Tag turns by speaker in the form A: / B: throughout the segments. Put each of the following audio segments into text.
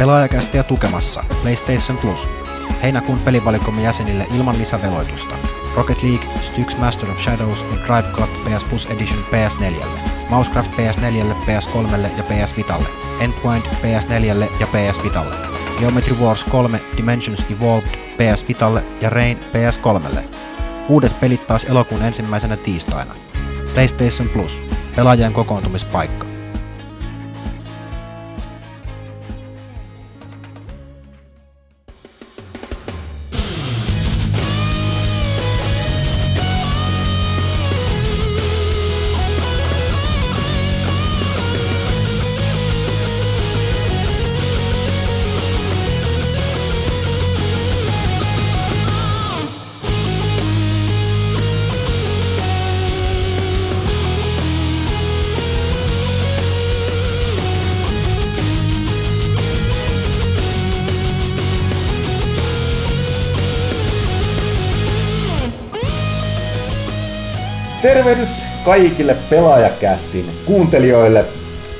A: Pelaajakästiä tukemassa PlayStation Plus. Heinäkuun pelivalikomme jäsenille ilman lisäveloitusta. Rocket League, Styx Master of Shadows ja Drive Club PS Plus Edition PS4. Mousecraft PS4, PS3 ja PS Vitalle. Entwined PS4 ja PS Vitalle. Geometry Wars 3 Dimensions Evolved PS Vitalle ja Rain PS3. Uudet pelit taas elokuun ensimmäisenä tiistaina. PlayStation Plus. Pelaajien kokoontumispaikka.
B: Kaikille pelaajakästin kuuntelijoille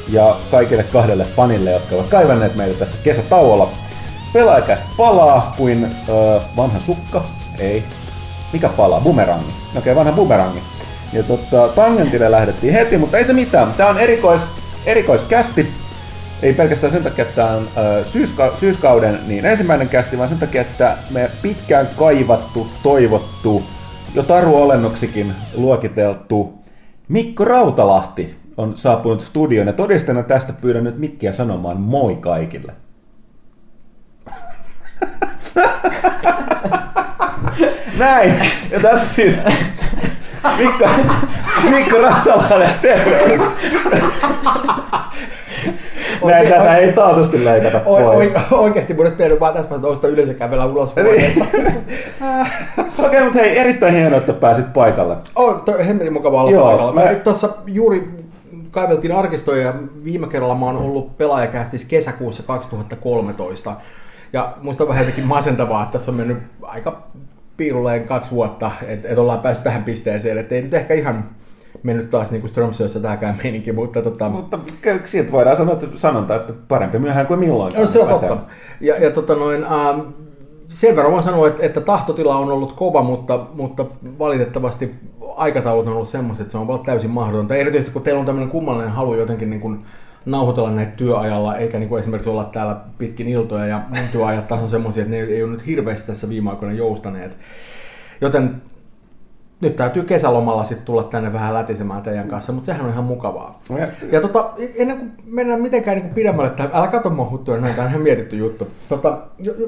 B: ja kaikille kahdelle fanille, jotka ovat kaivanneet meitä tässä kesätauolla. Pelaajakäst palaa kuin ö, vanha sukka, ei. Mikä palaa? Bumerangi. Okei, okay, vanha bumerangi. Ja tota, tangentille lähdettiin heti, mutta ei se mitään. Tämä on erikois, erikoiskästi. Ei pelkästään sen takia, että tämä on ö, syyska- syyskauden niin ensimmäinen kästi, vaan sen takia, että me pitkään kaivattu, toivottu, jo taruolennoksikin luokiteltu Mikko Rautalahti on saapunut studioon ja todistena tästä pyydän nyt Mikkiä sanomaan moi kaikille. Näin. Ja tässä siis Mikko, Mikko Rautalahti, terveys. Näin tätä ei taatusti leikata pois.
C: o- oikeasti mun olisi pitänyt vaan tässä nousta ylös ja kävellä ulos.
B: Niin. Okei, mutta hei, erittäin hienoa, että pääsit paikalle.
C: On to, hemmetin mukava olla
B: Joo,
C: paikalla. Mä...
B: mä-
C: Tuossa juuri kaiveltiin arkistoja ja viime kerralla mä oon ollut pelaajakähtis kesäkuussa 2013. Ja musta on vähän jotenkin masentavaa, että tässä on mennyt aika piirulleen kaksi vuotta, että et ollaan päässyt tähän pisteeseen. Että ei nyt ehkä ihan mennyt taas niin kuin Strömsössä tämäkään meininki, mutta tota,
B: Mutta siitä voidaan sanoa, että sanonta, että parempi myöhään kuin milloinkaan.
C: No se on totta. Ja, ja tota noin, ähm, sen verran voin sanoa, että, että tahtotila on ollut kova, mutta, mutta valitettavasti aikataulut on ollut semmoiset, että se on ollut täysin mahdotonta. Erityisesti kun teillä on tämmöinen kummallinen halu jotenkin niin kuin nauhoitella näitä työajalla, eikä niin kuin esimerkiksi olla täällä pitkin iltoja ja mun työajat taas on semmoisia, että ne ei ole nyt hirveästi tässä viime aikoina joustaneet. Joten nyt täytyy kesälomalla sitten tulla tänne vähän lätisemään teidän kanssa, mutta sehän on ihan mukavaa.
B: Ja-
C: Ja tota, ennen kuin mennään mitenkään niin kuin pidemmälle, tähän, älä katso mua huttuja, näin, tämä on ihan mietitty juttu. Tota,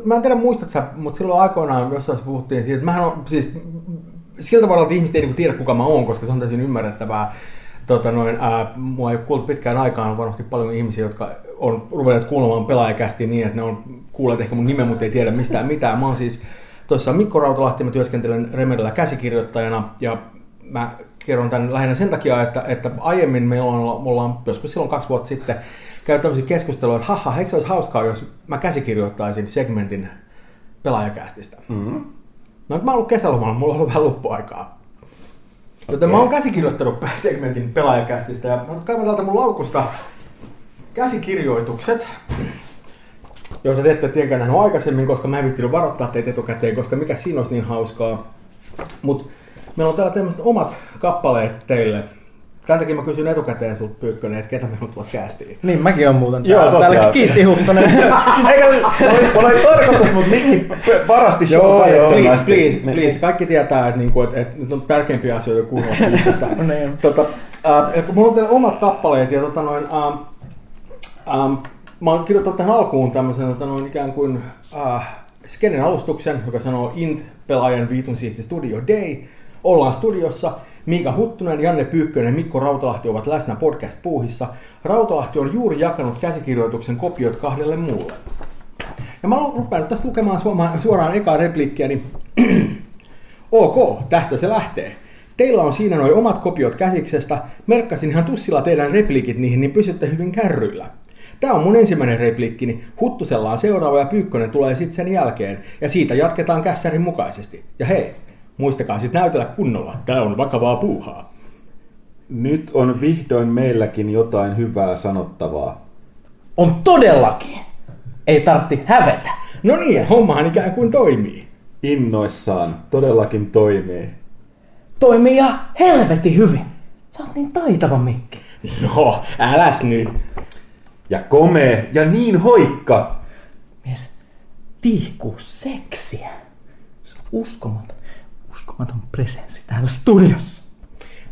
C: mä en tiedä muistat sä, mutta silloin aikoinaan jossain puhuttiin siitä, että mähän on siis siltä varalta että ihmiset ei niin tiedä kuka mä oon, koska se on täysin ymmärrettävää. Tota noin, ää, mua ei ole kuullut pitkään aikaan, on varmasti paljon ihmisiä, jotka on ruvenneet kuulemaan pelaajakästi niin, että ne on kuulleet ehkä mun nimen, mutta ei tiedä mistään mitään. Mä oon siis Tuossa Mikko Rautalahti, mä työskentelen Remedellä käsikirjoittajana ja mä kerron tämän lähinnä sen takia, että, että aiemmin meillä on, me ollaan joskus silloin kaksi vuotta sitten käynyt tämmöisiä keskusteluja, että haha, eikö se olisi hauskaa, jos mä käsikirjoittaisin segmentin pelaajakästistä.
B: Mm-hmm.
C: No mä oon ollut kesälomalla, mulla on ollut vähän loppuaikaa. Joten mä oon käsikirjoittanut segmentin pelaajakästistä ja mä kaivan täältä mun laukusta käsikirjoitukset, joita te ette tietenkään nähnyt aikaisemmin, koska mä en viittinyt varoittaa teitä etukäteen, koska mikä siinä olisi niin hauskaa. Mutta meillä on täällä tämmöiset omat kappaleet teille. Tämän takia mä kysyn etukäteen sulta Pyykkönen, että ketä meillä on tulossa kästiin.
D: Niin, mäkin on muuten
B: Joo,
D: täällä.
B: tosiaan.
D: Täällä kiitti Huttonen.
B: Eikä, oli, oli tarkoitus, mutta Mikki varasti
C: Joo, joo, please, please,
B: Me-
C: please. Kaikki tietää, että, niinku, että, että nyt on tärkeimpiä asioita Pyykköstä.
D: No niin.
C: tota, äh, mulla on teillä omat kappaleet ja tota noin, ähm, ähm, mä oon kirjoittanut tähän alkuun tämmöisen tota noin, ikään kuin äh, skenen alustuksen, joka sanoo Int pelaajan viitun siisti Studio Day. Ollaan studiossa. Miika Huttunen, Janne Pyykkönen ja Mikko Rautalahti ovat läsnä podcast-puuhissa. Rautalahti on juuri jakanut käsikirjoituksen kopiot kahdelle muulle. Ja mä rupean tästä lukemaan suoraan, suoraan ekaa repliikkiä, niin ok, tästä se lähtee. Teillä on siinä noin omat kopiot käsiksestä. Merkkasin ihan tussilla teidän repliikit niihin, niin pysytte hyvin kärryillä. Tämä on mun ensimmäinen repliikkini. Huttusella on seuraava ja Pyykkönen tulee sitten sen jälkeen. Ja siitä jatketaan kässärin mukaisesti. Ja hei, muistakaa sitten näytellä kunnolla. Tää on vakavaa puuhaa.
B: Nyt on vihdoin meilläkin jotain hyvää sanottavaa.
D: On todellakin. ei tartti hävetä.
C: No niin, hommahan ikään kuin toimii.
B: Innoissaan. Todellakin toimii.
D: Toimii ihan helvetin hyvin. Sä oot niin taitava Mikki.
C: No, äläs nyt.
B: Ja komee ja niin hoikka.
D: Mies tihkuu seksiä. Se on uskomaton, uskomaton presenssi täällä studiossa.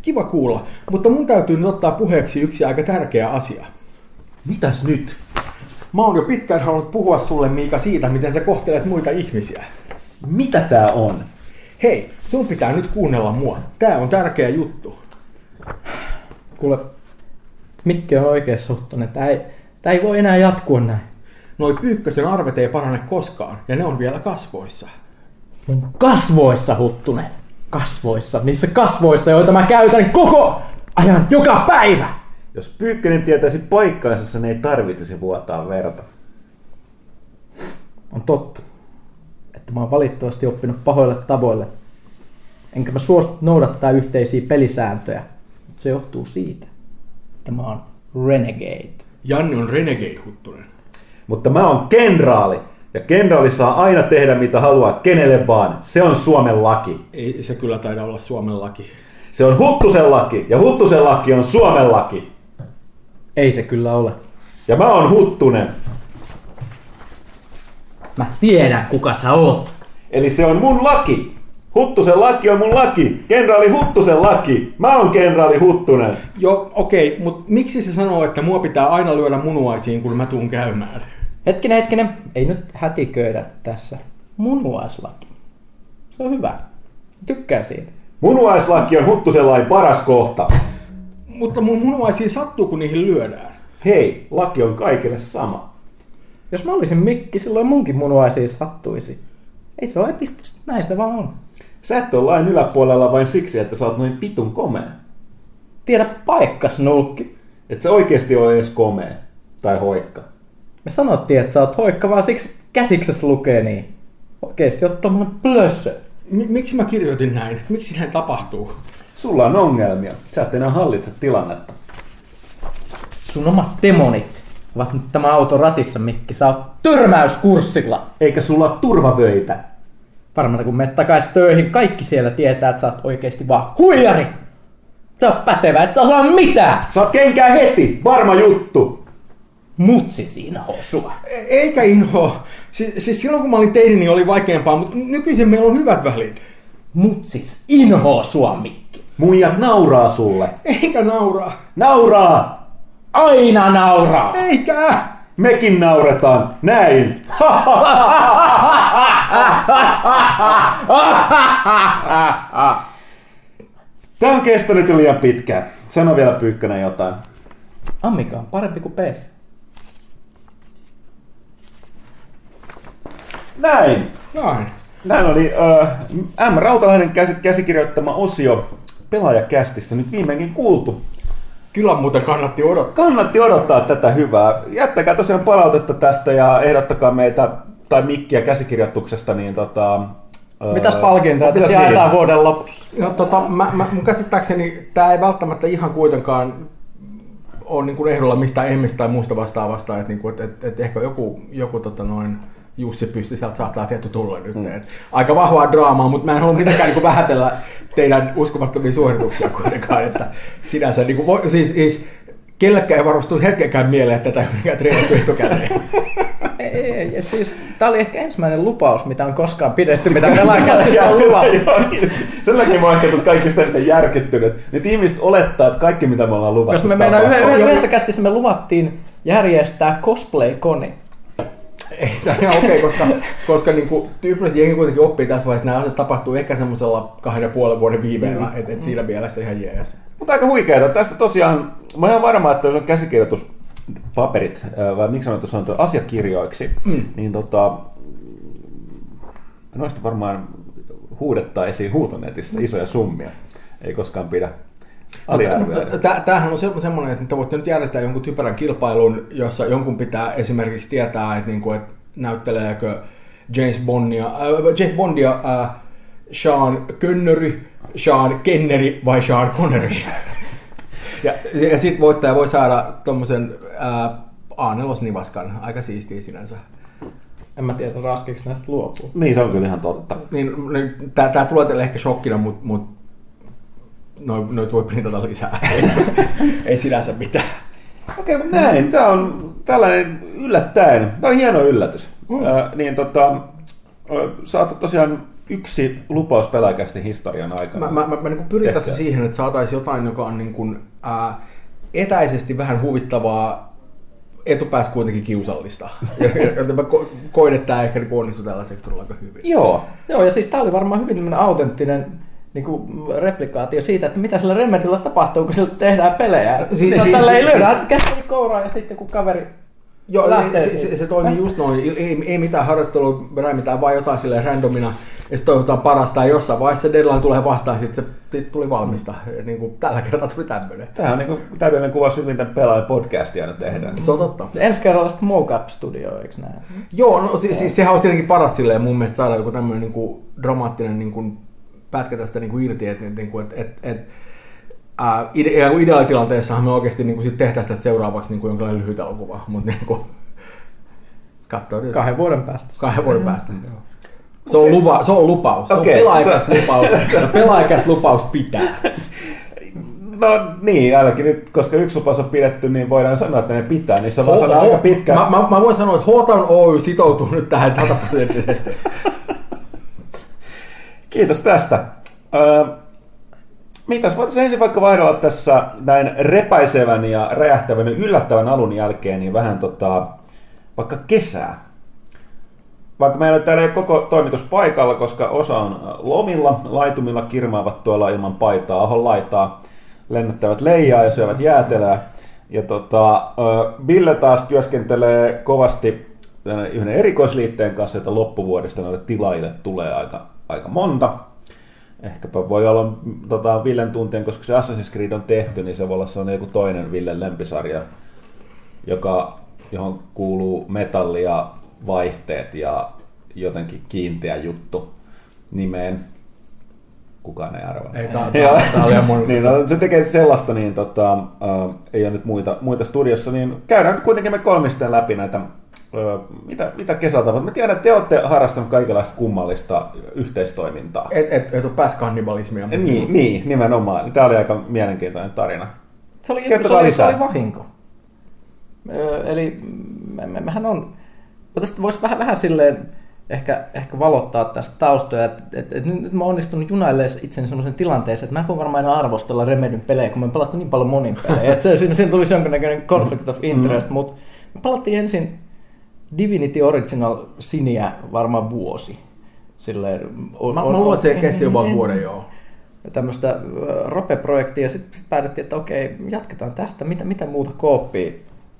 C: Kiva kuulla, mutta mun täytyy nyt ottaa puheeksi yksi aika tärkeä asia.
B: Mitäs nyt?
C: Mä oon jo pitkään halunnut puhua sulle Miika siitä, miten sä kohtelet muita ihmisiä.
B: Mitä tää on?
C: Hei, sun pitää nyt kuunnella mua. Tää on tärkeä juttu.
D: Kuule, Mikki on oikeassa suhtunut. Tää ei, tää ei voi enää jatkua näin.
C: Noi pyykkösen arvet ei parane koskaan, ja ne on vielä kasvoissa.
D: Mun kasvoissa huttunen. Kasvoissa. Niissä kasvoissa, joita mä käytän koko ajan, joka päivä.
B: Jos Pyykkönen tietäisi paikkaansa, sen ei tarvitsisi vuotaa verta.
D: On totta, että mä oon valitettavasti oppinut pahoille tavoille. Enkä mä suostu noudattaa yhteisiä pelisääntöjä. Mutta se johtuu siitä, että mä oon renegade.
C: Janne on Renegade Huttunen.
B: Mutta mä oon kenraali. Ja kenraali saa aina tehdä mitä haluaa kenelle vaan. Se on Suomen laki.
C: Ei se kyllä taida olla Suomen laki.
B: Se on Huttusen laki. Ja Huttusen laki on Suomen laki.
D: Ei se kyllä ole.
B: Ja mä oon Huttunen.
D: Mä tiedän kuka sä oot.
B: Eli se on mun laki. Huttusen laki on mun laki. Kenraali Huttusen laki. Mä oon kenraali Huttunen.
C: Joo, okei, mutta miksi se sanoo, että mua pitää aina lyödä munuaisiin, kun mä tuun käymään?
D: Hetkinen, hetkinen. Ei nyt hätiköidä tässä. Munuaislaki. Se on hyvä. Tykkään siitä.
B: Munuaislaki on Huttusen lain paras kohta.
C: Mutta mun munuaisiin sattuu, kun niihin lyödään.
B: Hei, laki on kaikille sama.
D: Jos mä olisin Mikki, silloin munkin munuaisiin sattuisi. Ei se ole epististä. Näin se vaan on.
B: Sä et ole lain yläpuolella vain siksi, että sä oot noin vitun komea.
D: Tiedä paikkas, nulkki.
B: Et sä oikeesti ole edes komea. Tai hoikka.
D: Me sanottiin, että sä oot hoikka vaan siksi että käsiksessä lukee niin. Oikeesti oot tommonen plössö.
C: M- miksi mä kirjoitin näin? Miksi näin tapahtuu?
B: Sulla on ongelmia. Sä et enää hallitse tilannetta.
D: Sun omat demonit ovat nyt tämä auto ratissa, Mikki. Sä oot törmäyskurssilla.
B: Eikä sulla ole turvavöitä.
D: Varmaan kun menet takaisin töihin, kaikki siellä tietää, että sä oot oikeesti vaan huijari. Sä oot pätevä, et sä osaa mitään.
B: Saat kenkää heti. Varma juttu.
D: Mutsi siinä hosua.
C: E- Eikä inho. Si- siis silloin kun mä olin teini, niin oli vaikeampaa, mutta nykyisin meillä on hyvät välit.
D: Mutsis inhoo sua, Mikki.
B: Muijat nauraa sulle.
C: Eikä nauraa.
B: Nauraa!
D: Aina nauraa.
C: Eikä!
B: Mekin nauretaan. Näin. Tää on kestänyt jo liian pitkään. Sano vielä Pyykkönen jotain.
D: Ammika on parempi kuin PS.
B: Näin.
C: Näin.
B: Näin oli äh, M. Rautalainen käsi, käsikirjoittama osio pelaajakästissä nyt viimeinkin kuultu.
C: Kyllä muuten kannatti odottaa.
B: Kannatti odottaa tätä hyvää. Jättäkää tosiaan palautetta tästä ja ehdottakaa meitä tai mikkiä käsikirjoituksesta, niin tota... öö,
D: Mitäs palkintoja
B: mitäs
D: tässä jaetaan
B: niin?
D: vuoden lopussa?
C: No, tota, mä, mä, mun käsittääkseni tämä ei välttämättä ihan kuitenkaan ole niin ehdolla mistään emmistä tai muusta vastaavasta, että niin kuin, et, et, et ehkä joku, joku tota noin, Jussi Pysti sieltä saattaa tietty tulla nyt. Mm. Et, aika vahvaa draamaa, mutta mä en halua mitenkään niin kuin vähätellä teidän uskomattomia suorituksia kuitenkaan. Että sinänsä, niin kuin, voi, siis, siis kellekään ei varmasti tule hetkenkään mieleen, että tätä ei ole mikään treenattu etukäteen.
D: Ei, ei, ei, siis, tää oli ehkä ensimmäinen lupaus, mitä on koskaan pidetty, mitä pelaajakästissä on luvattu.
B: Joo, niin. Sen takia mä oon ehkä tuossa kaikista eniten järkyttynyt. Nyt ihmiset olettaa, että kaikki mitä me ollaan luvattu
D: Jos me yhden, yhdessä kästissä me luvattiin järjestää cosplay-koni.
C: Ei, ihan okei, koska, koska niin kuin, tyypillisesti jengi kuitenkin oppii tässä vaiheessa, nämä asiat tapahtuu ehkä semmoisella kahden ja puolen vuoden viiveellä, mm. että et siinä mielessä ihan jees.
B: Mutta aika huikeeta. Tästä tosiaan, mä oon varma, että jos on käsikirjoituspaperit, ää, vai miksi sanoit, että on asiakirjoiksi, mm. niin tota, noista varmaan huudettaisiin huutonetissä isoja summia. Ei koskaan pidä
C: Tämähän on se- semmoinen, että te voitte nyt järjestää jonkun typerän kilpailun, jossa jonkun pitää esimerkiksi tietää, että, niinku, että näytteleekö James Bondia, äh, James Bondia äh, Sean Connery, Sean Kenneri vai Sean Connery. ja ja sitten voittaja voi saada tuommoisen äh, A4-nivaskan, aika siistiä sinänsä.
D: En mä tiedä, raskiksi näistä luopuu.
B: Niin, se on kyllä ihan totta.
C: Niin, niin tää, tää tulee teille ehkä shokkina, mutta mut, noin noi voi printata lisää. ei, ei sinänsä mitään.
B: Okei, mutta näin. Tämä on tällainen yllättäen. Tämä on hieno yllätys. Mm. Äh, niin tota, saatu tosiaan yksi lupaus peläkästi historian aikana.
C: Mä, mä, mä, mä niin pyrin tässä siihen, että saataisiin jotain, joka on niin kuin, ää, etäisesti vähän huvittavaa, etupäässä kuitenkin kiusallista. Joten mä ko- koin, että tämä ehkä niin onnistui tällä sektorilla aika hyvin.
D: Joo. Joo, ja siis tämä oli varmaan hyvin autenttinen niin kuin replikaatio siitä, että mitä sillä Remedyllä tapahtuu, kun sillä tehdään pelejä.
C: Si-
D: Si-
C: si-
D: tällä
C: si-
D: ei
C: si-
D: löydä käsiä kouraa ja sitten kun kaveri
C: Joo,
D: lähtee
C: se, se, se, toimii just noin. Ei, ei mitään harjoittelua, ei mitään, vaan jotain silleen randomina. Ja sitten toivotaan parasta ja jossain vaiheessa se deadline tulee vastaan ja sitten se sit tuli valmista. Ja Niin kuin tällä kertaa tuli tämmöinen.
B: Tämä on niin kuin täydellinen kuva siitä, miten pelaajan podcastia aina tehdään.
C: Se on totta.
D: Ensi kerralla sitten Mocap Studio, eikö näin?
C: Joo, no siis, siis sehän olisi tietenkin paras silleen mun mielestä saada joku tämmöinen niin kuin dramaattinen niin kuin pätkä tästä niin kuin irti, että niin kuin, et, et, et, ää, ide, ideaalitilanteessahan me oikeasti niin kuin sit tehtäisiin tästä seuraavaksi niin kuin jonkinlainen lyhyt elokuva, mutta niin kuin, katsotaan nyt.
D: Kahden vuoden päästä.
C: kahden vuoden päästä. Se on, lupa, se on lupaus. Se on
B: Okei,
C: pelaajakas
B: se-
C: lupaus. Ja pelaajakas lupaus pitää.
B: No niin, ainakin nyt, koska yksi lupaus on pidetty, niin voidaan sanoa, että ne pitää. Niissä on vaan sana aika pitkä.
C: Mä, mä, mä voin sanoa, että Hotan Oy sitoutuu nyt tähän sataprosenttisesti.
B: Kiitos tästä. Öö, mitäs, voitaisiin ensin vaikka vaihdella tässä näin repäisevän ja räjähtävän ja yllättävän alun jälkeen niin vähän tota, vaikka kesää. Vaikka meillä täällä ei ole koko toimitus paikalla, koska osa on lomilla, laitumilla kirmaavat tuolla ilman paitaa, ahon laitaa, lennättävät leijaa ja syövät jäätelää. Ja tota, Ville taas työskentelee kovasti yhden erikoisliitteen kanssa, että loppuvuodesta noille tilaajille tulee aika, aika monta. Ehkäpä voi olla mm, tota, Villen tuntien, koska se Assassin's Creed on tehty, niin se voi olla se on joku toinen Villen lempisarja, joka, johon kuuluu metalli ja vaihteet ja jotenkin kiinteä juttu nimeen. Kukaan ei arvaa.
C: Ei, tää, tää, tää oli mun...
B: niin, no, se tekee sellaista, niin tota, äh, ei ole nyt muita, muita studiossa, niin käydään nyt kuitenkin me kolmisten läpi näitä, mitä, mitä kesällä tapahtuu. Mä tiedän, että te olette harrastaneet kaikenlaista kummallista yhteistoimintaa.
C: Et, et, et ole pääs kannibalismia. mutta-
B: Niin, niin, nimenomaan. Tämä oli aika mielenkiintoinen tarina.
D: Se oli, se oli, se oli vahinko. Öö, eli me, me, mehän on, tästä voisi vähän, vähän silleen ehkä, ehkä valottaa tästä taustoja, että et, et nyt mä oon onnistunut junailemaan itseni sellaisen tilanteeseen, että mä en voi varmaan enää arvostella Remedyn pelejä, kun mä oon pelattu niin paljon monin pelejä, että se, siinä, siinä tulisi jonkinnäköinen conflict of interest, mm. mutta me pelattiin ensin Divinity Original Siniä varmaan vuosi. Silleen, on,
C: Mä, mä luulen, että se kesti jopa vuoden joo.
D: tämmöistä rope-projektia ja sitten sit päätettiin, että okei, jatketaan tästä, mitä, mitä muuta kooppia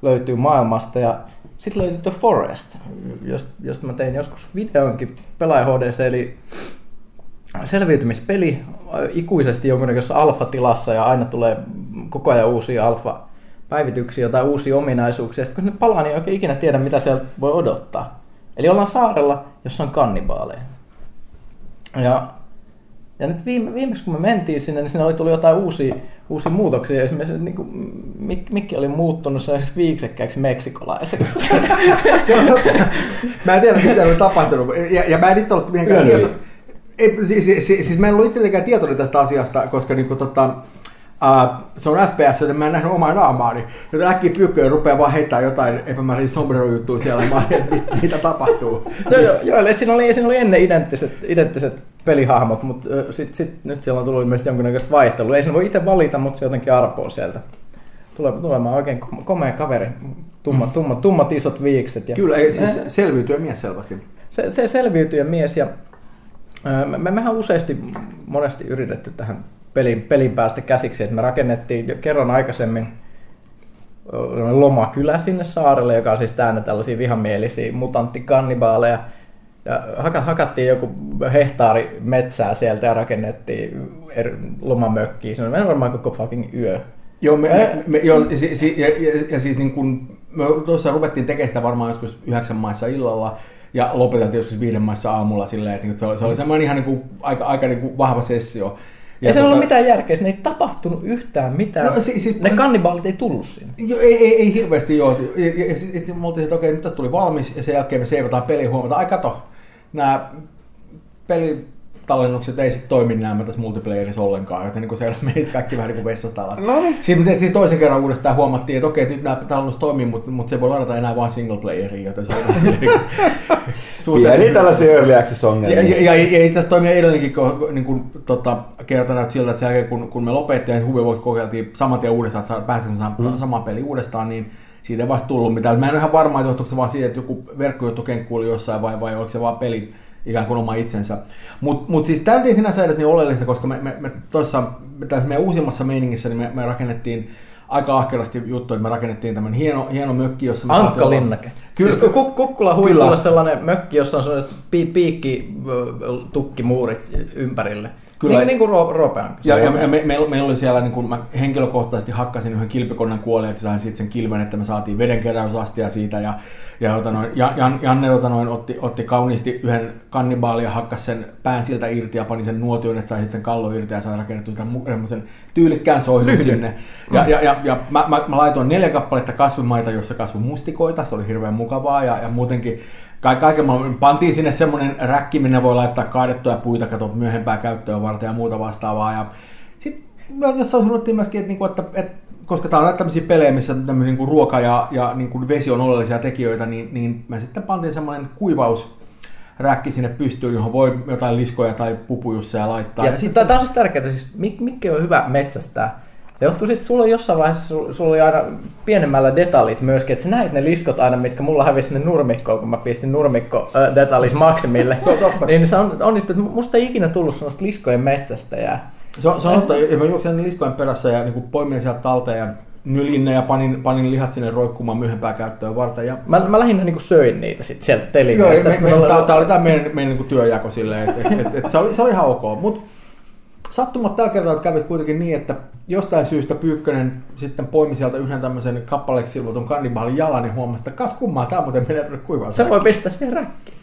D: löytyy maailmasta ja sitten löytyi The Forest, josta, josta mä tein joskus videonkin pelaaja HDC, eli selviytymispeli ikuisesti jonkunnäköisessä alfa-tilassa ja aina tulee koko ajan uusia alfa-päivityksiä tai uusia ominaisuuksia. Sitten kun ne palaa, niin ei oikein ikinä tiedä, mitä sieltä voi odottaa. Eli ollaan saarella, jossa on kannibaaleja. Ja ja nyt viime, viimeksi kun me mentiin sinne, niin siinä oli tullut jotain uusia, uusia muutoksia. Esimerkiksi niin kuin, Mik, Mikki oli muuttunut meksikolaiseksi.
C: Se on totta. Mä en tiedä, mitä on tapahtunut. Ja, ja mä en itse ollut mitenkään
B: Kyllä
C: tieto... Ei, siis, siis, siis, mä en ollut itselläkään tietoinen tästä asiasta, koska niinku, tota, uh, se on FPS, joten mä en nähnyt omaa naamaani. Joten äkkiä pyykköön rupeaa vaan heittää jotain epämääräisiä sombrero-juttuja siellä, mä että mitä tapahtuu.
D: no, joo, joo, eli siinä oli, siinä oli ennen identtiset, identtiset pelihahmot, mutta sitten sit, nyt siellä on tullut ilmeisesti jonkinnäköistä vaihtelua. Ei siinä voi itse valita, mutta se jotenkin arpoo sieltä. Tulee, tulemaan oikein kom- komea kaveri, tummat, tummat, tummat isot viikset. Ja
C: Kyllä, ei, siis selviytyy mies selvästi.
D: se, se selviytyjä mies ja me, mehän useasti monesti yritetty tähän pelin, pelin päästä käsiksi, että me rakennettiin jo kerran aikaisemmin lomakylä sinne saarelle, joka on siis täynnä tällaisia vihamielisiä mutanttikannibaaleja. Ja haka, hakattiin joku hehtaari metsää sieltä ja rakennettiin lomamökkiä. Se on varmaan koko fucking yö.
C: Joo, me, me, me, joo si, si, ja, ja, ja, siis niin kun, me tuossa ruvettiin tekemään sitä varmaan joskus yhdeksän maissa illalla ja lopeteltiin joskus viiden maissa aamulla silleen, että, että se oli, se oli semmoinen ihan niin kuin, aika, aika niin kuin vahva sessio.
D: Ei se
C: tota-
D: ollut mitään järkeä, siinä ei tapahtunut yhtään mitään.
C: No, si- si-
D: ne kannibaalit ei tullut sinne.
C: Jo, ei, ei, ei hirveästi joo. Ja, ja, ja sitten me oltiin, että okei, nyt tuli valmis ja sen jälkeen me seivataan peli huomata. Ai kato, nämä pelitallennukset ei sitten toimi nämä tässä multiplayerissa ollenkaan, joten niin se meni kaikki vähän niin kuin vessasta alas.
B: No niin.
C: Sitten me tehtiin toisen kerran uudestaan huomattiin, että okei, että nyt nämä tallennukset toimii, mutta, mutta se ei voi ladata enää vain single playeriin, joten se on vähän silleen suhteellisen
B: Pieni tällaisia early access
C: Ja,
B: ongelmia.
C: ja, ja, ja itse asiassa toimii edelleenkin niin kuin, tota, kerta näytti siltä, että sen jälkeen kun, kun me lopettiin ja Hubi kokeiltiin saman tien uudestaan, että pääsimme mm. samaan peliin uudestaan, niin siitä ei vasta tullut mitään. Mä en ole ihan varma, että johtuuko se vaan siitä, että joku verkkojuttu kenkkuili jossain vai, vai oliko se vaan peli ikään kuin oma itsensä. Mutta mut siis tämä ei sinänsä edes niin oleellista, koska me, me, me tuossa tässä meidän uusimmassa meiningissä niin me, me rakennettiin aika ahkerasti juttu, että me rakennettiin tämmöinen hieno, hieno mökki, jossa me saatiin olla-
D: Ankkalinnake.
C: Kyllä.
D: Siis Kuk- Kukkula huipulla sellainen mökki, jossa on sellaiset pi- piikki tukkimuurit ympärille.
C: Kyllä.
D: Niin, niin kuin Ro- Roopean.
C: Ja, ja me, me, meillä, meillä oli siellä, niin kun mä henkilökohtaisesti hakkasin yhden kilpikonnan kuoliaksi, sain sitten sen kilven, että me saatiin vedenkeräysastia siitä. Ja, ja ota noin, Ja- Jan, Janne ota noin, otti, otti kauniisti yhden kannibaalin ja hakkasi sen pään siltä irti ja pani sen nuotion, että sai sen kallon irti ja sai rakennettu semmoisen tyylikkään soihdun sinne. Ja, ja, ja, ja mä, mä, mä, laitoin neljä kappaletta kasvimaita, jossa kasvoi mustikoita, se oli hirveän mukavaa ja, ja muutenkin Ka- kaiken maailman, pantiin sinne semmoinen räkki, minne voi laittaa kaadettuja puita, kato myöhempää käyttöä varten ja muuta vastaavaa. Ja sitten jossain sanottiin myöskin, että, niinku, että, että koska tämä on näitä tämmöisiä pelejä, missä tämmöinen niinku ruoka ja, ja niinku vesi on oleellisia tekijöitä, niin, niin me sitten pantiin semmoinen kuivaus räkki sinne pystyyn, johon voi jotain liskoja tai pupujusseja laittaa.
D: Ja sitten tämä on siis tärkeää, siis mik, mikä on hyvä metsästää. Ja johtuu että sulla on jossain vaiheessa, sulla, oli aina pienemmällä detaljit myöskin, että sä näit ne liskot aina, mitkä mulla hävisi sinne nurmikkoon, kun mä pistin nurmikko äh, detaljit maksimille.
C: Se on totta.
D: niin se on onnistunut, että musta ei ikinä tullut sellaista liskojen metsästäjää.
C: Se on, se on totta, mä juoksin liskojen perässä ja niin poimin sieltä talteen ja nylin ne ja panin, panin lihat sinne roikkumaan myöhempää käyttöä varten. Ja
D: Mä, mä lähinnä niinku söin niitä sit sieltä
C: Joo,
D: telineestä.
C: me,
D: että
C: me,
D: mulla-
C: tää, tää oli tämä meidän, meidän niinku työjako silleen, että et, et, et, se, oli, se oli ihan ok. Mutta sattumat tällä kertaa kävi kuitenkin niin, että jostain syystä Pyykkönen sitten poimi sieltä yhden tämmöisen kappaleeksi silvotun kannibaalin jalan ja huomasi, että kas kummaa, tämä muuten menee tuonne kuivaan.
D: Se voi pistää siihen räkkiin.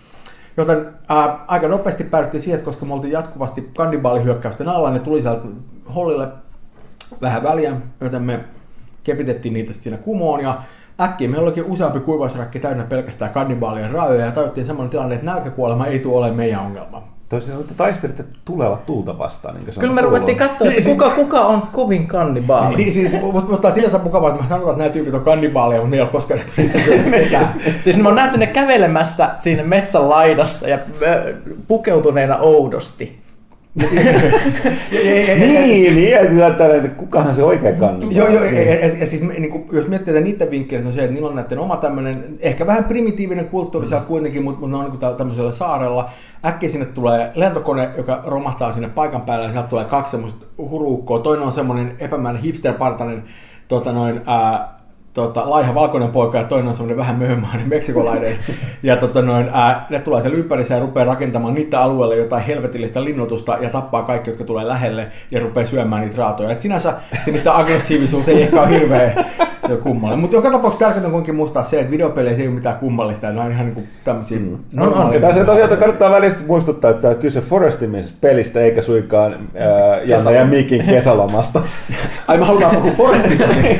C: Joten ää, aika nopeasti päädyttiin siihen, koska me oltiin jatkuvasti kannibaalihyökkäysten alla, ne tuli sieltä hollille vähän väliä, joten me kepitettiin niitä siinä kumoon ja äkkiä meillä olikin useampi kuivausräkki täynnä pelkästään kannibaalien rajoja ja tajuttiin semmoinen tilanne, että nälkäkuolema ei tule olemaan meidän ongelma.
B: Toisin sanoen, että taistelitte tulella tulta vastaan. Niin
D: Kyllä me ruvettiin katsoa, että kuka, kuka on kovin kannibaali.
C: Niin, siis musta, musta on sinänsä mukavaa, että mä sanotaan, että nämä tyypit on kannibaaleja, mutta ne ei ole koskaan nähty mitään.
D: Siis mä oon nähty ne kävelemässä siinä metsän laidassa ja pukeutuneena oudosti.
B: Niin, niin, ja näyttää, että kukahan se oikein kannattaa.
C: Joo, joo, ja,
B: Niin.
C: ja, siis niin kuin, jos miettii tätä niiden vinkkelistä, niin on se, että niillä on näiden oma tämmöinen, ehkä vähän primitiivinen kulttuuri siellä kuitenkin, mutta, mutta ne on niin täällä tämmöisellä saarella. Äkkiä sinne tulee lentokone, joka romahtaa sinne paikan päälle, ja sieltä tulee kaksi semmoista huruukkoa. Toinen on semmoinen epämääräinen hipsterpartainen tota noin, ää, tota, laiha valkoinen poika ja toinen on semmoinen vähän möhömainen meksikolainen. ja tota noin, ää, ne tulee siellä ympärissä ja rupeaa rakentamaan niitä alueelle jotain helvetillistä linnoitusta ja tappaa kaikki, jotka tulee lähelle ja rupeaa syömään niitä raatoja. Et sinänsä se niiden aggressiivisuus ei ehkä ole hirveä se on kummallinen. Mutta joka tapauksessa tärkeintä on kuitenkin muistaa se, että videopeleissä ei ole mitään kummallista. Ne on ihan niinku tämmöisiä mm.
B: Ja tässä tosiaan kannattaa välistä muistuttaa, että kyse Forestimisesta pelistä eikä suinkaan ää, Janna ja Mikin kesälomasta.
C: Ai mä halutaan puhua Forestista. Niin.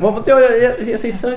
D: Mutta joo, ja, ja, ja, siis se on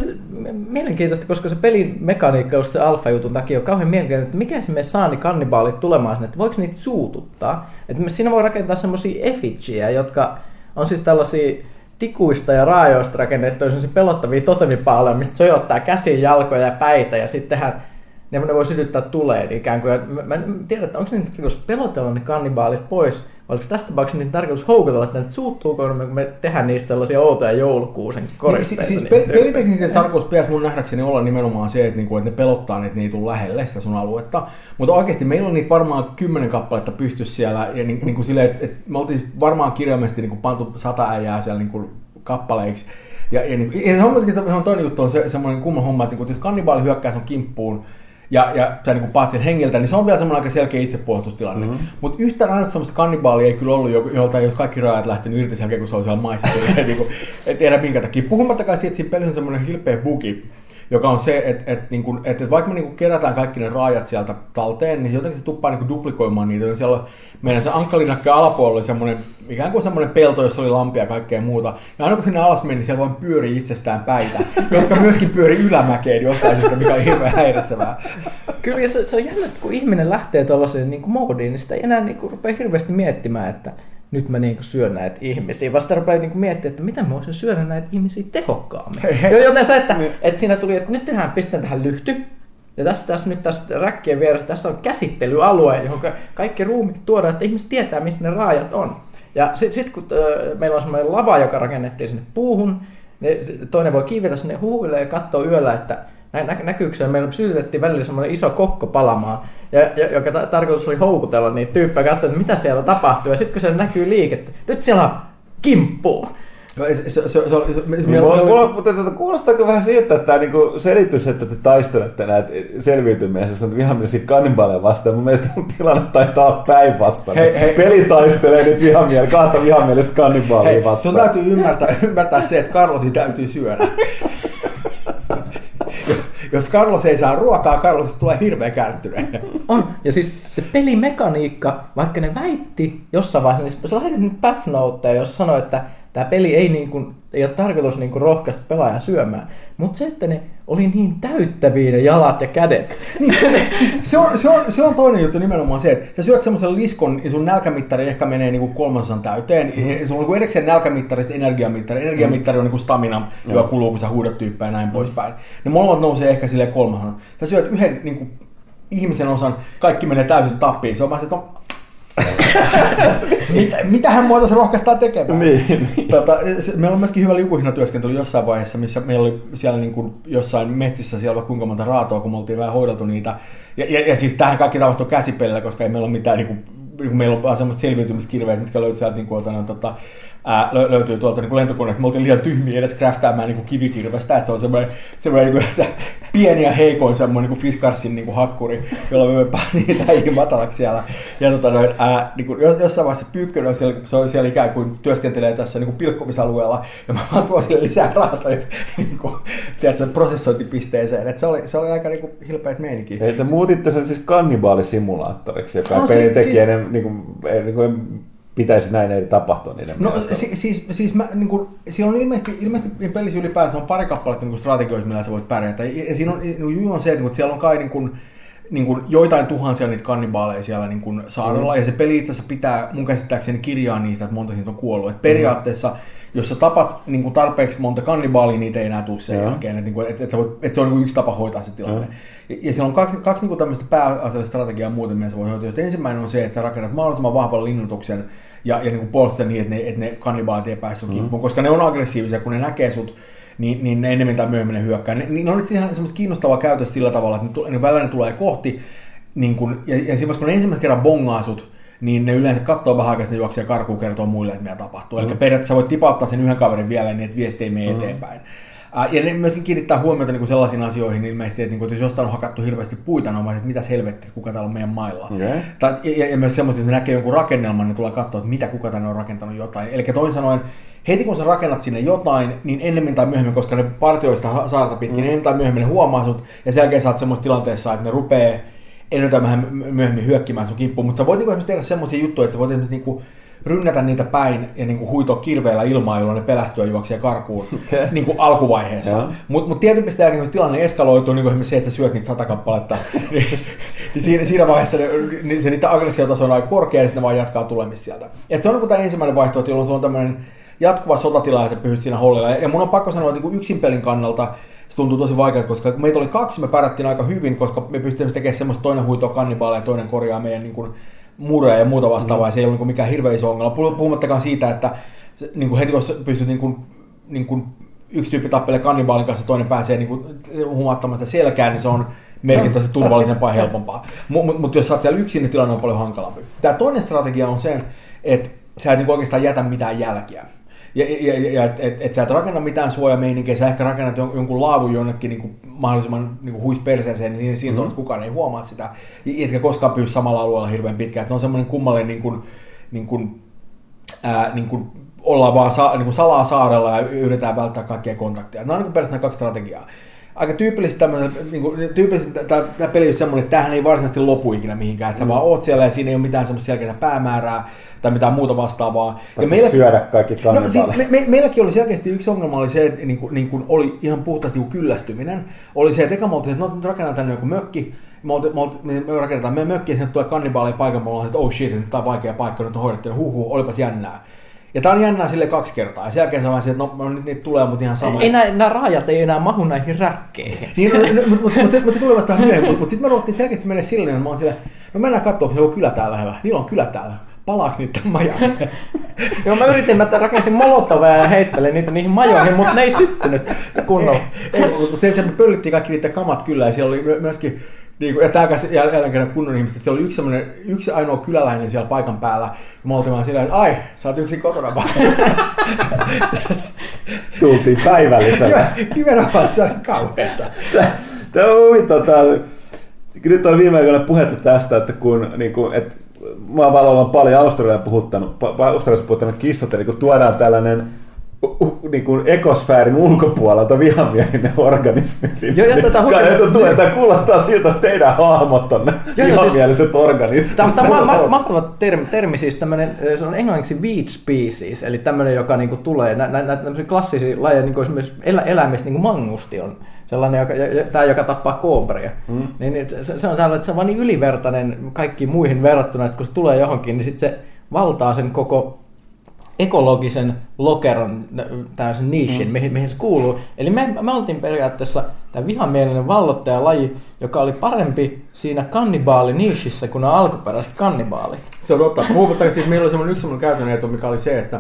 D: mielenkiintoista, koska se pelin mekaniikka just se alfa-jutun takia on kauhean mielenkiintoista, että mikä me saa niin kannibaalit tulemaan sinne, että voiko niitä suututtaa. Että me siinä voi rakentaa semmoisia effigiä, jotka on siis tällaisia tikuista ja raajoista rakennettuja semmoisia pelottavia totemipaaleja, mistä sojottaa käsiä, jalkoja ja päitä ja sittenhän ne, ne voi sytyttää tuleen ikään kuin. Mä, mä en tiedä, että onko niitä pelotella ne kannibaalit pois, oliko tässä tapauksessa niitä tarkoitus houkutella, että ne suuttuuko me, kun me tehdään niistä tällaisia outoja joulukuusen koristeita.
C: Siis, siis
D: niiden
C: pe- peliteknisesti
D: ympärillä.
C: tarkoitus pitäisi mun nähdäkseni olla nimenomaan se, että, niinku, että ne pelottaa, että ne ei tule lähelle sitä sun aluetta. Mutta oikeasti meillä on niitä varmaan kymmenen kappaletta pystyssä siellä. Ja niin, niin kuin silleen, että, että me oltiin varmaan kirjaimellisesti niin kuin pantu sata äijää siellä niin kuin kappaleiksi. Ja, ja, niin, ja se, on, se on toinen juttu, on se, semmoinen kumma homma, että niin kuin, jos kannibaali hyökkää sun kimppuun, ja, ja sä niin paat sen hengiltä, niin se on vielä semmoinen aika selkeä itsepuolustustilanne. Mm-hmm. Mutta yhtään aina semmoista kannibaalia ei kyllä ollut, jo- jolta jos kaikki rajat lähtenyt irti sen jälkeen, kun se on siellä maissa. niin kuin, et tiedä minkä takia. Puhumattakaan siitä, että siinä pelissä on semmoinen hilpeä bugi. Joka on se, että et, niin et, et vaikka me niin kerätään kaikki ne raajat sieltä talteen, niin jotenkin se tuppaa niin duplikoimaan niitä. Siellä meidän se ankkalinakka alapuolella oli semmoinen, ikään kuin semmoinen pelto, jossa oli lampia ja kaikkea muuta. Ja aina kun sinne alas meni, niin siellä vaan pyörii itsestään päitä, jotka myöskin pyörii ylämäkeen jostain syystä, mikä on hirveän häiritsevää.
D: Kyllä, se, se on jännä, että kun ihminen lähtee tuollaiseen niin moodiin, niin sitä ei enää niin kuin, rupea hirveästi miettimään, että nyt mä niinku syön näitä ihmisiä. Vasta rupeaa niinku miettimään, että miten mä voisin syödä näitä ihmisiä tehokkaammin. Joten se, että, niin. että siinä tuli, että nyt tehdään, pistän tähän lyhty. Ja tässä, tässä nyt tässä räkkien vieressä, tässä on käsittelyalue, johon kaikki ruumit tuodaan, että ihmiset tietää, missä ne raajat on. Ja sitten sit, kun äh, meillä on semmoinen lava, joka rakennettiin sinne puuhun, niin toinen voi kiivetä sinne huuille ja katsoa yöllä, että nä- nä- näkyykö se. Meillä sytytettiin välillä semmoinen iso kokko palamaan ja, ja, joka ta- tarkoitus oli houkutella niitä tyyppejä katsoa, että mitä siellä tapahtuu. Ja sitten kun se näkyy liikettä, nyt siellä on kimppu.
B: No, se, se, se, se, mulla, mulla, mutta kuulostaako vähän siltä, että tämä niinku selitys, että te taistelette näitä selviytymisestä on vihamielisiä kannibaaleja vastaan. Mun mielestä tilanne taitaa olla päinvastainen. Peli taistelee nyt vihamielistä, kahta vihamielistä kannibaalia vastaan.
C: Sun täytyy ymmärtää, ymmärtää se, että Karlosi täytyy syödä jos Carlos ei saa ruokaa, Carlos tulee hirveän kärttyneen.
D: On, ja siis se pelimekaniikka, vaikka ne väitti jossain vaiheessa, niin se lähetit nyt patch jos sanoi, että tämä peli ei, niin kuin, ei ole tarkoitus niin kuin rohkaista pelaajaa syömään. Mutta se, että ne oli niin täyttäviä ne jalat ja kädet.
C: Niin, se, se, on, se, on, se on toinen juttu nimenomaan se, että sä syöt semmoisen liskon ja sun nälkämittari ehkä menee niin kuin kolmasosan täyteen. Mm. Sulla on niin edekseen nälkämittari ja energiamittari. Energiamittari on niin kuin stamina, mm. joka kuluu, kun sä huudat tyyppejä ja näin mm. poispäin. Ne molemmat nousee ehkä sille kolmasosan. Sä syöt yhden niin kuin, ihmisen osan, kaikki menee täysin tappiin. Se on vaan se, että on Mitä, mitähän muuta se rohkaistaan tekemään?
B: Niin, niin.
C: Tota, se, meillä on myöskin hyvä liukuhinatyöskentely jossain vaiheessa, missä meillä oli siellä niin kuin jossain metsissä siellä kuinka monta raatoa, kun me oltiin vähän hoideltu niitä. Ja, ja, ja siis tähän kaikki tapahtui käsipelillä, koska ei meillä ole mitään, niin kuin, meillä on vaan semmoista selviytymiskirveet, mitkä löytyy sieltä niin kuin, tota, ää, lö, löytyy tuolta niin lentokoneesta. Me oltiin liian tyhmiä edes craftamaan niin kivikirvestä, että se on semmoinen, semmoinen niin kuin, pieni ja heikoin semmoinen niin Fiskarsin niin kuin hakkuri, jolla me niitä ihan matalaksi siellä. Ja tota, noin, ää, niin kuin, jossain vaiheessa Pyykkönen on siellä, se on siellä ikään kuin työskentelee tässä niin kuin pilkkomisalueella, ja mä vaan tuon sille lisää raatoja niin kuin, tiedätkö, prosessointipisteeseen. Et se, oli, se oli aika niin kuin, hilpeät meininki.
B: Ei, te muutitte sen siis kannibaalisimulaattoriksi, joka no, siis, tekee siis, ne, niin kuin, niin kuin, pitäisi näin ei tapahtua niiden
C: No si- siis, siis mä, niin kuin, siellä on ilmeisesti, ilmeisesti pelissä ylipäänsä on pari kappaletta niin strategioita, millä sä voit pärjätä. Ja siinä on, niin on se, että siellä on kai niin kuin, niin kuin joitain tuhansia niitä kannibaaleja siellä niin kuin saarella, mm. ja se peli itse asiassa pitää mun käsittääkseni kirjaa niistä, että monta siitä on kuollut. Et periaatteessa, mm. jos sä tapat niin kuin tarpeeksi monta kannibaalia, niitä ei enää tule sen jälkeen. Että, niin että, että, että se on niin yksi tapa hoitaa se tilanne. Mm. Ja, ja siellä on kaksi, kaksi niin kuin tämmöistä pääasiallista strategiaa muuten, missä voi hoitaa. Ensimmäinen on se, että sä rakennat mahdollisimman vahvan linnutuksen, ja, ja niin puolustaa niin, että ne, että ne kannibaalit ei pääse sun mm-hmm. koska ne on aggressiivisia, kun ne näkee sut, niin, niin ne enemmän tai myöhemmin ne hyökkää. Ne, niin on ihan semmoista kiinnostavaa käytöstä sillä tavalla, että ne, ne välillä ne tulee kohti, niin kun, ja, ja siinä, kun ne ensimmäisen kerran bongaa sut, niin ne yleensä katsoo vähän aikaa, ne juoksee karkuun kertoo muille, että mitä tapahtuu. Mm. Eli periaatteessa voit tipauttaa sen yhden kaverin vielä niin, että viesti ei mene mm. eteenpäin. Ja ne myöskin kiinnittää huomiota niin kuin sellaisiin asioihin ilmeisesti, että, niin kuin, että jos jostain on hakattu hirveästi puita, niin että mitä helvettiä, kuka täällä on meidän mailla. Okay. Tai, ja, ja, myös semmoista, että näkee jonkun rakennelman, niin tulee katsoa, että mitä kuka tänne on rakentanut jotain. Eli toisin sanoen, heti kun sä rakennat sinne jotain, niin ennemmin tai myöhemmin, koska ne partioista saarta pitkin, mm. niin ennemmin tai myöhemmin ne huomaa sut, ja sen jälkeen sä oot semmoisessa tilanteessa, että ne rupeaa enemmän vähän myöhemmin hyökkimään sun kimppuun. Mutta sä voit niin tehdä semmoisia juttuja, että sä voit esimerkiksi niin rynnätä niitä päin ja niin kuin huitoa kirveellä ilmaa, jolloin ne pelästyä juoksee karkuun niin kuin alkuvaiheessa. Mutta mut tietyn pisteen jälkeen, kun tilanne eskaloituu, niin kuin se, että sä syöt niitä sata kappaletta, niin, niin siinä, siinä vaiheessa ne, niin se niitä aggressiotaso on aika korkea, ja sitten ne vaan jatkaa tulemista sieltä. Et se on niin tämä ensimmäinen vaihtoehto, jolloin se on tämmöinen jatkuva sotatila, ja sä pysyt siinä hollilla. Ja mun on pakko sanoa, että niin kuin yksin pelin kannalta se tuntuu tosi vaikeaa, koska meitä oli kaksi, me pärjättiin aika hyvin, koska me pystymme tekemään semmoista toinen huitoa kannibaaleja ja toinen korjaa meidän niin kuin, mureja ja muuta vastaavaa, mm. se ei ole niin mikään hirveä iso ongelma. Puhumattakaan siitä, että niin kuin heti kun pystyt niin kuin, niin kuin yksi tyyppi tappelee kannibaalin kanssa, toinen pääsee niin huomattamaan sitä selkään, niin se on merkittävästi turvallisempaa ja helpompaa. Mutta mut jos sä oot siellä yksin, niin tilanne on paljon hankalampi. Tämä toinen strategia on se, että sä et niin oikeastaan jätä mitään jälkiä. Ja, ja, ja, että et, et sä et rakenna mitään suojameininkiä, sä ehkä rakennat jon, jonkun laavun jonnekin niin kuin mahdollisimman niin kuin huis perseeseen, niin siinä mm-hmm. kukaan ei huomaa sitä, etkä koskaan pysy samalla alueella hirveän pitkään. Et se on semmoinen kummallinen niin kuin, niin kuin, ää, niin kuin ollaan vaan sa, niin kuin salaa saarella ja yritetään välttää kaikkia kontakteja. Nämä on niin periaatteessa kaksi strategiaa. aika tyypillistä tämmöinen, niin kuin, tyypillistä tämä, tämä peli on semmoinen, että tämähän ei varsinaisesti lopu ikinä mihinkään, että sä mm. vaan oot siellä ja siinä ei ole mitään semmoista selkeää päämäärää tai mitään muuta vastaavaa.
B: Ja meillä, syödä kaikki
C: no, siis me, me, meilläkin oli selkeästi yksi ongelma oli se, että niin kuin, niin kuin oli ihan puhtaasti kyllästyminen. Oli se, että eka me oltiin, että no, rakennetaan tänne joku mökki, me, olti, me, olti, me rakennetaan meidän mökki ja sinne tulee kannibaaleja paikan, me ollaan, että oh shit, nyt tämä on vaikea paikka, nyt on hoidettu, huhu, olipas jännää. Ja tää on jännää sille kaksi kertaa. Ja sen jälkeen se on että no, no nyt niitä tulee, mutta ihan sama.
D: Ei, ei nämä raajat ei enää mahu näihin räkkeihin.
C: Niin, no, no, mutta mut, mut, mut, tuli vasta hyvin, mutta mut sitten me ruvettiin selkeästi mennä silleen, että mä oon silleen, no mennään katsoa, onko se kylä täällä lähellä. Niillä on kylä täällä. Palaaks niitä maja?
D: Joo, mä yritin, että rakensin molotoveja ja heittelin niitä niihin majoihin, mutta ne ei syttynyt kunnolla.
C: Ei, ei mutta sen, sen pöllittiin kaikki niitä kamat kyllä, ja siellä oli myöskin niin kuin, ja tämä jälleen kerran kunnon ihmiset, siellä oli yksi, yksi ainoa kyläläinen siellä paikan päällä, ja me oltiin vaan silleen, että ai, sä oot yksin kotona vaan.
B: Tultiin päivällisellä.
C: Nimenomaan se oli kauheata.
B: Tämä on huvittava. Nyt on viime aikoina puhetta tästä, että kun niin kuin, että maapallolla on paljon Australiaa puhuttanut, Australiassa puhuttanut kissat, eli kun tuodaan tällainen niin kuin ekosfäärin ulkopuolelta vihamielinen organismi sinne. Joo, ja tätä niin, tulee, tämä kuulostaa siltä, että teidän hahmot on ne joo, vihamieliset siis, organismit.
D: Tämä, tämä on ma- mahtava termi, termi, siis tämmöinen, se on englanniksi weed species, eli tämmöinen, joka niin kuin tulee, näitä nä, nä, klassisia lajeja, niin kuin esimerkiksi elä, eläimistä, niin kuin mangusti on sellainen, joka, tämä, joka tappaa koobria. Mm. Niin, niin se, se on sellainen, että se on vaan niin ylivertainen kaikkiin muihin verrattuna, että kun se tulee johonkin, niin sitten se valtaa sen koko ekologisen lokeron, tämmöisen nishin, mm. mihin, mihin se kuuluu. Eli me, me oltiin periaatteessa tämä vihamielinen vallottaja-laji, joka oli parempi siinä kannibaali-nishissä kuin nämä alkuperäiset kannibaalit.
C: Se on totta. Huomattakaa, siis meillä oli semmoinen yksi semmoinen käytännön etu, mikä oli se, että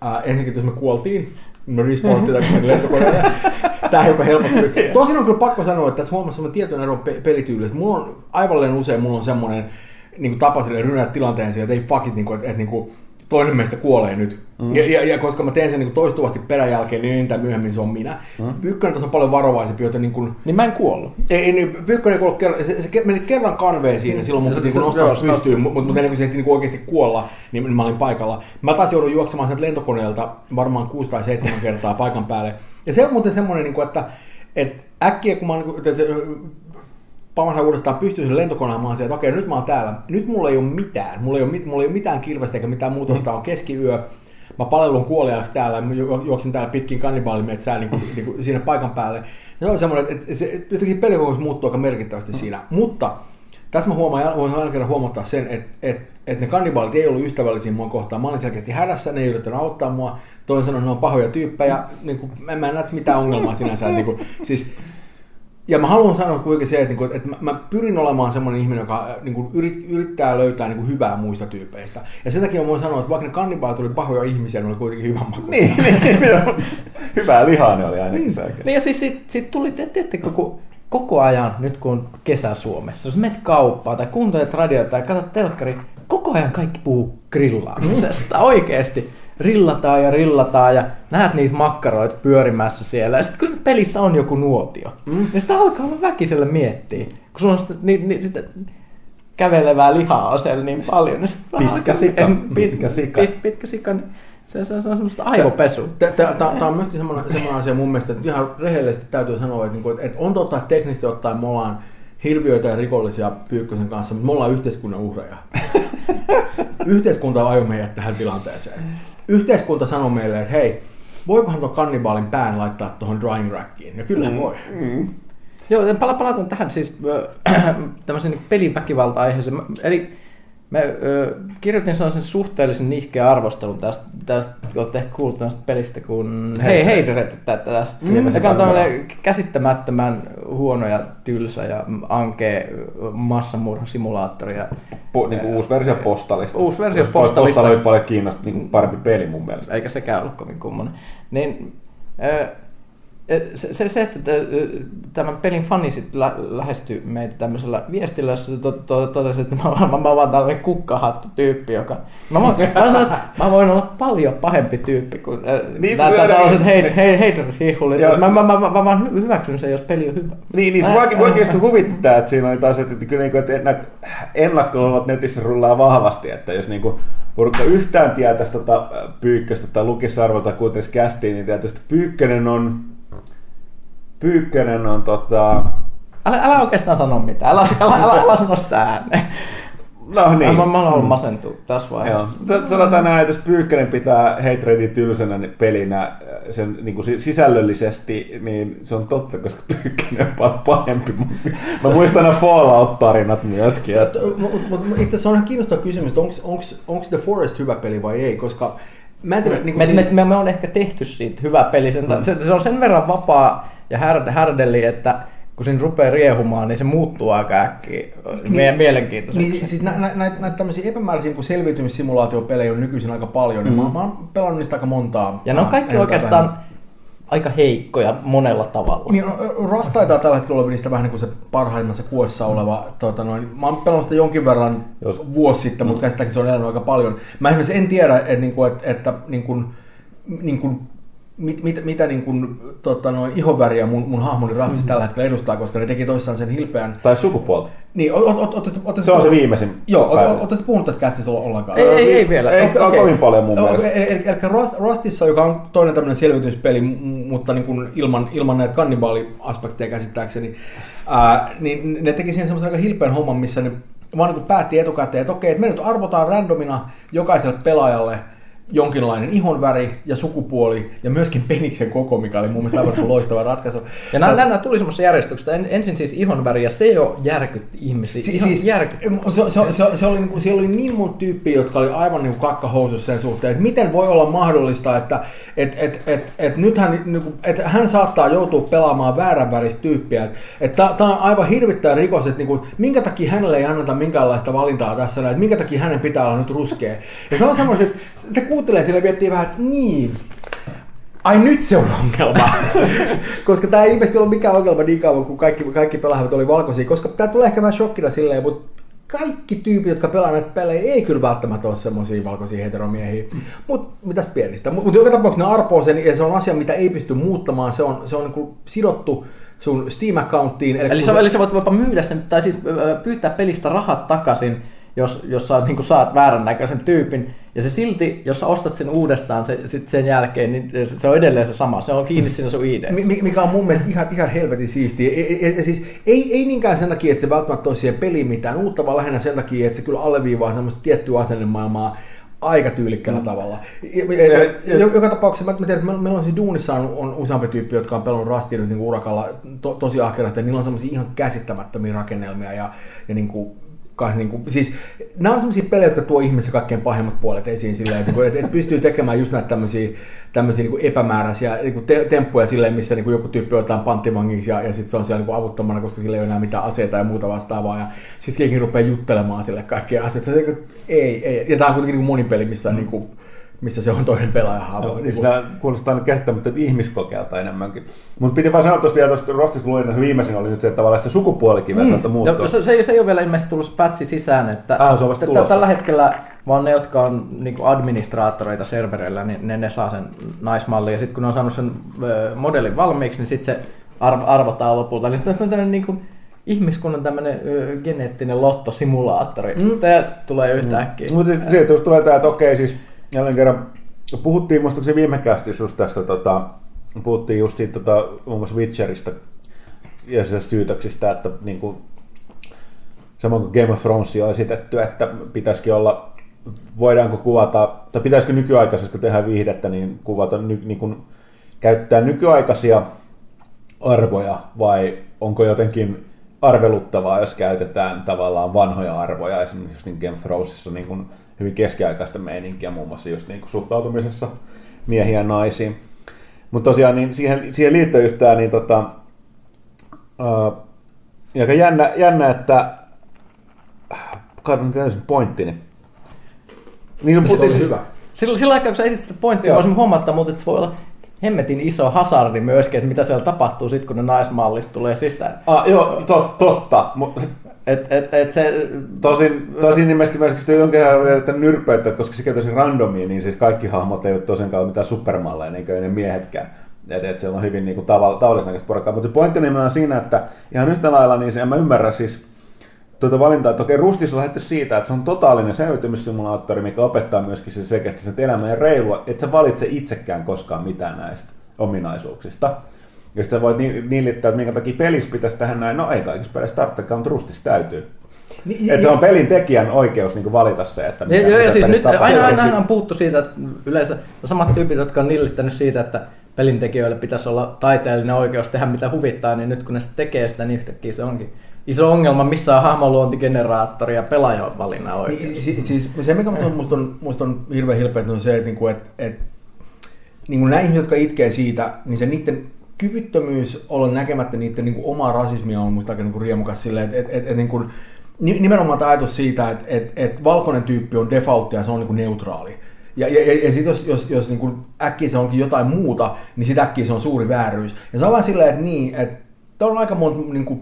C: ää, ensinnäkin jos me kuoltiin, me respawnattiin takaisin lentokoneelle. Tämä hiukan helpotti. Tosin on kyllä pakko sanoa, että tässä huomassa semmoinen tietoinen ero pelityylissä. Mulla on aivan usein mulla on semmoinen niin tapa rynnätä tilanteen siihen, että ei fuck it, niin kuin, että, että niin kuin, toinen meistä kuolee nyt. Mm. Ja, ja, ja, koska mä teen sen niin toistuvasti peräjälkeen, niin entä myöhemmin se on minä. Mm. Pyykkönen on paljon varovaisempi, joten niin kuin...
D: Niin mä en kuollut.
C: Ei, niin Pyykkönen kuollut kerran, se, se, meni kerran kanveen siinä, mm. silloin mun piti niin nostaa pystyyn, mutta mut ennen kuin se ehti niin oikeasti kuolla, niin mä olin paikalla. Mä taas joudun juoksemaan sieltä lentokoneelta varmaan 6 tai 7 kertaa paikan päälle. Ja se on muuten semmoinen, niin kuin, että, että äkkiä kun mä oon, että se, pamassa uudestaan pystyy lentokoneen, mä että okei, nyt mä oon täällä. Nyt mulla ei ole mitään. Mulla ei ole, mulla ei ole mitään kirvestä eikä mitään muuta. on keskiyö. Mä palelun kuoliaaksi täällä, mä juoksin täällä pitkin kannibaalimetsää niin kuin, niin kuin siinä paikan päälle. Ja se on semmoinen, että se, jotenkin pelikokemus muuttuu aika merkittävästi mm. siinä. Mutta tässä mä huomaan, voin aina kerran huomata sen, että, että, että ne kannibaalit ei ollut ystävällisiä mua kohtaan. Mä olin selkeästi hädässä, ne ei yrittänyt auttaa mua. Toinen sanoi, että ne on pahoja tyyppejä. Niin kuin, en mä näe mitään ongelmaa sinänsä. Niin kuin, siis ja mä haluan sanoa kuitenkin se, että, niinku, että mä, mä pyrin olemaan semmoinen ihminen, joka niin kuin, yrittää löytää niin kuin, hyvää muista tyypeistä. Ja sen takia mä voin sanoa, että vaikka ne kannibaalit oli pahoja ihmisiä, ne oli kuitenkin hyvän maku.
B: Niin, niin, niin hyvää lihaa ne oli ainakin niin.
D: selkeästi. Niin ja siis sit, sit tuli, tiedättekö, kun koko ajan, nyt kun on kesä Suomessa, jos menet kauppaan tai kuuntelet radiota tai katsot telkkari, koko ajan kaikki puhuu grillaamisesta oikeasti rillataan ja rillataan ja näet niitä makkaroita pyörimässä siellä. Ja sitten kun pelissä on joku nuotio, mm. niin sitä alkaa olla väkiselle miettiä. Kun sulla on sitä, ni, ni, sitä kävelevää lihaa on siellä niin paljon. Niin
B: pitkä sika. En, pit, pitkä sika.
D: Pit, pitkä sika. Niin se, se, se on semmoista aivopesu.
C: Tämä on myöskin semmoinen, semmoinen asia mun mielestä, että ihan rehellisesti täytyy sanoa, että, niinku, että on totta, että teknisesti ottaen me ollaan hirviöitä ja rikollisia Pyykkösen kanssa, mutta me ollaan yhteiskunnan uhreja. Yhteiskunta ajoi meidät tähän tilanteeseen yhteiskunta sanoo meille, että hei, voikohan tuon kannibaalin pään laittaa tuohon drying rackiin? Ja kyllä mm. voi. Mm.
D: Joo, pala- palataan tähän siis äh, tämmöisen niin peliväkivalta-aiheeseen. Eli Mä ö, kirjoitin sellaisen suhteellisen nihkeän arvostelun tästä, tästä olette ehkä kuullut tästä pelistä kuin Hei Hei tässä. Mm, se on tämmöinen käsittämättömän huono ja tylsä ja ankee massamurhasimulaattori. Ja,
B: po, niin kuin uusi versio Postalista.
D: Uusi versio Postalista.
B: Postalla oli paljon kiinnostunut, niin parempi peli mun mielestä.
D: Eikä sekään ollut kovin kummonen. Niin, ö, se, se, se, että tämän pelin fani sit lä- lähestyi meitä tämmöisellä viestillä, jossa to, to, totesi, että mä, mä, mä oon tällainen kukkahattu tyyppi, joka... Mä, voin, mä, sanon, mä voin olla paljon pahempi tyyppi kuin niin, nämä tällaiset hei, hei, haters-hihulit. Mä, mä, mä, mä, mä, vaan hyväksyn sen, jos peli on hyvä.
B: Niin, niin se voikin oikeasti huvittaa, että siinä oli taas, että, kyllä, niin että näitä ennakkoilut netissä rullaa vahvasti, että jos niin kuin, porukka yhtään tietäisi tota Pyykköstä tai lukisi arvolta kuitenkin kästiin, niin tietäisi, että Pyykkönen on Pyykkönen on tota...
D: Älä, älä oikeastaan sano mitään, älä, älä, älä, älä sano sitä ääneen.
B: No niin.
D: Mä, mä olen ollut masentu tässä vaiheessa.
B: Joo. Sanotaan näin, että jos Pyykkönen pitää Hatredin tylsänä pelinä äh, sen niin kuin sisällöllisesti, niin se on totta, koska Pyykkönen on paljon pahempi. Mä muistan nämä Fallout-tarinat myöskin. Että...
C: Mutta itse asiassa on ihan kiinnostava kysymys, että onko The Forest hyvä peli vai ei, koska Mä en tiedä,
D: niin me, siis... me, me, on ehkä tehty siitä hyvä peli. Sen, mm. se, se, on sen verran vapaa ja härd, härdelli, että kun siinä rupeaa riehumaan, niin se muuttuu aika äkkiä niin, mielenkiintoiseksi.
C: Niin, siis nä, nä, näitä, näitä tämmöisiä epämääräisiä niin selviytymissimulaatiopelejä on nykyisin aika paljon, mm. ja mä, mä oon pelannut niistä aika montaa.
D: Ja ne on kaikki oikeastaan vähän. aika heikkoja monella tavalla.
C: Niin, Rust taitaa tällä hetkellä olla niistä vähän niin kuin se parhaimmassa kuossa oleva. Tuota, noin, mä oon pelannut sitä jonkin verran Jos. vuosi sitten, mm. mutta käsittääkin se on elänyt aika paljon. Mä esimerkiksi en tiedä, että, niin kuin, että, että niin kuin, niin kuin mit, mit, mitä niin kuin, tota, noin, ihonväriä mun, mun hahmoni ratsissa mm. tällä hetkellä edustaa, koska ne teki toissaan sen hilpeän...
B: Tai sukupuolta.
C: Niin, o, o, o, o,
B: se on se viimeisin.
C: Joo, oletteko puhunut tästä käsissä ollenkaan?
D: Ei, ei, ei vielä.
B: Ei okay, okay. kovin paljon mun mielestä.
C: Eli, eli Rust, Rustissa, joka on toinen tämmöinen selvityspeli, mutta niin kuin ilman, ilman näitä kannibaaliaspekteja käsittääkseni, ää, niin ne teki siihen semmoisen aika hilpeän homman, missä ne vaan niin kuin päätti etukäteen, että okei, että me nyt arvotaan randomina jokaiselle pelaajalle – jonkinlainen ihonväri ja sukupuoli ja myöskin peniksen koko, mikä oli mun mielestä aivan loistava ratkaisu.
D: Ja nämä, nämä tuli semmoisessa järjestyksessä. En, ensin siis ihonväri ja se jo järkytti ihmisiä. Si- siis, järkytti.
C: Se, se, se, se, oli, niin siellä oli niin mun tyyppi, jotka oli aivan niin kakkahousussa sen suhteen, että miten voi olla mahdollista, että et, et, et, et nythän, niin kuin, et hän saattaa joutua pelaamaan vääränväristä tyyppiä. Että tämä on aivan hirvittävä rikos, että niin kuin, minkä takia hänelle ei anneta minkäänlaista valintaa tässä, että minkä takia hänen pitää olla nyt ruskea. Ja se on semmoista, että kuuntelee sille miettii vähän, että niin, ai nyt se on ongelma. koska tämä ei ilmeisesti ollut mikään ongelma niin kauan, kun kaikki, kaikki pelaavat oli valkoisia. Koska tämä tulee ehkä vähän shokkina silleen, mutta kaikki tyypit, jotka pelaa näitä pelejä, ei kyllä välttämättä ole semmoisia valkoisia heteromiehiä. Mm. Mutta mitäs pienistä. Mutta mut joka tapauksessa ne arpoo sen, ja se on asia, mitä ei pysty muuttamaan. Se on, se on niin sidottu sun Steam-accounttiin.
D: Eli, eli, se, eli sä voit jopa myydä sen, tai siis pyytää pelistä rahat takaisin, jos, jos sä niin saat väärän näköisen tyypin, ja se silti, jos sä ostat sen uudestaan se, sit sen jälkeen, niin se on edelleen se sama. Se on kiinni siinä sun ID.
C: Mikä on mun mielestä ihan, ihan helvetin siistiä. Ja, ja, ja siis ei, ei niinkään sen takia, että se välttämättä on siihen peliin mitään uutta, vaan lähinnä sen takia, että se kyllä alleviivaa semmoista tiettyä asennemaailmaa aika tyylikkäällä mm. tavalla. Ja, ja, ja, joka tapauksessa mä, mä tiedän, että meillä on siis duunissa on, on useampi tyyppi, jotka on pelannut Rustia nyt niin urakalla to, tosi ahkerasti, ja niillä on semmoisia ihan käsittämättömiä rakennelmia ja, ja niin kuin, niin kuin, siis, nämä on sellaisia pelejä, jotka tuo ihmisissä kaikkein pahimmat puolet esiin silleen, että, että, että pystyy tekemään just näitä tämmöisiä, tämmöisiä niin epämääräisiä niin kuin te, temppuja silleen, missä niin kuin joku tyyppi otetaan panttivangiksi ja, ja sitten se on siellä niin avuttomana, koska sillä ei ole enää mitään aseita ja muuta vastaavaa. Ja sitten kenkin rupeaa juttelemaan sille kaikkia asioita. Se, niin kuin, ei, ei. Ja tämä on kuitenkin niin monipeli, missä mm. niin kuin, missä se on toinen pelaaja
B: No, niin kuin... kuulostaa käsittämättä ihmiskokeelta enemmänkin. Mutta piti vaan sanoa tuosta vielä tuosta Rostista luin, viimeisin oli nyt se, että tavallaan se sukupuolikin mm. saattaa muuttua.
D: No, se, se, se, ei ole vielä ilmeisesti tullut pätsi sisään, että,
B: ah, se on
D: että tällä hetkellä vaan ne, jotka on niin administraattoreita servereillä, niin ne, ne saa sen naismallin. Ja sitten kun ne on saanut sen modelin valmiiksi, niin sitten se arv- arvotaan lopulta. Eli sitten on tämmöinen niin kuin, ihmiskunnan tämmöinen geneettinen lottosimulaattori. Mm. Tämä tulee yhtäkkiä.
B: Mm. Mutta sitten tulee tämä, että okei, siis jälleen kerran puhuttiin, musta se viime just tässä, tota, puhuttiin just siitä tota, muun muassa Witcherista ja se syytöksistä, että niin kuin, samoin kuin Game of Thrones on esitetty, että pitäisikin olla, voidaanko kuvata, tai pitäisikö nykyaikaisesti, kun tehdään viihdettä, niin kuvata, ny, niin kuin, käyttää nykyaikaisia arvoja, vai onko jotenkin arveluttavaa, jos käytetään tavallaan vanhoja arvoja, esimerkiksi niin Game of Thronesissa niin kuin hyvin keskiaikaista meininkiä muun muassa just niin kuin suhtautumisessa miehiä ja naisiin. Mutta tosiaan niin siihen, siihen liittyy just tämä niin tota, uh, aika jännä, jännä, että kadun täysin pointtini.
C: Niin, se oli hyvä.
D: Silloin, silloin aikaa, kun sä etit sitä pointtia, voisin huomata, mutta se voi olla hemmetin iso hasardi myöskin, että mitä siellä tapahtuu sitten, kun ne naismallit tulee sisään.
B: Ah, joo, to, totta.
D: Et, et, et se...
B: Tosin, tosin ilmeisesti myös jonkin ajan nyrpeyttä, koska se käy tosi randomia, niin siis kaikki hahmot ei ole tosiaan ole mitään supermalleja, niin kuin ne miehetkään. Et, et se on hyvin niin kuin tavallisnäköistä porukkaa. Mutta pointti on siinä, että ihan yhtä lailla, niin se, en mä ymmärrä siis tuota valintaa, että okei, Rustissa on lähdetty siitä, että se on totaalinen selviytymissimulaattori, mikä opettaa myöskin se sekästä sen elämän ja reilua, että sä valitse itsekään koskaan mitään näistä ominaisuuksista. Ja sitten voit ni- nillittää, että minkä takia pelissä pitäisi tähän näin. No ei kaikissa peleissä start account rustissa täytyy.
C: Niin,
B: Että se on pelin tekijän oikeus niin valita se, että
D: Ja, joo, ja siis nyt
B: pelissä
D: aina, aina, aina on puhuttu siitä, että yleensä samat tyypit, jotka on nillittänyt siitä, että pelintekijöille pitäisi olla taiteellinen oikeus tehdä mitä huvittaa, niin nyt kun ne tekee sitä, niin yhtäkkiä se onkin iso ongelma, missä on hahmoluontigeneraattori ja pelaajan valinnan oikeus.
C: Niin, si, siis se, mikä musta on, musta on, hirveän hilpeä, on se, että, niinku, että, että niinku nämä ihmiset, jotka itkee siitä, niin se niiden kyvyttömyys olla näkemättä niiden niinku omaa rasismia on musta aika niinku riemukas silleen, että, että, että, että niinku, ni- nimenomaan tämä ajatus siitä, että, että, että valkoinen tyyppi on default ja se on niinku neutraali. Ja, ja, ja, ja sitten jos, jos, jos niinku äkkiä se onkin jotain muuta, niin sitä äkkiä se on suuri vääryys. Ja se on vaan silleen, että niin, että on aika monta niinku,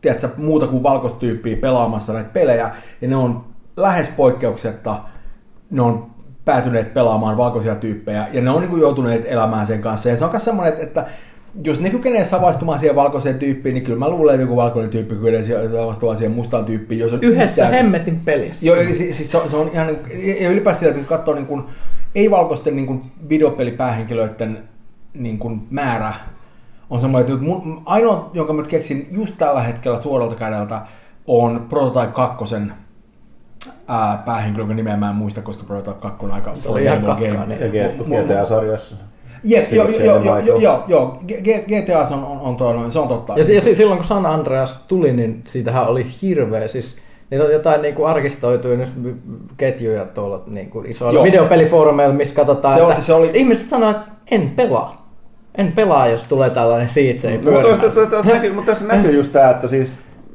C: tiedätkö, muuta kuin valkoista tyyppiä pelaamassa näitä pelejä, ja ne on lähes poikkeuksetta, ne on päätyneet pelaamaan valkoisia tyyppejä, ja ne on niin kuin joutuneet elämään sen kanssa. Ja se on myös semmoinen, että, jos ne kykenee savaistumaan siihen valkoiseen tyyppiin, niin kyllä mä luulen, että joku valkoinen tyyppi kykenee savaistumaan siihen mustaan tyyppiin. Jos on
D: Yhdessä
C: yhtään-
D: hemmetin pelissä.
C: Joo, siis, siis se, on, se on ihan, niin kuin- ja ylipäätään sitä, että kun katsoo niin kuin, ei-valkoisten niin kuin videopelipäähenkilöiden niin kuin määrä on semmoinen, että mun, ainoa, jonka mä keksin just tällä hetkellä suoralta kädeltä, on Prototype 2 ää, päähenkilö, jonka nimeä mä en muista, koska Prototype 2 on aika
D: Se oli ihan
C: forgettable
D: kakkaa,
C: game.
D: niin.
B: Ja G- GTA-sarjassa.
C: Jep, joo, joo, joo, joo, joo, GTA on, on, on, toi noin, se on totta.
D: Ja, ja si- silloin kun San Andreas tuli, niin siitähän oli hirveä. Siis niitä on jotain niin kuin arkistoituja nyt ketjuja tuolla niin kuin isoilla
C: Joo.
D: videopelifoorumeilla, missä katsotaan,
C: Se oli-
D: että
C: se oli-
D: ihmiset sanoo, että en pelaa. En pelaa, jos tulee tällainen siitsei
B: No, mutta
D: pyörimään.
B: tässä, tässä, näkyy, mutta tässä näkyy just tämä, että siis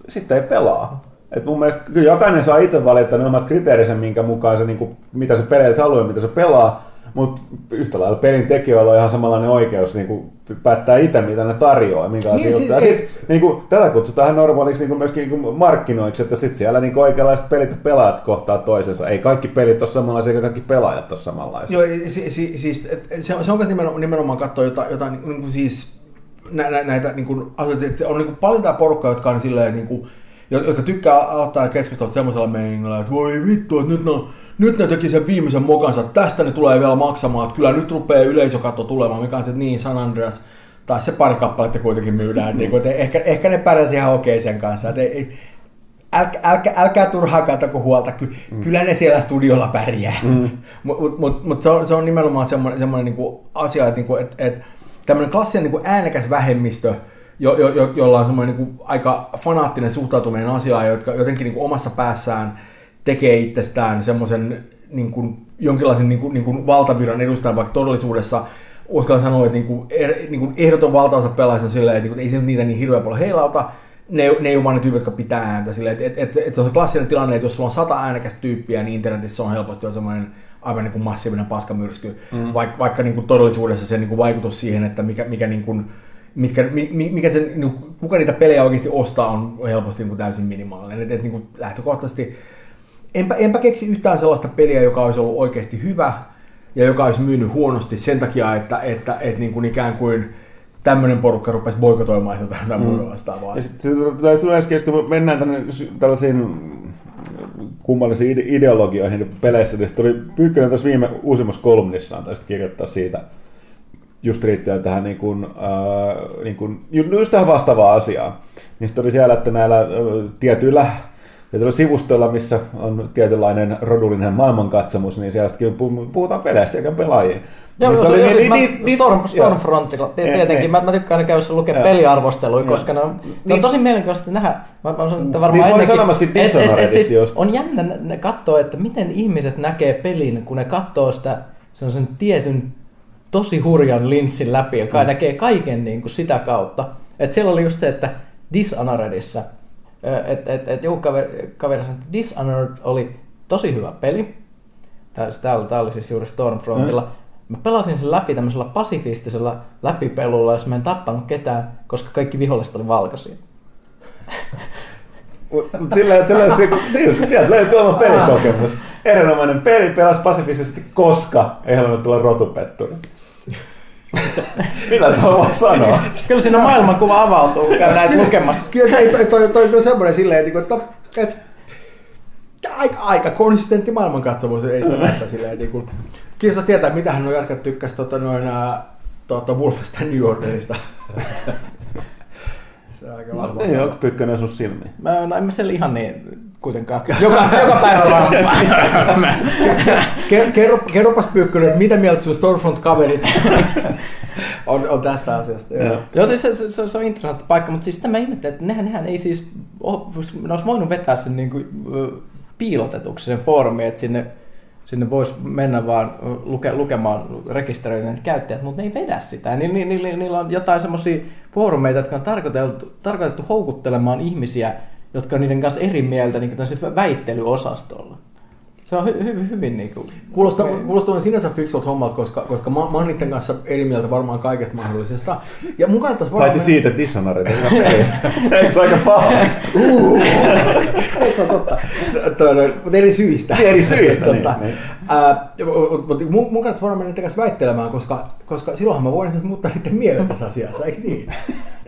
B: sitten ei pelaa. Et mun mielestä kyllä jokainen saa itse valita ne omat kriteerinsä, minkä mukaan se, niinku, mitä se peleiltä haluaa ja mitä se pelaa. Mutta yhtä lailla pelin tekijöillä on ihan samanlainen oikeus niinku, päättää itse, mitä ne tarjoaa ja minkälaisia
C: Niin,
B: juttuja.
C: siis
B: sit, niinku, tätä kutsutaan normaaliksi niinku, myöskin niinku, markkinoiksi, että sitten siellä niinku, oikeanlaiset pelit ja pelaajat kohtaa toisensa. Ei kaikki pelit ole samanlaisia, eikä kaikki pelaajat ole samanlaisia.
C: Joo, si, si, siis se, on- se on nimenomaan, nimenomaan katsoa jotain, jotain niin, niin kuin siis nä, nä, näitä niin kuin, asioita, että on niin kuin paljon tämä porukka, jotka on silleen, niin kuin, jotka tykkää aloittaa keskustelut semmoisella meiningillä, että voi vittu, että nyt ne, on- nyt ne teki sen viimeisen mokansa, että tästä ne tulee vielä maksamaan, että kyllä nyt rupeaa yleisökatto tulemaan, mikä on se, että niin San Andreas, tai se pari kappaletta kuitenkin myydään, että, niin että ehkä, ehkä ne pärjäsi ihan okei sen kanssa, että ei, älkää, älkää, älkää turhaan katsoko huolta, Ky, mm. kyllä ne siellä studiolla pärjää. Mm. Mutta mut, mut, mut se, on, se on nimenomaan semmoinen, semmoinen niinku asia, että niinku, et, et, tämmöinen klassinen niinku äänekäs vähemmistö, jo, jo, jo, jolla on semmoinen niinku aika fanaattinen suhtautuminen asiaan, jotka jotenkin niinku omassa päässään tekee itsestään semmoisen niinku, jonkinlaisen niinku, niinku valtavirran edustajan, vaikka todellisuudessa uskallan sanoa, että niinku, er, niinku ehdoton valtaosa pelaajista on silleen, että niinku, ei se niitä niin hirveän paljon heilauta, ne, ne ei ole ne tyypit, jotka pitää ääntä. Silleen, että et, et, et se on se klassinen tilanne, että jos sulla on sata äänekästä tyyppiä, niin internetissä on helposti jo semmoinen aivan niin kuin massiivinen paskamyrsky. Mm. Vaikka, vaikka niin kuin todellisuudessa se niin kuin vaikutus siihen, että mikä, mikä, niin kuin, mitkä, mi, mi- mikä se, niin kuka niitä pelejä oikeasti ostaa, on helposti niin kuin täysin minimaalinen. Et, et, niin kuin lähtökohtaisesti enpä, enpä keksi yhtään sellaista peliä, joka olisi ollut oikeasti hyvä ja joka olisi myynyt huonosti sen takia, että, että, että niin kuin ikään kuin tämmöinen porukka rupesi boikotoimaan sitä tai muuta vastaavaa.
B: Ja sitten tulee kun mennään tänne tällaisiin kummallisiin ide- ideologioihin peleissä, niin tuli Pyykkönen tässä viime uusimmassa kolumnissaan taisi kirjoittaa siitä just liittyen tähän niin kuin, äh, niin kuin, ju- just tähän vastaavaan asiaan. Niin sitten oli siellä, että näillä äh, tietyillä tietyillä sivustoilla, missä on tietynlainen rodullinen maailmankatsomus, niin sieltäkin puh- puhutaan peleistä eikä pelaajia.
D: Joo,
B: Siis oli
D: joo,
B: niin-
D: siis mä,
B: niin- niin-
D: Storm. Stormfrontilla, ti-
B: Ei,
D: tietenkin,
B: ei.
D: mä, mä tykkään käydä lukea
B: Joo.
D: peliarvosteluja,
B: Joo.
D: koska ne on, ne on
B: Niin.
D: tosi mielenkiintoista nähdä, mä, mä sanon, että varmaan
B: Niin,
D: ennenkin,
B: sanomassa
D: et- et- et
B: Dishonoredista
D: siis on jännä katsoo, että miten ihmiset näkee pelin, kun ne katsoo sitä sen tietyn tosi hurjan linssin läpi, joka mm. näkee kaiken niin kuin sitä kautta. Et siellä oli just se, että Dishonoredissa, että et, et joku kaveri, kaveri sanoi, että Dishonored oli tosi hyvä peli. Täällä, tää oli siis juuri Stormfrontilla. Mä pelasin sen läpi tämmöisellä pasifistisella läpipelulla, jos mä en tappanut ketään, koska kaikki viholliset oli valkoisia.
B: Mutta sillä, sillä, se, sieltä, sieltä löytyy oma pelikokemus. Erinomainen peli, pelasi pasifisesti, koska ei halunnut tulla rotupetturi. Mitä tuo voi sanoa?
D: Kyllä siinä maailmankuva avautuu, kun käy näitä lukemassa.
C: Kyllä toi, toi, toi, toi, toi semmoinen silleen, kuin, että, että aika, aika konsistentti maailmankatsomus ei välttämättä silleen. Niin kuin, kiinnostaa tietää, mitä hän on jatkat tykkäsi tota, noin, ää, tuota, Wolfenstein New Orderista. se on aika
B: No,
C: varma.
B: ei ole pykkönen sun silmiin.
D: Mä, no en mä siellä ihan niin kuitenkaan. Joka, joka päivä vaan.
C: Ker- kerro, kerropas Pyykkönen, että mitä mieltä sun Storefront-kaverit on, on tästä asiasta. Joo.
B: Joo.
D: Joo, siis se, se, se, se on interessantti paikka, mutta siis sitä mä ihmettelen, että nehän, nehän ei siis, ole, ne olisi voinut vetää sen niin kuin, piilotetuksi sen foorumin, että sinne, sinne voisi mennä vaan luke, lukemaan rekisteröineet käyttäjät, mutta ne ei vedä sitä. Ni, ni, ni, niillä on jotain semmoisia foorumeita, jotka on tarkoitettu, tarkoitettu houkuttelemaan ihmisiä, jotka on niiden kanssa eri mieltä niin kuin väittelyosastolla. Se on hy, hy, hyvin niin kuin...
C: Kuulostaa, kuulostaa sinänsä fiksulta hommalta, koska, koska mä, mä oon niiden kanssa eri mieltä varmaan kaikesta mahdollisesta. Ja mun kannattaisi varmaan...
B: Paitsi siitä, että Dishonored on hyvä peli. Eikö se aika paha?
C: se on totta. Mutta eri syistä.
B: Eri syistä,
C: Totta.
B: niin, niin.
C: Ää, Mutta mun, mun kannattaisi varmaan niiden kanssa väittelemään, koska, koska silloinhan mä voin muuttaa niiden mielen tässä asiassa, eikö niin?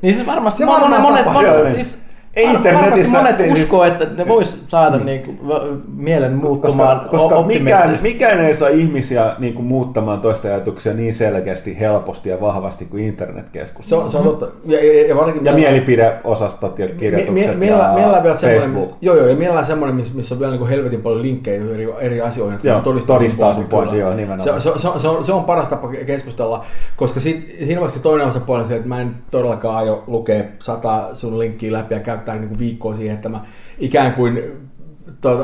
D: Niin se varmasti,
C: Se
D: monet,
C: varmaan
D: monet,
C: tapahtuu.
D: monet,
B: Joo, niin.
D: siis,
B: Ei internetissä-
D: monet
B: siis-
D: uskoo, että ne vois saada niinku, va- mielen muuttumaan
B: Koska, koska mikään, mikään ei saa ihmisiä niin kuin, muuttamaan toista ajatuksia niin selkeästi, helposti ja vahvasti kuin
C: Se
B: internetkeskustelu.
C: on, se on totta. Ja, ja, ja, varsinkin
B: Ja mielipideosastot ja kirjoitukset
C: Mie- mie-
B: ja Facebook.
C: joo, joo, ja mielellään semmoinen, missä, missä on vielä niin helvetin paljon linkkejä eri, eri asioihin. että se
B: Joo,
C: todistaa,
B: todistaa sun
C: kyllä.
B: pointin, joo, nimenomaan.
C: Se, se, se, se, on, se on paras tapa keskustella, koska sit, siinä vaiheessa toinen osapuoli on se, että mä en todellakaan aio lukea sata sun linkkiä läpi ja käyttää niin viikkoa siihen, että mä ikään kuin tuota,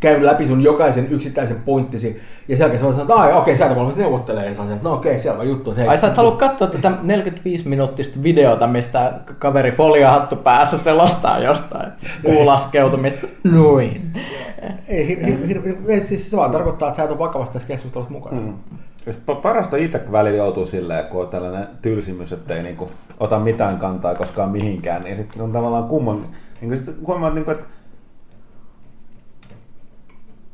C: käyn läpi sun jokaisen yksittäisen pointtisi, ja sen jälkeen sä voit sanoa, että ai, okei, sä et valmis neuvottelee asiasta. No okei, selvä juttu. Se,
D: Ai sä et halua katsoa tätä 45 minuuttista videota, mistä kaveri foliohattu päässä selostaa jostain kuulaskeutumista. Noin.
C: ei, hir, hir, hir, hir, siis se vaan tarkoittaa, että sä et ole vakavasti tässä keskustelussa mukana.
B: Mm. Ja sit pa- parasta itse, kun välillä joutuu silleen, kun on tällainen tylsimys, että ei niinku ota mitään kantaa koskaan mihinkään, niin sitten on tavallaan kumman, niin sit huomaa, että, niinku, että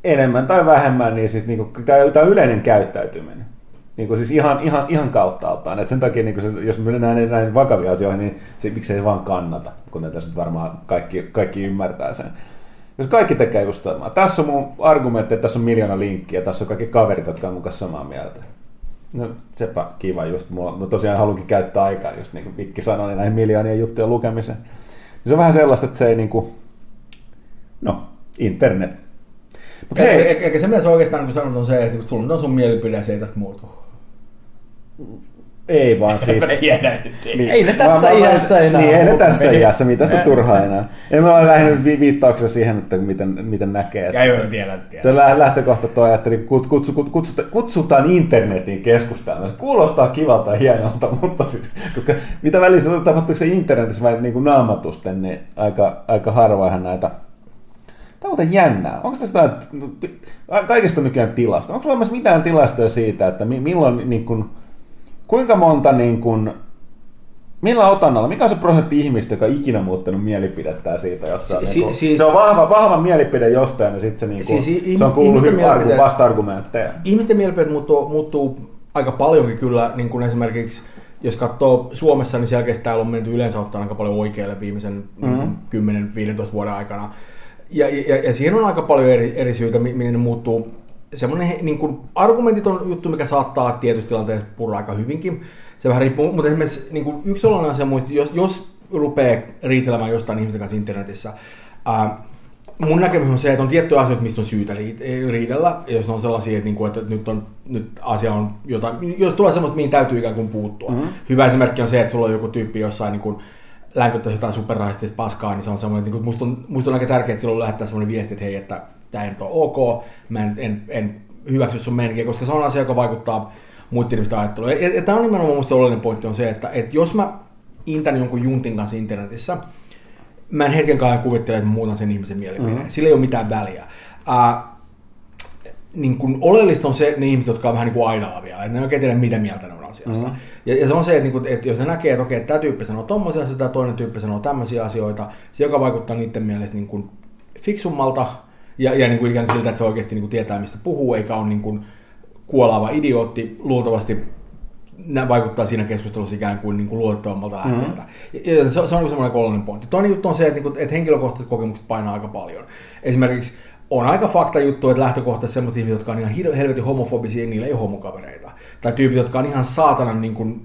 B: enemmän tai vähemmän, niin siis niinku, tämä yleinen käyttäytyminen. Niin kuin siis ihan, ihan, ihan kauttaaltaan. Et sen takia, niin se, jos me mennään näin vakaviin asioihin, niin se, miksei se vaan kannata, kun tässä varmaan kaikki, kaikki ymmärtää sen. Jos kaikki tekee just samaa. Tässä on mun argumentti, että tässä on miljoona linkkiä, tässä on kaikki kaverit, jotka on mukaan samaa mieltä. No sepä kiva just. Mulla, mä tosiaan haluankin käyttää aikaa, just niin kuin Mikki sanoi, niin näihin miljoonien juttujen lukemiseen. Se on vähän sellaista, että se ei niinku, no, internet. Mut
C: Eikä,
B: hei,
C: eikä, eikä se mitä se oikeastaan niin sanot on se, että kun sulla on sun mielipide se ei tästä muutu.
B: Ei vaan siis. Niin.
D: Ei ne tässä
B: Vaan- vaan-
D: iässä enää
B: Niin, ei ne tässä
D: Ei.
B: iässä, mitä sitä turhaa enää. En mä ole lähinnä vi- viittauksia siihen, että miten, miten näkee. Että,
C: Ja joo, tiedän, tiedän.
B: Tuo lä- lähtökohta toi, että niin kut, kutsu, kut, kutsuta, kutsutaan internetiin keskustelemaan. Se kuulostaa kivalta ja hienolta, mutta siis, koska mitä välissä tapahtuuko se internetissä vai niin kuin naamatusten, niin aika, aika harvoinhan näitä Tämä on muuten jännää. Onko tästä kaikesta nykyään tilasta? Onko olemassa mitään tilastoja siitä, että mi- milloin, niin kuin, kuinka monta, niin kuin, millä otannalla, mikä on se prosentti ihmistä, joka on ikinä muuttanut mielipidettään siitä jossain?
C: Si-
B: niin kuin,
C: siis-
B: se on vahva, vahva mielipide jostain ja sitten se, niin kuin,
C: Siis
B: se on kuullut argu, vasta-argumentteja.
C: Ihmisten mielipiteet muuttuu, muuttuu aika paljonkin kyllä, niin kuin esimerkiksi jos katsoo Suomessa, niin selkeästi täällä on menty yleensä ottaen aika paljon oikealle viimeisen
B: Mhm.
C: mm-hmm. 10-15 vuoden aikana. Ja, ja, ja siihen on aika paljon eri, eri syitä, mi- miten ne muuttuu. Semmoinen niin kuin, argumentit on juttu, mikä saattaa tietysti tilanteessa purra aika hyvinkin. Se vähän riippuu, mutta esimerkiksi niin kuin yksi sellainen asia, muisti, jos, jos rupeaa riitelemään jostain ihmisten kanssa internetissä, ää, mun näkemys on se, että on tiettyjä asioita, mistä on syytä ri- riidellä, jos on sellaisia, että, niinku, että nyt, on, nyt asia on jotain, jos tulee semmoista, mihin täytyy ikään kuin puuttua. Mm-hmm. Hyvä esimerkki on se, että sulla on joku tyyppi jossain niin kuin, länkyttäisi jotain superrahistista paskaa, niin se on semmoinen, että niin musta, on, musta on aika tärkeää, että silloin lähettää semmoinen viesti, että hei, että tämä ei nyt ole ok, mä en, en, en hyväksy sun meininkiä, koska se on asia, joka vaikuttaa muiden ihmisten ajatteluun. Ja, ja, ja tämä on nimenomaan musta oleellinen pointti on se, että, että jos mä intän jonkun juntin kanssa internetissä, mä en hetkenkään kuvittele, että mä muutan sen ihmisen mielipideen. Mm-hmm. Sillä ei ole mitään väliä. Uh, niin kun oleellista on se, ne ihmiset, jotka on vähän niin kuin ainalavia, että ne ei oikein tiedä, mitä mieltä ne on asiasta. Mm-hmm. Ja, ja, se on se, että, niin kun, että jos ne näkee, että okei, että tämä tyyppi sanoo tommosia asioita, toinen tyyppi sanoo tämmöisiä asioita, se joka vaikuttaa niiden mielestä niin kuin fiksummalta ja, ja niin kuin ikään kuin siltä, että se oikeasti niin kuin tietää, mistä puhuu, eikä ole niin kuin kuolaava idiootti, luultavasti nämä vaikuttaa siinä keskustelussa ikään kuin, niin kuin luotettavammalta lähteeltä. Mm-hmm. Ja, se, se on semmoinen kolmannen pointti. Toinen juttu on se, että, niin kuin, että henkilökohtaiset kokemukset painaa aika paljon. Esimerkiksi on aika fakta juttu, että lähtökohtaisesti sellaiset ihmiset, jotka on ihan helvetin homofobisia, niillä ei ole homokavereita. Tai tyypit, jotka on ihan saatanan niin kuin,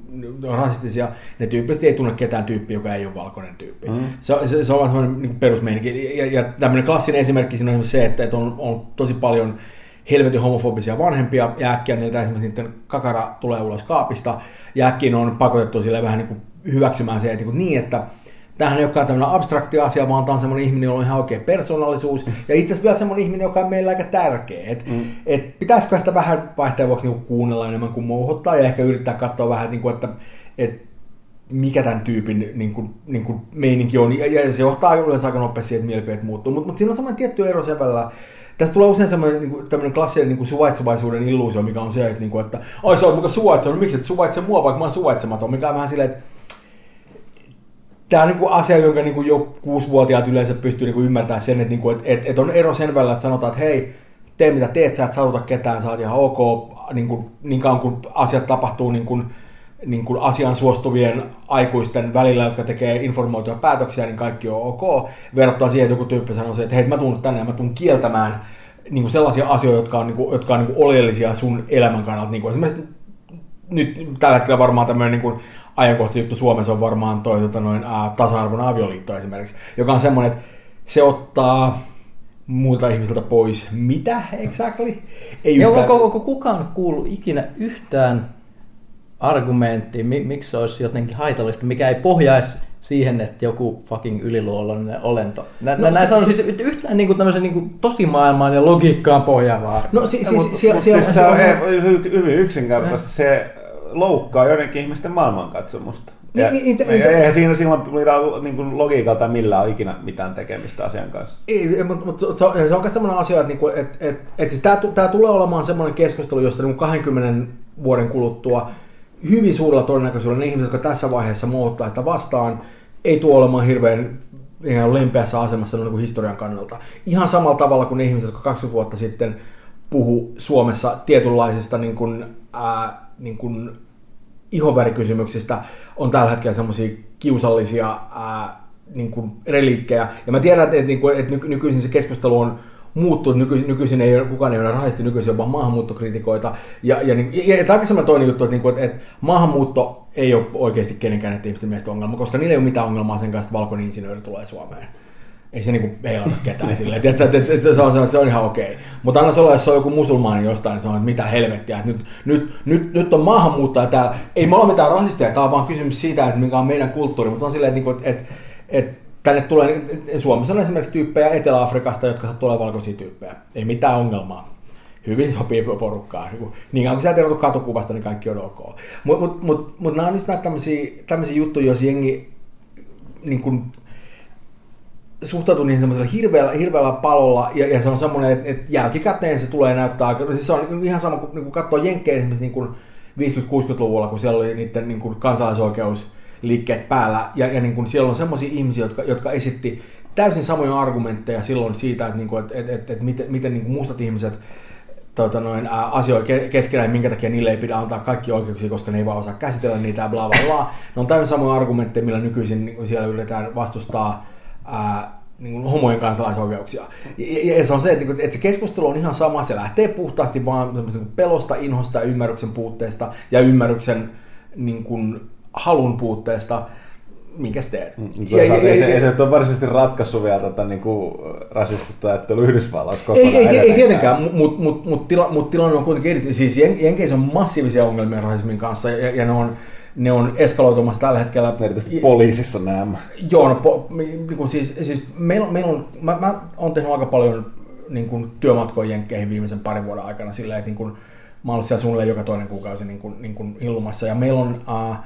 C: rasistisia, ne tyypit ei tunne ketään tyyppiä, joka ei ole valkoinen tyyppi. Mm. Se, se, se, on semmoinen niin perusmeininki. Ja, ja tämmöinen klassinen esimerkki siinä on se, että, että on, on tosi paljon helvetin homofobisia vanhempia, ja äkkiä niiltä esimerkiksi niiden kakara tulee ulos kaapista, ja äkkiä on pakotettu sille vähän niin kuin hyväksymään se, että niin, niin että tämähän ei olekaan tämmöinen abstrakti asia, vaan tämä on semmoinen ihminen, jolla on ihan oikea persoonallisuus. Ja itse asiassa vielä semmoinen ihminen, joka on meillä aika tärkeä. Et, mm. et pitäisikö sitä vähän vaihteen vuoksi niinku kuunnella enemmän kuin mouhottaa ja ehkä yrittää katsoa vähän, niinku, että et, mikä tämän tyypin niin kuin, niin kuin meininki on. Ja, ja se johtaa yleensä aika nopeasti siihen, että mielipiteet muuttuu. Mutta mut siinä on semmoinen tietty ero sen välillä, Tästä tulee usein semmoinen niin kuin, tämmöinen klassinen niin kuin suvaitsevaisuuden illuusio, mikä on se, että, niin kuin, että ai sä oot muka suvaitsevainen, no miksi et suvaitse mua, vaikka mä oon suvaitsematon, mikä on vähän silleen, että tämä on niinku asia, jonka niinku jo kuusivuotiaat yleensä pystyy niinku ymmärtämään sen, että niinku, et, et, et on ero sen välillä, että sanotaan, että hei, tee mitä teet, sä et satuta ketään, sä oot ihan ok, niin, kuin, niin kauan kun asiat tapahtuu niin kuin, niin kuin asian suostuvien aikuisten välillä, jotka tekee informoituja päätöksiä, niin kaikki on ok. Verrattuna siihen, että joku tyyppi sanoo, että hei, mä tuun tänne ja mä tuun kieltämään niin kuin sellaisia asioita, jotka on, niin kuin, jotka on niin kuin oleellisia sun elämän kannalta. Niin kuin esimerkiksi nyt tällä hetkellä varmaan tämmöinen niin ajankohtainen juttu Suomessa on varmaan toi tota, noin, ää, tasa-arvon avioliitto esimerkiksi, joka on semmoinen, että se ottaa muilta ihmisiltä pois. Mitä exactly?
D: Ei yhtään... onko, kukaan kuullut ikinä yhtään argumenttia, miksi se olisi jotenkin haitallista, mikä ei pohjaisi siihen, että joku fucking yliluonnollinen olento. Nä, no, näin se, on siis, siis yhtään niin kuin tämmöisen niin kuin tosimaailmaan ja logiikkaan pohjaavaa.
B: No si, si, si, si, siis se on hyvin yksinkertaisesti se loukkaa joidenkin ihmisten maailmankatsomusta. Ja, niin, niin, eihän siinä silloin niin kuin logiikalta millään ole ikinä mitään tekemistä asian kanssa.
C: Ei, mutta, mutta se on, se on myös sellainen asia, että, niinku, että, että, että siis tämä, tämä tulee olemaan sellainen keskustelu, josta niin 20 vuoden kuluttua hyvin suurella todennäköisyydellä ne ihmiset, jotka tässä vaiheessa muuttaa sitä vastaan, ei tule olemaan hirveän ihan lempeässä asemassa niin kuin historian kannalta. Ihan samalla tavalla kuin ne ihmiset, jotka 20 vuotta sitten puhu Suomessa tietynlaisista niin kuin, ää, niin kuin ihonvärikysymyksistä on tällä hetkellä semmoisia kiusallisia ää, niin kuin reliikkejä. Ja mä tiedän, että, että, että nykyisin se keskustelu on muuttunut, nykyisin, nykyisin ei ole, kukaan ei ole rasisti, nykyisin vaan maahanmuuttokritikoita. Ja, ja, ja, ja tämä toinen juttu, että, että, että maahanmuutto ei ole oikeasti kenenkään ihmisten mielestä ongelma, koska niillä ei ole mitään ongelmaa sen kanssa, että valkoinen insinööri tulee Suomeen ei se niinku heilata ketään silleen, että, että, että, että, se, on, se on ihan okei. Mutta anna se olla, jos se on joku musulmaani jostain, niin se on, että mitä helvettiä, että nyt, nyt, nyt, nyt on maahanmuuttaja täällä. Ei me ole mitään rasisteja, tämä on vaan kysymys siitä, että mikä on meidän kulttuuri, mutta on silleen, että, että, että, että tänne tulee, Suomessa on esimerkiksi tyyppejä Etelä-Afrikasta, jotka tulee valkoisia tyyppejä. Ei mitään ongelmaa. Hyvin sopii porukkaan. Niin kauan kun sä et katukuvasta, niin kaikki on ok. Mutta mut, mut, mut nämä on just näitä tämmöisiä juttuja, jos jengi niin kuin, suhtautuu niihin semmoisella hirveällä, hirveällä palolla, ja, ja se on semmoinen, että, että jälkikäteen se tulee näyttää, siis se on ihan sama kuin, niin kuin katsoo Jenkkejä esimerkiksi niin kuin 50-60-luvulla, kun siellä oli niiden niin kuin kansalaisoikeusliikkeet päällä, ja, ja niin kuin siellä on semmoisia ihmisiä, jotka, jotka esitti täysin samoja argumentteja silloin siitä, että, niin kuin, että, että, että, että miten, miten niin kuin mustat ihmiset tota noin, ää, asioita keskenään, minkä takia niille ei pidä antaa kaikki oikeuksia, koska ne ei vaan osaa käsitellä niitä ja bla bla bla. Ne on täysin samoja argumentteja, millä nykyisin niin siellä yritetään vastustaa ää, niin kuin homojen kansalaisoikeuksia. Ja, ja se on se, että, että se keskustelu on ihan sama, se lähtee puhtaasti vaan niin pelosta, inhosta ja ymmärryksen puutteesta ja ymmärryksen niin kuin, halun puutteesta minkä teet. Mm,
B: ja, ja, ei, se, ei se ole varsinaisesti ratkaissut vielä tätä niin kuin rasistista ajattelua Yhdysvalloissa Ei,
C: ei, ei tietenkään, mutta mut, mut, mut, tila, mut tilanne on kuitenkin, siis Jenkeissä on massiivisia ongelmia rasismin kanssa ja, ja ne on ne on eskaloitumassa tällä hetkellä.
B: Erityisesti poliisissa nämä.
C: Joo, no, po, niin siis, siis meillä, meillä on, mä, mä oon tehnyt aika paljon niin kuin, työmatkoja jenkkeihin viimeisen parin vuoden aikana silleen, että niin kuin, mä oon siellä suunnilleen joka toinen kuukausi niin kuin, niin kuin illumassa. Ja meillä on, uh,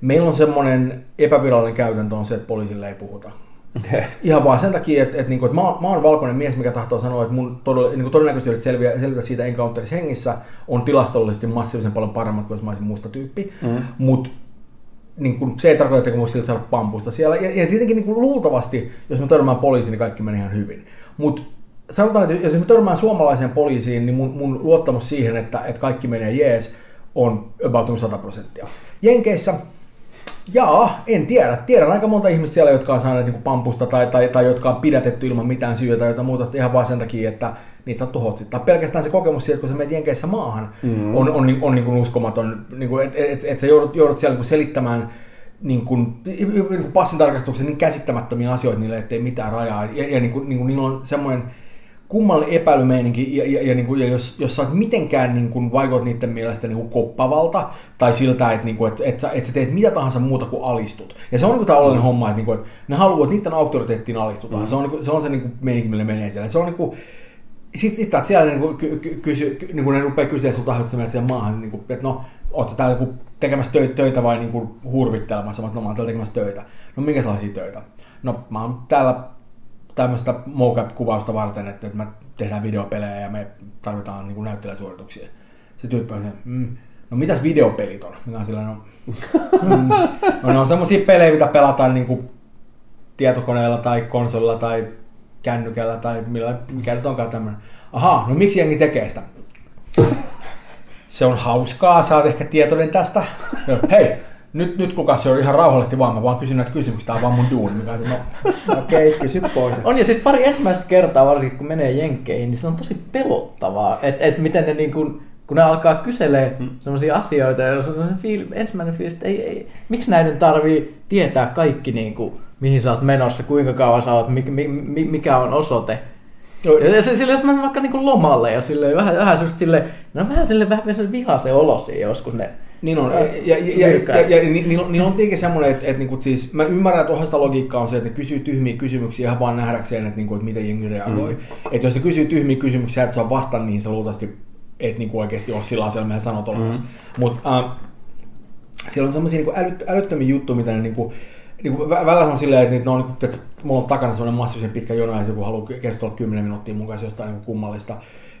C: meillä on semmoinen epävirallinen käytäntö on se, että poliisille ei puhuta. Okay. Ihan vaan sen takia, että, että, niin kuin, että mä, mä oon valkoinen mies, mikä tahtoo sanoa, että mun todella, niin kuin todennäköisesti selviä, selvitä siitä encounterissa hengissä on tilastollisesti massiivisen paljon paremmat kuin jos mä olisin musta tyyppi. Mm. Mutta niin kuin, se ei tarkoita, että siltä saada pampusta siellä. Ja, ja tietenkin niin kuin, luultavasti, jos mä törmään poliisiin, niin kaikki menee ihan hyvin. Mutta sanotaan, että jos mä törmään suomalaiseen poliisiin, niin mun, mun luottamus siihen, että, että kaikki menee jees, on about 100 prosenttia. Jenkeissä Jaa, en tiedä. Tiedän aika monta ihmistä siellä, jotka on saaneet niin pampusta tai, tai, tai jotka on pidätetty ilman mitään syytä tai jotain muuta ihan vaan sen takia, että niitä saa tuhotsittaa. Pelkästään se kokemus siitä, kun sä menet Jenkeissä maahan, mm. on, on, on, on niin kuin uskomaton. Niin kuin, että et, et sä joudut, joudut siellä niin kuin selittämään niin kuin, niin kuin passin tarkastuksen niin käsittämättömiä asioita niille, ettei mitään rajaa. Ja, ja niin kuin, niin kuin, niillä on semmoinen kummallinen epäilymeininki, ja, ja, ja, niin kuin, ja jos, jos sä oot mitenkään niin kuin, vaikut niiden mielestä niin kuin koppavalta, tai siltä, että, niin kuin, että, että, että sä teet mitä tahansa muuta kuin alistut. Ja se on niin tavallinen mm. homma, että, niin kuin, että ne haluaa, että niiden auktoriteettiin alistutaan. Mm. Se on, niin kuin, se, on se niin kuin, meininki, millä menee siellä. Se on niin kuin, sitten sit, siellä niin kuin, ky, ky, kysy, niin kuin ne rupeaa kysyä sulta, että sä siellä maahan, niin kuin, että no, ootte täällä joku tekemässä töitä, töitä vai niin kuin hurvittelemassa, että no mä oon täällä tekemässä töitä. No minkä sellaisia töitä? No mä oon täällä tämmöistä mocap-kuvausta varten, että me tehdään videopelejä ja me tarvitaan niin näyttelijäsuorituksia. Se tyyppi on se, mm, no mitäs videopelit on? Minä sillä, no, mm, no ne on semmoisia pelejä, mitä pelataan niin kuin tietokoneella tai konsolilla tai kännykällä tai millä, mikä nyt onkaan tämmöinen. Aha, no miksi jengi tekee sitä? Se on hauskaa, sä oot ehkä tietoinen tästä. No, hei, nyt, nyt kuka se on ihan rauhallisesti vaan, mä vaan kysyn näitä kysymyksiä, tää on vaan mun duuni. Mikä no, okei, okay, kysyt pois.
D: On ja siis pari ensimmäistä kertaa, varsinkin kun menee jenkkeihin, niin se on tosi pelottavaa, että et miten ne niin kuin, kun ne alkaa kyselee hmm. sellaisia asioita, ja se on fiil, ensimmäinen fiilis, että ei, ei, miksi näiden tarvii tietää kaikki, niin kuin, mihin sä oot menossa, kuinka kauan sä oot, mikä, mikä on osoite. Joo. Ja se, sille, jos mä vaikka niin lomalle ja sille, vähän, vähän sille, no vähän sille, vähän sille vihaisen olosi joskus ne
C: niin on. Ja, ja, ja, ja, ja, ja niillä on, niillä on tietenkin semmoinen, että, että, että niin siis, mä ymmärrän, että osasta logiikkaa on se, että ne kysyy tyhmiä kysymyksiä ihan vaan nähdäkseen, että, niin että miten jengi reagoi. Mm. Että jos ne kysyy tyhmiä kysymyksiä, että saa vastaan niihin, se luultavasti et niin kuin oikeasti ole sillä asialla meidän sanot olemassa. Mm. Mutta äh, siellä on semmoisia niin älyt, älyttömiä juttuja, mitä ne niin kuin, niin kuin, välillä on silleen, että, ne on, niin että mulla on takana semmoinen massiivisen pitkä jono, ja joku haluaa kestää 10 minuuttia mun kanssa jostain niin kummallista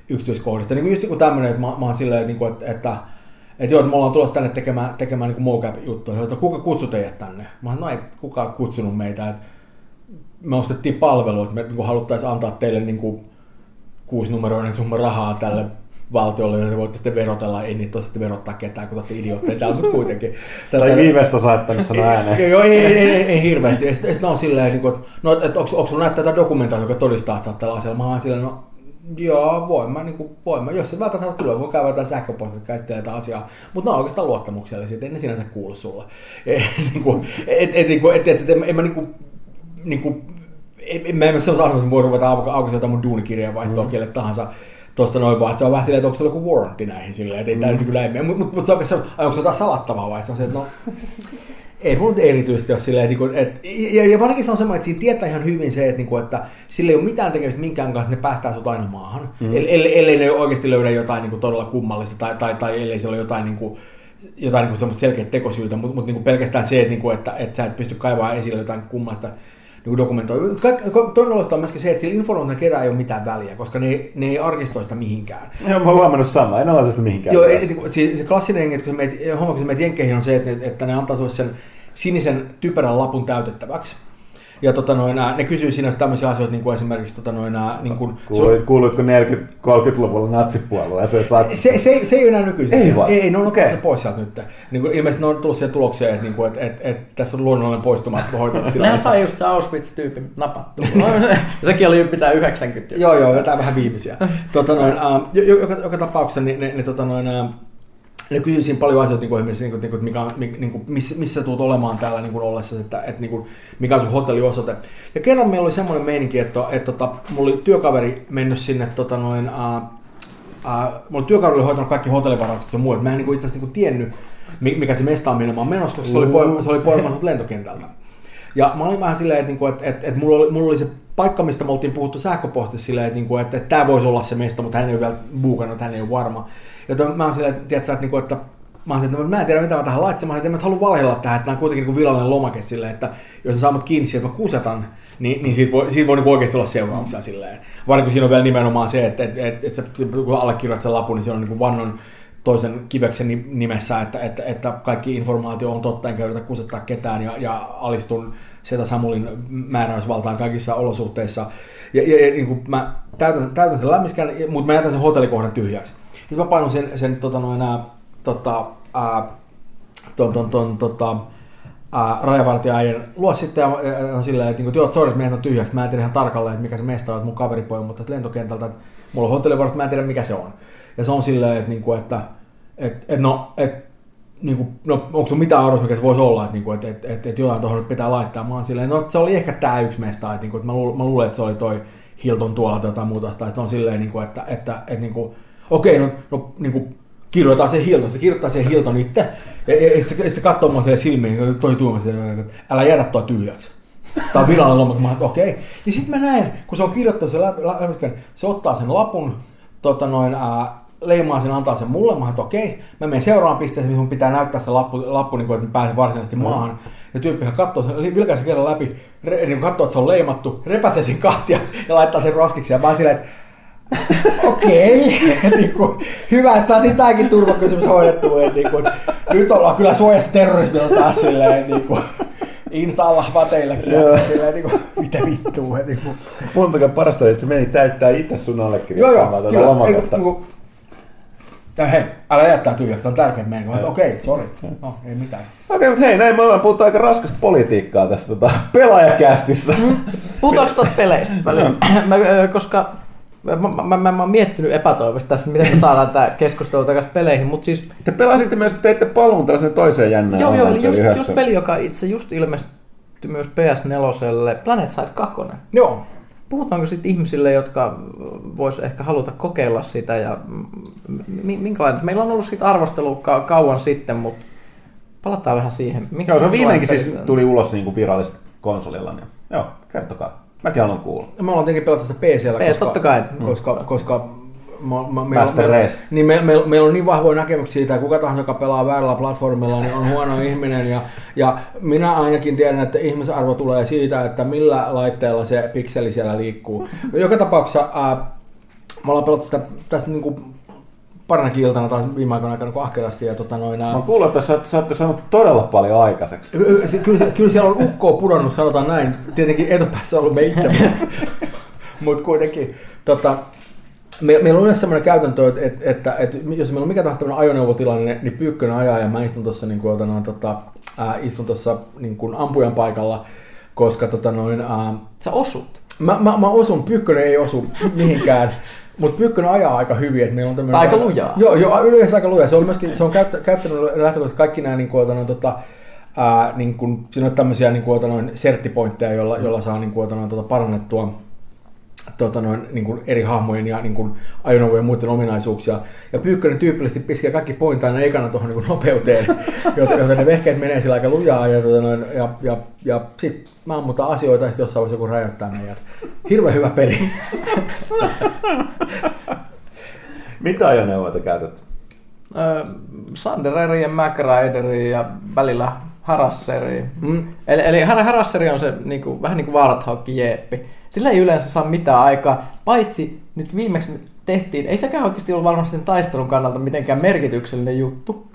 C: yksityiskohdista. Niin kuin just niin kuin tämmöinen, että mä, mä oon silleen, että, että, että että joo, että me ollaan tulossa tänne tekemään, tekemään niin mocap-juttuja. Että kuka kutsui teidät tänne? Mä sanoin, no ei kukaan kutsunut meitä. Että me ostettiin palvelu, että me niin haluttaisiin antaa teille niin kuin numeroinen summa rahaa tälle valtiolle, ja te voitte sitten verotella, ei niitä sitten verottaa ketään, kun olette idiootteja täällä, mutta kuitenkin.
B: Tätä... Tai viimeistä saattanut sanoa ääneen.
C: Joo, ei, ei, ei, ei, ei hirveästi. Ja sitten on silleen, niin kuin, että no, että onko, onko sulla näyttää tätä dokumentaatiota, joka todistaa, että tällä asialla? Mä oon silleen, no Joo, voin mä, niin kuin, voin mä. Jos se välttämättä tulee, voi käydä jotain sähköpostissa käsitellä tätä asiaa. Mutta ne on oikeastaan luottamuksellisia, ei ne sinänsä kuulu sulle. niin kuin, et, et, niin kuin, et, et, et, en mä niin kuin, niin kuin, en, mä en sellaisessa asemassa voi ruveta aukaista jotain mun duunikirjaa vaihtoa mm. kelle tahansa tuosta noin vaan, että se on vähän silleen, että onko se joku warranty näihin silleen, että ei mm. tämä nyt näin mene. Mutta mut, mut, on, onko se jotain salattavaa vai se on se, että no, ei mun erityisesti ole silleen, että, että ja, ja varsinkin se on semmoinen, että siinä tietää ihan hyvin se, että, niinku, että sillä ei ole mitään tekemistä minkään kanssa, ne päästään sut aina maahan. Mm. Ellei, ellei ne oikeasti löydä jotain niin kuin, todella kummallista tai, tai, tai ellei se ole jotain niin kuin, jotain niin kuin selkeät tekosyytä, mutta, mutta niin kuin pelkästään se, että, niin kuin, että, että sä et pysty kaivamaan esille jotain kummallista niin dokumentoi. Toinen on myöskin se, että sillä informaation kerää ei ole mitään väliä, koska ne, ne ei arkistoi sitä mihinkään.
B: Joo, mä oon huomannut samaa, en laita sitä mihinkään.
C: Joo, ei, se, se klassinen, että kun meet, homma, kun meet jenkkeihin on se, että, että ne antaa sulle sen sinisen typerän lapun täytettäväksi. Ja tota noin, ne kysyy siinä tämmöisiä asioita, niin kuin esimerkiksi tota noin, niin kuin,
B: Kuuluit, kuuluitko 40-30-luvulla natsipuolueeseen?
C: Saat... Se, se, se, ei ole enää nykyisin. Ei vaan? Ei, ne on okay. pois sieltä nyt. Niin kuin, ilmeisesti ne on tullut siihen tulokseen, että, niin kuin, että, että, että tässä on luonnollinen poistuma hoitanut
D: Nehän sai just se Auschwitz-tyypin napattu. Sekin oli mitä 90.
C: joo, joo, vetää vähän viimeisiä. tota noin, uh, joka, joka tapauksessa niin, ne, ne, tota noin, ne kysyy siinä paljon asioita, niin kuin esimerkiksi, niin kuin, niin kuin, mikä, niin kuin, missä, missä tulet olemaan täällä niin kuin ollessa, että, että niin kuin, mikä on sun hotelliosoite. Ja kerran meillä oli semmoinen meininki, että, että, että tota, mulla oli työkaveri mennyt sinne, tota, noin, uh, uh, mulla työkaveri oli hoitanut kaikki hotellivaraukset ja muu, että mä en niin kuin, itse asiassa niin kuin tiennyt, mikä se mesta on, minne mä oon menossa, koska se oli, poima, se oli poimannut lentokentältä. Ja mä olin vähän silleen, että, että, että, että mulla, oli, mulla oli se paikka, mistä me oltiin puhuttu sähköpostissa silleen, että, että, että, että tämä voisi olla se mesta, mutta hän ei ole vielä buukannut, hän ei ole varma. Joten mä oon silleen, että, tiedätkö, että, että mä oon, että mä en tiedä mitä mä tähän laitsen, mä että en mä halua valhella tähän, että tämä on kuitenkin niin virallinen lomake silleen, että jos sä saamat kiinni sieltä, mä kusetan, niin, niin siitä voi, siitä voi niin oikeasti olla seuraamuksia silleen. Varsinkin siinä on vielä nimenomaan se, että, että, että, että, että kun allekirjoitat sen lapun, niin se on niin vannon toisen kiveksen nimessä, että, että, että kaikki informaatio on totta, enkä yritä kusettaa ketään ja, ja alistun Seta Samulin määräysvaltaan kaikissa olosuhteissa. Ja, ja, ja niin kuin mä täytän, täytän sen lämmiskään, mutta mä jätän sen hotellikohdan tyhjäksi. Sitten mä painon sen, sen tota noin, ää, tota, ää, ton, ton, ton, tota, ää, rajavartijaajien luo sitten ja silleen, että niinku, joo, sorry, että meidän on tyhjäksi. Mä en tiedä ihan tarkalleen, että mikä se mesta on, että mun kaveri poi mut täältä lentokentältä, että mulla on hotellivuorot, mä en tiedä mikä se on. Ja se on silleen, että, niinku, että et, et, no, et, niinku, no, onko sun mitään arvoa, mikä se voisi olla, että, niinku, että et, et, et jotain tuohon pitää laittaa. Mä oon silleen, no se oli ehkä tää yksi mesta, että, niinku, että mä, luulen, että se oli toi Hilton tuolla tai jotain muuta, tai se on silleen, niinku, että, että, että niinku, okei, no, no niinku, kirjoittaa se Hilton, se kirjoittaa sen Hilton itse, ja, ja, ja se, se katsoo mua silmiin, toi tuomas, että älä jätä tuo tyhjäksi. Tämä on virallinen loma, kun mä okei. Okay. Ja sitten mä näen, kun se on kirjoittanut sen läpi se ottaa sen lapun, tota noin, ää, leimaa sen, antaa sen mulle, mä että okei. Okay. Mä menen seuraavaan pisteeseen, mihin mun pitää näyttää se lappu, lappu niin kuin, että mä pääsen varsinaisesti maahan. Ja tyyppihän katsoo sen, vilkaa sen kerran läpi, re, niin katsoo, että se on leimattu, repäsee sen kahtia ja laittaa sen roskiksi. Ja mä oon silleen, että Okei, niin kuin, hyvä, että saatiin tämäkin turvakysymys hoidettu. Että, niin kuin, nyt ollaan kyllä suojassa terrorismilta taas silleen, niin kuin, Insallah vateillekin.
B: Joo.
C: Ja, silleen, niin kuin, mitä vittua. Niin kuin.
B: Montakaan parasta oli, että se meni täyttää itse sun
C: Joo,
B: allekirjoittamaan
C: joo,
B: tätä lomaketta.
C: niin kuin, ja hei, älä jättää tyhjäksi, on tärkeä meidän. Okei, okay, sori. No, ei mitään.
B: Okei, mutta hei, näin me ollaan puhuttu aika raskasta politiikkaa tässä tota, pelaajakästissä.
D: Puhutaanko tuosta peleistä mä, koska mä, mä, mä, mä, oon miettinyt epätoivosti tästä, miten me saadaan tämä keskustelu takaisin peleihin, mutta siis
B: Te pelasitte myös, teitte paluun tällaisen toiseen jännään
D: joo, joo, eli just,
B: yhdessä.
D: just peli, joka itse just ilmestyi myös PS4, Planet Side 2.
C: Joo,
D: Puhutaanko sitten ihmisille, jotka vois ehkä haluta kokeilla sitä ja minkälainen? Meillä on ollut siitä arvostelua ka- kauan sitten, mutta palataan vähän siihen. Minkä,
B: Joo, se viimeinkin
D: minkälainen
B: siis tuli ulos niin kuin virallisesti konsolilla. Niin. Joo, kertokaa. Mäkin haluan kuulla.
C: me ollaan tietenkin pelattu sitä PCllä,
D: PS,
C: koska,
D: totta kai.
C: koska, koska mä, mä,
B: Master
C: meillä,
B: Race.
C: niin me, me, meillä on niin vahvoja näkemyksiä siitä, että kuka tahansa, joka pelaa väärällä platformilla, niin on huono ihminen. Ja, ja minä ainakin tiedän, että ihmisarvo tulee siitä, että millä laitteella se pikseli siellä liikkuu. Joka tapauksessa ää, me ollaan pelattu sitä tässä niin kuin parinakin iltana taas viime aikoina aikana kuin ahkerasti. Ja tota noin,
B: Mä kuullut, että sä, sä olette saanut todella paljon aikaiseksi.
C: Ky- se- Kyllä, kyllä siellä on ukkoa pudonnut, sanotaan näin. Tietenkin etupäässä on ollut me itse, mutta, mutta kuitenkin. Tota, me, meillä on yleensä sellainen käytäntö, että, että, että, että jos meillä on mikä tahansa tämmöinen ajoneuvotilanne, niin Pyykkönen ajaa ja mä istun tuossa niin kuin, tota, tota, ää, istun tuossa niin kuin ampujan paikalla, koska tota, noin, ää,
D: Sä osut.
C: mä, mä, mä osun, Pyykkönen ei osu mihinkään. Mutta Pyykkönen ajaa aika hyvin, että meillä on tämmöinen...
D: Aika lujaa.
C: Joo, joo, yleensä aika lujaa. Se on myöskin, se on käyttä, käyttänyt lähtökohtaisesti kaikki nämä niin kuin, tota, ää, niin kuin, siinä on tämmöisiä niin kuin, ota, noin, serttipointteja, joilla, jolla saa niin kuin, ota, noin, tota, parannettua tota, noin, niin kuin eri hahmojen ja niin kuin, ajoneuvojen ja muiden ominaisuuksia. Ja Pyykkönen tyypillisesti piskää kaikki point aina ekana tuohon niin kuin, nopeuteen, joten, joten ne vehkeet menee sillä aika lujaa. Ja, tota, noin, ja, ja, ja sitten mä ammutaan asioita ja sitten jossain vaiheessa joku rajoittaa meidät. Hirveän hyvä peli.
B: Mitä ajoneuvoita käytät?
D: Öö, Sandereri ja Mac Rideri ja välillä Harasseri.
C: Mm.
D: Eli, eli Har- Harasseri on se niinku, vähän niin kuin Warthogkin jeeppi. Sillä ei yleensä saa mitään aikaa, paitsi nyt viimeksi me tehtiin, ei sekään oikeasti ollut varmasti sen taistelun kannalta mitenkään merkityksellinen juttu,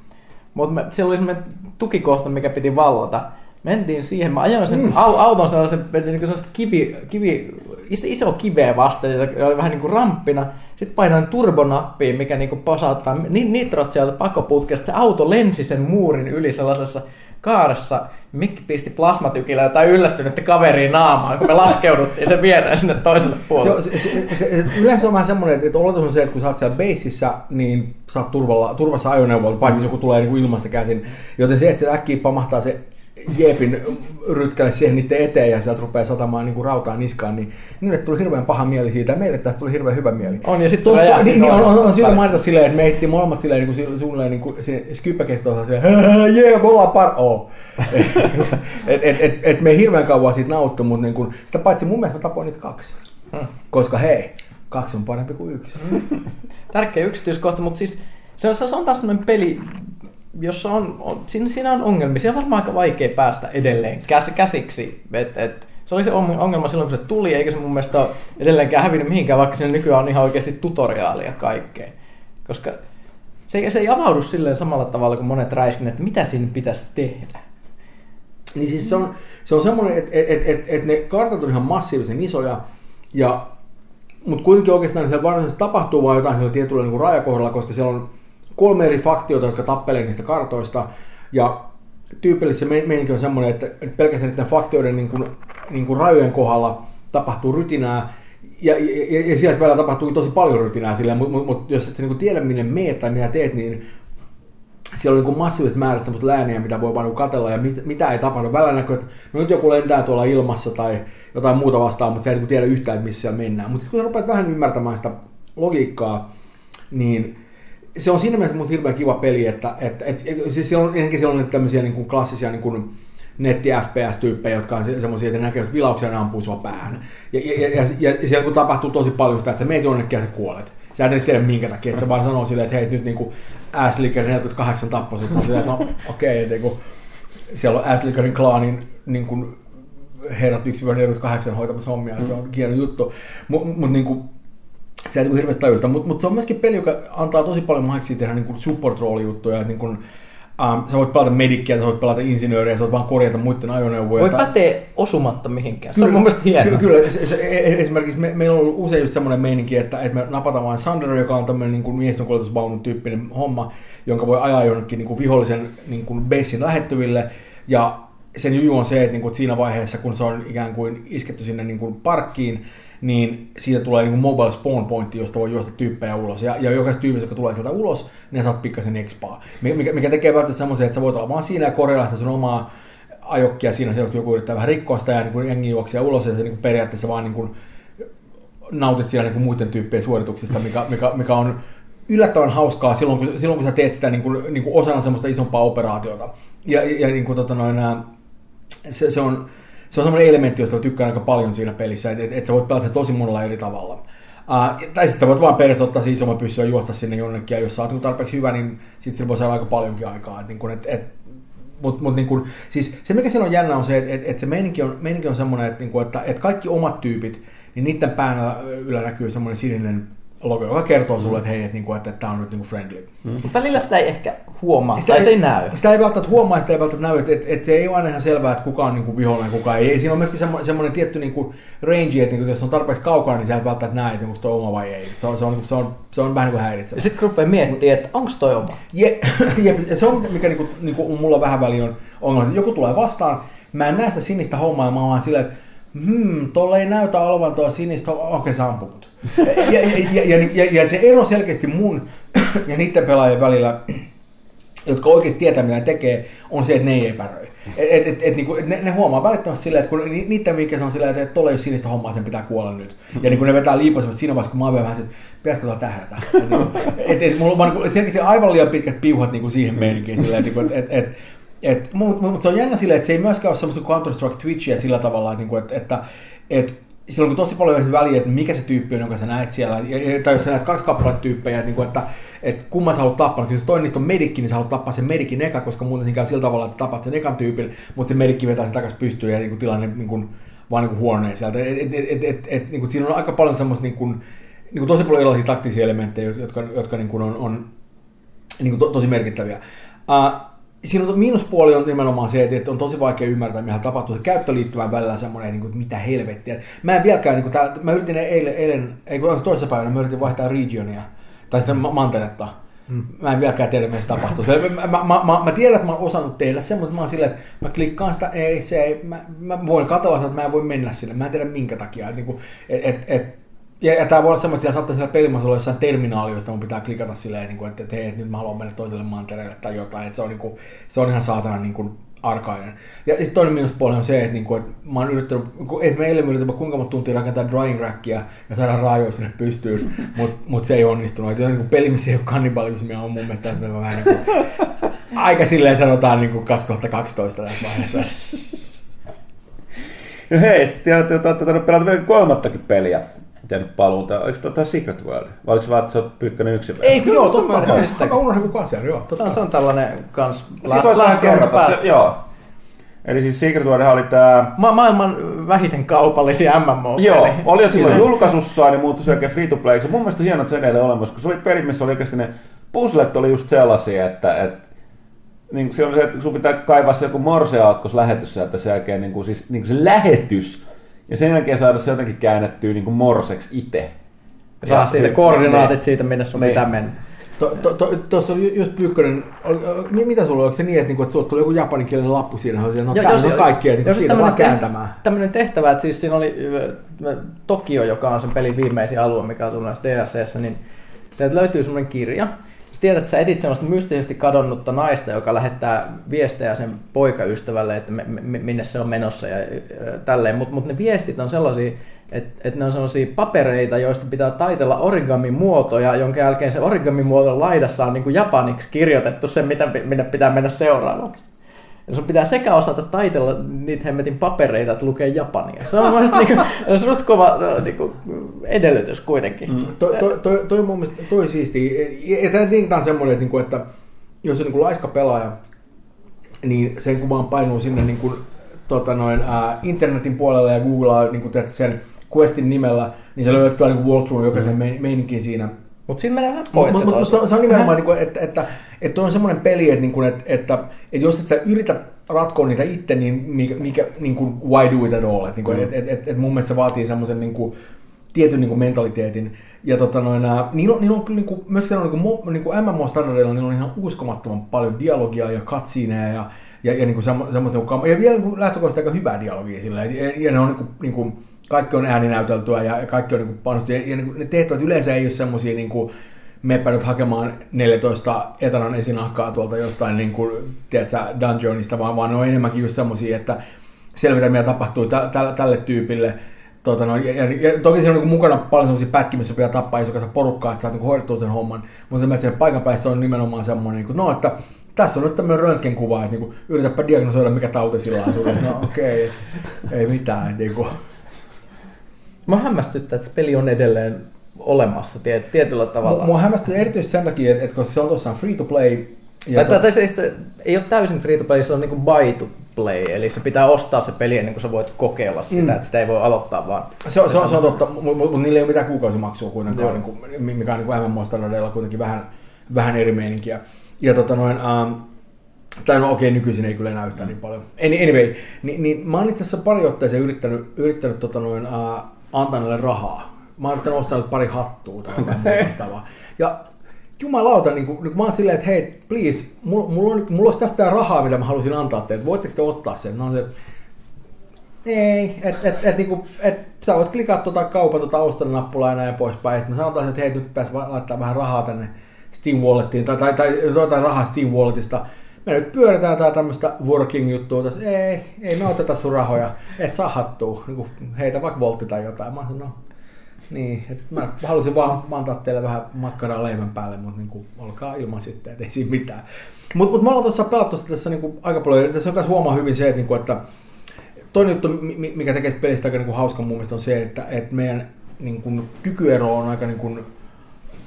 D: mutta siellä oli semmoinen tukikohta, mikä piti vallata. Mentiin siihen, mä ajoin sen mm. auton sellaisen, niin kuin sellaista kivi, kivi, iso, iso kiveä vasten, joka oli vähän niin kuin ramppina. Sitten painoin turbonappiin, mikä niin kuin pasauttaa ni- nitrot sieltä pakoputkesta. Se auto lensi sen muurin yli sellaisessa kaaressa. Mikki pisti plasmatykillä tai yllättynyttä kaveriin naamaan, kun me laskeuduttiin sen viereen sinne toiselle puolelle.
C: Joo, se, se, se, yleensä on vähän semmoinen, että oletus on se, että kun sä oot siellä beississä, niin sä oot turvalla, turvassa ajoneuvolla, paitsi jos joku tulee niin kuin ilmasta käsin. Joten se, että se äkkiä pamahtaa se jeepin rytkälle siihen niiden eteen ja sieltä rupeaa satamaan niin kuin rautaa niskaan, niin niille tuli hirveän paha mieli siitä ja meille tästä tuli hirveän hyvä mieli.
D: On, ja sit se
C: niin, niin, on, on, on syytä mainita silleen, että me ehtiin molemmat silleen niin kuin, suunnilleen niin kuin skyppäkestossa silleen, jee, me ollaan par... Oh. et, et, et, et, me ei hirveän kauan siitä nauttu, mutta niin kuin, sitä paitsi mun mielestä mä tapoin niitä kaksi. Koska hei, kaksi on parempi kuin yksi.
D: Tärkeä yksityiskohta, mutta siis se on, se on taas sellainen peli, jossa on, on siinä, siinä on ongelmia. Siinä on varmaan aika vaikea päästä edelleen käs, käsiksi. Et, et, se oli se on- ongelma silloin, kun se tuli, eikä se mun mielestä ole edelleenkään hävinnyt mihinkään, vaikka siinä nykyään on ihan oikeasti tutoriaalia kaikkeen. Koska se, se ei avaudu silleen samalla tavalla kuin monet räiskin, että mitä siinä pitäisi tehdä.
C: Niin siis se on, se on semmoinen, että et, et, et, et ne kartat on ihan massiivisen isoja, ja, mutta kuitenkin oikeastaan siellä varsinaisesti tapahtuu vain jotain siellä tietyllä niin rajakohdalla, koska siellä on kolme eri faktiota, jotka tappelee niistä kartoista, ja tyypillisesti se meininki on semmoinen, että pelkästään niiden faktioiden niin kuin, niin kuin rajojen kohdalla tapahtuu rytinää, ja, ja, ja sieltä välillä tapahtuu tosi paljon rytinää silleen, mutta mut, mut, jos et sä niin tiedä minne meet tai mitä teet, niin siellä on niin massiiviset määrät semmoista lääniä, mitä voi vaan katella ja mit, mitä ei tapahdu. Välillä näkyy, että no nyt joku lentää tuolla ilmassa tai jotain muuta vastaan, mutta sä et niin tiedä yhtään, että missä mennään. Mutta kun sä rupeat vähän ymmärtämään sitä logiikkaa, niin se on siinä mielessä mun hirveän kiva peli, että, että, että siis siellä on, ennenkin siellä on tämmöisiä niin kuin klassisia niin kuin netti FPS-tyyppejä, jotka on semmoisia, että näkee, että vilauksia ne ampuu sua päähän. Ja, ja, ja, ja, siellä kun tapahtuu tosi paljon sitä, että sä meet jonnekin ja sä kuolet. Sä et tiedä minkä takia, että sä vaan sanoo silleen, että hei nyt niinku Aslicker 48 tappoi sut. Silleen, että no okei, okay, niinku, siellä on Aslickerin klaanin niin kuin, herrat 1-48 hoitamassa hommia, mm. se on hieno juttu. Mutta mut, niinku, se ei hirveästi tajuta, mutta mut se on myöskin peli, joka antaa tosi paljon mahdollisuuksia tehdä niin support rooli juttuja, niin kuin, Um, sä voit pelata medikkiä, sä voit pelata insinööriä, sä voit vaan korjata muiden ajoneuvoja.
D: Voi pätee osumatta mihinkään. Se on mun mielestä hienoa.
C: Kyllä, kyllä se, se, e- e- esimerkiksi me, meillä on ollut usein just semmoinen meininki, että, että me napataan vain Sander, joka on tämmöinen niin kuin miehistönkuljetusvaunun tyyppinen homma, jonka voi ajaa jonnekin niin kuin vihollisen niin kuin basein lähettyville. Ja sen juju on se, että, niin kuin, että siinä vaiheessa, kun se on ikään kuin isketty sinne niin kuin parkkiin, niin siitä tulee niin mobile spawn pointti, josta voi juosta tyyppejä ulos. Ja, ja jokaisesta tyypistä, joka tulee sieltä ulos, niin saat pikkasen expaa. Mikä, mikä tekee välttämättä semmoisen, että sä voit olla vaan siinä ja korjella sitä sun omaa ajokkia siinä, että joku yrittää vähän rikkoa sitä ja niin kuin jengi juoksia ulos ja se niin periaatteessa vaan niin kuin nautit siellä niin kuin muiden tyyppien suorituksista, mikä, mikä, mikä on yllättävän hauskaa silloin, kun, silloin, kun sä teet sitä niin kuin, niin kuin osana semmoista isompaa operaatiota. Ja, ja niin kuin, tota noin, se, se on, se on semmoinen elementti, josta tykkään aika paljon siinä pelissä, että et, et sä voit pelata tosi monella eri tavalla. Uh, tai sitten sä voit vaan periaatteessa ottaa siis oma pyssyä ja juosta sinne jonnekin, ja jos sä oot tarpeeksi hyvä, niin sitten sillä voi saada aika paljonkin aikaa. Et, niin kun, et, et, mut, mut, niin kun, siis se mikä siinä on jännä on se, että et, et se meininki on, meininki on semmoinen, että, niin kun, että, että kaikki omat tyypit, niin niiden päällä yllä näkyy semmoinen sininen logo, joka kertoo sulle, että hei, että, niinku, että, että tämä on nyt niinku friendly.
D: Mm. Mutta välillä sitä ei ehkä huomaa, sitä tai ei, se ei näy.
C: Sitä ei välttämättä huomaa, sitä ei välttämättä näy, että, että, että se ei ole aina ihan selvää, että kuka on niinku vihollinen, kuka ei. Siinä on myöskin semmoinen, semmoinen tietty niinku range, että niinku, jos on tarpeeksi kaukana, niin sä et välttämättä näe, että onko toi oma vai ei. Se on, se on, se on, se on vähän niin kuin häiritsevä.
D: Ja sitten kun rupeaa miettimään, että onko toi oma.
C: Je, ja se on, mikä niinku, niinku, mulla vähän väliin on ongelma. Joku tulee vastaan, mä en näe sitä sinistä hommaa, ja mä oon vaan silleen, että hmm, tuolla ei näytä olevan tuo sinistä, okei okay, sä ampumut. Ja, ja, ja, ja, ja, se ero selkeästi mun ja niiden pelaajien välillä, jotka oikeasti tietää mitä tekee, on se, että ne ei epäröi. Et, et, et, et, niinku, ne, ne, huomaa välittömästi silleen, että kun niiden mikä on silleen, että tuolla ei ole sinistä hommaa, sen pitää kuolla nyt. Ja niin kun ne vetää liipasemassa siinä vaiheessa, kun mä oon vähän että pitäisikö tuolla tähdätä. Et, et, et, mulla on vaan niin selkeästi aivan liian pitkät piuhat niin kuin siihen meininkiin. Silleen, että, et, et, et, mutta mut se on jännä silleen, että se ei myöskään ole semmoista Counter-Strike Twitchiä sillä tavalla, että, niinku, että, että sillä on tosi paljon väliä, että mikä se tyyppi on, jonka sä näet siellä. Tai jos sä näet kaksi kappaletta tyyppejä, että, että, että kumman sä haluat tappaa. Jos toinen niistä on medikki, niin sä haluat tappaa sen medikin eka, koska muuten käy sillä tavalla, että tapat sen ekan tyypin, mutta se medikki vetää sen takaisin pystyyn ja niin kuin, tilanne niin kuin, vaan niin kuin huoneen sieltä. Et, et, et, et, et, niin kuin, siinä on aika paljon semmoista niin kuin, niin kuin tosi paljon erilaisia taktisia elementtejä, jotka, jotka niin kuin on, on niin kuin to, tosi merkittäviä. Uh, siinä on miinuspuoli on nimenomaan se, että on tosi vaikea ymmärtää, mitä tapahtuu. Se käyttöliittyvän välillä semmoinen, niin kuin, mitä helvettiä. Mä en vieläkään, niin kuin, tää, mä yritin eilen, eilen ei kun toisessa päivänä, mä yritin vaihtaa regionia, tai sitten manteretta. Hmm. Mä en vieläkään tiedä, mitä tapahtuu. Mä, mä, mä, mä, mä, tiedän, että mä oon osannut tehdä sen, mutta mä oon silleen, että mä klikkaan sitä, ei, se ei, mä, mä voin katsella että mä en voi mennä sinne. Mä en tiedä minkä takia. Että, niin et, et, et, ja, ja tämä voi olla semmoinen, että saattaa siellä pelimässä olla jossain terminaali, josta mun pitää klikata silleen, niin kuin, että, että hei, että nyt mä haluan mennä toiselle mantereelle tai jotain. Että se on, niin kuin, se on ihan saatana niin kuin, arkainen. Ja sitten toinen minuspuoli on se, että, niin kuin, että mä oon yrittänyt, että me yritämme kuinka monta tuntia rakentaa drying rackia ja saada raajoja sinne pystyyn, mutta mut se ei onnistunut. Että niin peli, missä ei ole kannibalismia, on mun mielestä että vähän niin kuin, aika silleen sanotaan niin kuin 2012 tässä vaiheessa.
B: No hei, sitten te olette pelata vielä kolmattakin peliä tehnyt paluuta. Oliko tämä Secret World? Vai oliko se vaan, että sä oot pyykkönen yksin?
C: Ei, kyllä joo, totta. Mä unohdin koko asian, joo.
D: Totta. Se on tällainen kans
B: last Joo. Eli siis Secret World oli tää...
D: Ma- maailman vähiten kaupallisia MMO.
B: Joo, oli jo silloin julkaisussa, niin muuttui selkeä free to play. Se mun mielestä hieno, että se edelleen olemassa, kun se oli perin, missä oli oikeasti ne puzzlet oli just sellaisia, että, että niin se on se, että sun pitää kaivaa se joku morseaakkos lähetys että sen jälkeen niin kuin, siis, niin kuin se lähetys ja sen jälkeen saada se jotenkin käännettyä niin kuin morseksi itse.
D: Ja saa siitä koordinaatit siitä, minne sun niin. pitää mennä.
C: Tuossa to, to, oli just Pyykkönen, mitä sulla oli, onko se niin, että, niinku, että sulla tuli joku japaninkielinen lappu siinä, no
D: jos-
C: on niin
D: jos
C: siinä
D: tämmönen
C: vaan
D: te-
C: kääntämään.
D: Tämmöinen tehtävä, että siis siinä oli Tokio, joka on sen pelin viimeisin alue, mikä on tullut näissä DLCssä, niin sieltä löytyy semmoinen kirja. Sä tiedät, että sä edit semmoista mystisesti kadonnutta naista, joka lähettää viestejä sen poikaystävälle, että me, me, minne se on menossa ja tälleen. Mutta mut ne viestit on sellaisia, että et ne on sellaisia papereita, joista pitää taitella origami-muotoja, jonka jälkeen se origami-muoton laidassa on niin kuin japaniksi kirjoitettu se, mitä, minne pitää mennä seuraavaksi. Ja sun pitää sekä osata taitella niitä hemmetin papereita, että lukee japania. Se on mielestäni niinku, se on kova niinku, edellytys kuitenkin. Mm.
C: Toi, toi, toi, toi mun mielestä toi siisti. Tämä on semmoinen, että, niinku, että jos on niinku laiska pelaaja, niin sen kun vaan painuu sinne niinku, tota noin, ää, internetin puolelle ja googlaa niinku, teet sen questin nimellä, niin sä löydät kyllä niinku walkthrough jokaisen mm. meininkin siinä.
D: Mutta siinä menee vähän pointti
C: mut, mut, se on- se on nimenomaan, niinku, että, että, että on semmoinen peli, että, niinku, että, että, että jos et sä yritä ratkoa niitä itse, niin mikä, mikä niin kuin, why do it at all? Että, niinku,
D: Mm.
C: et, et, et, et mun mielestä se vaatii semmoisen niin kuin, tietyn niin kuin, mentaliteetin. Ja tota, noin, nää, niillä, on, niillä on kyllä niin kuin, myös siellä on, niin kuin, niin kuin MMO-standardeilla niillä on ihan uskomattoman paljon dialogia ja cutsceneja ja, ja, ja niin kuin semmo, semmoista, niin kuin, ja vielä niin kuin, lähtökohtaisesti aika hyvää dialogia sillä. Ja, ja ne on niin kuin, niin kuin, kaikki on ääninäyteltyä ja ja kaikki on niin kuin, panostettu. Ja, ja niin kuin, ne tehtävät yleensä ei ole semmoisia niin kuin, meppä nyt hakemaan 14 etanan esinahkaa tuolta jostain niin kuin, tiedätkö, dungeonista, vaan, vaan ne on enemmänkin just semmosia, että selvitä mitä tapahtuu tä, tä, tälle tyypille. Tota, no, ja, ja, ja, toki siinä on niin mukana paljon semmoisia pätkiä, missä pitää tappaa iso kasa porukkaa, että saat niin hoidettua sen homman. Mutta se, että paikan päässä se on nimenomaan semmoinen, niin kuin, no, että tässä on nyt tämmöinen röntgenkuva, että kuin, yritäpä diagnosoida, mikä tauti sillä on sulla. No okei, okay. ei mitään. että Niin kuin,
D: Mä hämmästyttää, että peli on edelleen olemassa tiet, tietyllä tavalla.
C: Mua hämmästyy erityisesti sen takia, että, että koska se on tosiaan free to play. Ja
D: tai,
C: to-
D: tai se itse ei ole täysin free to play, se on niinku buy to play, eli se pitää ostaa se peli ennen kuin sä voit kokeilla sitä,
C: Mm.
D: että sitä ei voi aloittaa vaan.
C: Se on, se on, se on totta, mutta mut, niillä ei ole mitään kuukausimaksua kuitenkaan, niin kuin, mikä on niin MMO-standardeilla kuitenkin vähän, vähän eri meininkiä. Ja tota noin, um, tai no okei, nykyisin ei kyllä enää yhtään niin paljon. Any- Anyway, niin, niin mä oon itse asiassa pari otteeseen yrittänyt, yrittänyt tota noin, uh, antaa näille rahaa. Mä oon ostaa näille pari hattua tai jotain vastaavaa. Ja jumalauta, niin kun, niin kun mä oon silleen, että hei, please, mulla, mulla, on, mulla olisi tästä rahaa, mitä mä halusin antaa teille. Voitteko te ottaa sen? Oon se, ei, että et, et, niinku, et, sä voit klikata tuota kaupan tuota ostaa nappulaa ja näin poispäin. Sitten me sanotaan, että hei, nyt pääs laittaa vähän rahaa tänne Steam Wallettiin, tai, tai, tai jotain rahaa Steam Walletista. Me nyt pyöritään tää tämmöistä working juttua tässä. Ei, ei me oteta sun rahoja, et saa hattua. Niin heitä vaikka voltti tai jotain. Mä sanoin, no, niin, että mä halusin vaan antaa teille vähän makkaraa leivän päälle, mutta niin kuin, olkaa ilman sitten, että ei siinä mitään. Mutta mut me ollaan tuossa pelattu tässä niin kuin, aika paljon, tässä on myös huomaa hyvin se, että, niin kuin, että toinen juttu, mi- mikä tekee pelistä aika niin kuin hauska mun mielestä on se, että, että meidän niin kuin, kykyero on aika niin kuin,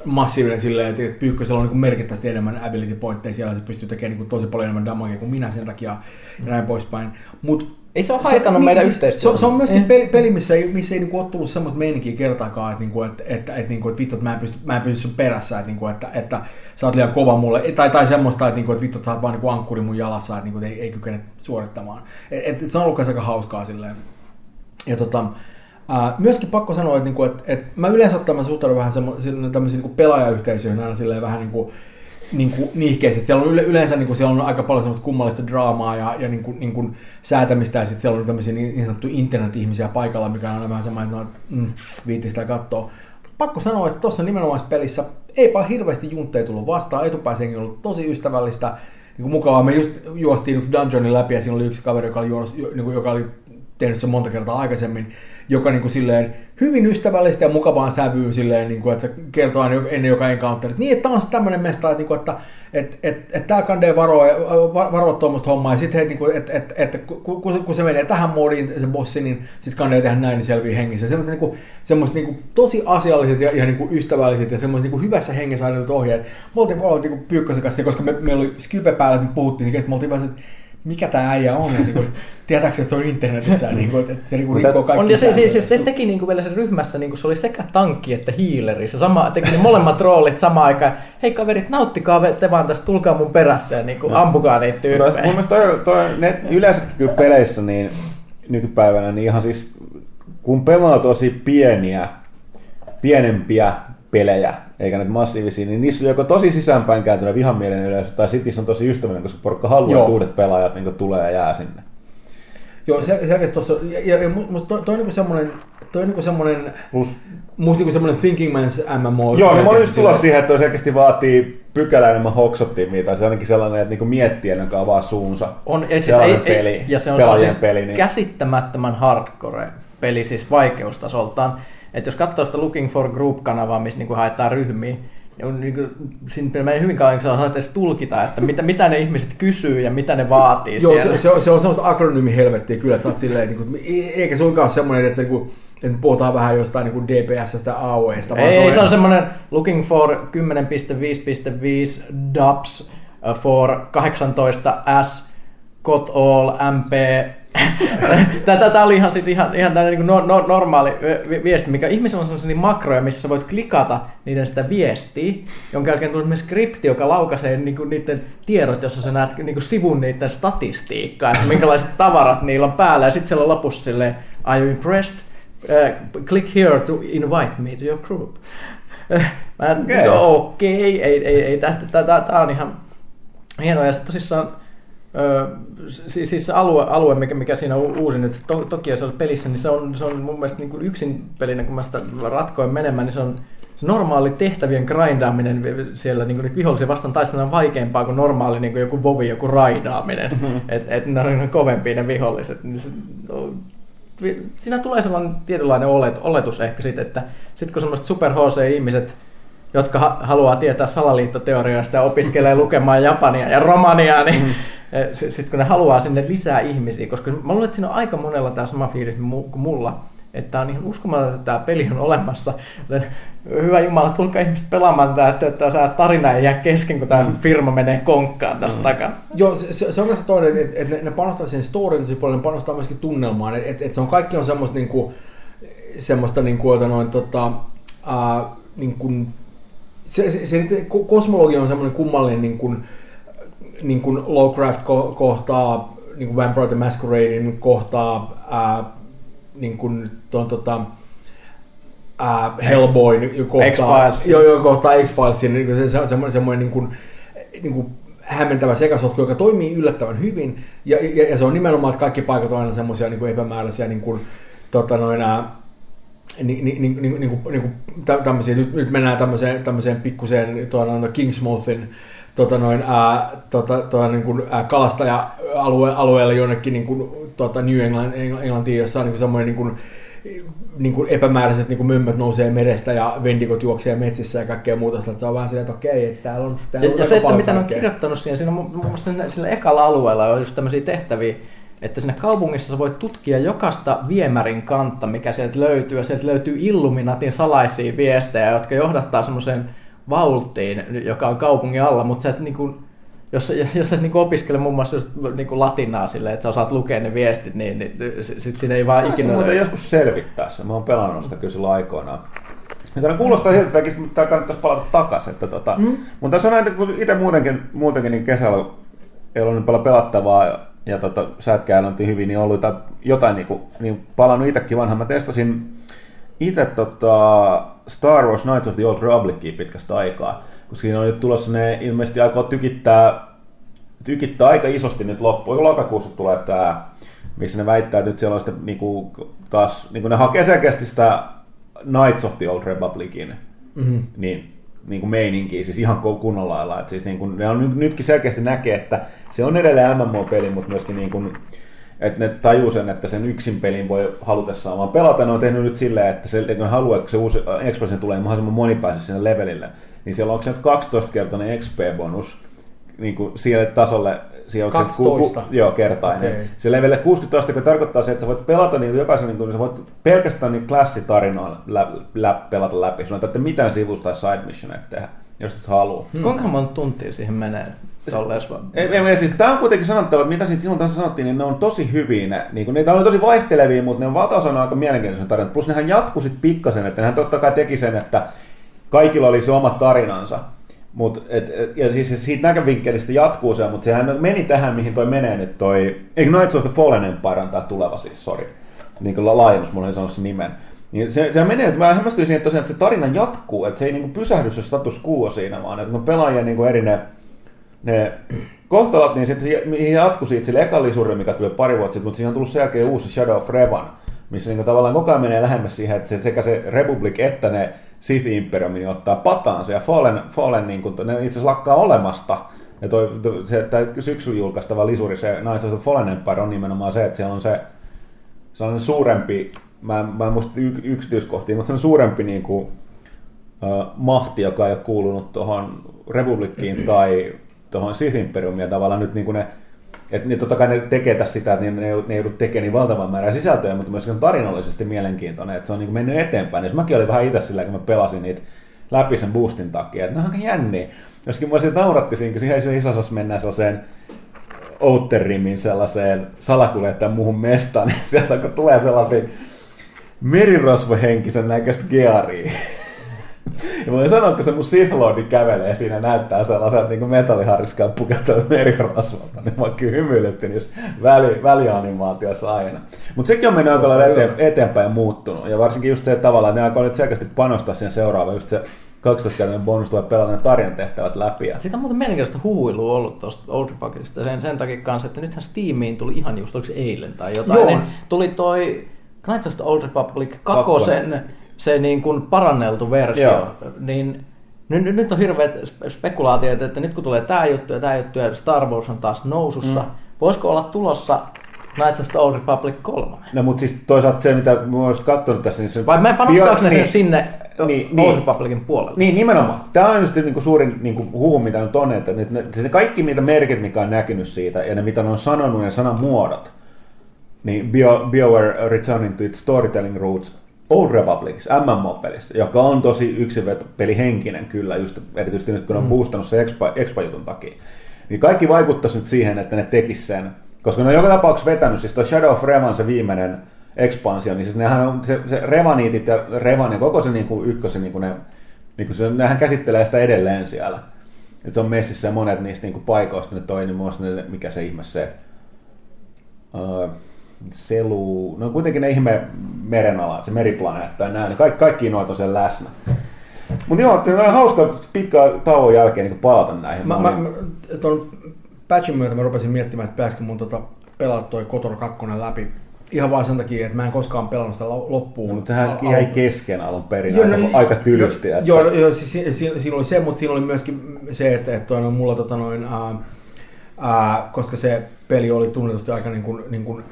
C: massiivinen silleen, että että Pyykkösellä on niin merkittävästi enemmän ability pointteja siellä, se pystyy tekemään niin kuin, tosi paljon enemmän damagea kuin minä sen takia ja näin poispäin. Mut
D: Ei se ole haitannut meidän
C: siis
D: yhteistyötä.
C: Se, se on myöskin peli, peli missä ei, missä ei niinku ole tullut semmoista meininkiä kertaakaan, että, niinku, että, että, että, niinku, että vittu, että mä en pysty, mä en pysty sun perässä, että, niinku, että, että sä oot liian kova mulle, tai, tai semmoista, että, niinku, että vittu, että sä oot vaan niinku ankkuri mun jalassa, että, niinku, että ei, ei kykene suorittamaan. Et, et, se on ollut aika hauskaa silleen. Ja tota, myöskin pakko sanoa, että, niinku, että, että mä yleensä ottaen suhtaudun vähän semmo, silleen tämmöisiin niinku pelaajayhteisöihin aina silleen vähän niinku, niin kuin niihkeisesti. Siellä on yle, yleensä niin kuin, siellä on aika paljon semmoista kummallista draamaa ja, ja niin kuin, niin kuin säätämistä ja sitten siellä on tämmöisiä niin, niin sanottuja internet-ihmisiä paikalla, mikä on aina vähän semmoinen, että no, mm, viitti sitä katsoa. Pakko sanoa, että tuossa nimenomaisessa pelissä eipä hirveästi juntteja tullut vastaan. Etupääsenkin ollut tosi ystävällistä, niin kuin mukavaa. Me just juostiin yksi dungeonin läpi ja siinä oli yksi kaveri, joka oli, juos, niin kuin, joka oli tehnyt sen monta kertaa aikaisemmin, joka niin kuin silleen hyvin ystävällistä ja mukavaan sävyyn silleen, niin kuin, että se kertoo aina ennen joka encounter, että niin, että tämä on tämmöinen mesta, että, niin kuin, että et, et, tää kandee varoa, va- varoa tuommoista hommaa, ja sitten niin että et, et, kun, kun, se menee tähän moodiin, se bossi, niin sitten kandee tehdä näin, niin selviää hengissä. Semmoiset niin kuin, semmoiset niin kuin, tosi asialliset ja, ja niin kuin ystävälliset ja semmoiset niin kuin hyvässä hengessä annetut ohjeet. Me oltiin, oltiin niin Pyykkösen kanssa, koska me, meillä oli Skype päällä, että me puhuttiin, niin me oltiin se, että mikä tämä äijä on, että niin tietääkö, että se on internetissä, niin kuin, että se niin kuin, rikkoo kaikki
D: On, ja se, se, se, teki niinku vielä sen ryhmässä, niinku se oli sekä tankki että hiileri. Se sama, teki ne molemmat roolit samaan aikaan. Hei kaverit, nauttikaa te vaan tästä, tulkaa mun perässä ja niinku, ampukaa niitä
B: Mutta mun
D: tyyppejä.
B: mielestä toi, toi, ne, yleensäkin kyllä peleissä niin nykypäivänä, niin ihan siis kun pelaa tosi pieniä, pienempiä pelejä, eikä näitä massiivisia, niin niissä on joko tosi sisäänpäin kääntynyt vihamielinen yleisö, tai sitten on tosi ystävällinen, koska porukka haluaa,
C: Joo.
B: että uudet pelaajat niin tulee ja jää sinne.
C: Joo, se, selkeästi tuossa, ja, ja, ja musta toi, toi on niinku semmoinen, toi on niinku semmoinen,
B: Plus,
C: musta niinku semmoinen Thinking Man's MMO.
B: joo, no mä olin just tulla siihen, että toi selkeästi vaatii pykälä enemmän hoksottimia, tai se on ainakin sellainen, että niinku miettii ennen kuin avaa suunsa.
D: On, ei, siis, ei,
B: peli,
D: ei, ja se on,
B: pelaajien
D: siis
B: peli, niin-
D: käsittämättömän hardcore peli siis vaikeustasoltaan. Että jos katsoo sitä Looking for Group-kanavaa, missä niinku haetaan ryhmiä, niin on niinku, siinä menee hyvin kauan, kun osaat edes tulkita, että mitä, mitä ne ihmiset kysyy ja mitä ne vaatii
C: Joo,
D: siellä.
C: se, se, on, se on semmoista akronyymi helvettiä kyllä, että oot silleen, niin kuin, eikä suinkaan ole semmoinen, että, se, niin että me puhutaan vähän jostain niin DPSstä AOEsta.
D: Ei, se on semmoinen looking for 10.5.5 dubs uh, for 18s got all mp. Tämä oli ihan, siis ihan, ihan tämmöinen niin no, no, normaali vi- viesti, mikä ihmisellä on sellaisia niin makroja, missä sä voit klikata niiden sitä viestiä, jonka jälkeen tulee skripti, joka laukaisee niin kuin niiden tiedot, jossa sä näet niin kuin sivun niiden statistiikkaa, että minkälaiset tavarat niillä on päällä, ja sitten siellä on lopussa silleen, are you impressed? Uh, click here to invite me to your group. Mä
B: Okei.
D: okay. okei, ei, ei, ei, tämä on ihan hienoa. Ja sitten tosissaan, siis, siis se alue, alue mikä, mikä siinä on uusi nyt, se to, Tokio se pelissä, niin se on, se on mun mielestä niin kuin yksin pelinä, kun mä sitä ratkoin menemään, niin se on se normaali tehtävien grindaaminen siellä niin kuin vihollisia vastaan taistelua vaikeampaa kuin normaali niin kuin joku vovi, joku raidaaminen. että et ne on kovempia ne viholliset. Niin se, no, siinä tulee sellainen tietynlainen olet, oletus ehkä sitten, että sitten kun semmoiset super ihmiset jotka ha- haluaa tietää salaliittoteorioista ja opiskelee lukemaan japania ja romaniaa, niin mm. Sitten kun ne haluaa sinne lisää ihmisiä, koska mä luulen, että siinä on aika monella tämä sama fiilis kuin mulla, että on ihan uskomatonta, että tämä peli on olemassa. Joten hyvä Jumala, tulkaa ihmiset pelaamaan tämä, että tämä tarina ei jää kesken, kun tämä firma menee konkkaan tästä mm. takana.
C: Joo, se, se, se on myös toinen, että, että ne, ne panostaa siihen storyin tosi paljon, ne panostaa myöskin tunnelmaan, että, että, että se on kaikki on semmoista niinku, semmoista niinku, jota noin, tota, ää, niin kuin, se, se, se, ko- kosmologia on semmoinen kummallinen niin kuin, niin kuin Lovecraft ko- kohtaa, niin kuin Vampire the Masqueradein kohtaa, ää, niin kuin ton, tota, ää, Hellboyn kohtaa,
D: X-Files.
C: joo, joo, kohtaa X-Filesin, niin kuin se, se on semmoinen, semmoinen niin kuin, niin kuin hämmentävä sekasotku, joka toimii yllättävän hyvin, ja, ja, ja se on nimenomaan, että kaikki paikat on aina semmoisia niin kuin epämääräisiä, niin kuin, tota, noin, ää, niin, niin, niin, niin, niin, kuin, niin tämmöisiä, nyt, nyt mennään tämmöiseen, tämmöiseen pikkuseen tuon Kingsmouthin tota noin, ää, tota, tota, niin kuin, ää, kalastaja-alue, alueelle jonnekin niin kuin, tota New England, Engl- Englantiin, jossa on niin kuin semmoinen niin kuin, niin kuin epämääräiset niin kuin mömmöt nousee merestä ja vendikot juoksee metsissä ja kaikkea muuta. Sitä, että se on vähän silleen, että okei, että täällä on, täällä
D: Ja,
C: on
D: ja se, että mitä ne on kirjoittanut siihen, siinä on muun muassa sillä, ekalla alueella on just tämmöisiä tehtäviä, että siinä kaupungissa sä voit tutkia jokaista viemärin kantta, mikä sieltä löytyy, ja sieltä löytyy Illuminatin salaisia viestejä, jotka johdattaa semmoiseen vaulttiin, joka on kaupungin alla, mutta sä et jos, sä- jos sä et niinku opiskele muun muassa just niinku latinaa silleen, että sä osaat lukea ne viestit, niin, niin sit, sit siinä ei vaan
B: Ikinä
D: ikinä...
B: muuten joskus selvittää sen. Mä oon pelannut sitä kyllä silloin aikoinaan. Mitä kuulostaa siltä, että tämä kannattaisi palata takaisin. Että tota, mm. Mutta tässä on näitä, kun itse muutenkin, muutenkin niin kesällä ei ollut niin paljon pelattavaa ja, ja tota, sätkää on hyvin, niin on ollut jotain, jotain niin, kuin, niin palannut itsekin vanhaan. Mä testasin itse tota Star Wars Knights of the Old Republicia pitkästä aikaa, koska siinä on nyt tulossa ne ilmeisesti aikoo tykittää, tykittää aika isosti nyt loppuun. Lokakuussa tulee tämä, missä ne väittää, että nyt siellä on sitten niinku, taas, niinku ne hakee selkeästi sitä Knights of the Old Republicin
C: Mhm.
B: niin, niin kuin meininkiä, siis ihan kunnolla lailla. Että siis niin kuin, ne on nyt- nytkin selkeästi näkee, että se on edelleen MMO-peli, mutta myöskin niin kuin, että ne tajuu sen, että sen yksin pelin voi halutessaan vaan pelata. Ne on tehnyt nyt silleen, että se, kun ne haluaa, että se uusi expansion tulee mahdollisimman moni pääsee sinne levelille, niin siellä onko se nyt 12-kertainen XP-bonus niin kuin siellä tasolle, siellä onko se ku- ku-
C: 12?
B: joo, kertainen.
C: Okei.
B: Se levelle 60 astetta, joka tarkoittaa se, että sä voit pelata niin jokaisen, niin kuin, sä voit pelkästään niin klassitarinoa lä, lä, pelata läpi. Sulla ei mitään sivusta tai side missioneita tehdä, jos et halua.
D: Hmm. Kuinka monta tuntia siihen menee? Tolleen, vaan-
B: Ei, ei, siis, tämä on kuitenkin sanottava, että mitä siitä silloin tässä sanottiin, niin ne on tosi hyviä. Ne, niin kuin, ne on tosi vaihtelevia, mutta ne on valtaosana aika mielenkiintoisia tarinoita. Plus nehän jatku sit pikkasen, että nehän totta kai teki sen, että kaikilla oli se oma tarinansa. Mut, et, et, ja siis siitä näkövinkkelistä jatkuu se, mutta sehän meni tähän, mihin toi menee nyt toi, eikö Knights of the Fallen Empire on tää tuleva siis, sorry. Niin kuin laajennus, mulla ei sano sen nimen. Niin se, se menee, että mä hämmästyin siihen, että, tosiaan, että se tarina jatkuu, että se ei niinku pysähdy se status quo siinä, vaan että kun pelaajien niinku eri ne, ne kohtalot, niin sitten mihin jatkuu siitä sille ekallisuudelle, mikä tuli pari vuotta sitten, mutta siihen on tullut sen jälkeen uusi Shadow of Revan, missä niinku tavallaan koko ajan menee lähemmäs siihen, että se, sekä se Republic että ne Sith Imperium niin ottaa pataansa ja Fallen, Fallen niin kuin, ne itse asiassa lakkaa olemasta. Ja toi, se, että syksyn julkaistava lisuri, se Knights of the Fallen Empire on nimenomaan se, että siellä on se sellainen suurempi, mä, mä en muista yksityiskohtia, mutta sellainen suurempi niin kuin, mahti, joka ei ole kuulunut tuohon Republikkiin tai tuohon Sith Imperiumiin ja tavallaan nyt niin kuin ne että niin totta kai ne tekee tässä sitä, että ne, ne joudut tekemään niin valtavan määrän sisältöjä, mutta myös on tarinallisesti mielenkiintoinen, että se on niin mennyt eteenpäin. Jos mäkin olin vähän itse sillä, kun mä pelasin niitä läpi sen boostin takia, että ne on aika jänniä. Joskin mä sitten nauratti siinä, kun siihen isossa mennään sellaiseen Outerimin sellaiseen salakuljettajan muuhun mestaan, niin sieltä kun tulee sellaisia merirosvohenkisen näköistä gearia. Ja voin sanoa, kun se mun Sith Lordi kävelee siinä näyttää sellaiset niin metalliharriskaan pukeutuvat merirosvolta, niin mä kyllä hymyilyttin jos väli, välianimaatiossa aina. Mutta sekin on mennyt aika lailla eteen, eteenpäin ja muuttunut. Ja varsinkin just se että tavallaan, ne alkoi nyt selkeästi panostaa siihen seuraavaan, just se 12-kertainen bonus tulee pelata ne tarjan tehtävät läpi.
D: Siitä on muuten mielenkiintoista huuilua ollut tuosta Old Republicista sen, sen takia kanssa, että nythän Steamiin tuli ihan just, oliko eilen tai jotain, Joo. niin tuli toi Knights of the Old Republic kakkosen se niin kuin paranneltu versio, Joo. niin nyt, nyt on hirveät spekulaatiot, että nyt kun tulee tämä juttu ja tämä juttu ja Star Wars on taas nousussa, mm. voisiko olla tulossa Knights of the Old Republic 3?
B: No mutta siis toisaalta se, mitä mä olisin katsonut tässä, niin se...
D: Vai mä panostaako ne niin, sinne niin, Old niin, Republicin puolelle?
B: Niin, nimenomaan. Tämä on just niin kuin suurin niin kuin huhu, mitä nyt on, että ne, se kaikki mitä merkit, mikä on näkynyt siitä, ja ne mitä ne on sanonut ja sanan muodot, niin Bio, BioWare Returning to its Storytelling Roots Old Republics, MMO-pelissä, joka on tosi henkinen kyllä, just erityisesti nyt kun on mm. boostannut se Expa, Expa-jutun takia. Niin kaikki vaikuttaisi nyt siihen, että ne tekis sen, koska ne on joka tapauksessa vetänyt, siis Shadow of Revan se viimeinen ekspansio, niin siis nehän on, se, se Revaniitit ja Revan ja koko se niin kuin ykkösen, niin kuin ne, niin kuin se, nehän käsittelee sitä edelleen siellä. Et se on messissä ja monet niistä niin kuin paikoista, ne toi, niin ne, mikä se ihme se, uh, selu, no kuitenkin ne ihme merenala, se meriplaneetta ja näin, niin kaikki, kaikki noita on siellä läsnä. Mutta joo, on hauska pitkä tauon jälkeen niin palata näihin.
C: Mä, mä, mä, tuon patchin myötä mä rupesin miettimään, että pääsikö mun tota, pelata toi Kotor 2 läpi. Ihan vaan sen takia, että mä en koskaan pelannut sitä loppuun. No,
B: mutta sehän al- jäi kesken alun perin joo, aika, no, aika tylysti.
C: Että... Joo, joo siis, siinä, siinä oli se, mutta siinä oli myöskin se, että, että toi, no, mulla tota, noin, ää, ää, koska se peli oli tunnetusti aika niin kuin, niin kuin,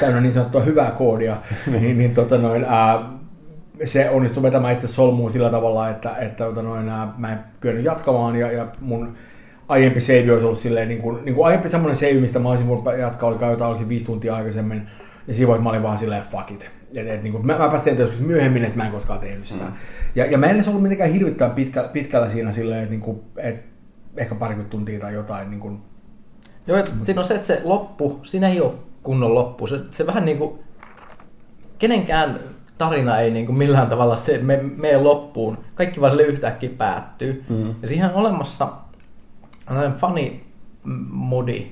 C: täynnä niin sanottua hyvää koodia, niin, niin tota noin, ää, se onnistui vetämään itse solmuun sillä tavalla, että, että tota noin, ää, mä en kyennyt jatkamaan ja, ja mun aiempi save olisi ollut silleen, niin kuin, niin kuin aiempi semmoinen save, mistä mä olisin voinut jatkaa, oli jotain, olisi viisi tuntia aikaisemmin, ja siinä vaiheessa mä olin vaan silleen, fuck it. Et, et, niin kuin, mä, mä pääsin joskus myöhemmin, että mä en koskaan tehnyt sitä. Mm. Ja, ja mä en edes ollut mitenkään hirvittävän pitkä, pitkällä siinä silleen, että, niin kuin, että ehkä parikymmentä tuntia tai jotain, niin kuin,
D: Joo, että siinä on se, että se loppu, siinä ei ole kunnon loppu. Se, se vähän niin kuin, kenenkään tarina ei niin kuin millään tavalla se me, mene loppuun. Kaikki vaan sille yhtäkkiä päättyy. Mm. Ja siihen on olemassa funny modi,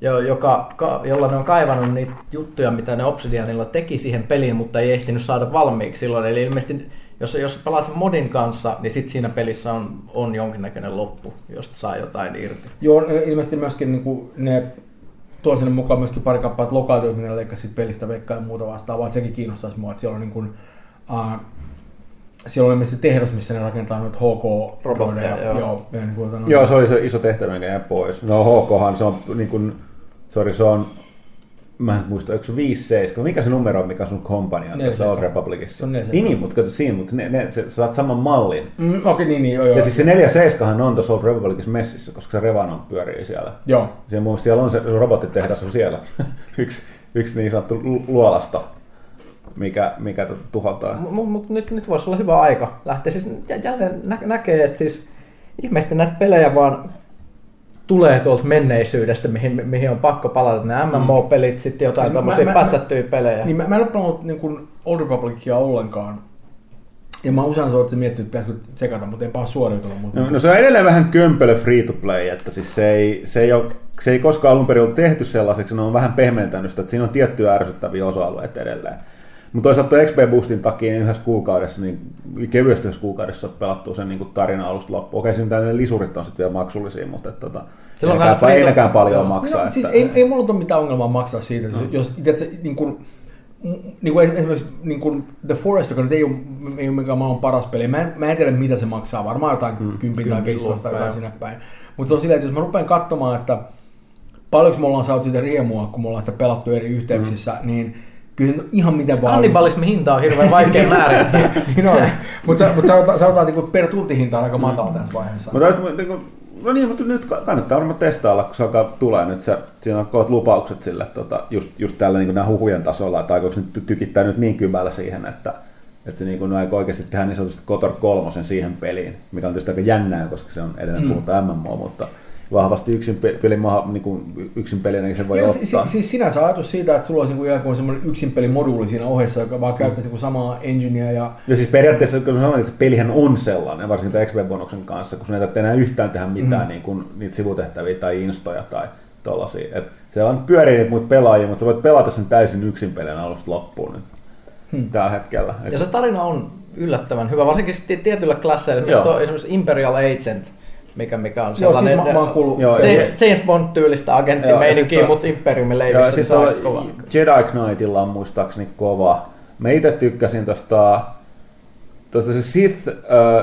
D: joka, jolla ne on kaivannut niitä juttuja, mitä ne Obsidianilla teki siihen peliin, mutta ei ehtinyt saada valmiiksi silloin. Eli ilmeisesti jos, jos pelaat sen modin kanssa, niin sit siinä pelissä on, on jonkinnäköinen loppu, josta saa jotain irti.
C: Joo, ilmeisesti myöskin niin kuin ne tuo sinne mukaan myöskin pari kappaletta lokaatiot, minne leikkasit pelistä veikkaa ja muuta vastaavaa. Sekin kiinnostaisi mua, että siellä on niin kuin, uh, siellä on ilmeisesti tehdas, missä ne rakentaa nyt HK-robotteja.
B: Joo. Joo, ja niin kuin joo, se oli se iso tehtävä, mikä jäi pois. No HKhan se on, niin kuin, sorry, se on mä en muista, onko se 5-7, mikä se numero on, mikä on sun kompania tässä Old Republicissa? On niin, niin, mutta kato siinä, mutta ne, ne, se, sä saat saman mallin.
C: Mm, Okei, okay, niin, niin, joo, joo.
B: Ja siis se 4 7 on tuossa Old Republicissa messissä, koska se Revanon pyörii siellä.
C: Joo.
B: Siellä, mun siellä on se, se robottitehdas on siellä. yksi, yksi niin sanottu luolasta mikä, mikä tuhotaan.
D: Mutta mut, nyt, nyt voisi olla hyvä aika lähteä. Siis jälleen nä- näkee, että siis ihmeesti näitä pelejä vaan tulee tuolta menneisyydestä, mihin, mihin on pakko palata. Ne MMO-pelit, mm. sitten jotain tämmöisiä pätsättyjä pelejä.
C: Niin mä, mä en ole pelannut niin Old Republicia ollenkaan. Ja mä usein soitin miettinyt, että pitäisikö tsekata, mutta en pääse suoriutunut. Mutta...
B: No, no, se on edelleen vähän kömpelö free to play, että siis se ei, se ei, ole, se ei koskaan alun perin ollut tehty sellaiseksi, ne on vähän pehmentänyt sitä, että siinä on tiettyjä ärsyttäviä osa-alueita edelleen. Mutta toisaalta tuon XP Boostin takia niin yhdessä kuukaudessa, niin kevyesti yhdessä kuukaudessa pelattuu sen niin tarina alusta loppuun. Okei, siinä tällainen lisurit on sitten vielä maksullisia, mutta että, tota, ei, nekään, ei nekään paljon maksaa.
C: No, siis ei, ei mulla ole mitään ongelmaa maksaa siitä, no. jos tiedätkö, niin kuin, niin kuin esimerkiksi niin kuin The Forest, joka nyt ei ole, ei ole mikään maailman paras peli, mä en, mä en tiedä mitä se maksaa, varmaan jotain mm, 10 tai 15 tai jotain sinne päin. Mutta on silleen, että jos mä rupean katsomaan, että paljonko me ollaan saatu siitä riemua, kun me ollaan sitä pelattu eri yhteyksissä, mm. niin kyllä ihan mitä
D: vaan. Kannibalismin hinta on hirveän vaikea määrittää.
C: niin on. Mutta mut sanotaan, sanotaan että per tunti hinta on aika matala tässä vaiheessa.
B: Mutta niin No niin, mutta nyt kannattaa varmaan testailla, kun se alkaa tulee nyt se, siinä on kovat lupaukset sille, tota, just, just tällä niin nämä huhujen tasolla, että aikooko se nyt tykittää nyt niin kymällä siihen, että, että se niin kuin, aikoo oikeasti tehdä niin sanotusti Kotor kolmosen siihen peliin, mikä on tietysti aika jännää, koska se on edelleen mm. puhutaan MMO, mutta vahvasti yksin pelin, niin kuin yksin pelinä niin se voi ja ottaa.
C: Siis, siis sinänsä ajatus siitä, että sulla olisi niin kuin semmoinen yksin pelimoduuli siinä ohessa, joka vaan käyttää niin samaa engineä. Ja...
B: ja siis periaatteessa, kun sanoin, että pelihän on sellainen, varsinkin XP-bonuksen kanssa, kun sun ei enää yhtään tehdä mitään mm. niin kuin, niitä sivutehtäviä tai instoja tai tollasia. Et se on pyörii niitä muita pelaajia, mutta sä voit pelata sen täysin yksin pelin alusta loppuun nyt hmm. tällä hetkellä.
D: Ja se tarina on yllättävän hyvä, varsinkin tietyillä klasseilla, esimerkiksi Imperial Agent, mikä, mikä on sellainen
C: joo, siis mä, mä kuullut,
D: joo, James, James Bond-tyylistä agenttimeininkiä, mutta Imperiumin leivissä
B: se on kova. Jedi Knightilla on muistaakseni kova. Mä itse tykkäsin tosta Tuosta se Sith uh,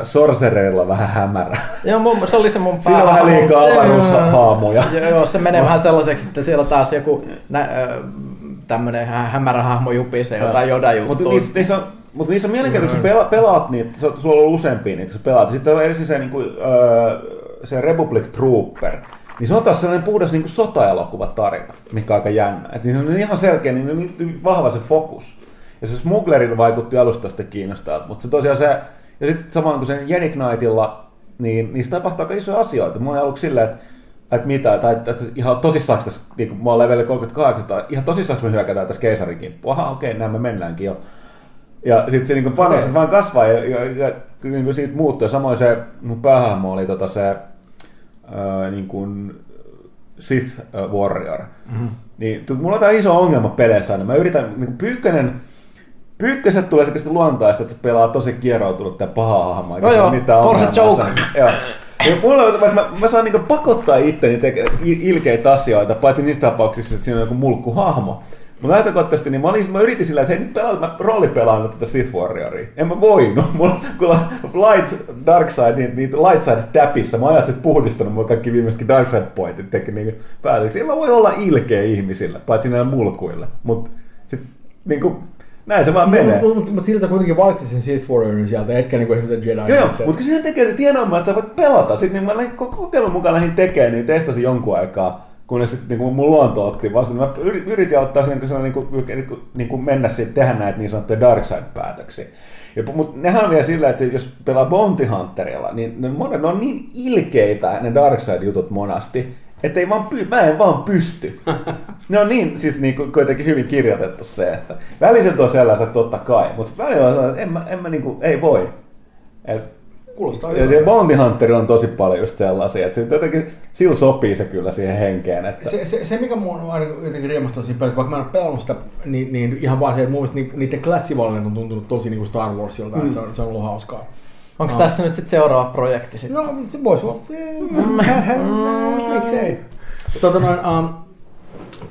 B: Sorcererilla vähän hämärä.
D: Joo, mun, se oli se mun pää.
B: Siinä on vähän liikaa avaruushaamuja.
D: Joo, se menee vähän sellaiseksi, että siellä taas joku nä, äh, tämmönen hämärä hahmo jupisee jotain joda juttua.
B: Mutta niissä, niissä on mutta niissä on mielenkiintoista, kun pela, pelaat niitä, sulla on useampia niitä, sä pelaat. Sitten on ensin se, niin kuin, öö, se Republic Trooper, niin se on taas sellainen puhdas niin sota-elokuva tarina, mikä on aika jännä. Et niin se on ihan selkeä, niin on niin vahva se fokus. Ja se Smugglerin vaikutti alusta sitten kiinnostavalta, mutta se tosiaan se, ja sitten samoin kuin sen Jenny Knightilla, niin niistä tapahtuu aika isoja asioita. Mulla aluksi silleen, että että mitä, tai että, ihan tosissaan tässä, niin kuin mä oon level 38, tai ihan tosissaan me hyökätään tässä keisarin kimppuun. Aha, okei, näin me mennäänkin jo. Ja sitten se niin panokset okay. vaan kasvaa ja, ja, ja niin kuin siitä muuttuu. Samoin se mun päähahmo oli tota se ää, niin kuin Sith Warrior. Mm-hmm. Niin, mulla on tämä iso ongelma peleissä aina. Mä yritän, niin kuin Pyykkönen, Pyykköset tulee sekä luontaista, että se pelaa tosi kieroutunut tämä paha hahmo.
D: No joo, Forza Choke.
B: Joo. Ja mulla, mä, mä, mä saan niinku pakottaa itteni tekemään ilkeitä asioita, paitsi niissä tapauksissa, että siinä on joku mulkkuhahmo. Mutta lähtökohtaisesti niin mä, olin, mä yritin sillä, että hei nyt pelaan, mä roolipelaan tätä Sith Warrioria. En mä voinut. Mulla, kun Light, Dark Side, niin, niin Light Side täpissä, mä ajattelin, että puhdistanut mulla kaikki viimeisetkin Dark Side Pointit teki niin päätöksiä. En mä voi olla ilkeä ihmisille, paitsi näille mulkuille. Mutta sitten niin kuin, näin se vaan menee.
C: Mutta mut, mut siltä kuitenkin valitsit sen Sith Warriorin sieltä, etkä niinku esimerkiksi Jedi.
B: Joo, mutta kun sehän tekee se tienoimaan, että sä voit pelata. Sitten niin mä lähdin kokeilun mukaan lähdin tekemään, niin testasin jonkun aikaa kunnes sitten niin mun luonto otti vastaan. Mä yritin ottaa sen, kun se on niin kuin, niin kuin mennä siihen, tehdä näitä niin sanottuja dark side-päätöksiä. Ja, mutta nehän on vielä sillä, että se, jos pelaa Bounty Hunterilla, niin ne, monet, ne on niin ilkeitä ne dark side-jutut monasti, että ei vaan py, mä en vaan pysty. ne on niin, siis niin kuin, kuitenkin hyvin kirjoitettu se, että väliset on sellaiset totta kai, mutta välillä on sellainen, että en mä, en mä niin kuin, ei voi. Et
C: Kuulostaa
B: ja se Bounty Hunter on tosi paljon just sellaisia, että se jotenkin, sillä sopii se kyllä siihen henkeen. Että...
C: Se, se, se mikä mun on jotenkin riemastunut siinä pelissä, vaikka mä en ole pelannut sitä, niin, niin ihan vaan se, että mun mielestä niiden klassivallinen on tuntunut tosi niin kuin Star Warsilta, mm. että se on, se on ollut hauskaa.
D: Onko no. tässä nyt sitten seuraava projekti sitten?
C: No, se voisi olla. Miksei? Tota noin, um,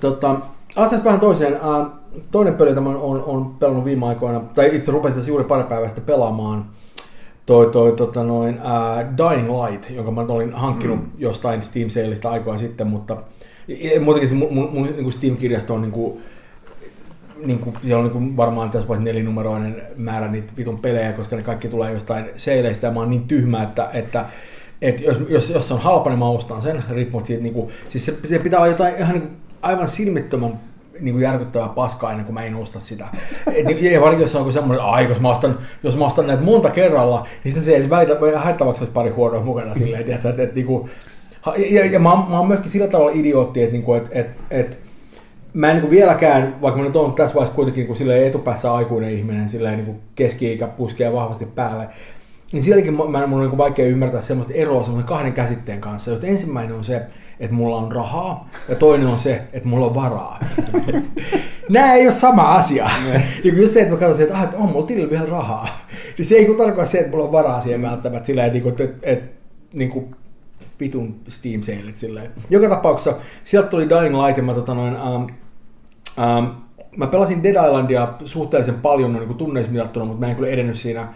C: tota, asiassa vähän toiseen. Uh, toinen peli, jota on, on, on pelannut viime aikoina, tai itse rupesin tässä juuri pari päivää sitten pelaamaan, toi, toi tota noin, uh, Dying Light, jonka mä olin hankkinut mm. jostain Steam Saleista aikoja sitten, mutta muutenkin se mun, mun, mun niin Steam-kirjasto on niin kuin, niin kuin, siellä on niin kuin varmaan tässä vaiheessa nelinumeroinen määrä niitä vitun pelejä, koska ne kaikki tulee jostain seileistä ja mä oon niin tyhmä, että, että että jos, jos, jos se on halpa, niin mä ostan sen, riippumatta siitä, niin kuin, siis se, se pitää olla jotain ihan niin kuin, aivan silmittömän niin kuin järkyttävää paskaa ennen kuin mä en osta sitä. Et, ja varsinkin jos on semmoinen, että jos mä, ostan, jos mä ostan näitä monta kerralla, niin sitten se ei välitä haittavaksi olisi pari huonoa mukana silleen, että, että, että, niin kuin, ja, ja mä, mä oon myöskin sillä tavalla idiootti, että, niin että, että, että mä en niin vieläkään, vaikka mä nyt on tässä vaiheessa kuitenkin niin kuin etupäässä aikuinen ihminen, silleen niin kuin keski-ikä puskee vahvasti päälle, niin silläkin mä, mun on niin vaikea ymmärtää semmoista eroa semmoisen kahden käsitteen kanssa. Jos ensimmäinen on se, että mulla on rahaa, ja toinen on se, että mulla on varaa. Nämä ei ole sama asia. niin just se, että mä katsoin, että, ah, että on mulla tilillä vielä rahaa. Niin se ei tarkoita se, että mulla on varaa siihen välttämättä sillä, että, että, että, että niin kuin pitun Steam Salet silleen. Joka tapauksessa sieltä tuli Dying Light ja mä, tota noin, um, um, mä pelasin Dead Islandia suhteellisen paljon no, niin kuin tunneissa mitattuna, mutta mä en kyllä edennyt siinä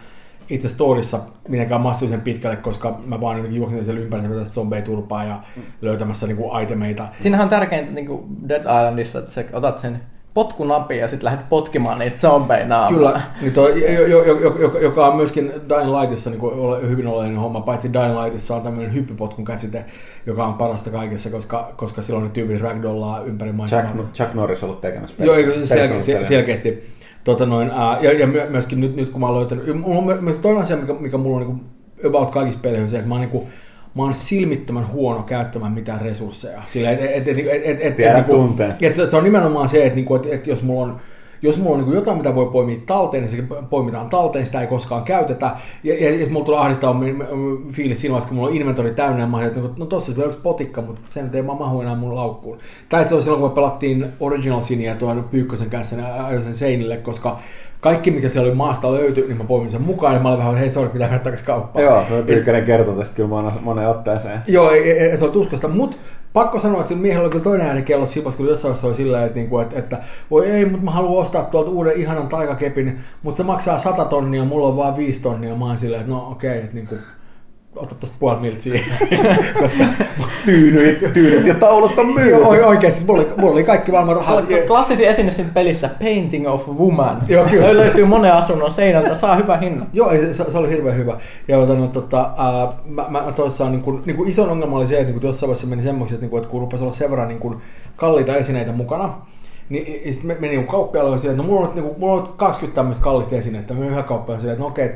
C: itse storissa mitenkään massiivisen pitkälle, koska mä vaan jotenkin juoksin siellä ympäri tästä zombeja turpaa ja löytämässä niin kuin itemeita.
D: Siinähän on tärkeintä niin kuin Dead Islandissa, että sä otat sen potkunapin ja sitten lähdet potkimaan niitä zombeja naamaa.
C: Kyllä, niin toi, jo, jo, jo, joka on myöskin Dying Lightissa niin kuin hyvin oleellinen homma, paitsi Dying Lightissa on tämmöinen hyppypotkun käsite, joka on parasta kaikessa, koska, koska silloin ne tyypit ragdollaa ympäri
B: maailmaa. Chuck, Chuck Norris on ollut tekemässä.
C: Joo, sel, selkeästi. Tota noin, ää, ja, ja myöskin nyt, nyt kun mä oon löytänyt, mulla on myös toinen asia, mikä, mikä mulla on niin kuin, about kaikissa peleissä, on se, että mä oon niin kuin, mä oon silmittömän huono käyttämään mitään resursseja. Sillä, et, et, et, et, et, et, et,
B: tunteen.
C: Et, se on nimenomaan se, että, niinku, et, et jos mulla on jos mulla on niin jotain, mitä voi poimia talteen, niin se poimitaan talteen, sitä ei koskaan käytetä. Ja, ja jos mulla tulee ahdistaa fiilis siinä vaiheessa, kun mulla on inventori täynnä, mä että no tossa on yksi potikka, mutta sen ei vaan mahu enää mun laukkuun. Tai se on silloin, kun me pelattiin Original Sinia tuon Pyykkösen kanssa, niin sen seinille, koska kaikki, mikä siellä oli maasta löyty, niin mä poimin sen mukaan, ja mä olin vähän, hei, sorry, pitää mennä takaisin kauppaan.
B: Joo, se Pyykkönen kertoi tästä kyllä moneen otteeseen.
C: Joo, ei, ei, se on tuskasta, mutta pakko sanoa, että miehellä oli toinen ääni kello sipas, kun jossain vaiheessa oli sillä, että, että, että, että voi ei, mutta mä haluan ostaa tuolta uuden ihanan taikakepin, mutta se maksaa 100 tonnia, mulla on vain 5 tonnia, mä oon silleen, että no okei, okay, että niin kuin, ota tuosta puolet miltä siihen, koska
B: tyynyt, tyynyt ja taulut on myynyt. Joo,
C: oikeasti, mulla oli, mulla oli kaikki varmaan rahaa.
D: Klassisin esine siinä pelissä, Painting of Woman. Joo, kyllä. löytyy monen asunnon seinältä, saa hyvä hinnan.
C: Joo, se, se, oli hirveän hyvä. Ja no, tota, äh, mä, mä, mä toissaan, niin kuin, niin kuin ison ongelma oli se, että niin kuin jossain vaiheessa meni semmoiksi, että, niin kuin, että kun rupesi olla sen verran niin kuin, kalliita esineitä mukana, niin sitten meni niin kauppialle että no mulla on, niin kuin, mulla on 20 tämmöistä kallista esinettä, mä yhä kauppialle että no okei,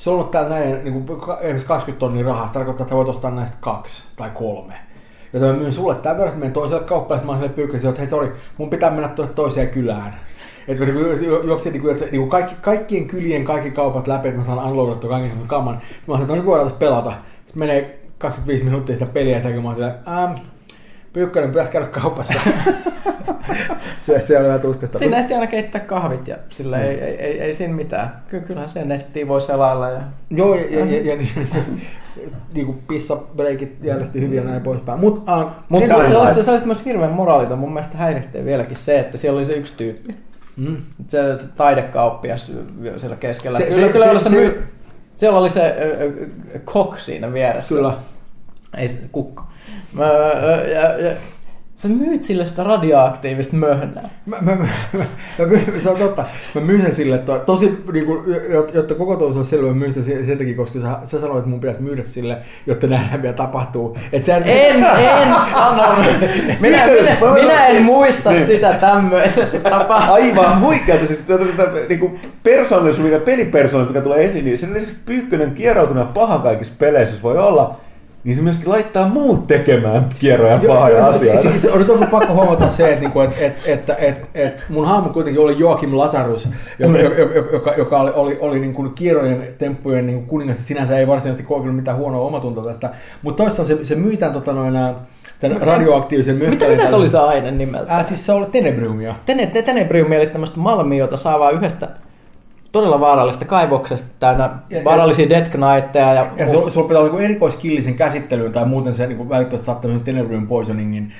C: se on ollut täällä näin, niin kuin, esimerkiksi 20 tonnia rahaa, se tarkoittaa, että voit ostaa näistä kaksi tai kolme. Joten mä myyn sulle tämän verran, menen toiselle kauppalle, mä sille pyykkäsin, että hei sori, mun pitää mennä tuonne toiseen kylään. Että niin juoksin niin että, niin kaikki, kaikkien kylien kaikki kaupat läpi, että mä saan unloadattua kaiken sen kaman. Mä sanoin, että no nyt voidaan tässä pelata. Sitten menee 25 minuuttia sitä peliä, ja mä oon silleen, ähm, Pyykkönen pitäisi käydä kaupassa. se, se oli vähän tuskasta.
D: Siinä ehti aina keittää kahvit ja sillä mm. ei, ei, ei, ei, siinä mitään. Kyllä, kyllähän se nettiin voi selailla. Ja...
C: Joo, ja, ja, ja, ja niin, niin kuin pissabreikit järjesti hyviä näin poispäin. Mut, uh,
D: Mut, mut se, oli, se oli myös hirveän moraaliton. Mun mielestä häiritsee vieläkin se, että siellä oli se yksi tyyppi. Mm. Se, se taidekauppias siellä keskellä. Se, kyllä, se, kyllä se, se, se, myy... siellä oli se äh, kok siinä vieressä.
C: Kyllä.
D: Ei se kukko. Mä, ja, ja, Sä myyt sille sitä radioaktiivista möhnää.
C: Mä, mä, mä, mä, mä, se on totta. Mä myyn sen sille, to, tosi, niin kuin, jotta koko tuossa on selvä, mä myyn sen sen takia, koska sä, sä sanoit, että mun pitäisi myydä sille, jotta nähdään vielä tapahtuu. Et sä,
D: en, en sanonut. Minä, minä, minä en muista niin. sitä tämmöistä tapahtuu.
B: Aivan huikeata. Siis niin persoonallisuus, mikä pelipersoonallisuus, mikä tulee esiin, niin se on esimerkiksi pyykkönen kieroutunut paha kaikissa peleissä, voi olla niin se myöskin laittaa muut tekemään kierroja pahoja asioita.
C: Siis, siis on nyt pakko huomata se, että, niinku, että, että, että, että, että mun hahmo kuitenkin oli Joakim Lazarus, joka, mm. joka, joka, joka oli, oli, oli niin kuin kierrojen temppujen niin kuningas. Sinänsä ei varsinaisesti koe mitään huonoa omatuntoa tästä. Mutta toisaalta se, se myytään tota noin, tämän radioaktiivisen.
D: Mitä, mitä se oli se aine nimeltä?
C: Äh, siis se oli Tenebriumia.
D: Tene, tenebriumia eli tämmöistä malmia, jota saa vain yhdestä todella vaarallista kaivoksesta täynnä ja, vaarallisia death knightteja. Ja,
C: ja sulla, sulla pitää olla niin erikoiskillisen käsittelyyn tai muuten se niin välittömästi saattaa tämmöisen Tenebrium poisoningin,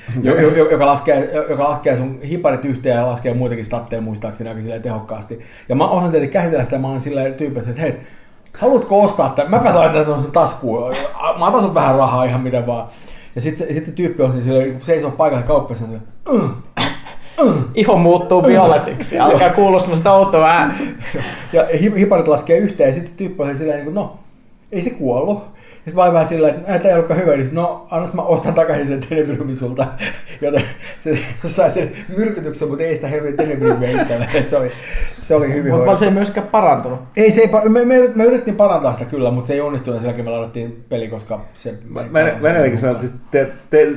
C: joka, laskee, joka laskee sun hiparit yhteen ja laskee muitakin statteja muistaakseni aika tehokkaasti. Ja mä osaan tietenkin käsitellä sitä, mä oon sillä tyyppissä, että hei, haluatko ostaa tämän? Mä laitan tämän sun taskuun. Mä otan sun vähän rahaa ihan mitä vaan. Ja sitten se, sit se tyyppi on niin seisoo paikalla kauppassa ja
D: iho muuttuu violetiksi, alkaa kuulua semmoista outoa ääni.
C: ja hiparit laskee yhteen ja sitten tyyppi on silleen, niin kuin, no, ei se kuollut. Sitten vaan vähän sillä, että tämä ei ollutkaan hyvä, niin no, annas mä ostan takaisin sen Tenebriumin sulta. Joten se, se sai sen myrkytyksen, mutta ei sitä helvetin Tenebriumia itsellä. Se oli, se oli hyvin
D: Mutta se ei myöskään parantunut.
C: Ei, se ei, me, me, me, yritettiin parantaa sitä kyllä, mutta se ei onnistunut. Sen jälkeen me laitettiin peli, koska se...
B: Mä, mä, mä, mä sanoa, että te, te,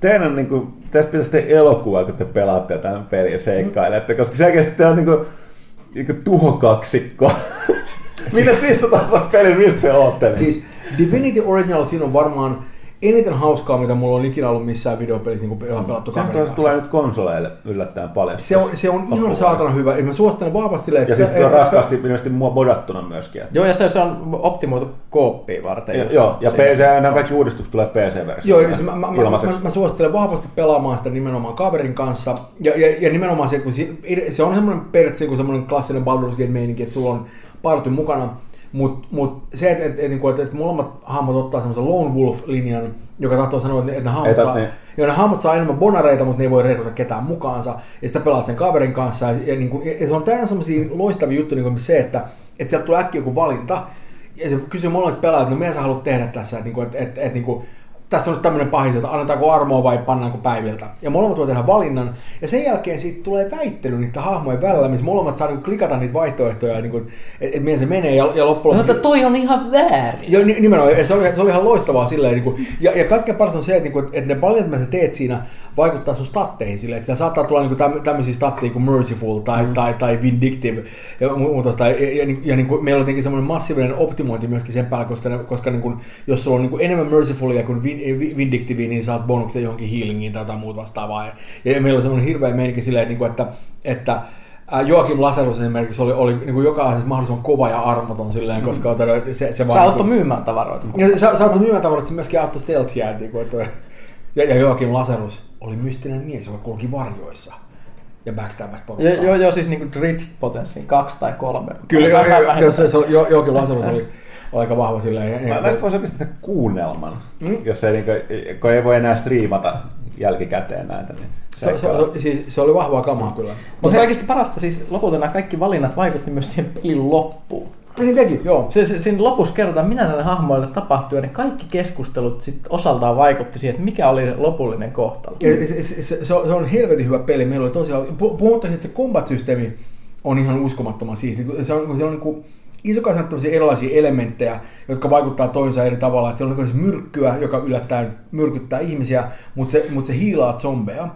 B: teidän niin kuin, tästä pitäisi tehdä elokuva, kun te pelaatte pelin ja seikkailette, koska selkeästi te on niin kuin, niin kuin tuhokaksikko. Minne pistä tahansa peli, mistä te ootte?
C: Siis Divinity Original siinä on varmaan eniten hauskaa, mitä mulla on ikinä ollut missään videopelissä, niin kuin pelattu
B: Sehän
C: kaverin
B: tuossa tulee nyt konsoleille yllättäen paljon.
C: Se on, se on ihan saatana hyvä. Ja mä suosittelen vahvasti silleen,
B: Ja siis kyllä raskaasti ilmeisesti mua bodattuna myöskin.
D: Joo, ja se, se on optimoitu kooppia varten.
B: Ja, joo, ja. PC, nämä kaikki uudistukset tulee PC-versioon.
C: Joo, ja siis mä, mä, mä, mä, mä, suosittelen vahvasti pelaamaan sitä nimenomaan kaverin kanssa. Ja, ja, ja nimenomaan se, kun si, se on semmoinen periaatteessa niin semmoinen klassinen Baldur's Gate-meininki, että sulla on party mukana. Mutta mut se, että et, et, et, et, et molemmat hahmot ottaa semmoisen Lone Wolf-linjan, joka tahtoo sanoa, että ne, että ne hahmot, saa,
B: niin.
C: ne hahmot saa enemmän bonareita, mutta ne ei voi rekrytä ketään mukaansa. Ja sitten pelaat sen kaverin kanssa. Ja, ja, niin kuin, ja se on täynnä semmoisia loistavia juttuja, niin kuin se, että, että sieltä tulee äkkiä joku valinta. Ja se kysyy molemmat pelaajat, että no mitä sä haluat tehdä tässä, että, niin että, että, että niin kuin, tässä on nyt tämmöinen pahis, että annetaanko armoa vai pannaanko päiviltä. Ja molemmat voi tehdä valinnan. Ja sen jälkeen siitä tulee väittely niiden hahmojen välillä, missä molemmat saa niin klikata niitä vaihtoehtoja, niin kuin, että, että miten se menee. Ja, ja loppujen
D: No, mutta toi on ihan väärin.
C: Joo, ni- nimenomaan. Se oli, se oli ihan loistavaa silleen. Niin kuin, ja, ja kaikkein paras on se, että, niin kuin, että ne valinnat, mitä sä teet siinä, vaikuttaa sun statteihin silleen, että saattaa tulla niin kuin tämmöisiä statteja kuin merciful tai, mm. tai, tai vindictive. Ja, muuta, tai, ja, ja, ja niin kuin, meillä on jotenkin semmoinen massiivinen optimointi myöskin sen päällä, koska, koska niin kuin, jos sulla on niin kuin enemmän mercifulia kuin vin, vi- vindictivea, niin saat bonuksen johonkin healingiin tai jotain muuta vastaavaa. Ja, ja meillä on semmoinen hirveä meininki silleen, että, niin kuin, että, että Joakim Lasarus esimerkiksi oli, oli niin kuin joka asiassa mahdollisimman kova ja armoton silleen, koska mm. se, se
D: Sä
C: vaan...
D: auttoi
C: niin kuin-
D: myymään tavaroita.
C: ja sä, sä oot myymään tavarat, että se myöskin auttoi stealthia. Niin kuin, että, ja, ja Joakim Lasarus oli mystinen mies, joka kulki varjoissa ja backstabbasi porukkaa.
D: Joo, joo, jo, siis niinku Dritch Potenssin kaksi tai kolme.
C: Kyllä, joo,
D: vähemmän.
C: joo, se, se, oli- jo, Joakim Lasarus oli, oli aika vahva silleen. Ja, ja,
B: Näistä voisi oikeasti tehdä kuunnelman,
C: Mm.
B: mm. jos ei, niinku, kun ei voi enää striimata jälkikäteen näitä. Niin
C: se, se, se, siis, se, oli vahvaa kamaa kyllä.
D: Mutta kaikista parasta siis lopulta nämä kaikki valinnat vaikutti myös siihen pelin loppuun.
C: Niin teki, joo.
D: Se, se, siinä lopussa kerrotaan, mitä näille hahmoille tapahtui, ja ne kaikki keskustelut sit osaltaan vaikutti siihen, että mikä oli lopullinen kohtalo.
C: Ja se, se, se, se, on, helvetin hyvä peli. Meillä oli tosiaan, pu- puhuttaisiin, että se combat-systeemi on ihan uskomattoman siisti. Se on, se on niin kuin iso kasa tämmöisiä erilaisia elementtejä, jotka vaikuttaa toisaan eri tavalla. Että siellä on niin kuin myrkkyä, joka yllättäen myrkyttää ihmisiä, mutta se, mutta se hiilaa zombeja.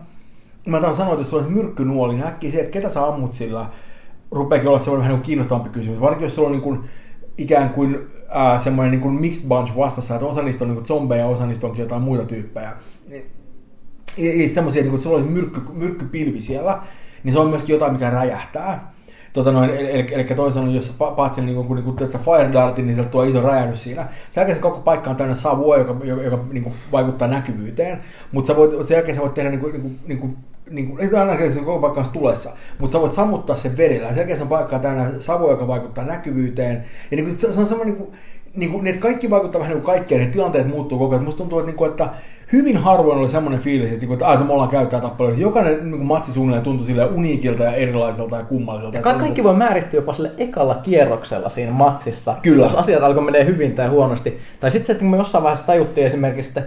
C: Mä sanoa, että jos on myrkkynuoli, niin äkkiä se, että ketä sä ammut sillä, rupeekin olla semmoinen vähän niin kiinnostavampi kysymys. Varsinkin jos sulla on niin kuin, ikään kuin äh, semmoinen niin kuin mixed bunch vastassa, että osa niistä on niin zombeja ja osa niistä onkin jotain muita tyyppejä. Niin- ja, ja semmoisia, niin kuin, että sulla on myrkky, myrkkypilvi siellä, niin se on myöskin jotain, mikä räjähtää. Tota noin, eli, eli, eli sanoen, jos sä pa- paat sen niin kuin, niin kuin fire dartin, niin sieltä tulee iso räjähdys siinä. Sen jälkeen se koko paikka on täynnä savua, joka, joka, joka niin kuin, vaikuttaa näkyvyyteen. Mutta sen jälkeen sä voit tehdä niin kuin, niin kuin, niin kuin niin kuin, ei aina se koko paikka tulessa, mutta sä voit sammuttaa sen vedellä. Sen jälkeen se on paikka on täynnä savua, joka vaikuttaa näkyvyyteen. Ja niin kuin, se, on semmoinen, niin kuin, niin kuin, että kaikki vaikuttaa vähän niin kuin kaikkeen, ne tilanteet muuttuu koko ajan. Musta tuntuu, että, niin kuin, että hyvin harvoin oli semmoinen fiilis, että, niin että aah, me ollaan käyttää tappeluita. Jokainen niin kuin matsi suunnilleen tuntui silleen uniikilta ja erilaiselta ja kummalliselta.
D: Ja ka- kaikki voi määrittyä jopa sille ekalla kierroksella siinä matsissa,
C: Kyllä.
D: jos asiat alkoi menee hyvin tai huonosti. Tai sitten se, että me jossain vaiheessa tajuttiin esimerkiksi, että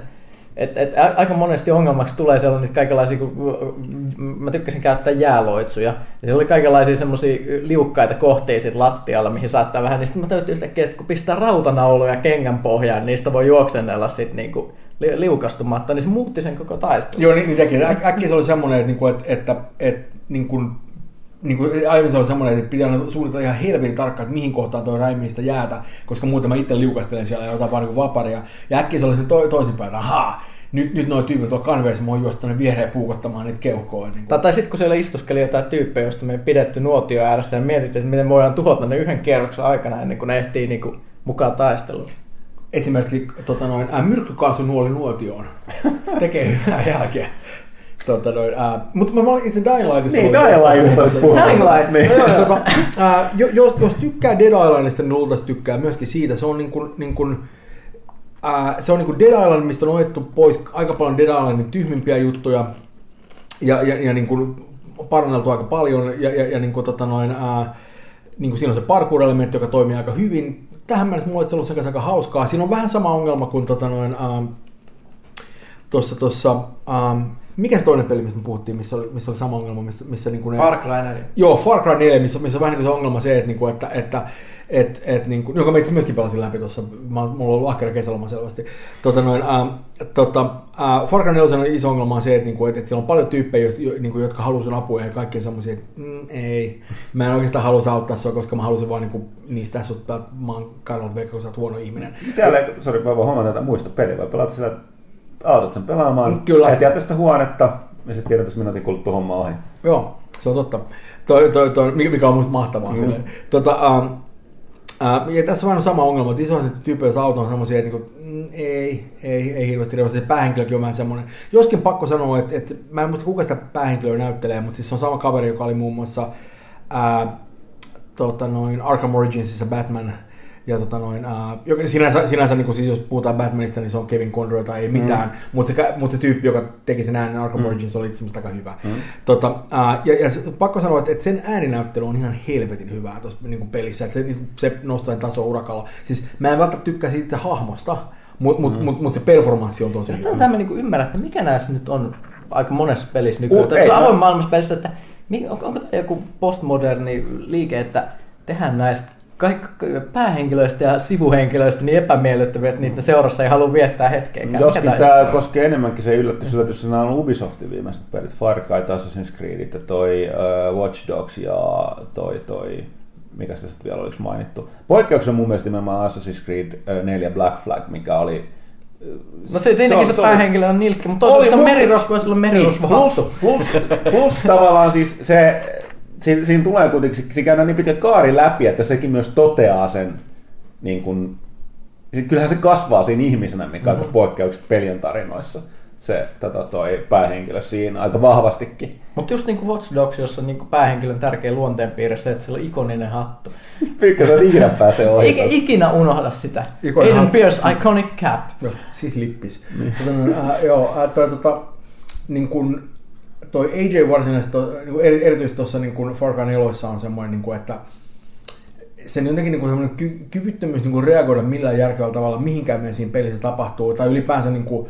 D: et, et, aika monesti ongelmaksi tulee siellä niitä kaikenlaisia, kun mä tykkäsin käyttää jääloitsuja. Ja oli kaikenlaisia semmoisia liukkaita kohteita lattialla, mihin saattaa vähän, niin sitten mä täytyy yhtäkkiä, että kun pistää rautanauluja kengän pohjaan, niin niistä voi juoksennella sitten niinku li- liukastumatta, niin se muutti sen koko taistelun.
C: Joo, niin, teki. Äk, äkkiä se oli semmoinen, että, niinku, että, että, että niin kuin, niin kuin aiemmin se oli semmoinen, että pitää suunnitella ihan helvetin tarkkaan, että mihin kohtaan toi räimii sitä jäätä, koska muuten mä itse liukastelen siellä ja jotain vaan niin vaparia. Ja äkkiä se oli se to, toisinpäin, että ahaa, nyt, nyt noin tyypit tuolla kanveessa, mä oon juosta tuonne viereen puukottamaan niitä keuhkoa. Niin
D: Tai, tai sitten kun siellä istuskeli jotain tyyppejä, joista me ei pidetty nuotio ääressä ja mietittiin, että miten me voidaan tuhota ne yhden kierroksen aikana ennen kuin ne ehtii niinku mukaan taisteluun.
C: esimerkiksi tota noin, ää, myrkkykaasunuoli nuotioon. Tekee hyvää jälkeä. Tota noin, ää, mutta mä olin itse Dying Lightissa.
B: Niin,
C: oli-
B: Dying Lightista olisi puhunut.
D: Dying Light,
B: Niin.
D: joo, joo.
C: Tota, jos, jos tykkää Dead Islandista, niin luultavasti tykkää myöskin siitä. Se on niin kuin, niin kuin, ää, se on niin kuin Dead Island, mistä on otettu pois aika paljon Dead Islandin tyhmimpiä juttuja ja, ja, ja niin kuin paranneltu aika paljon ja, ja, ja niin kuin, tota noin, ää, niin kuin siinä on se parkour-elementti, joka toimii aika hyvin. Tähän mennessä mulla on ollut se aika hauskaa. Siinä on vähän sama ongelma kuin tota noin, ähm, tuossa, tuossa, ähm, mikä se toinen peli, mistä me puhuttiin, missä oli, missä oli sama ongelma, missä, missä niin kuin ne,
D: Far Cry 4.
C: Joo, Far Cry 4, missä, missä on vähän niin kuin se ongelma se, että, niin kuin, että, että et, et, niin kuin, joka mä itse myöskin pelasin läpi tuossa, mä, mulla on ollut ahkera kesäloma selvästi. Tota, noin, ää, tota, ää, Far Cry 4 on iso ongelma on se, että, niin kuin, että, että siellä on paljon tyyppejä, jo, niin kuin, jotka haluaa sun apua ja kaikki on semmoisia, että mm, ei, mä en oikeastaan halua auttaa sua, koska mä halusin vaan niin kuin, niistä sut, mä oon Karl Becker, kun sä oot huono ihminen.
B: Täällä, sori, mä voin huomata, että muista peli, vai pelata sillä aloitat sen pelaamaan,
C: Kyllä.
B: et jätä sitä huonetta, ja sitten tiedät, minuutin kuluttua homma ohi.
C: Joo, se on totta. Toi, toi, toi, mikä on musta mahtavaa. Mm. Tota, um, uh, ja tässä on aina sama ongelma, että isoiset tyypeissä auto on semmoisia, että niinku, mm, ei, ei, ei hirveästi reusta. Se päähenkilökin on vähän semmoinen. Joskin pakko sanoa, että, että mä en muista kuka sitä päähenkilöä näyttelee, mutta siis se on sama kaveri, joka oli muun muassa uh, tota noin Arkham Originsissa Batman ja tota noin, uh, joka sinänsä, sinänsä niin kuin, siis jos puhutaan Batmanista, niin se on Kevin Conroy tai ei mitään, mm. mutta se, mut se tyyppi, joka teki sen äänen Arkham mm. Origins, oli itse asiassa aika hyvä. Mm. Tota, uh, ja, ja pakko sanoa, että, että sen ääninäyttely on ihan helvetin hyvää tuossa niin pelissä, että se, niin kuin, se nostaa taso urakalla. Siis mä en välttämättä tykkää siitä hahmosta, mutta mut, mm. mut, mut se performanssi on tosi hyvä.
D: Tämä niin ymmärrä, että mikä näissä nyt on aika monessa pelissä nykyään.
B: Uh, ei,
D: avoin
B: mä-
D: maailmassa pelissä, että onko, onko tämä joku postmoderni liike, että tehdään näistä kaikki päähenkilöistä ja sivuhenkilöistä niin epämiellyttäviä, että niiden seurassa ei halua viettää hetkeäkään.
B: Joskin tämä koskee enemmänkin se yllätys, yllätys, että nämä on Ubisoftin viimeiset pelit, Far Cry, Assassin's Creed, ja toi uh, Watch Dogs ja toi, toi mikä tässä vielä oliko mainittu. Poikkeuksena mun mielestä nimenomaan Assassin's Creed uh, 4 Black Flag, mikä oli
D: No se, siinäkin se, se,
B: oli-
D: päähenkilö on nilkki, mutta toisaalta se on merirosvo ja sillä on merirosvo
B: Niin, plus, plus, plus tavallaan siis se, siinä, siinä tulee kuitenkin, se käydään niin pitkä kaari läpi, että sekin myös toteaa sen, niin kuin, kyllähän se kasvaa siinä ihmisenä, mikä
D: Mhm.
B: on poikkeukset pelien tarinoissa. Se tota, toi päähenkilö siinä aika vahvastikin.
D: Mutta just niin kuin Watch Dogs, jossa niin kuin päähenkilön tärkeä luonteenpiirre se, että sillä on ikoninen hattu.
B: Pikka se ikinä pääsee ohi.
D: Eikä ikinä unohda sitä.
C: Ikonen
D: Aiden. Pierce, iconic cap.
C: Joo, siis lippis. Tota, äh, joo, äh, toi, tota, niin kun, toi AJ varsinaisesti, to, niin eri, erityisesti tuossa niin Far Cry 4 on semmoinen, niin kun, että sen jotenkin niin semmoinen ky, kyvyttömyys niin reagoida millään järkevällä tavalla mihinkään meidän siinä pelissä tapahtuu, tai ylipäänsä niin kuin,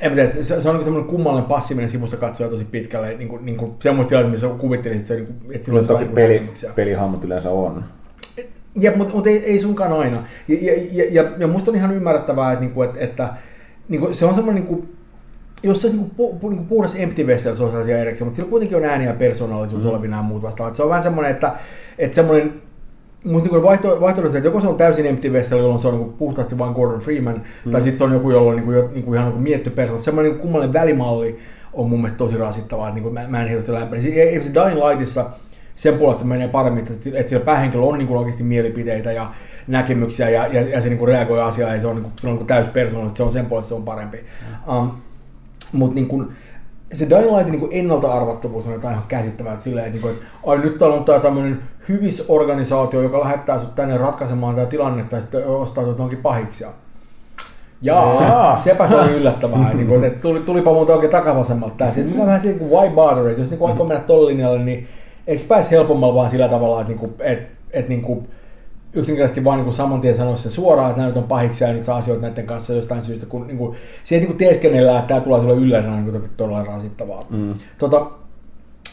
C: en tiedä, se, se on niin semmoinen kummallinen passiivinen sivusta katsoja tosi pitkälle, niin kuin, niin kuin semmoista tilannetta, missä kuvittelisit, että, se, niin kuin, että sillä
B: toki
C: olisi
B: peli, pelihahmot yleensä on.
C: Ja, mutta, mutta ei, ei sunkaan aina. Ja, ja, ja, ja, ja musta on ihan ymmärrettävää, että, niinku, että, että niinku, se on semmoinen, niinku, jos se olisi niinku, pu, pu, niinku puhdas empty vessel, se on sellaisia erikseen, mutta sillä kuitenkin on ääni ja persoonallisuus mm. olevina ja muut vastaavat. Se on vähän semmoinen, että, että semmoinen, Musta niin vaihto, vaihtoehto, että joko se on täysin empty vessel, jolloin se on niin puhtaasti vain Gordon Freeman, mm. tai sitten se on joku, jolla on niin kuin, niin kuin ihan niin mietty persoona. Semmoinen niin kummallinen välimalli on mun mielestä tosi rasittavaa, että niin kuin mä, mä en hirveästi. Siis, ei se Dying Lightissa sen puolesta se menee paremmin, että, että sillä päähenkilöllä on niin kuin oikeasti mielipiteitä ja näkemyksiä ja, ja, ja se niin kuin reagoi asiaan ja se on, niin kuin, se on niin kuin täys persoona, että se on sen puolesta se on parempi. Mm. Um, Mutta niin kuin, se Dying Lightin niin ennalta arvattavuus on jotain ihan käsittävää, että silleen, että, niin kuin, että ai nyt täällä on tää tämmöinen hyvisorganisaatio, joka lähettää sut tänne ratkaisemaan tätä tilannetta ja sitten ostaa johonkin pahiksi. Ja Jaa,
D: Jaa.
C: sepä se oli yllättävää. niin kuin, että tuli, tulipa muuta oikein takavasemmalta. Tää. Sitten mä vähän se, kuin why bother, että jos niin aikoo mennä tolle linjalle, niin eikö pääsi helpommalla vaan sillä tavalla, että, niin kuin, että, että niin kuin, yksinkertaisesti vaan niin saman tien sanoisi sen suoraan, että nämä nyt on pahiksi ja nyt saa asioita näiden kanssa jostain syystä, kun niin kuin, se ei niin teeskennellä, että tämä tulee sulle ylläisenä niin kuin, todella rasittavaa. Mm. Tota,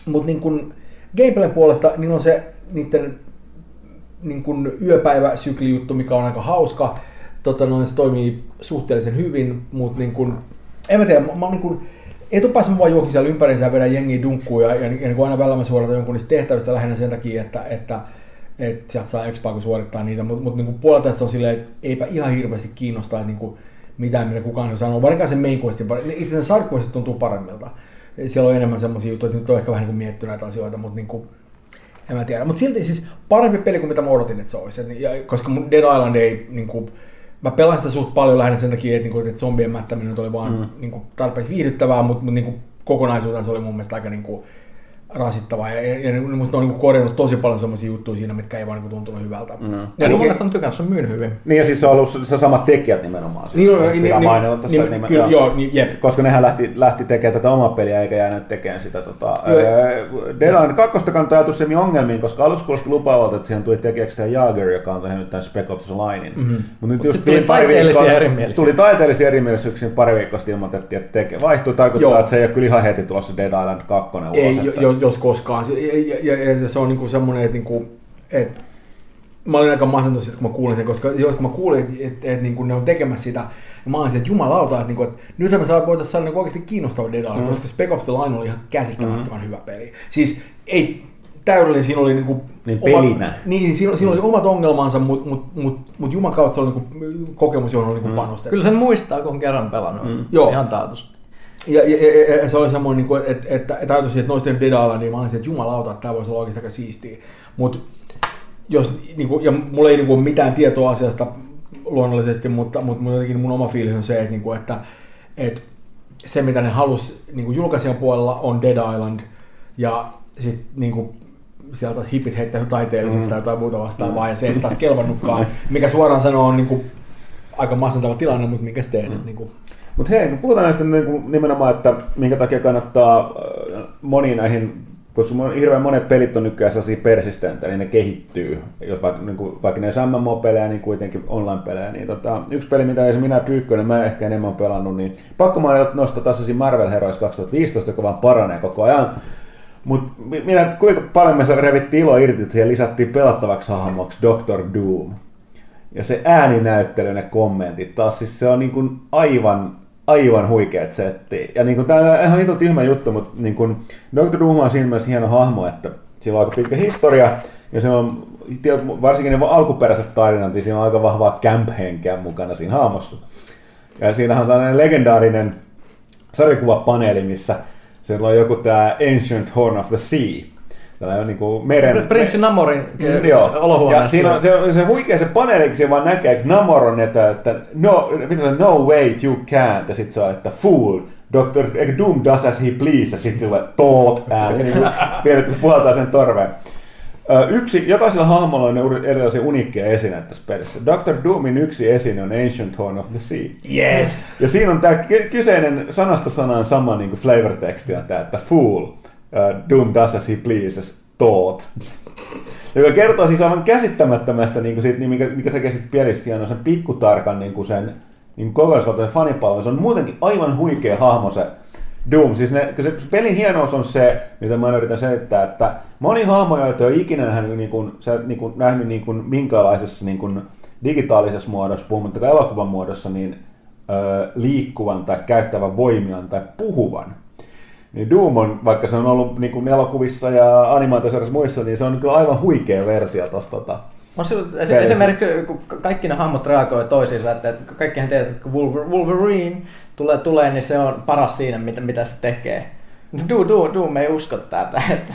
C: mutta niin kuin, gameplayn puolesta niin on se niiden niin kuin yöpäiväsyklijuttu, mikä on aika hauska. Tota, noin, se toimii suhteellisen hyvin, mutta niin kuin, en mä tiedä, mä, mä niin kuin, etupäässä mä vaan juokin siellä ympäriinsä ja vedän jengiä dunkkuun ja, ja, ja niin kuin aina välillä mä suoratan jonkun niistä tehtävistä lähinnä sen takia, että, että että sieltä saa expaa, kun suorittaa niitä, mutta mut, niinku puolella tästä on silleen, että eipä ihan hirveästi kiinnostaa että niinku, mitään, mitä kukaan sanoo. Varsinkaan se main quest, itse asiassa side tuntuu paremmilta. Siellä on enemmän semmoisia juttuja, että nyt on ehkä vähän niin mietitty näitä asioita, mutta niinku, en mä tiedä. Mutta silti siis parempi peli kuin mitä mä odotin, että se olisi. Et, ja, koska mun Dead Island ei, niinku, mä pelasin sitä suht paljon lähinnä sen takia, että, niinku, että zombien mättäminen oli vaan mm. niinku, tarpeeksi viihdyttävää, mutta, mutta niinku, kokonaisuutena se oli mun mielestä aika niinku, rasittavaa. Ja, ja, ja musta on niin korjannut tosi paljon sellaisia juttuja siinä, mitkä ei vaan niin tuntunut hyvältä. Mm.
D: Ja, niin, monet on tykännyt, se on myynyt hyvin.
B: Niin ja siis se on ollut se samat tekijät nimenomaan. Siis,
C: Niin, niin,
B: niin,
C: niin,
B: mainita tässä
C: niin,
B: nimen-
C: kyllä,
B: joo.
C: niin, jep.
B: Koska nehän lähti, lähti tekemään tätä omaa peliä eikä jäänyt tekemään sitä tota, öö, Deadline 2 kantaa ajatus sen ongelmiin, koska aluksi kuulosti lupaavalta, että siihen tuli tekijäksi tämä Jager, joka on tehnyt tämän Spec Ops Linein. Mm-hmm. Mutta nyt
D: Mut
B: just
D: tuli taiteellisia erimielisyyksiä.
B: Tuli taiteellisia erimielisyyksiä, pari viikkoa sitten ilmoitettiin, että teke, vaihtui, tarkoittaa, että se ei ole kyllä ihan heti tulossa Dead Island 2 ulos.
C: Ei, jos koskaan. Se- Ja, ja, ja, ja se on niinku semmoinen, että, niinku, että mä olin aika masentunut siitä, kun mä kuulin sen, koska jos kun mä kuulin, että, että, että niinku ne on tekemässä sitä, niin mä olin että jumalauta, että, niinku, että nythän me saa, voitaisiin saada niinku oikeasti kiinnostava Dead Island,
B: Mm.
C: koska Spec Ops The Line oli ihan käsittämättömän hyvä peli. Siis ei täydellinen, siinä oli niinku
B: Niin
C: omat,
B: pelinä.
C: niin, siinä, siinä oli omat ongelmansa, mutta mut, mut, mut Juman kautta se oli niinku kokemus, johon oli niinku panostettu.
D: Kyllä sen muistaa, kun on kerran pelannut. Mm.
C: Joo.
D: Ihan taatusti.
C: Ja, ja, ja, ja, se oli samoin, niin kuin, että, että, että ajatusin, että noisten Island, niin mä olisin, että jumalauta, että tämä voisi olla oikeasti aika siistiä. Mutta jos, niin kuin, ja mulla ei niin kuin, mitään tietoa asiasta luonnollisesti, mutta, mutta mun, jotenkin mun oma fiilis on se, että, niin kuin, että, että se mitä ne halus niin julkaisijan puolella on Dead Island ja sitten niin kuin, sieltä hipit heittää taiteelliseksi mm. tai jotain muuta vastaavaa ja se ei taas kelvannutkaan, mikä suoraan sanoo on niin kuin, aika masentava tilanne, mutta minkä teet, mm. niin kuin,
B: Mutta hei, kun puhutaan näistä niin nimenomaan, että minkä takia kannattaa äh, moni näihin, koska on hirveän monet pelit on nykyään sellaisia persistenttejä, niin ne kehittyy. Jos vaikka, niin kuin, vaikka ne on MMO-pelejä, niin kuitenkin online-pelejä. Niin tota, yksi peli, mitä esimerkiksi minä Pyykkönen, mä ehkä enemmän pelannut, niin pakko mainita nostaa taas Marvel Heroes 2015, joka vaan paranee koko ajan. Mutta minä, kuinka paljon me se revittiin ilo irti, että siihen lisättiin pelattavaksi hahmoksi Doctor Doom. Ja se ääninäyttely, ne kommentit, taas siis se on niin kuin aivan, aivan huikeat setti. Ja niin kuin, tämä on ihan vitun tyhmä juttu, mutta niin kuin, Dr. Doom on siinä mielessä hieno hahmo, että sillä on aika pitkä historia, ja se on, varsinkin ne alkuperäiset tarinat, niin siinä on aika vahvaa camp-henkeä mukana siinä hahmossa. Ja siinähän on tällainen legendaarinen sarjakuvapaneeli, missä siellä on joku tämä Ancient Horn of the Sea, Tällainen niin kuin meren...
D: Prinssi Namorin
B: Mm, Joo. Ja siinä on se, on se huikea se paneeli, kun siinä vaan näkee, että Namor on, että, että no, mitä se on, no wait, you can't. Ja sitten se on, että fool. Eikä Doom does as he please. Ja sitten se on toot ääni. Niin kuin periaatteessa puhaltaa sen torveen. Yksi, jokaisella hahmolla on erilaisia uniikkeja esineitä tässä pelissä. Dr. Doomin yksi esine on Ancient Horn of the Sea.
C: yes!
B: Ja siinä on tämä kyseinen sanasta sanaan sama niin kuin flavor tekstinä tämä, että fool, uh, Doom does as he pleases, thought. Joka kertoo siis aivan käsittämättömästä, niin kuin siitä, niin mikä, mikä tekee sitten pelistä hienon, sen pikkutarkan niin kuin sen niin kokonaisvaltaisen fanipalvelun. Se on muutenkin aivan huikea hahmo se Doom. Siis ne, se pelin hienous on se, mitä mä yritän selittää, että moni hahmo, joita ei ole ikinä nähnyt, niin kuin, sä, niin kuin, nähnyt niin kuin, minkälaisessa niin kuin, digitaalisessa muodossa, puhumattakaan elokuvan muodossa, niin ö, liikkuvan tai käyttävän voimiaan tai puhuvan. Niin Doom on, vaikka se on ollut niin kuin elokuvissa ja animaatiosarjassa muissa, niin se on kyllä aivan huikea versio tosta. Tota.
D: Esi- esimerkiksi, kun kaikki ne hahmot reagoi toisiinsa, että kaikkihan tiedät, että kun Wolver- Wolverine tulee, tulee, niin se on paras siinä, mitä, mitä se tekee. Do, do, do, me ei usko tätä, että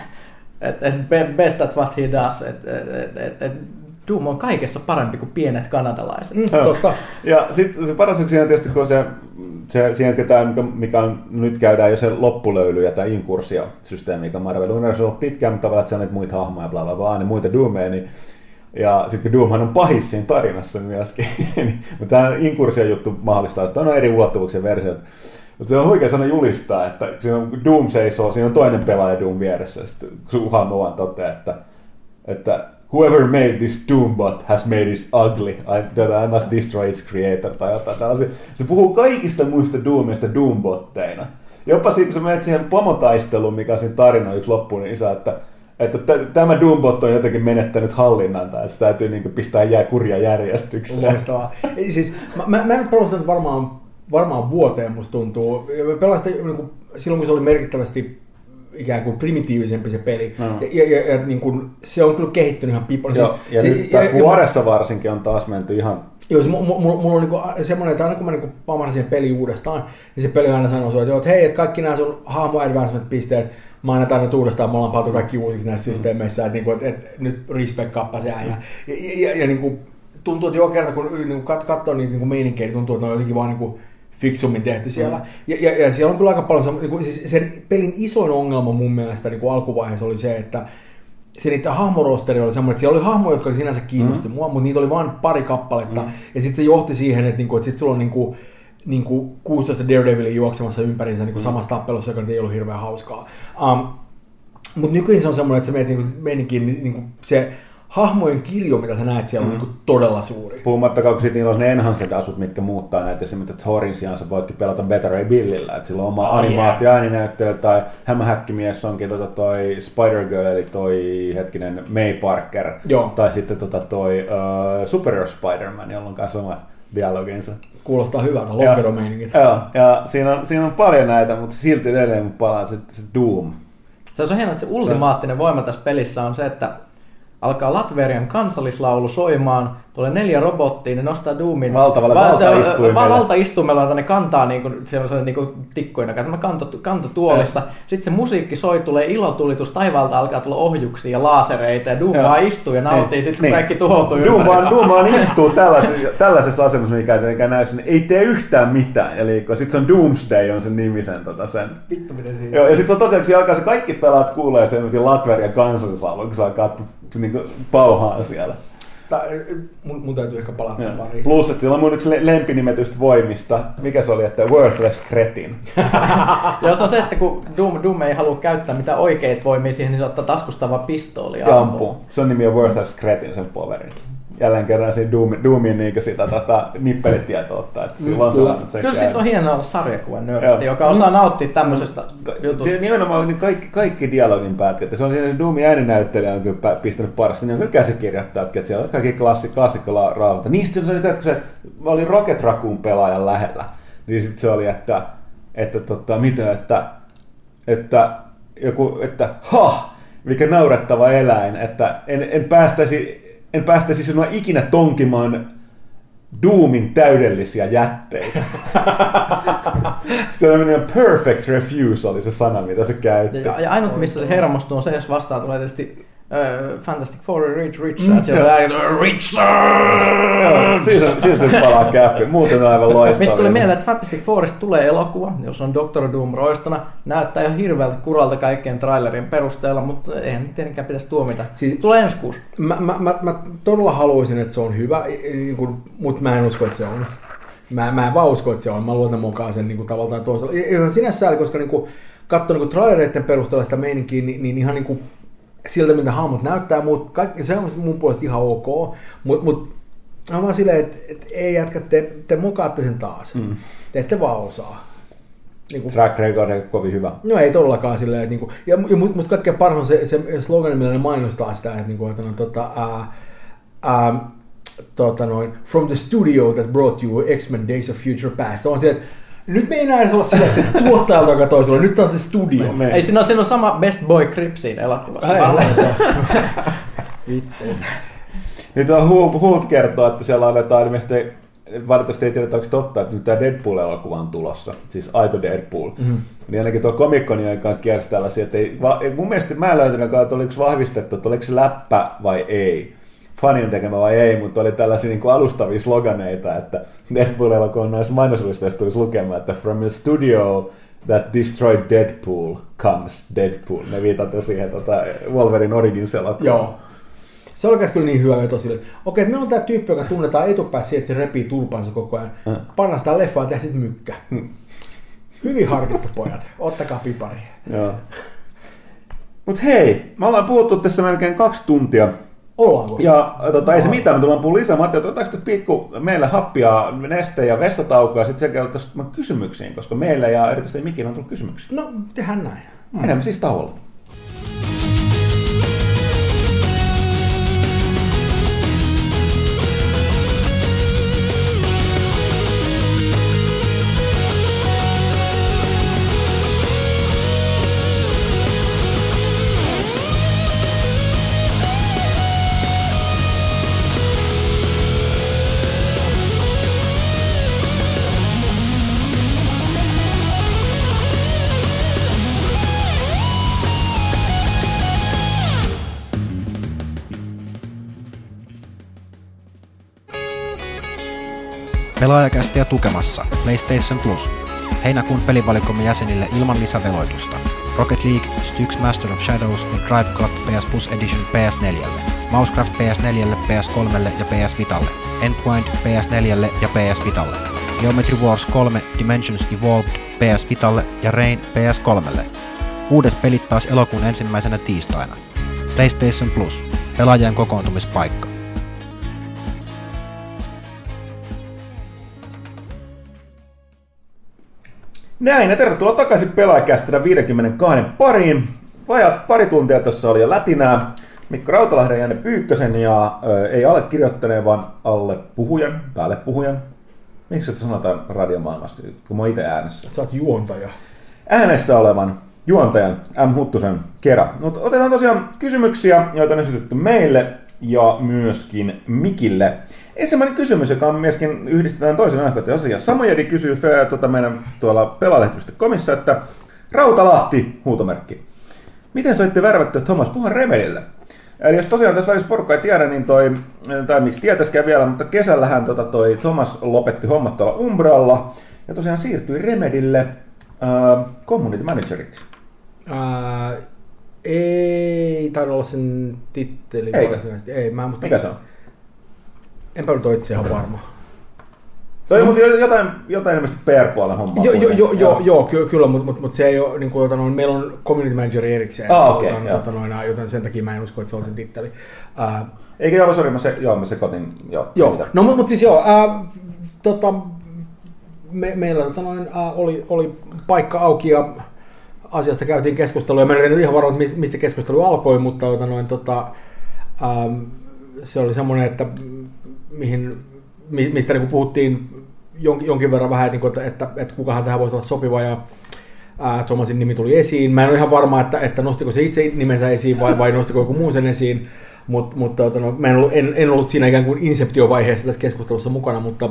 D: että että be- best at what he does, että että että että Doom on kaikessa parempi kuin pienet kanadalaiset.
C: Mm, totta.
B: Ja sitten se paras siinä on tietysti, kun se, se siinä tämä, mikä, mikä on, nyt käydään jo se loppulöyly ja tämä inkursio-systeemi, mikä Marvel Universe on ollut pitkään, mutta tavallaan että se on näitä muita hahmoja, bla bla bla, niin muita Doomeja, niin ja sitten kun Doomhan on pahis siinä tarinassa myöskin, niin, mutta tämä inkursio-juttu mahdollistaa, että on eri ulottuvuuksien versiot. Mutta se on huikea sana julistaa, että siinä on Doom seisoo, siinä on toinen pelaaja Doom vieressä, ja sitten vaan toteaa, että, että whoever made this Doombot has made it ugly. I, tätä, I must destroy its creator tai jotain tällaisia. Se puhuu kaikista muista Doomista Doombotteina. Jopa siinä, kun sä menet siihen pomotaisteluun, mikä on siinä tarina yksi loppuun, niin isä, että että t- tämä Doombot on jotenkin menettänyt hallinnan, tai että se täytyy niin pistää jää kurja järjestykseen.
C: Loistavaa. Siis, mä, mä, en sitä varmaan, varmaan vuoteen, musta tuntuu. Sitä niin kuin, silloin, kun se oli merkittävästi ikään kuin primitiivisempi se peli.
B: No.
C: Ja, ja, ja, ja niin kuin, se on kyllä kehittynyt ihan pipolla.
B: Joo, ja nyt tässä vuodessa varsinkin on taas menty ihan
C: Joo, se, mulla, mulla, mulla on niinku semmoinen, että aina kun mä niinku pamahdan sen peli uudestaan, niin se peli aina sanoo sulle, että, hei, että kaikki nämä sun hahmo advancement-pisteet, mä aina tarvitsen uudestaan, me ollaan palautu kaikki uusiksi näissä systeemeissä, että, niinku, että, että nyt respect kappasää. Ja, ja, ja, ja, ja niinku, tuntuu, että joka kerta kun kat, katsoo niitä niinku meininkejä, niin tuntuu, että ne on jotenkin vaan niinku, fiksummin tehty siellä. Mm. Ja, ja, ja, siellä on kyllä aika paljon, niin kuin, siis sen pelin isoin ongelma mun mielestä niin kuin alkuvaiheessa oli se, että se niiden hahmorosteri oli semmoinen, että siellä oli hahmoja, jotka sinänsä kiinnosti mm. mua, mutta niitä oli vain pari kappaletta. Mm. Ja sitten se johti siihen, että, niinku, että sit sulla on niinku, niinku 16 Daredevilia juoksemassa ympärinsä niinku mm. samassa tappelussa, joka ei ollut hirveän hauskaa. Um, mutta nykyisin se on semmoinen, että se menet niinku, meininkin, niinku, se hahmojen kirjo, mitä sä näet siellä, on niinku todella suuri.
B: Puhumattakaan, kun sitten niillä on ne enhanced asut, mitkä muuttaa näitä. Esimerkiksi että Thorin sijaan sä voitkin pelata Better Ray Billillä. Että sillä on oma
C: Oh,
B: animaatio, ääninäyttely tai hämähäkkimies onkin tota toi Spider-Girl, eli toi hetkinen May Parker.
C: Joo.
B: Tai sitten tota toi uh, Superior Spider-Man, jolla on kanssa oma dialoginsa.
C: Kuulostaa hyvältä,
B: Ja-
C: lokeromeiningit.
B: Joo, ja siinä on, siinä on paljon näitä, mutta silti edelleen palaa se, se Doom.
D: Se on hienoa, että se ultimaattinen voima tässä pelissä on se, että alkaa Latverian kansallislaulu soimaan, tulee neljä robottia, ne nostaa Doomin
B: Valtavalle valtaistuimelle.
D: va- valtaistuimella, jota ne kantaa niin kuin, sellaisena niin kuin tikkoina, tämä kanto, kantotuolissa. Sitten se musiikki soi, tulee ilotulitus, taivaalta alkaa tulla ohjuksia ja laasereita, ja Doom vaan istuu ja nauttii,
B: Niin,
D: sitten kun
B: niin.
D: kaikki tuhoutuu
B: Doom
D: ympäri.
B: vaan, Doom vaan istuu tällaisessa, tällaisessa asemassa, mikä ei tietenkään näy sinne. Ei tee yhtään mitään. Eli sitten se on Doomsday on sen nimi sen, tota, sen.
C: Vittu miten siinä.
B: Joo, ja sitten on tosiaan, kun siinä alkaa se kaikki pelaat kuulee sen Latverian kansallislaulun, kun se alkaa niin pauhaa siellä.
C: Tää, mun, mun täytyy ehkä palata
B: Joo.
C: pariin.
B: Plus, että sillä on mun yksi le- lempinimetystä voimista. Mikä se oli, että Worthless Cretin.
D: Ja se on se, että kun Doom, Doom ei halua käyttää mitään oikeita voimia siihen, niin se ottaa taskusta vaan pistooli ja ampuu.
B: ampuu. Se on nimi on Worthless Cretin, sen poverin. Jälleen kerran siinä Doom, Doomin niin sitä tota, nippelitietoa ottaa. Että sillä on
C: Kyllä.
B: se
D: Kyllä siis on hienoa olla sarjakuvan nörtti,
B: Joo.
D: joka osaa nauttia tämmöisestä
B: Ka-
D: jutusta.
B: Se nimenomaan niin kaikki, kaikki dialogin pätkät. Se on siinä Doomin ääninäyttelijä on kyllä pistänyt parasta. Niin on kyllä käsikirjoittajat, että siellä on kaikki klassi, klassikkola rauhoita. Niistä se oli, että kun se, mä olin Rocket Raccoon pelaajan lähellä, niin sitten se oli, että, että tota, mitä, että, että joku, että ha, mikä naurettava eläin, että en, en päästäisi, en päästäisi sinua ikinä tonkimaan Doomin täydellisiä jätteitä. se on perfect refuse oli se sana, mitä se käytti.
D: Ja, ja ainut, missä se hermostuu, on se, jos vastaan tulee tietysti äh, Fantastic Four, Rich Richard,
B: Mm,
D: ja Richard!
B: Siinä, siinä se palaa käppi. Muuten on aivan loistava.
D: Mistä tuli mieleen, että Fantastic Fourista tulee elokuva, jos on Doctor Doom roistona. Näyttää ihan hirveältä kuralta kaikkien trailerien perusteella, mutta eihän nyt tietenkään pitäisi tuomita.
C: Siis-
D: Siis, tulee ensi kuussa.
C: Mä, mä, mä, mä todella haluaisin, että se on hyvä, mutta mä en usko, että se on. Mä, mä en vaan usko, että se on. Mä luotan mukaan sen niin kuin, tavalla tai toisella. Ja Sinänsä sääli, koska niin kuin, katsoin niin trailereiden perusteella sitä meininkiä, niin, niin ihan niin kuin, siltä, mitä hahmot näyttää, mutta kaikki, se on mun puolesta ihan ok. Mutta mut, on vaan silleen, että et, ei jätkä, te, te mokaatte sen taas. Mm. Te ette vaan osaa. Niin kuin,
B: Track record on kovin hyvä.
C: No ei todellakaan silleen, että niinku, ja, ja mutta mut kaikkein parhaan se, se slogan, millä ne mainostaa sitä, että, niinku, että no, tota, ää, ää, tota noin, from the studio that brought you X-Men Days of Future Past. On se, että nyt me ei enää edes olla sillä, että tuottajalta joka toisella, nyt on the studio.
B: Me-
D: Ei, siinä on, siinä on sama Best Boy Crip siinä elokuvassa.
C: Vittu.
B: Nyt on huut, huut kertoo, että siellä annetaan ilmeisesti, valitettavasti ei tiedetä, onko totta, että nyt tämä Deadpool-elokuva on tulossa, siis aito Deadpool. Mm-hmm. Niin ainakin tuo Comic-Conin aikaan kiersi tällaisia, että ei, va, ei- mun mielestä mä en löytänyt, että oliko vahvistettu, että oliko se läppä vai ei. Fanien tekemä vai ei, mutta oli tällaisia niin kuin alustavia sloganeita, että Deadpool-elokuvan noissa mainoslistoissa tulisi lukemaan, että from the studio that destroyed Deadpool comes Deadpool. Ne viitatte siihen tota, Wolverine Origins elokuvaan.
C: Joo. Se oli kyllä niin hyvä veto sille, että okei, meillä on tämä tyyppi, joka tunnetaan etupäässä siihen, että se repii tulpansa koko ajan.
B: Mm.
C: Pannaan sitä leffaa ja tehdään sitten mykkä. Hyvin harkittu pojat. Ottakaa pipari.
B: Joo. Mut hei, me ollaan puhuttu tässä melkein kaksi tuntia.
C: Ollaanko?
B: Ja tota, ei se mitään, me tullaan puhua lisää. Mä ajattelin, että otetaanko pikku meille happia, neste ja vessataukoa ja sitten sekä ottaisiin kysymyksiin, koska meille ja erityisesti Mikille on tullut kysymyksiä.
C: No, tehdään näin.
B: Mm. Menemme siis tauolla.
A: Pelaajakästiä tukemassa PlayStation Plus. Heinäkuun pelivalikomme jäsenille ilman lisäveloitusta. Rocket League, Styx Master of Shadows ja Drive Club PS Plus Edition PS4. Mousecraft PS4, PS3 ja PS Vitalle. Entwined PS4 ja PS Vitalle. Geometry Wars 3 Dimensions Evolved PS Vitalle ja Rain PS3. Uudet pelit taas elokuun ensimmäisenä tiistaina. PlayStation Plus. Pelaajien kokoontumispaikka.
B: Näin, ja tervetuloa takaisin pelaajakästinä 52 pariin. Vajat pari tuntia tuossa oli jo lätinää. Mikko Rautalahden ja Janne Pyykkösen ja ö, ei allekirjoittaneen, vaan alle puhujan, päälle puhujan. Miksi se sanotaan radiomaailmassa, kun mä oon itse äänessä?
C: Sä oot juontaja.
B: Äänessä olevan juontajan M. Huttusen kerran. Mutta otetaan tosiaan kysymyksiä, joita on esitetty meille ja myöskin Mikille. Ensimmäinen kysymys, joka on myöskin yhdistetään toisen ajankohtaisen asian. Samojedi kysyy tuota meidän tuolla pelaalehti.comissa, että Rautalahti, huutomerkki. Miten saitte värvättyä Thomas Puhan Remedille? Eli jos tosiaan tässä välissä porukka ei tiedä, niin toi, tai miksi tietäskään vielä, mutta kesällähän tota toi Thomas lopetti hommat tuolla Umbralla ja tosiaan siirtyi Remedille äh, community manageriksi.
C: Ää, ei taida olla sen titteli. Varsinaisesti. Ei, mä en muista.
B: Mikä se on?
C: Enpä nyt ole itse ihan varma.
B: Toi on mutta jotain, jotain ilmeisesti PR-puolen hommaa.
C: Joo, joo,
B: kuitenkin.
C: joo, joo, ky- kyllä, mutta mut, mut se ei ole, niin kuin, jota noin, meillä on community manager erikseen,
B: Ah, okei,
C: joten,
B: joo.
C: tota, noin, joten sen takia mä en usko, että se on sen titteli. Ää,
B: Eikä joo, sori, mä, se, joo, mä sekoitin. Joo,
C: Joo, no mutta mut siis joo, ää, tota, me, meillä tota noin, ää, oli, oli paikka auki ja asiasta käytiin keskustelua. Mä en ihan varma, mistä keskustelu alkoi, mutta tota noin, tota, ää, se oli semmoinen, että mihin, mi- mistä niin puhuttiin jonkin, verran vähän, että, niin kuin, että, että, että kukahan tähän voisi olla sopiva ja ää, Thomasin nimi tuli esiin. Mä en ole ihan varma, että, että nostiko se itse nimensä esiin vai, vai nostiko joku muu sen esiin, mutta mut, tota, no, mä en ollut, en, en ollut siinä ikään kuin inseptiovaiheessa tässä keskustelussa mukana, mutta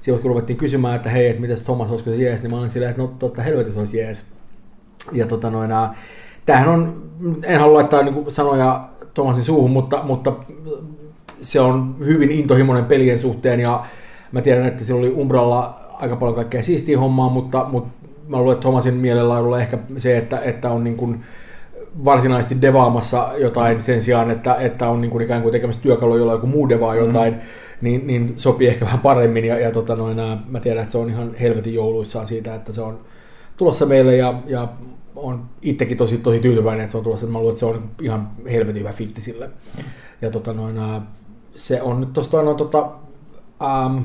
C: silloin kun ruvettiin kysymään, että hei, että mitäs Thomas, olisiko se jees, niin mä olin silleen, että no totta helvetissä olisi jees. Ja tota noin, tämähän on, en halua laittaa niin sanoja Thomasin suuhun, mutta, mutta se on hyvin intohimoinen pelien suhteen ja mä tiedän, että sillä oli Umbralla aika paljon kaikkea siistiä hommaa, mutta, mutta mä luulen, että Thomasin mielenlaadulla ehkä se, että, että on niin kuin varsinaisesti devaamassa jotain sen sijaan, että, että on niin kuin ikään kuin tekemässä työkaluja, jolla joku muu devaa jotain, mm. niin, niin sopii ehkä vähän paremmin. Ja, ja tota noin, mä tiedän, että se on ihan helvetin jouluissaan siitä, että se on tulossa meille ja, ja on itsekin tosi, tosi tyytyväinen, että se on tulossa. Mä luulen, että se on ihan helvetin hyvä fitti sille. Ja tota noin, se on nyt tuosta noin, tota, äm,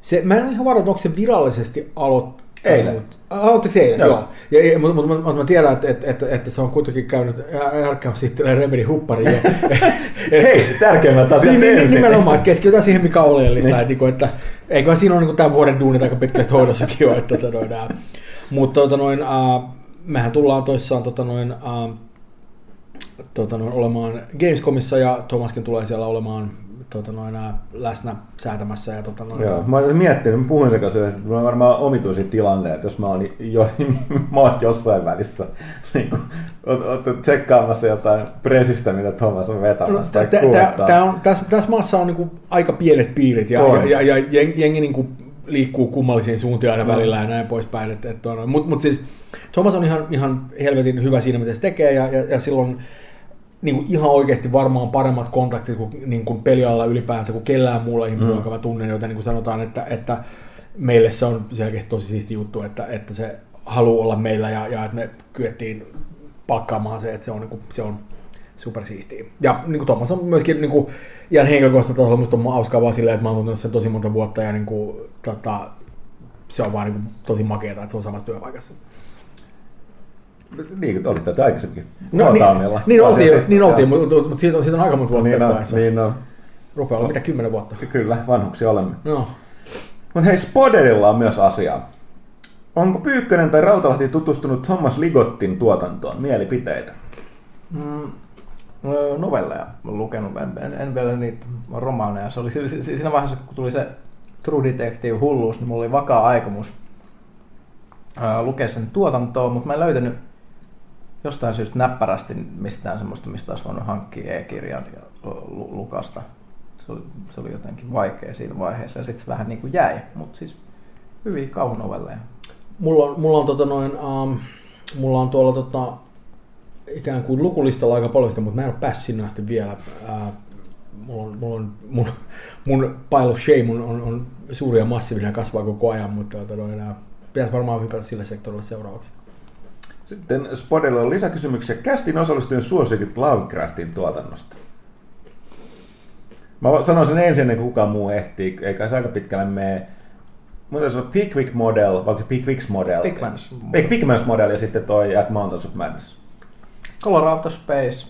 C: se, mä en ole ihan varma, onko se virallisesti aloittanut.
B: Eilen.
C: Aloittiko se eilen?
B: Joo.
C: Joo. Ja, ja, mutta, mutta, mutta, mä tiedän, että, että, että, että se on kuitenkin käynyt järkkäämässä sitten Remedy huppariin. Ja,
B: Hei, tärkeimmät asiat
C: niin, niin,
B: ensin.
C: nimenomaan, että keskitytään siihen, mikä on oleellista.
B: Niin.
C: Että, niin kuin, että, eiköhän siinä ole niin tämän vuoden duunit aika pitkästi hoidossakin jo. Että, tota, noin, ää, mutta tota, noin, ää, mehän tullaan toissaan tota, noin, ää, tota, noin, olemaan Gamescomissa ja Thomaskin tulee siellä olemaan tota, noin, läsnä säätämässä. Ja, tota, noin,
B: Joo, mä olen miettinyt, mä puhuin sen kanssa, että mulla on varmaan omituisia tilanteita, että jos mä oon, jo, mä oon jossain välissä niin tsekkaamassa jotain presistä, mitä Thomas on
C: No,
B: vetämässä tai kuuluttaa.
C: on, tässä, maassa on niinku aika pienet piirit ja,
B: On.
C: ja, ja, ja jengi, jengi niinku liikkuu kummallisiin suuntiin aina
B: No.
C: välillä ja näin poispäin. Et, et, Mutta mut siis Thomas on ihan, ihan helvetin hyvä siinä, mitä se tekee ja, ja, ja silloin niin kuin ihan oikeasti varmaan paremmat kontaktit kuin, niin kuin pelialalla ylipäänsä kuin kellään muulla ihmisellä,
B: Mm.
C: joka mä tunnen, joten niin kuin sanotaan, että, että meille se on selkeästi tosi siisti juttu, että, että se haluaa olla meillä ja, ja että me kyettiin palkkaamaan se, että se on, niin kuin, se on supersiistiä. Ja niin kuin Thomas on myöskin niin kuin, ihan henkilökohtaisella tasolla musta on hauskaa vaan silleen, että mä oon tuntenut sen tosi monta vuotta ja niin kuin, tota, se on vaan niin kuin, tosi makeata, että se on samassa työpaikassa.
B: Niin kuin olitte te aikaisemminkin.
C: No, niin, niin oltiin, niin oltiin mutta, mutta, mutta siitä, on, siitä on aika monta vuotta
B: Niin
C: tässä
B: on, niin on.
C: Rupeaa olla mitä kymmenen vuotta.
B: Kyllä, vanhuksia olemme.
C: No.
B: Mutta hei, Spoderilla on myös asiaa. Onko Pyykkönen tai Rautalahti tutustunut Thomas Ligottin tuotantoon? Mielipiteitä.
D: Mm, novelleja olen lukenut, en, en, en vielä niitä romaaneja. Se oli si- si- siinä vaiheessa, kun tuli se True Detective hulluus, niin mulla oli vakaa aikomus ää, lukea sen tuotantoa, mutta mä en löytänyt jostain syystä näppärästi mistään semmoista, mistä olisi voinut hankkia e-kirjan ja lu- lukasta. Se oli, se oli jotenkin vaikea siinä vaiheessa ja sitten se vähän niin kuin jäi, mutta siis hyviä kauhunovelleja.
C: Mulla on, mulla on, tota noin, um, mulla on tuolla tota, ikään kuin lukulistalla aika paljon sitä, mutta mä en ole päässyt sinne asti vielä. Uh, mulla on, mulla on, mun, mun pile of shame on, on, on suuri ja massiivinen kasvaa koko ajan, mutta tota noin, uh, pitäisi varmaan hypätä sille sektorille seuraavaksi.
B: Sitten Spoderilla on lisäkysymyksiä. Kästin osallistujien suosikit Lovecraftin tuotannosta. Mä sanoisin ensin ennen kuin kukaan muu ehtii, eikä se aika pitkälle mene. Mutta se on Pickwick Model, vai onko se Pickwick's Model?
D: Pickmans.
B: Pick, Pickman's Model ja sitten toi At Mountains of Madness.
D: Color Out of Space,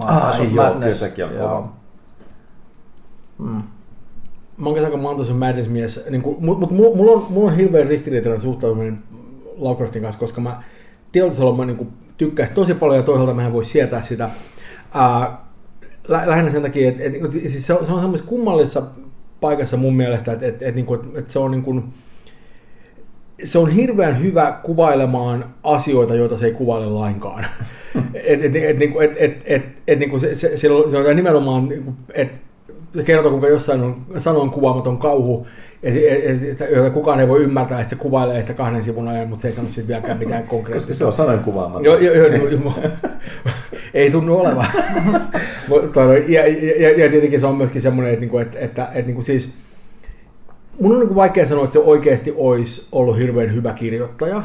B: Ai
D: Mountains of
B: joo,
D: Madness,
B: kyllä on
D: joo.
B: kova.
D: Mm.
C: Mä oon aika Mountains of Madness mies, niin mutta mut, mulla, mulla, on, mulla on hirveän ristiriitainen suhtautuminen Lovecraftin kanssa, koska mä tietyllä mä niin tykkäisin tosi paljon ja toisaalta mä en voi sietää sitä. Ää, lä- lähinnä sen takia, että, että, että siis se on, se on semmoisessa kummallisessa paikassa mun mielestä, että, että, että, että, että se on niin kuin, se on hirveän hyvä kuvailemaan asioita, joita se ei kuvaile lainkaan. et, et, et, niinku, et, et, et, et, niinku se, se, se, on nimenomaan, niinku, että kertoo, kuinka jossain on sanon kuvaamaton kauhu, jota kukaan ei voi ymmärtää, että se kuvailee sitä kahden sivun ajan, mutta se ei sano sitten vieläkään mitään konkreettista.
B: Koska se on sanan kuvaamaton.
C: Joo, joo, joo, joo, ei tunnu olevan. ja, ja, ja, tietenkin se on myöskin semmoinen, että, että, että, että, että, että siis, mun on niin vaikea sanoa, että se oikeasti olisi ollut hirveän hyvä kirjoittaja.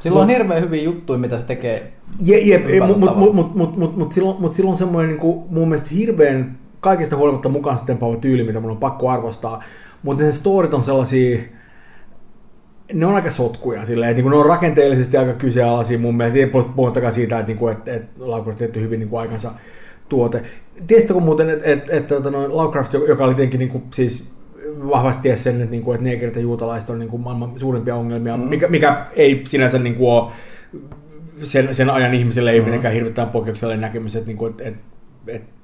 D: Sillä on hirveän hyviä juttuja, mitä se tekee.
C: Jep, mutta mut, mut, mut, mut, mut, silloin, mut silloin semmoinen niin kuin, mun mielestä hirveän kaikista huolimatta mukaan sitten tyyli, mitä mun on pakko arvostaa. Mutta ne storit on sellaisia, ne on aika sotkuja silleen, että niin ne on rakenteellisesti aika kyseenalaisia mun mielestä, ei puhuttakaan siitä, että, niin että, että Laucraft on tehty hyvin niin kuin aikansa tuote. Tiesitkö muuten, että, että, että, että noin Laucraft, joka oli tietenkin niin kuin, siis vahvasti ties sen, että, niin kuin, että negerit ja juutalaiset on niin kuin maailman suurimpia ongelmia, mm. mikä, mikä ei sinänsä niin kuin ole sen, sen ajan ihmiselle ei mm. mitenkään hirvittävän poikkeuksellinen näkemys, että, niin kuin, että, että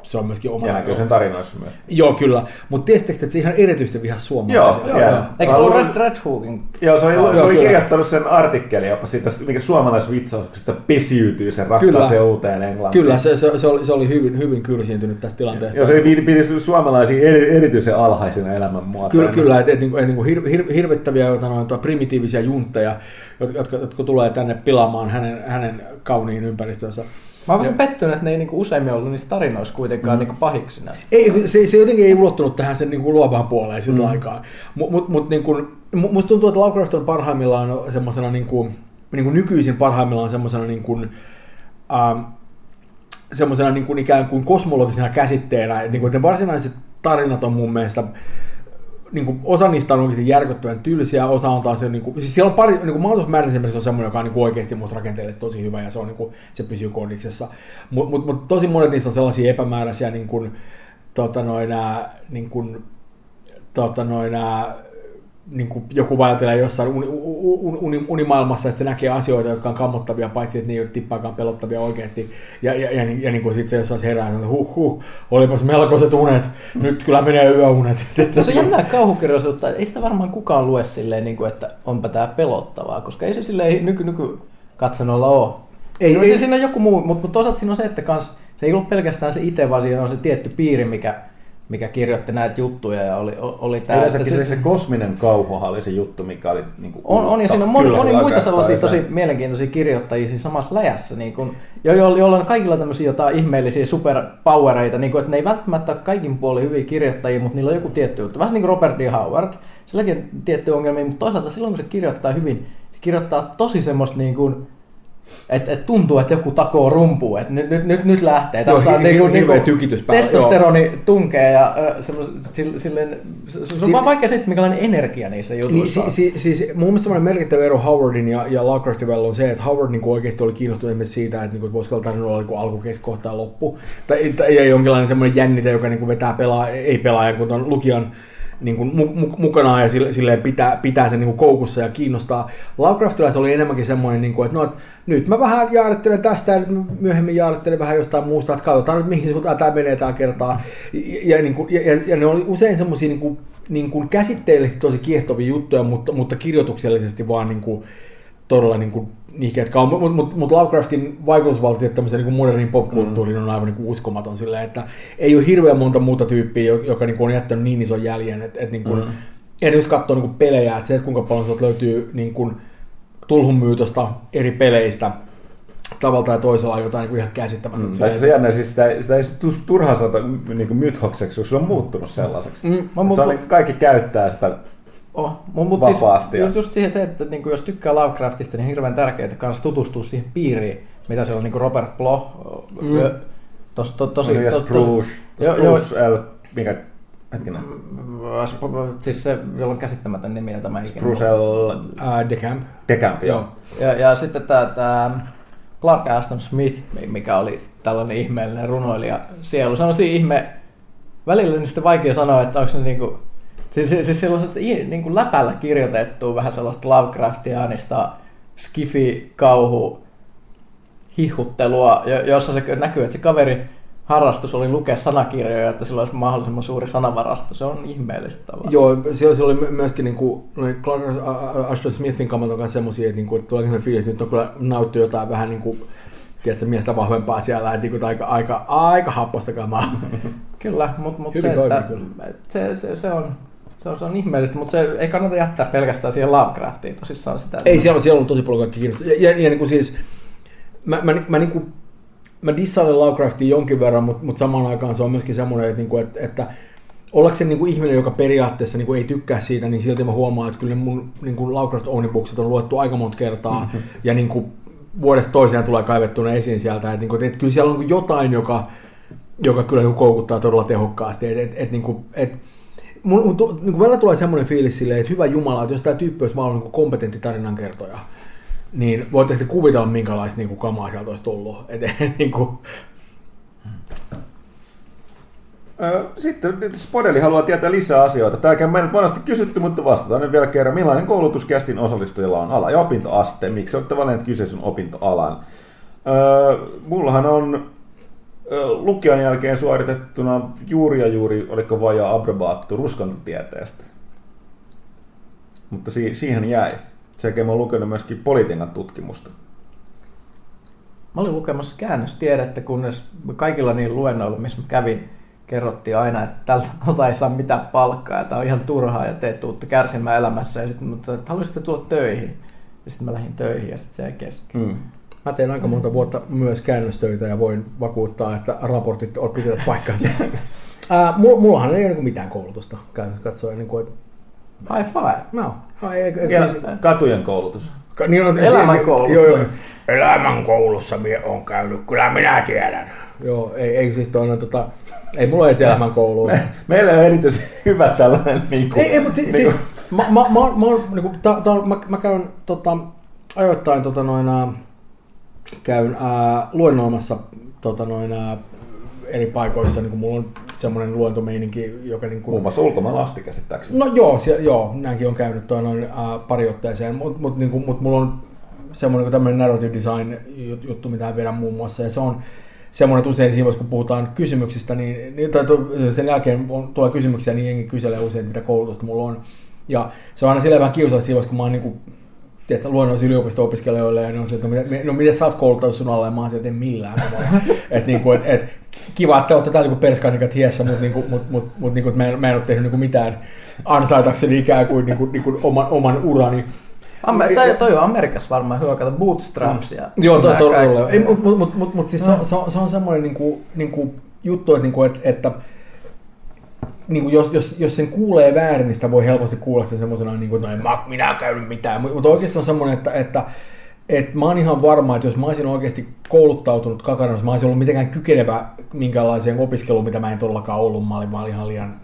C: se on myöskin oma...
B: Ja näkyy sen tarinoissa myös.
C: Joo, kyllä. Mutta tiesittekö, että se ihan erityisesti vihas suomalaisia?
D: Joo, joo. joo. Eikö se ollut Red, Red Hoogin?
B: Joo, se oli, joo, se oli kirjoittanut sen artikkeli jopa siitä, mikä suomalaisvitsauksesta pesiytyy sen rakkaaseen uuteen Englantiin.
C: Kyllä, se, se, se, oli, se oli hyvin, hyvin kyrsiintynyt tästä tilanteesta.
B: Joo, se piti suomalaisia eri, erityisen alhaisena elämänmuotoina.
C: Kyllä, kyllä että et, et, et, hir, hir, hirvittäviä noin, primitiivisiä juntteja, jotka, jotka, jotka tulee tänne pilaamaan hänen, hänen kauniin ympäristönsä.
D: Mä oon pettynyt, että ne ei niinku useimmin ollut niissä tarinoissa kuitenkaan mm. niinku pahiksina.
C: Ei, se, se jotenkin ei ulottunut tähän sen niinku luovaan puoleen sillä mm. aikaa. Mutta mut, mut, niinku, musta tuntuu, että Lovecraft on parhaimmillaan semmoisena niinku, niinku nykyisin parhaimmillaan semmoisena niinku, ähm, semmoisena niinku ikään kuin kosmologisena käsitteenä. Niinku, että ne varsinaiset tarinat on mun mielestä niin kuin, osa niistä on oikeasti järkyttävän tylsiä, osa on taas, niin kuin, siis siellä on pari, niin kuin Mount of Madness on semmoinen, joka on niin kuin oikeasti musta rakenteellisesti tosi hyvä ja se, on, niin kuin, se pysyy kodiksessa. Mutta mut, mut, tosi monet niistä on sellaisia epämääräisiä, niin kuin, tota, noin, niin kuin, tota, noin, niin kuin joku ajattelee jossain uni, uni, uni, unimaailmassa, että se näkee asioita, jotka on kammottavia, paitsi että ne ei ole tippaakaan pelottavia oikeasti. Ja, ja, ja, ja niin kuin sitten se jossain herää, että huh, huh, olipas melkoiset unet, nyt kyllä menee yöunet.
D: se on jännää kauhukirjallisuutta, ei sitä varmaan kukaan lue silleen, niin kuin, että onpa tämä pelottavaa, koska ei se silleen nyky, nyky katsannolla ole. Ei, ei. Siinä joku muu, mutta toisaalta siinä on se, että kans, se ei ollut pelkästään se itse, vaan siinä on se tietty piiri, mikä mikä kirjoitti näitä juttuja ja oli, oli
B: tämä... Yleensäkin se, se, kosminen kauhuhan oli se juttu, mikä oli niin kuin
D: on, on, ja siinä on moni, moni muita sellaisia tosi mielenkiintoisia kirjoittajia siinä samassa läjässä, niin kuin, jo, jo, joilla on kaikilla tämmöisiä jotain ihmeellisiä superpowereita, niin kuin, että ne ei välttämättä ole kaikin puolin hyviä kirjoittajia, mutta niillä on joku tietty juttu. Vähän niin kuin Robert D. Howard, silläkin on tiettyjä ongelmia, mutta toisaalta silloin kun se kirjoittaa hyvin, se kirjoittaa tosi semmoista niin kuin, et, et tuntuu, että joku takoo rumpuun, että nyt, nyt, nyt, nyt lähtee.
C: Tässä on niinku, niinku
D: testosteroni joo. tunkee ja silleen, se on vaan vaikea sitten, minkälainen energia niissä jutuissa
C: niin, si, si, siis mun mielestä semmoinen merkittävä ero Howardin ja, ja Lovecraftin välillä on se, että Howard niinku oikeasti oli kiinnostunut esimerkiksi siitä, että niinku, voisiko tarina olla niinku alku, keskohta ja loppu. Tai, tai ja jonkinlainen semmoinen jännite, joka niinku vetää pelaa, ei pelaajan, kun on lukijan niin kuin mu- mukana ja silleen pitää, pitää sen niin koukussa ja kiinnostaa. Lovecraftilla se oli enemmänkin semmoinen, niin kuin, että no, että nyt mä vähän jaarittelen tästä ja nyt myöhemmin jaarittelen vähän jostain muusta, että katsotaan nyt mihin suuntaan tämä menee tällä kertaa. Ja, ja, niin kuin, ja, ja, ne oli usein semmoisia niin kuin, niin kuin käsitteellisesti tosi kiehtovia juttuja, mutta, mutta kirjoituksellisesti vaan niin kuin, todella niin kuin, nihkeät on, mutta mut, mut Lovecraftin vaikutusvaltio tämmöisen niin modernin popkulttuuriin mm. on aivan niin kuin uskomaton silleen, että ei ole hirveän monta muuta tyyppiä, joka niin kuin on jättänyt niin ison jäljen, että, että niin kuin, mm. ja jos katsoo niin kuin pelejä, että se, että kuinka paljon löytyy niin kuin, tulhunmyytosta eri peleistä, tavalla tai toisella on jotain niin ihan käsittämätöntä. Mm,
B: tai siis jännä, siis sitä, sitä ei turhaan sanota niin mythokseksi, kun se on muuttunut sellaiseksi. Mm, mä, se on, niin, kaikki käyttää sitä
D: Oh, mutta vapaasti. Siis, just siihen se, että niin jos tykkää Lovecraftista, niin hirveän tärkeää myös tutustua siihen piiriin, mitä siellä on niin Robert Bloch, mm. tos, to, tosi...
B: Tos, tos, Spruce, Spruce L, mikä Hetkinen.
D: Siis se, jolla on käsittämätön nimi, jota mä
B: ikinä... Spruce L...
C: Uh, Decamp.
B: Decamp, joo.
D: Ja, ja sitten tämä, tämä Clark Aston Smith, mikä oli tällainen ihmeellinen runoilija sielu. Se on ihme... Välillä niin sitten vaikea sanoa, että onko se niinku Siis, siis, siis sellaiset niin kuin läpällä kirjoitettu vähän sellaista Lovecraftianista skifi, kauhu, hihuttelua, jo- jossa se näkyy, että se kaveri harrastus oli lukea sanakirjoja, että sillä olisi mahdollisimman suuri sanavarasto. Se on ihmeellistä tavalla.
C: Joo, siellä, siellä oli myöskin niin kuin, Clark Ashton Smithin kamat on kanssa semmosia, että, niin kuin, että tulee sellainen fiilis, että nyt on kyllä nauttu jotain vähän niin kuin, tiedätkö, miestä vahvempaa siellä, että, niin aika, aika, aika happosta kamaa.
D: Kyllä, mutta mut
C: Hyvin
D: se, että,
C: kyllä.
D: se, se, se, on, se, on, se on ihmeellistä, mutta se ei kannata jättää pelkästään siihen Lovecraftiin tosissaan sitä.
C: Ei, siellä, on- siellä on tosi paljon kaikki kiinnostaa. Ja, ja, ja niin kuin siis, mä, mä, mä, niin kuin, mä dissailen Lovecraftia jonkin verran, mutta, mutta samaan aikaan se on myöskin semmoinen, että, niin kuin, että, että ollakseni niin kuin ihminen, joka periaatteessa niin kuin ei tykkää siitä, niin silti mä huomaan, että kyllä mun niin kuin Lovecraft Omnibooksit on luettu aika monta kertaa, mm-hmm. ja niin kuin vuodesta toiseen tulee kaivettuna esiin sieltä, että, niin kuin, että kyllä siellä on niin kuin jotain, joka, joka kyllä niin kuin koukuttaa todella tehokkaasti, että, että, että, niin kuin, että mun, tu- niin välillä tulee semmoinen fiilis silleen, että hyvä Jumala, että jos tämä tyyppi olisi vaan niin kompetentti tarinankertoja, niin voitteko te kuvitella, minkälaista niin kuin kamaa sieltä olisi tullut. Et, niin kuin,
B: Sitten Spodeli haluaa tietää lisää asioita. Tämäkin on meiltä monesti kysytty, mutta vastataan nyt vielä kerran. Millainen koulutuskästin osallistujilla on ala ja opintoaste? Miksi olette valinneet kyseisen opintoalan? Öö, mullahan on lukion jälkeen suoritettuna juuri ja juuri, oliko vajaa abbrebaattu ruskantatieteestä. Mutta si- siihen jäi. Sen jälkeen mä oon lukenut myöskin politiikan tutkimusta.
D: Mä olin lukemassa käännöstiedettä, kunnes kaikilla niillä luennoilla, missä mä kävin, kerrottiin aina, että tältä alalta ei saa mitään palkkaa ja tää on ihan turhaa ja te tuutte kärsimään elämässä. Ja sitten että haluaisitte tulla töihin. Ja sitten mä lähdin töihin ja sitten se jäi kesken.
B: Mm.
C: Mä teen aika monta vuotta myös käännöstöitä ja voin vakuuttaa, että raportit on pitävät paikkansa. Ää, mullahan ei ole niin mitään koulutusta käytännössä katsoen. Niin kuin, että,
D: High five!
C: no, ei, ei,
B: Ja
C: ei,
B: katujen koulutus.
C: Ka- Niin on,
D: Elämänkoulut.
C: Joo, joo. Elämänkoulussa minä on käynyt, kyllä minä tiedän. Joo, ei, ei siis tuonne, tota, ei mulla edes elämänkoulua.
B: Me, meillä on erityisen hyvä tällainen niin kuin,
C: Ei, ei mutta
B: niin
C: siis, mä, mä, mä, mä, oon, niin kuin, tää on, mä, mä käyn tota, ajoittain tota, noin, ää, käyn ää, luennoimassa tota, noin, ää, eri paikoissa, niin kuin mulla on semmoinen luentomeininki, joka niin kuin,
B: muun muassa ulkomailla asti käsittääkseni.
C: No joo, siellä, joo näinkin on käynyt toi noin ää, pari otteeseen, mutta mut, niinku, mut mulla on semmoinen kuin tämmöinen narrative design jut- juttu, mitä vedän muun muassa, ja se on semmoinen, että usein siinä kun puhutaan kysymyksistä, niin, niin tai sen jälkeen on, tulee kysymyksiä, niin jengi kyselee usein, mitä koulutusta mulla on. Ja se on aina silleen vähän kiusallista siinä kun mä oon niinku, tiedätkö, luonnollisia yliopisto-opiskelijoille, ja ne on se, että no, mitä, no miten sä oot kouluttanut sun alle, ja mä oon sieltä, millään tavalla. että niinku, et, et, kiva, että te olette täällä niinku perskanikat hiessä, mutta niinku, mut, mut, mut, niinku, et mä, en, mä en ole tehnyt niinku mitään ansaitakseni ikään kuin, niinku, niinku oman, oman urani.
D: Amer- toi, toi on Amerikassa varmaan hyvä, kato bootstraps ja...
C: Joo, to,
D: nää
C: to,
D: kaikki.
C: to, ei, mutta mut, mut, mut, siis se, on- se, on, se on semmoinen niinku, niinku juttu, että, niinku, että, että niinku, jos, jos, jos sen kuulee väärin, niin sitä voi helposti kuulla sen semmoisena, niinku, että no en mä, minä käynyt mitään. Mutta oikeasti on semmoinen, että, että et mä oon ihan varma, että jos mä olisin oikeasti kouluttautunut kakana, jos mä olisin ollut mitenkään kykenevä minkälaiseen opiskeluun, mitä mä en todellakaan ollut. Mä olin, mä olin ihan liian,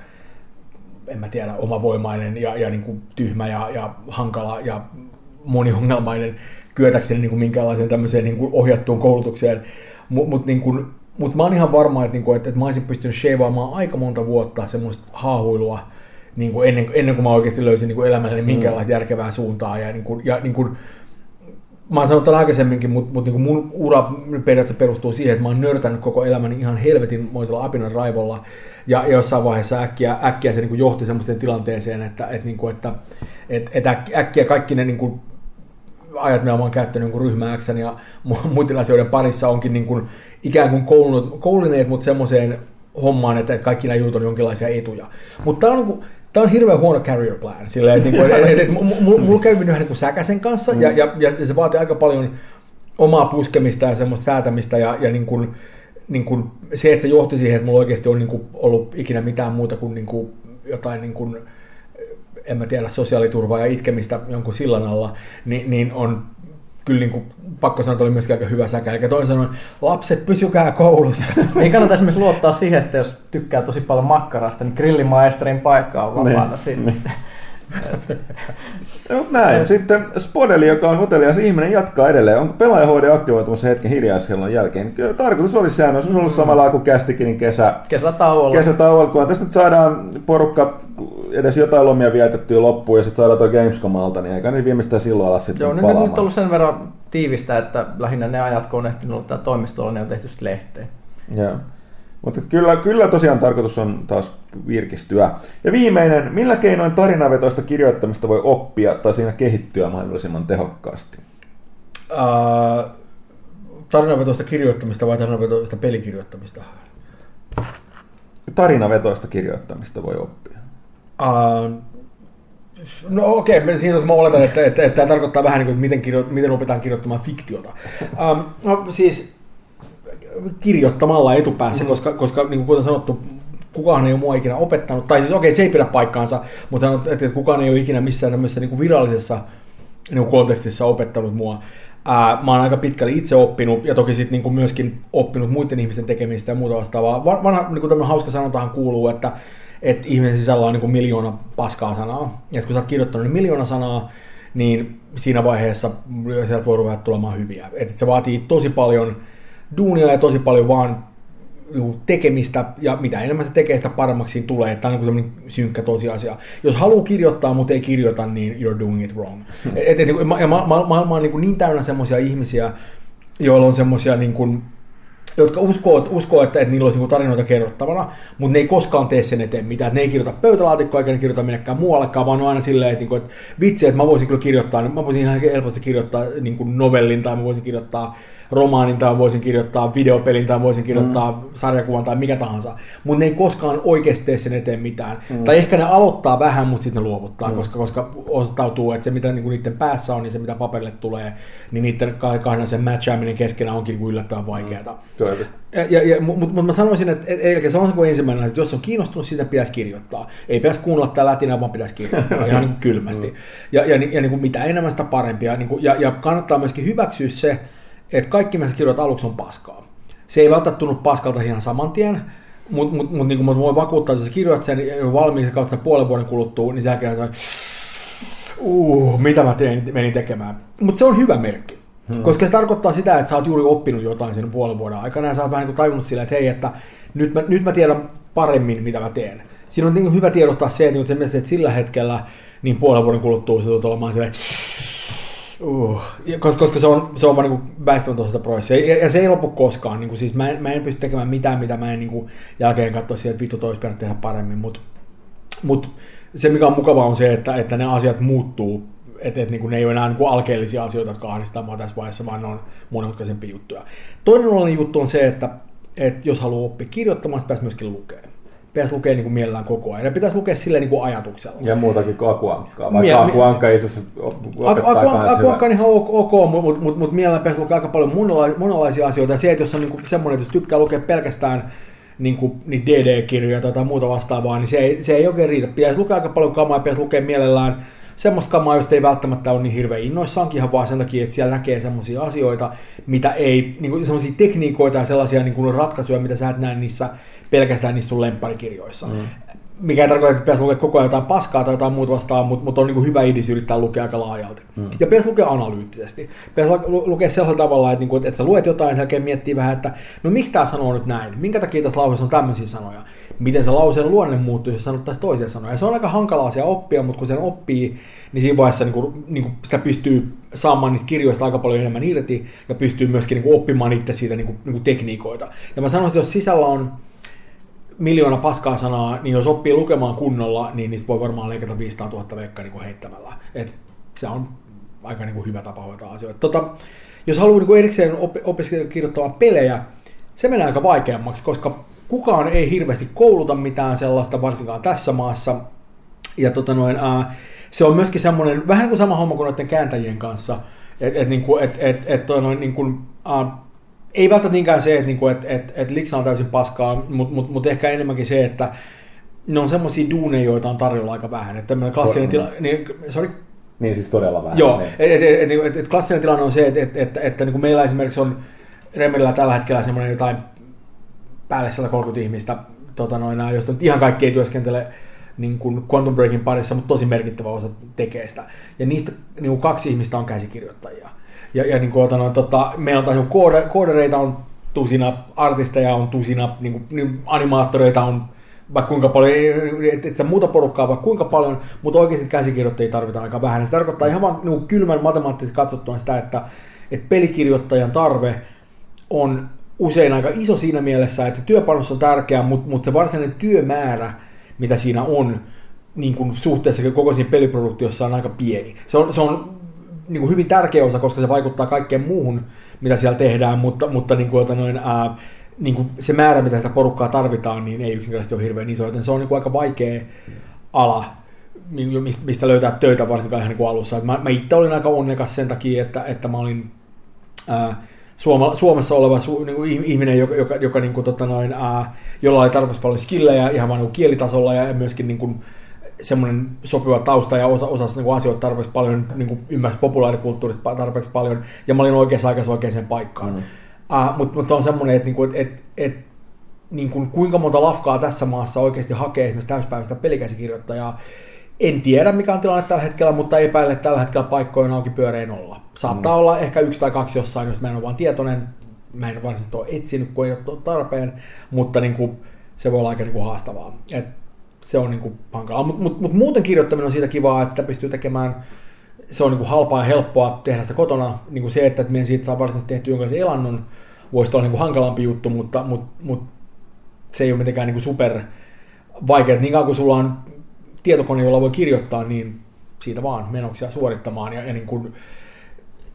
C: en mä tiedä, omavoimainen ja, ja niin kuin tyhmä ja, ja hankala ja moniongelmainen kyetäkseni niin kuin minkäänlaiseen tämmöiseen niin kuin ohjattuun koulutukseen. Mutta mut, niin kuin, mut mä oon ihan varma, että, niin kuin, että, että mä olisin pystynyt sheivaamaan aika monta vuotta semmoista haahuilua niin kuin ennen, ennen kuin mä oikeasti löysin niin kuin elämälleni minkäänlaista järkevää suuntaa. Ja, niin kuin, ja niin kuin, mä oon sanonut tämän aikaisemminkin, mutta mut niinku mun ura periaatteessa perustuu siihen, että mä oon nörtännyt koko elämäni ihan helvetinmoisella apinan raivolla. Ja jossain vaiheessa äkkiä, äkkiä se niinku johti semmoiseen tilanteeseen, että, et niinku, että et, et äk- äkkiä kaikki ne niinku ajat, mitä mä oon käyttänyt niin ryhmä X ja mu- muiden asioiden parissa onkin niin kuin, ikään kuin koulunut, koulineet mut semmoiseen hommaan, että, kaikki nämä jutut on jonkinlaisia etuja. Mutta tämä on, niin on hirveän huono career plan. Silleen, että, niinku, et, et, et, mulla käy vähän niin kuin säkäsen kanssa ja, ja, ja, se vaatii aika paljon omaa puskemista ja semmoista säätämistä ja, ja niin kuin, niin kuin se, että se johti siihen, että mulla oikeasti on niin kuin ollut ikinä mitään muuta kuin, niin kuin jotain niin kuin, en mä tiedä, sosiaaliturvaa ja itkemistä jonkun sillan alla, niin, niin on kyllä niin kuin, pakko sanoa, että oli myöskin aika hyvä säkä. Eli toisin sanoen, lapset, pysykää koulussa.
D: Ei kannata esimerkiksi luottaa siihen, että jos tykkää tosi paljon makkarasta, niin grillimaisterin paikka on vapaana
B: Niin,
D: sinne.
B: No, näin. Sitten Spodeli, joka on utelias ihminen, jatkaa edelleen. Onko pelaajahoide aktivoitumassa hetken hiljaishellon jälkeen? Kyllä Tarkoitus olisi sehän olisi ollut samalla kuin kästikin, niin kesä,
D: Kesätauolla.
B: kesätauolla, kun tästä nyt saadaan porukka edes jotain lomia vietettyä loppuun ja sitten saadaan tuo Gamescomalta, niin eikä ne viimeistään silloin ala sitten
D: Joo, ne
B: palaamaan.
D: nyt on ollut sen verran tiivistä, että lähinnä ne ajat, kun on ehtinyt olla toimistolla, ne on tehty sitten lehteen.
B: Joo. Mutta kyllä, kyllä tosiaan tarkoitus on taas virkistyä. Ja viimeinen, millä keinoin tarinavetoista kirjoittamista voi oppia tai siinä kehittyä mahdollisimman tehokkaasti?
C: Uh, tarinavetoista kirjoittamista vai tarinavetoista pelikirjoittamista?
B: Tarinavetoista kirjoittamista voi oppia.
C: Uh, no okei, okay, siinä mä oletan, että, että, että tämä tarkoittaa vähän niin kuin, että miten, kirjo, miten opetaan kirjoittamaan fiktiota. Um, no siis kirjoittamalla etupäässä, mm. koska, koska niin kuin kuten sanottu, kukaan ei ole mua ikinä opettanut, tai siis okei, okay, se ei pidä paikkaansa, mutta että kukaan ei ole ikinä missään tämmöisessä niin kuin virallisessa niin kuin kontekstissa opettanut mua. Ää, mä oon aika pitkälle itse oppinut, ja toki sitten niin myöskin oppinut muiden ihmisten tekemistä ja muuta vastaavaa. Vanha niin kuin tämmöinen hauska sanontahan kuuluu, että, että ihmisen sisällä on niin kuin miljoona paskaa sanaa, ja kun sä oot kirjoittanut niin miljoona sanaa, niin siinä vaiheessa sieltä voi ruveta tulemaan hyviä. Et se vaatii tosi paljon duunia ja tosi paljon vaan niinku tekemistä, ja mitä enemmän se tekee, sitä paremmaksi tulee. Tämä on niin kuin synkkä tosiasia. Jos haluaa kirjoittaa, mutta ei kirjoita, niin you're doing it wrong. Et, et, ja ma- ma- maailma on niin, niin täynnä semmoisia ihmisiä, joilla on semmoisia niin kuin, jotka uskoo, uskoo että, että niillä olisi niin tarinoita kerrottavana, mutta ne ei koskaan tee sen eteen mitään. Ne ei kirjoita pöytälaatikkoa eikä ne kirjoita minnekään muuallekaan, vaan on aina silleen, että, että vitsi, että mä voisin kyllä kirjoittaa, mä voisin ihan helposti kirjoittaa niin kuin novellin tai mä voisin kirjoittaa romaanin tai voisin kirjoittaa videopelin tai voisin kirjoittaa mm. sarjakuvan tai mikä tahansa. Mutta ne ei koskaan oikeasti tee sen eteen mitään. Mm. Tai ehkä ne aloittaa vähän, mutta sitten ne luovuttaa, mm. koska, koska osoittautuu, että se mitä niinku niiden päässä on, niin se mitä paperille tulee, niin niiden kahden sen matchaaminen keskenään onkin niinku yllättävän vaikeaa. Mm. Ja, ja, ja, mutta mut mä sanoisin, että et, et, se on se kuin ensimmäinen, että jos on kiinnostunut, siitä pitäisi kirjoittaa. Ei pitäisi kuunnella tätä lätinää, vaan pitäisi kirjoittaa ihan niin kylmästi. Ja, ja, ja, ja niin kuin mitä enemmän sitä parempia. Niin kuin, ja, ja kannattaa myöskin hyväksyä se, että kaikki mitä sä kirjoitat aluksi on paskaa. Se ei välttämättä tunnu paskalta ihan saman tien, mutta mut, mut, niin kuin voin vakuuttaa, että jos sä kirjoitat sen valmiiksi kautta puolen vuoden kuluttua, niin sen jälkeen uh, mitä mä tein, menin tekemään. Mutta se on hyvä merkki. Hmm. Koska se tarkoittaa sitä, että sä oot juuri oppinut jotain sen puolen vuoden aikana ja sä oot vähän niin tajunnut sillä, että hei, että nyt mä, nyt mä tiedän paremmin, mitä mä teen. Siinä on niin hyvä tiedostaa se, että, että sillä hetkellä niin puolen vuoden kuluttua se tulee olemaan silleen, Uh, koska, koska se on, se on vaan niin väistämätöntä prosessia. Ja, ja, se ei lopu koskaan. Niin kuin, siis mä, en, mä en pysty tekemään mitään, mitä mä en niin kuin, jälkeen katsoa siihen, että vittu toisi tehdä paremmin. Mutta mut, se, mikä on mukavaa, on se, että, että ne asiat muuttuu. Että et, niin ne ei ole enää niin kuin alkeellisia asioita, jotka ahdistaa mua tässä vaiheessa, vaan ne on monimutkaisempia juttuja. Toinen juttu on se, että, että jos haluaa oppia kirjoittamaan, pitäisi myöskin lukea pitäisi lukea niin kuin mielellään koko ajan. Ja pitäisi lukea silleen niin kuin ajatuksella.
B: Ja muutakin kuin akuankkaa. Vaikka Mie- akuankka itse asiassa opettaa
C: Akuankka on ihan ok, ok mutta mut, mut, mut mielellään pitäisi lukea aika paljon monenlaisia, monenlaisia asioita. Ja se, että jos on niin kuin semmoinen, että jos tykkää lukea pelkästään niin kuin, niin DD-kirjoja tai muuta vastaavaa, niin se ei, se ei oikein riitä. Pitäisi lukea aika paljon kamaa ja pitäisi lukea mielellään semmoista kamaa, josta ei välttämättä ole niin hirveän innoissaankin ihan vaan sen takia, että siellä näkee semmoisia asioita, mitä ei, niin semmoisia tekniikoita ja sellaisia niin kuin ratkaisuja, mitä sä et näe niissä pelkästään niissä sun lempparikirjoissa. Mm. Mikä ei tarkoita, että pitäisi lukea koko ajan jotain paskaa tai jotain muuta vastaan, mutta, mutta on niin hyvä idis yrittää lukea aika laajalti. Mm. Ja pitäisi lukea analyyttisesti. Pitäisi lukea sellaisella tavalla, että, niin että, että sä luet jotain ja jälkeen miettii vähän, että no miksi tämä sanoo nyt näin? Minkä takia tässä lauseessa on tämmöisiä sanoja? Miten se lauseen luonne muuttuu, jos sanottaisiin toisia sanoja? Ja se on aika hankala asia oppia, mutta kun sen oppii, niin siinä vaiheessa niin kuin, niin kuin sitä pystyy saamaan niitä kirjoista aika paljon enemmän irti ja pystyy myöskin niin kuin oppimaan itse siitä niin kuin, niin kuin tekniikoita. Ja mä sanoisin, että jos sisällä on miljoona paskaa sanaa, niin jos oppii lukemaan kunnolla, niin niistä voi varmaan leikata 500 000 veikkaa niin heittämällä. Et se on aika niin kuin hyvä tapa hoitaa asioita. Tota, jos haluaa niin kuin erikseen op- opiskella kirjoittamaan pelejä, se menee aika vaikeammaksi, koska kukaan ei hirveästi kouluta mitään sellaista, varsinkaan tässä maassa. Ja tota noin, ää, se on myöskin semmoinen, vähän kuin sama homma kuin noiden kääntäjien kanssa, että et, niinku, et, et, et, et, niin kuin, ei välttämättä niinkään se, että, niinku, että, että, että liksa on täysin paskaa, mutta mut, mut ehkä enemmänkin se, että ne on semmoisia duuneja, joita on tarjolla aika vähän. Että tämmöinen klassinen tilanne, niin, sorry?
B: Niin siis todella vähän.
C: Joo, niin. et, et, et, et, et, klassinen tilanne on se, että, että, että, että niin kuin meillä esimerkiksi on Remelillä tällä hetkellä semmoinen jotain päälle 130 ihmistä, tota noin, josta nyt ihan kaikki ei työskentele niin kuin Quantum Breakin parissa, mutta tosi merkittävä osa tekee sitä. Ja niistä niin kuin kaksi ihmistä on käsikirjoittajia. Ja, ja niin kuin, no, tota, meillä on taas koode, koodereita on tusina, artisteja on tusina, niin kuin, niin animaattoreita on vaikka kuinka paljon, että et muuta porukkaa vaikka kuinka paljon, mutta oikeasti käsikirjoittajia tarvitaan aika vähän. Se tarkoittaa ihan vaan niin kylmän matemaattisesti katsottuna sitä, että, että pelikirjoittajan tarve on usein aika iso siinä mielessä, että työpanos on tärkeä, mutta, mutta se varsinainen työmäärä, mitä siinä on, niin kuin suhteessa koko siinä peliproduktiossa on aika pieni. Se on, se on niin kuin hyvin tärkeä osa, koska se vaikuttaa kaikkeen muuhun, mitä siellä tehdään, mutta, mutta niin kuin, noin, ää, niin kuin se määrä, mitä sitä porukkaa tarvitaan, niin ei yksinkertaisesti ole hirveän iso, joten se on niin kuin aika vaikea ala, mistä löytää töitä varsinkaan ihan niin kuin alussa. Mä, mä itse olin aika onnekas sen takia, että, että mä olin ää, Suoma, Suomessa oleva su, niin kuin ihminen, joka, joka, joka niin kuin, tota noin, ää, jolla oli tarpeeksi paljon skillejä ihan vain niin kielitasolla ja myöskin niin kuin, semmoinen sopiva tausta ja osa, osasi niin asioita tarpeeksi paljon, niin kuin ymmärsi populaarikulttuurista tarpeeksi paljon, ja mä olin oikeassa aikassa oikeaan paikkaan. Mm. Uh, Mutta mut se on semmoinen, että niinku, et, et, et, niin kuin, kuinka monta lafkaa tässä maassa oikeasti hakee esimerkiksi täyspäiväistä pelikäsikirjoittajaa. En tiedä, mikä on tilanne tällä hetkellä, mutta epäilen, että tällä hetkellä paikkojen auki pyörein olla. Saattaa mm. olla ehkä yksi tai kaksi jossain, jos mä en ole vaan tietoinen. Mä en varsinaisesti ole etsinyt, kun ei ole tarpeen, mutta niin kuin, se voi olla aika niin kuin haastavaa. Et se on niin kuin hankalaa. Mutta mut, mut muuten kirjoittaminen on siitä kivaa, että pystyy tekemään se on niin kuin halpaa ja helppoa tehdä sitä kotona. Niin kuin se, että meidän siitä saa varsinaisesti tehty jonkinlaisen elannon, voisi olla niin kuin hankalampi juttu, mutta, mutta, mutta se ei ole mitenkään niin kuin super vaikeaa. Niin kauan kuin sulla on tietokone, jolla voi kirjoittaa, niin siitä vaan menoksia suorittamaan. Ja, ja niin kuin,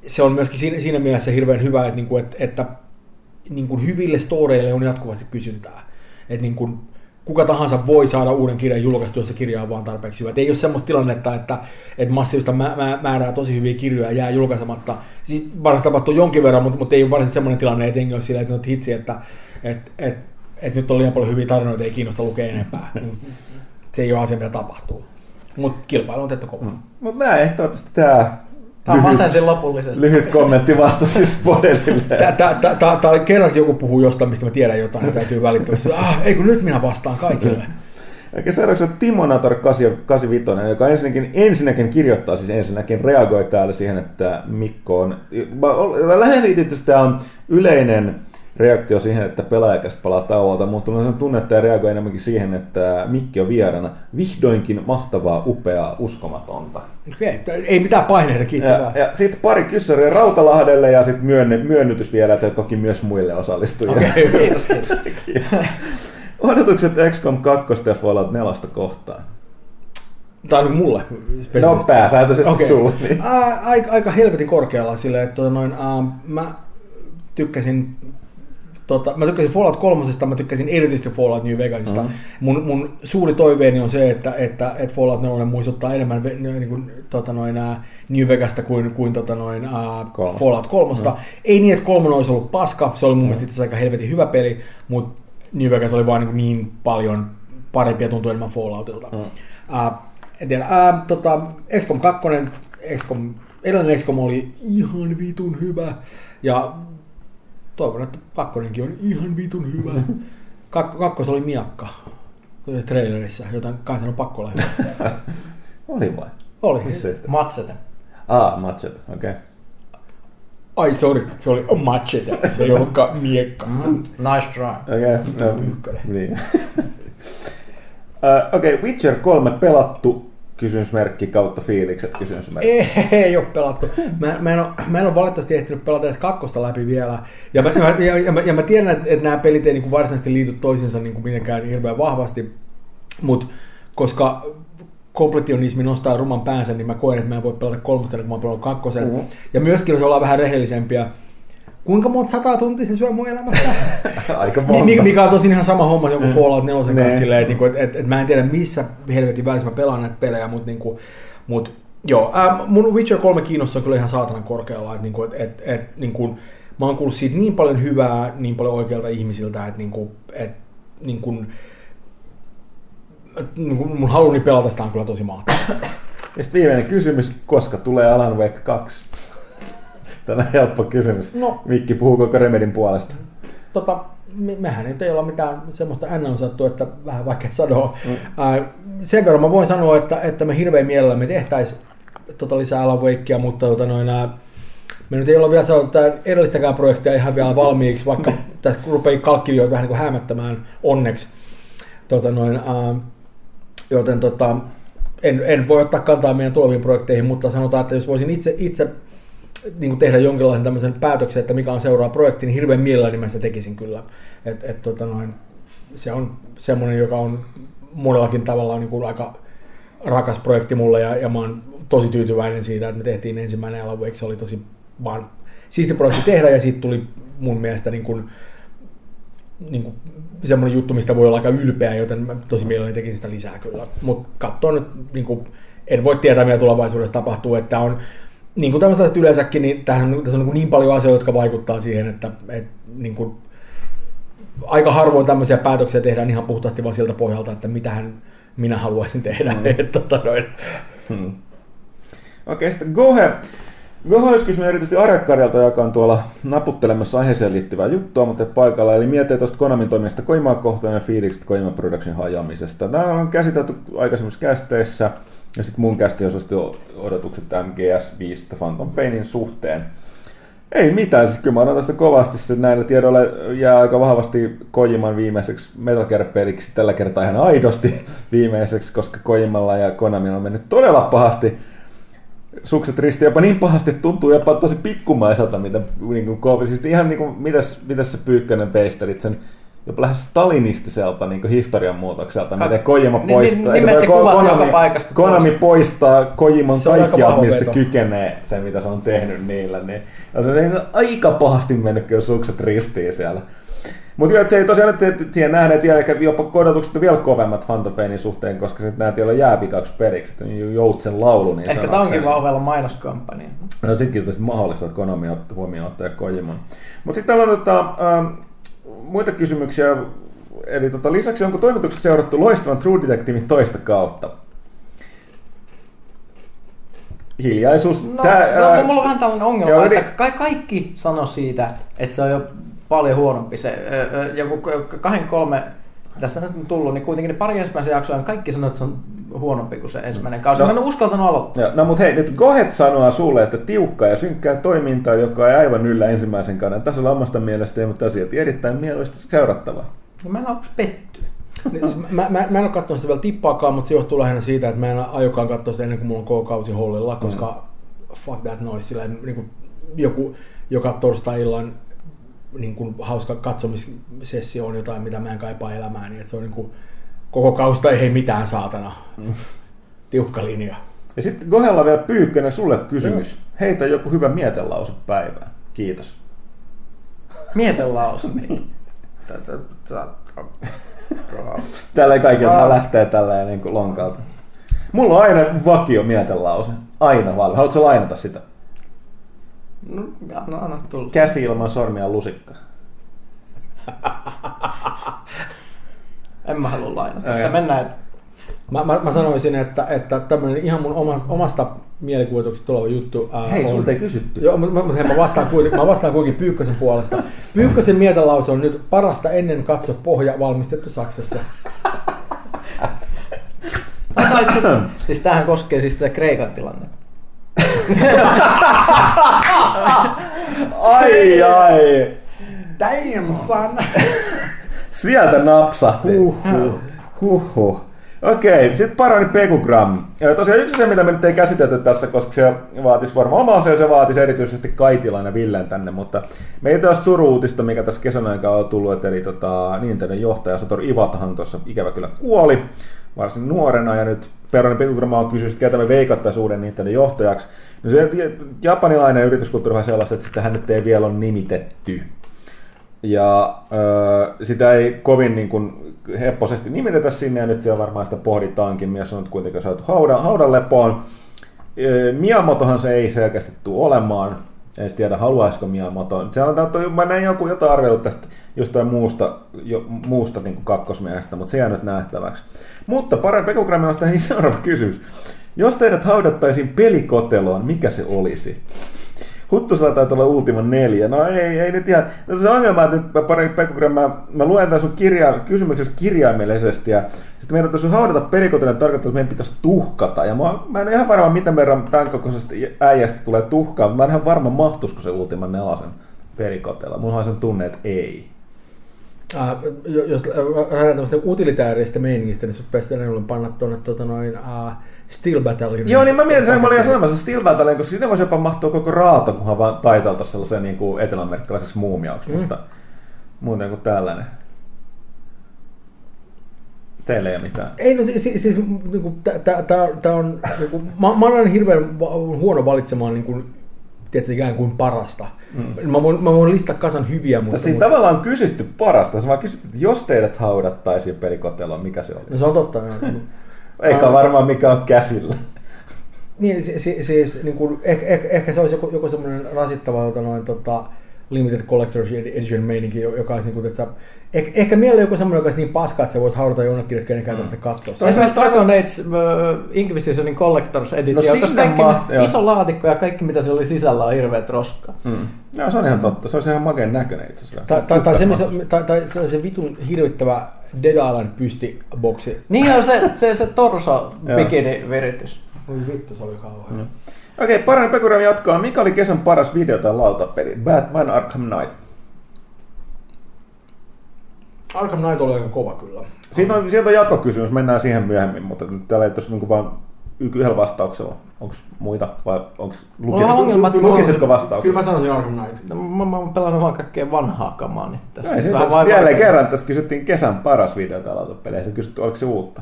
C: se on myöskin siinä, siinä mielessä hirveän hyvä, että, niin kuin, että, että niin kuin hyville storeille on jatkuvasti kysyntää. Että niin kuin, kuka tahansa voi saada uuden kirjan julkaistua, jos se kirja on vaan tarpeeksi hyvä. Et ei ole semmoista tilannetta, että, että massiivista määrää tosi hyviä kirjoja jää julkaisematta. Siis varmasti tapahtuu jonkin verran, mutta, mutta ei ole varsinaisesti semmoinen tilanne, että ei ole sillä, että nyt hitsi, että, että, että, että nyt on liian paljon hyviä tarinoita, ei kiinnosta lukea enempää. Se ei ole asia, mitä tapahtuu. Mutta kilpailu on tehty kova. Mm.
B: Mutta näin, toivottavasti tämä
D: On masensin lopullisesti.
B: Lyhyt kommentti vasta siis Bodelille.
C: Tämä kerrankin joku puhuu jostain, mistä mä tiedän jotain, niin täytyy välittömästi. Ah, ei kun nyt minä vastaan kaikille.
B: Eikä seuraavaksi on Timonator 85, joka ensinnäkin, ensinnäkin kirjoittaa, siis ensinnäkin reagoi täällä siihen, että Mikko on... Mä lähes että tämä on yleinen reaktio siihen, että pelaajakästä palaa tauolta, mutta on tunne, että reagoi enemmänkin siihen, että Mikki on vierana. Vihdoinkin mahtavaa, upeaa, uskomatonta.
C: Okei, ei mitään paineita, kiittävää.
B: Ja, ja sitten pari kyssäriä Rautalahdelle ja sitten myönne, myönnytys vielä, että toki myös muille osallistujille.
C: Okei, okay, kiitos,
B: kiitos. Odotukset XCOM 2 ja Fallout 4 kohtaan.
C: Tai mulle.
B: No pääsääntöisesti okay. sulle. Niin.
C: aika, aika helvetin korkealla silleen, että tota noin, uh, mä tykkäsin Tota, mä tykkäsin Fallout 3, mä tykkäsin erityisesti Fallout New Vegasista. Mm-hmm. Mun, mun suuri toiveeni on se, että, että, että Fallout 4 muistuttaa enemmän niin kuin, tota noin, New Vegasta kuin, kuin tota noin, uh, Fallout 3. Mm-hmm. Ei niin, että kolmonen olisi ollut paska, se oli mun mm-hmm. mielestä aika helvetin hyvä peli, mutta New Vegas oli vaan niin, niin paljon parempi ja tuntui enemmän Falloutilta. Mm-hmm. Uh, en tiedä, uh, tota, XCOM 2, XCOM, edellinen XCOM oli ihan vitun hyvä. Ja toivon, että kakkonenkin on ihan vitun hyvä. Kak- kakkos oli miakka trailerissa, joten kansan on pakko olla
B: Oli vai?
C: Oli.
D: Matsete.
B: Ah, Matsete, okei. Okay.
C: Ai sorry, se oli Machete, se ei ollutkaan miekka. Mm,
D: nice try.
B: Okei, okay, no, niin. uh, Okei, okay, Witcher 3 pelattu, kysymysmerkki kautta fiilikset kysymysmerkki.
C: Ei, ei ole pelattu. Mä, mä, en ole, mä en ole valitettavasti ehtinyt pelata edes kakkosta läpi vielä. Ja mä, ja, ja, ja, mä, ja mä tiedän, että, että nämä pelit ei niin kuin varsinaisesti liity toisiinsa niin kuin mitenkään hirveän vahvasti. Mutta koska kompletionismi nostaa ruman päänsä, niin mä koen, että mä en voi pelata kolmosta, kun mä oon pelannut kakkosen. Mm-hmm. Ja myöskin, jos ollaan vähän rehellisempiä, kuinka monta sataa tuntia se syö mun elämästä?
B: Aika monta.
C: Mikä on tosin ihan sama homma joku mm. Fallout 4 kanssa niin. silleen, että, että, että, että, mä en tiedä missä helvetin välissä mä pelaan näitä pelejä, mutta niin kuin, mut, joo, äh, mun Witcher 3 kiinnostus on kyllä ihan saatanan korkealla, että, niin kuin, että, että, että niin kuin, mä oon kuullut siitä niin paljon hyvää, niin paljon oikealta ihmisiltä, että, niin kuin, että niin kuin, niin kuin mun haluni pelata sitä on kyllä tosi mahtavaa.
B: Ja sitten viimeinen kysymys, koska tulee Alan Wake 2? Tämä on helppo kysymys. No. Mikki puhuu koko Remedin puolesta.
C: tota, me, mehän nyt ei olla mitään semmoista annonsattu, että vähän vaikea sanoa. Mm. Ää, sen verran mä voin sanoa, että, että me hirveän mielellä me tehtäisiin tota lisää Alan Wakea, mutta tota noin, ää, me nyt ei olla vielä saanut edellistäkään projektia ihan vielä valmiiksi, vaikka tässä rupeaa kalkkilijoita vähän niin kuin hämättämään onneksi. Tota noin, ää, joten tota, en, en voi ottaa kantaa meidän tuleviin projekteihin, mutta sanotaan, että jos voisin itse, itse niin tehdä jonkinlaisen tämmöisen päätöksen, että mikä on seuraava projekti, niin hirveän mielelläni mä sitä tekisin kyllä. Et, et, tota noin, se on semmoinen, joka on monellakin tavalla niin kuin aika rakas projekti mulle ja, ja mä oon tosi tyytyväinen siitä, että me tehtiin ensimmäinen Alan se oli tosi vaan siisti projekti tehdä ja siitä tuli mun mielestä niin kuin, niin kuin semmoinen juttu, mistä voi olla aika ylpeä, joten mä tosi mielelläni tekisin sitä lisää kyllä. Mutta katsoa nyt, niin kuin, en voi tietää, mitä tulevaisuudessa tapahtuu, että on niin kuin tämmöistä yleensäkin, niin tähän, tässä on niin, niin paljon asioita, jotka vaikuttaa siihen, että, että niin kuin, aika harvoin tämmöisiä päätöksiä tehdään ihan puhtaasti vaan siltä pohjalta, että mitähän minä haluaisin tehdä. Mm. että, tota noin.
B: Hmm. Okei, okay, sitten Gohe. Gohe olisi kysynyt erityisesti Arekkarjalta, joka on tuolla naputtelemassa aiheeseen liittyvää juttua, mutta paikalla. Eli miettii tuosta Konamin toiminnasta Koimaa kohtaan ja fiilikset Koima Production hajaamisesta. Tämä on käsitelty aikaisemmissa kästeissä. Ja sitten mun kästi on odotukset MGS5 Phantom Painin suhteen. Ei mitään, siis kyllä mä odotan sitä kovasti. Se näillä tiedoilla jää aika vahvasti Kojiman viimeiseksi Metal Gear-peliksi tällä kertaa ihan aidosti viimeiseksi, koska Kojimalla ja Konamilla on mennyt todella pahasti. Sukset risti jopa niin pahasti, että tuntuu jopa tosi pikkumaiselta, mitä niin kuin, siis ihan niin kuin, mitäs, mitäs se Pyykkönen peistelit sen jopa lähes stalinistiselta niin historian muutokselta, Ka- miten Kojima poistaa.
D: Niin, niin, Konami, paikasta
B: Konami poistaa Kojiman kaikkia, mistä se kykenee, se mitä se on tehnyt niillä. Niin, ja se on aika pahasti mennyt kyllä sukset ristiin siellä. Mutta se ei tosiaan nyt siihen nähdä, että vielä, jopa odotukset vielä kovemmat Phantom Painin suhteen, koska sitten näet olla jääpikaksi periksi, että Joutsen laulu. Niin
D: Ehkä tämä onkin vaan ovella mainoskampanja.
B: No sittenkin on mahdollista, että Konami ottaa huomioon ottaa Kojiman. Mutta sitten täällä on tota, ähm, muita kysymyksiä. Eli tota, lisäksi onko toimituksessa seurattu loistavan True Detectivein toista kautta? Hiljaisuus.
D: No, Tää, no ää... mulla on vähän tällainen ongelma, joo, että ka- kaikki sano siitä, että se on jo paljon huonompi. Se, joku kahden kolme tästä nyt on tullut, niin kuitenkin ne pari ensimmäisen jaksoa kaikki sanoo, että se on huonompi kuin se ensimmäinen kausi. No, Mä en uskaltanut aloittaa.
B: Ja, no mutta hei, nyt Gohet sanoo sulle, että tiukkaa ja synkkää toimintaa, joka ei aivan yllä ensimmäisen kauden tasolla omasta mielestä, mutta asiat erittäin mielellisesti seurattavaa.
D: No mä en ole pettyä.
C: Niin, siis mä, mä, mä, en ole katsonut sitä vielä tippaakaan, mutta se johtuu lähinnä siitä, että mä en aiokaan katsoa sitä ennen kuin mulla on K-kausi hollilla, koska mm. fuck that noise, sillä niin kuin joku joka torstai-illan niin kuin hauska katsomissessio on jotain, mitä mä en kaipaa elämään, niin että se on niin kuin, koko kausta ei mitään saatana. Mm. Tiukka linja.
B: Ja sitten Gohella vielä Pyykkönen, sulle kysymys. Joo. Heitä joku hyvä mietelause päivään. Kiitos.
D: Mietelause,
B: niin. Tällä kaikilla lähtee tällä niin kuin lonkalta. Mulla on aina vakio mietelause. Aina valmi. Haluatko lainata sitä?
D: No, no anna tulla.
B: Käsi ilman sormia lusikka.
D: en mä halua lainata sitä. Mennään.
C: Mä, mä, mä, sanoisin, että, että tämmöinen ihan mun oma, omasta mielikuvituksesta tuleva juttu
B: ää, Hei, on... sulta ei kysytty.
C: Joo, mä, mä, mä, vastaan kuitenkin, mä vastaan kuitenkin Pyykkösen puolesta. Pyykkösen mietelause on nyt parasta ennen katso pohja valmistettu Saksassa.
D: siis tämähän koskee siis tätä Kreikan tilannetta.
B: Ai ai.
C: Damn son.
B: Sieltä napsahti. Huhhuh. Huhhuh. Okei, sitten parani Pekugram. Ja tosiaan yksi se, mitä me nyt ei käsitelty tässä, koska se vaatisi varmaan oma ja se vaatisi erityisesti Kaitilan ja Villen tänne, mutta me ei tästä suruutista, mikä tässä kesän aikaa on tullut, eli tota, Nintendo johtaja Sator Ivatahan tuossa ikävä kyllä kuoli varsin nuorena, ja nyt Peroni Pekugram on kysynyt, ketä me veikattaisiin uuden Nintendo johtajaksi. No se japanilainen yrityskulttuuri on sellaista, että sitä nyt ei vielä ole nimitetty. Ja äh, sitä ei kovin niin kuin, hepposesti nimitetä sinne, ja nyt siellä varmaan sitä pohditaankin, mies on kuitenkin saatu haudan, haudan lepoon. Miamotohan se ei selkeästi tule olemaan, en tiedä haluaisiko Miyamoto. Se on, mä näin joku jotain arvioitu tästä jostain muusta, jo, muusta niin kakkosmiehestä, mutta se jää nyt nähtäväksi. Mutta parempi Pekogrammi on niin seuraava kysymys. Jos teidät haudattaisiin pelikoteloon, mikä se olisi? Huttusella taitaa olla Ultima 4. No ei, ei nyt ihan. No se ongelma, että nyt pari Pekku, mä, mä luen tämän sun kirja, kysymyksessä kirjaimellisesti ja sitten meidän täytyy haudata perikotelle tarkoittaa, että meidän pitäisi tuhkata. Ja mä, mä en ole ihan varma, miten verran tämän kokoisesta äijästä tulee tuhkaa, mä en ihan varma, mahtuisiko se Ultima 4 perikotella. Mulla on sen tunne, että ei.
C: Äh, jos lähdetään tämmöistä utilitaarista meiningistä, niin sun pitäisi enemmän panna tuonne tota noin, uh, Steel Battalion.
B: Joo, niin mä mietin sen, mä olin sanomassa Steel Battalion, koska sinne voisi jopa mahtua koko raato, kunhan vaan taitalta sellaisen niin kuin eteläamerikkalaiseksi muumiauksi, mm. mutta muuten kuin tällainen. Teille ei ole mitään.
C: Ei, no siis, siis niin tämä on, niin kuin, mä, mä olen hirveän huono valitsemaan niin kuin, tiedätkö, ikään kuin parasta. Mm. Mä, voin, mä voin listaa kasan hyviä, mutta...
B: Siinä mutta... tavallaan on kysytty parasta. Se vaan kysytty, että jos teidät haudattaisiin pelikoteloon, mikä se on?
C: No se on totta.
B: Eikä varmaan mikä on käsillä.
C: Niin, siis, siis niin kuin, ehkä, ehkä, ehkä, se olisi joku, joku semmoinen rasittava jota noin, tota, limited collector's edition meininki, joka olisi niin kuin, että Eh, ehkä mielellä joku semmoinen, joka olisi niin paska, että se voisi haudata jonnekin, että kenenkään mm. katsoa.
D: Se esimerkiksi Dragon Age uh, Inquisitionin Collector's Edition, no, kaikki ma- iso laatikko ja kaikki mitä se oli sisällä on hirveä roska.
B: Mm. Joo, se on ihan totta. Se on ihan makeen näköinen itse asiassa.
C: Tai, tai, tai, se, missä, tai, tai se, se vitun hirvittävä Dead Island pystiboksi.
D: Niin on se, se, se torso bikini viritys.
C: Voi vittu, se oli kauhean. Mm.
B: Okei, okay, Paranen Pekuran jatkaa. Mikä oli kesän paras video tai lautapeli? Batman Arkham Knight.
C: Arkham Knight oli aika kova kyllä.
B: Siinä on, sieltä on jatkokysymys, mennään siihen myöhemmin, mutta nyt täällä ei tuossa niin vaan yhdellä vastauksella. Onko muita vai onko lukisitko vastauksia?
C: Kyllä mä sanoisin Arkham Knight.
D: No, mä, mä oon pelannut vaan kaikkea vanhaa kamaa. Niin
B: tässä ei, tässä vai jälleen kerran tässä kysyttiin kesän paras video täällä autopeleissä. Kysytty, oliko se uutta?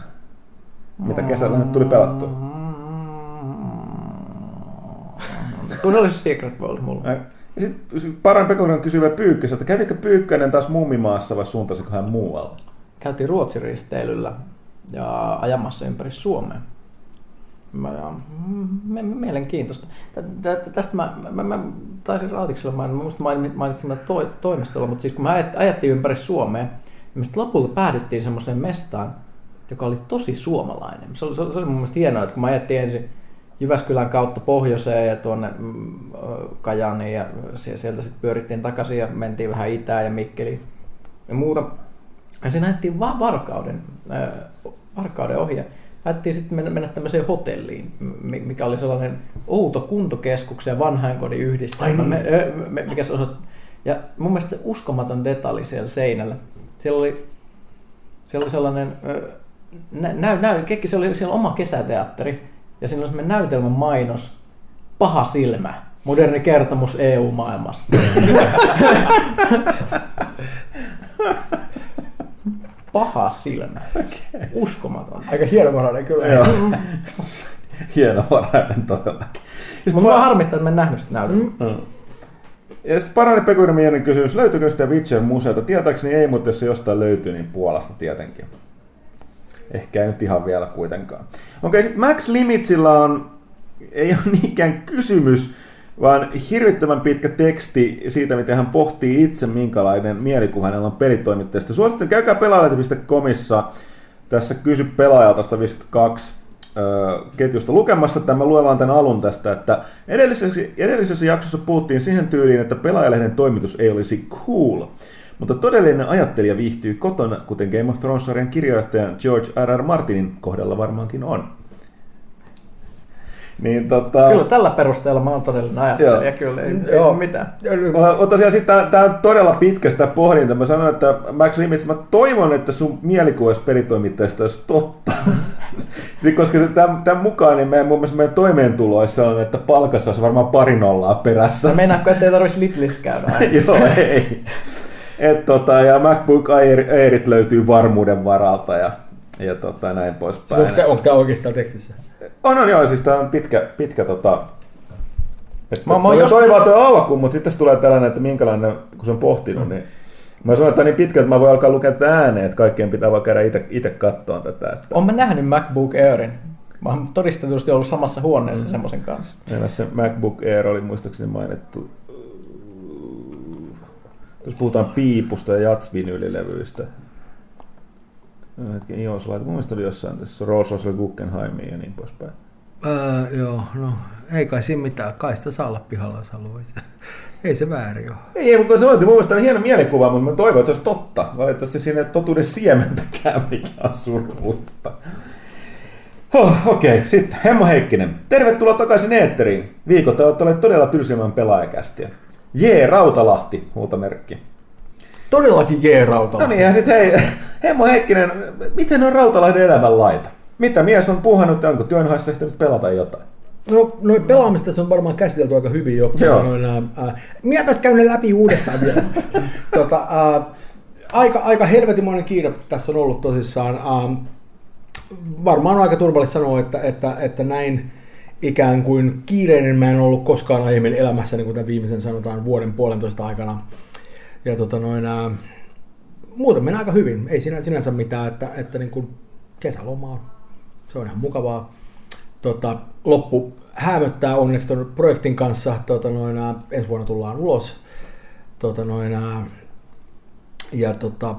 B: Mitä kesällä nyt tuli pelattua?
D: Tunnellisesti Secret World mulla.
B: Sitten sit Paran Pekonen kysyi vielä Pyykkössä, että kävikö Pyykkönen taas mummimaassa vai suuntasiko hän muualle?
D: Käytiin Ruotsin risteilyllä ja ajamassa ympäri Suomea. Mä, mm, mielenkiintoista. Tästä mä, mä, mä taisin Rautiksella, mä, mä musta mainitsin toi, toimistolla, mutta siis kun mä ajettiin ympäri Suomea, niin sitten lopulta päädyttiin semmoiseen mestaan, joka oli tosi suomalainen. Se oli, se oli, se oli mun mielestä hienoa, että kun mä ajettiin ensin Jyväskylän kautta pohjoiseen ja tuonne mm, Kajaniin ja sieltä sitten pyörittiin takaisin ja mentiin vähän itään ja Mikkeliin ja muuta. Ja siinä ajettiin vaan Varkauden, äh, Varkauden ohi ja päättiin sitten mennä, mennä tämmöiseen hotelliin, mikä oli sellainen outo kuntokeskuksen vanhainkodin yhdistelmä, me, me, mikä se osoitti. Ja mun mielestä se uskomaton detalji siellä seinällä. Siellä oli, siellä oli sellainen, näy, näy, kekki, se oli siellä oma kesäteatteri, ja siinä on semmoinen näytelmän mainos, paha silmä, moderni kertomus EU-maailmasta. paha silmä. Uskomaton.
C: Aika hienovarainen kyllä.
B: Joo. hienovarainen todellakin.
D: Mutta mä harmittaa, että mä en nähnyt sitä näytelmää. Mm.
B: Ja sitten Parani Pekuinen kysymys, löytyykö sitä Witcher museota? Tietääkseni ei, mutta jos se jostain löytyy, niin Puolasta tietenkin. Ehkä ei nyt ihan vielä kuitenkaan. Okei, sitten Max Limitsillä on, ei ole niinkään kysymys, vaan hirvittävän pitkä teksti siitä, miten hän pohtii itse, minkälainen mielikuva hänellä on pelitoimittajasta. Suosittelen, käykää pelaajalehti.comissa tässä kysy pelaajalta 152 ketjusta lukemassa. Tämä luen vaan tämän alun tästä, että edellisessä, edellisessä jaksossa puhuttiin siihen tyyliin, että pelaajalehden toimitus ei olisi cool. Mutta todellinen ajattelija viihtyy kotona, kuten Game of Thrones-sarjan kirjoittajan George R. R. Martinin kohdalla varmaankin on.
D: Niin, tota... Kyllä tällä perusteella mä oon todellinen ajattelija, joo. kyllä ei, ei joo. mitään.
B: Mutta tosiaan sitten tämä on todella pitkästä pohdinta. Mä sanoin, että Max Limits, mä toivon, että sun mielikuva pelitoimittajista olisi totta. Koska tämän, mukaan niin meidän, mun mielestä meidän toimeentuloissa on, että palkassa olisi varmaan pari nollaa perässä.
D: No meinaatko, ettei tarvitsisi Lidlissä käydä?
B: joo, ei. Et tota, ja MacBook Airit löytyy varmuuden varalta ja, ja tota, näin poispäin.
C: Onko, onko tämä oikeastaan tekstissä?
B: On, on joo, siis tämä on pitkä, pitkä tota, että mä, mä toi, jos... toi vaan tuo alku, mutta sitten tulee tällainen, että minkälainen, kun se on pohtinut, mm. niin Mä sanoin, että niin pitkä, että mä voin alkaa lukea tätä ääneen, että kaikkien pitää vaan käydä itse katsoa tätä. Että...
D: Olen mä nähnyt MacBook Airin. Mä oon todistetusti ollut samassa huoneessa mm. semmoisen kanssa.
B: Ja se MacBook Air oli muistaakseni mainittu jos puhutaan piipusta ja jatsvinyylilevyistä. Hetken ios laita. Mun mielestä oli jossain tässä Rolls Royce Guggenheimia ja niin poispäin.
C: Öö, joo, no ei kai siinä mitään. Kai sitä saa olla pihalla, jos haluaisi. Ei se väärin ole.
B: Ei, mutta kun se on mun mielestä on hieno mielikuva, mutta mä toivon, että se olisi totta. Valitettavasti siinä ei totuuden siementäkään, mikä on surullista. Oh, Okei, okay. sitten Hemmo Heikkinen. Tervetuloa takaisin eetteriin. Viikot olette olleet todella tylsimmän pelaajakästiä. Jee, Rautalahti, huutomerkki.
C: Todellakin J. Rautala.
B: No niin, ja sitten hei, Hemmo Heikkinen, miten on Rautalahden elämänlaita? Mitä mies on puhannut onko työnhaissa ehtinyt pelata jotain?
C: No, noin pelaamista se on varmaan käsitelty aika hyvin jo.
B: Joo.
C: Noin, ää, ää, minäpäs käyn ne läpi uudestaan vielä. tota, ää, aika, aika helvetimoinen kiire tässä on ollut tosissaan. Ää, varmaan on aika turvallista sanoa, että, että, että näin ikään kuin kiireinen mä en ollut koskaan aiemmin elämässä, niin tämän viimeisen sanotaan vuoden puolentoista aikana. Ja tota noin, ää, muuten meni aika hyvin. Ei sinä, sinänsä mitään, että, että niin kuin kesäloma on. Se on ihan mukavaa. Tota, loppu hämöttää onneksi tuon projektin kanssa. Tota noin, ää, ensi vuonna tullaan ulos. Tota noin, ää, ja tota,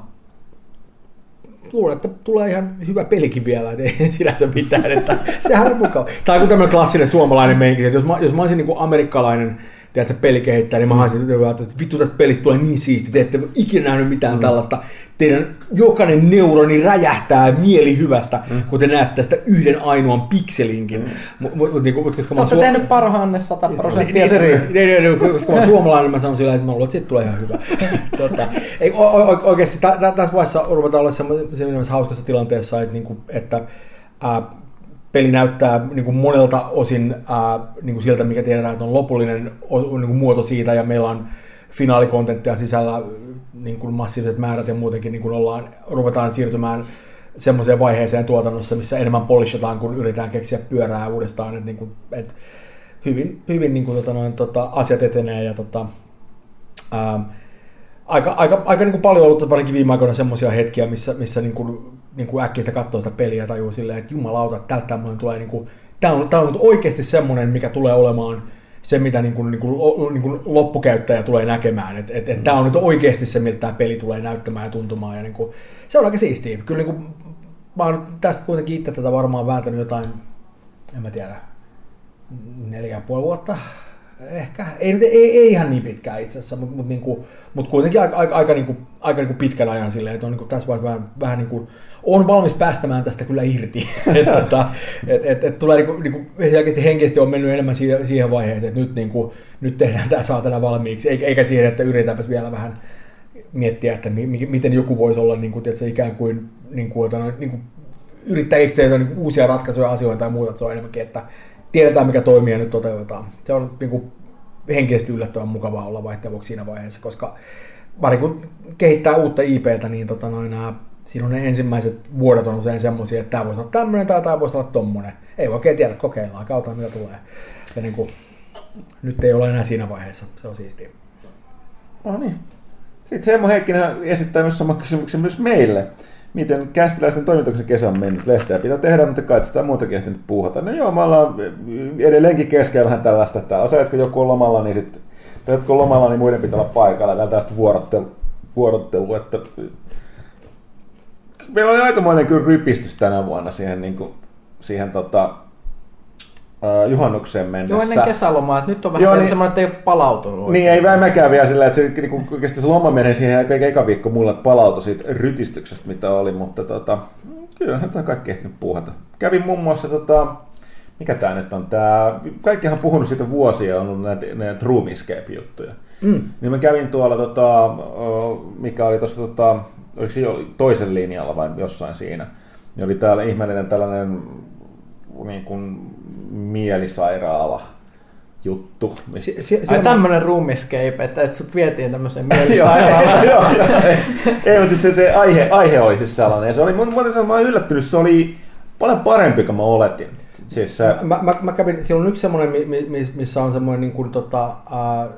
C: luulen, että tulee ihan hyvä pelikin vielä, että ei sinänsä mitään, että sehän on mukava. Tai kuin tämmöinen klassinen suomalainen meininki, että jos mä, jos mä olisin niin kuin amerikkalainen tiedätkö, pelikehittäjä, niin mä olisin että vittu tästä pelistä tulee niin siisti, te ette ikinä nähnyt mitään mm. tällaista. Teidän jokainen neuroni räjähtää mieli hyvästä, mm. kun te näette tästä yhden ainoan pikselinkin. Mm. Mut, niin, mut, koska mä
D: Olette
C: oon
D: tehnyt parhaanne 100 prosenttia.
C: niin,
D: se
C: niin,
D: riittää.
C: niin, niin, niin, koska mä oon suomalainen, mä sanon sillä että mä luulen, että siitä tulee ihan hyvä. tota, ei, o, o, oikeasti tä, tä, tässä vaiheessa ruvetaan olla semmoisessa hauskassa tilanteessa, että, niinku, että ää, peli näyttää niin kuin monelta osin ää, niin kuin siltä, mikä tiedetään, että on lopullinen niin kuin muoto siitä, ja meillä on finaalikontenttia sisällä niin kuin massiiviset määrät, ja muutenkin niin kuin ollaan, ruvetaan siirtymään semmoiseen vaiheeseen tuotannossa, missä enemmän polishataan, kun yritetään keksiä pyörää uudestaan, että, niin kuin, että hyvin, hyvin niin kuin, tota, noin, tota, asiat etenee, ja tota, ää, aika, aika, aika niin kuin paljon ollut varsinkin viime aikoina semmoisia hetkiä, missä, missä niin kuin, niin kuin äkkiä katsoo sitä peliä ja tajuu silleen, että jumalauta, että tältä tämmöinen tulee, niin kuin, tämä on, tämä on oikeasti semmoinen, mikä tulee olemaan se, mitä niin kuin, niin kuin, niin kuin loppukäyttäjä tulee näkemään. Että et, et tämä on nyt oikeasti se, miltä tämä peli tulee näyttämään ja tuntumaan. Ja niin kuin, se on aika siistiä. Kyllä niin kuin, mä oon tästä kuitenkin itse tätä varmaan vääntänyt jotain, en mä tiedä, neljä ja puoli vuotta ehkä, ei, ei, ei ihan niin pitkään itse asiassa, mutta mut, niinku, mut kuitenkin aika, aika, aika, niinku, aika niinku pitkän ajan silleen, että on niinku tässä vaiheessa vähän, vähän niinku, on valmis päästämään tästä kyllä irti. että tota, et, et, et tulee niinku, niinku, henkisesti on mennyt enemmän siihen, siihen vaiheeseen, että nyt, niinku, nyt tehdään tämä saatana valmiiksi, eikä, siihen, että yritetäänpäs vielä vähän miettiä, että mi, mi, miten joku voisi olla niin kuin, tiedätkö, ikään kuin, niin kuin, ota, niin kuin yrittää itse niin kuin uusia ratkaisuja asioita tai muuta, että se on enemmänkin, että tiedetään mikä toimii ja nyt toteutetaan. Se on niin kuin, henkisesti yllättävän mukavaa olla vaihtelua siinä vaiheessa, koska pari kun kehittää uutta IPtä, niin tota noin, nää, siinä on ne ensimmäiset vuodet on usein semmoisia, että tämä voisi olla tämmöinen tai tämä voisi olla tommonen. Ei oikein tiedä, kokeillaan, kautta mitä tulee. Ja niin kuin, nyt ei ole enää siinä vaiheessa, se on siistiä.
B: No niin. Sitten Heimo Heikkinen esittää myös saman kysymyksen myös meille. Miten kästiläisten toimituksen kesä on mennyt? Lehteä pitää tehdä, mutta kai sitä muutakin ehtinyt puuhata. No joo, me ollaan edelleenkin keskellä vähän tällaista, että osaatko joku on lomalla, niin sitten, jotkut lomalla, niin muiden pitää olla paikalla. Täällä tästä vuorottelu, vuorottelu että meillä oli aikamoinen kyllä rypistys tänä vuonna siihen, niin kuin, siihen tota, uh, juhannukseen mennessä.
D: Joo, ennen kesälomaa, että nyt on vähän
B: Joo, niin-
D: semmoinen, että ei ole palautunut.
B: Niin, ei vähän mäkään vielä sillä, että se, niin kuin, oikeasti se loma menee siihen aika eka viikko mulle että palautui siitä rytistyksestä, mitä oli, mutta tota, kyllä tämä kaikki ehtinyt puuhata. Kävin muun muassa, tota, mikä tämä nyt on, tämä, kaikkihan on puhunut siitä vuosia, on ollut näitä, näitä room escape-juttuja.
C: Mm.
B: Niin mä kävin tuolla, tota, mikä oli tuossa, tota, oliko se toisen linjalla vai jossain siinä, niin oli täällä ihmeellinen tällainen niin kuin mielisairaala juttu.
C: Si- si-
D: Ai tämmönen room escape, että, että sut vietiin tämmöiseen mielisairaalaan.
B: joo, joo, ei, ei, mutta siis se, se aihe, aihe oli siis sellainen. Ja se oli, mun, mä oon yllättynyt, se oli paljon parempi kuin mä oletin. Siis se,
C: Mä, mä, mä kävin, siellä on yksi semmoinen, mi- mi- mi- missä on semmoinen niin kuin, tota, uh,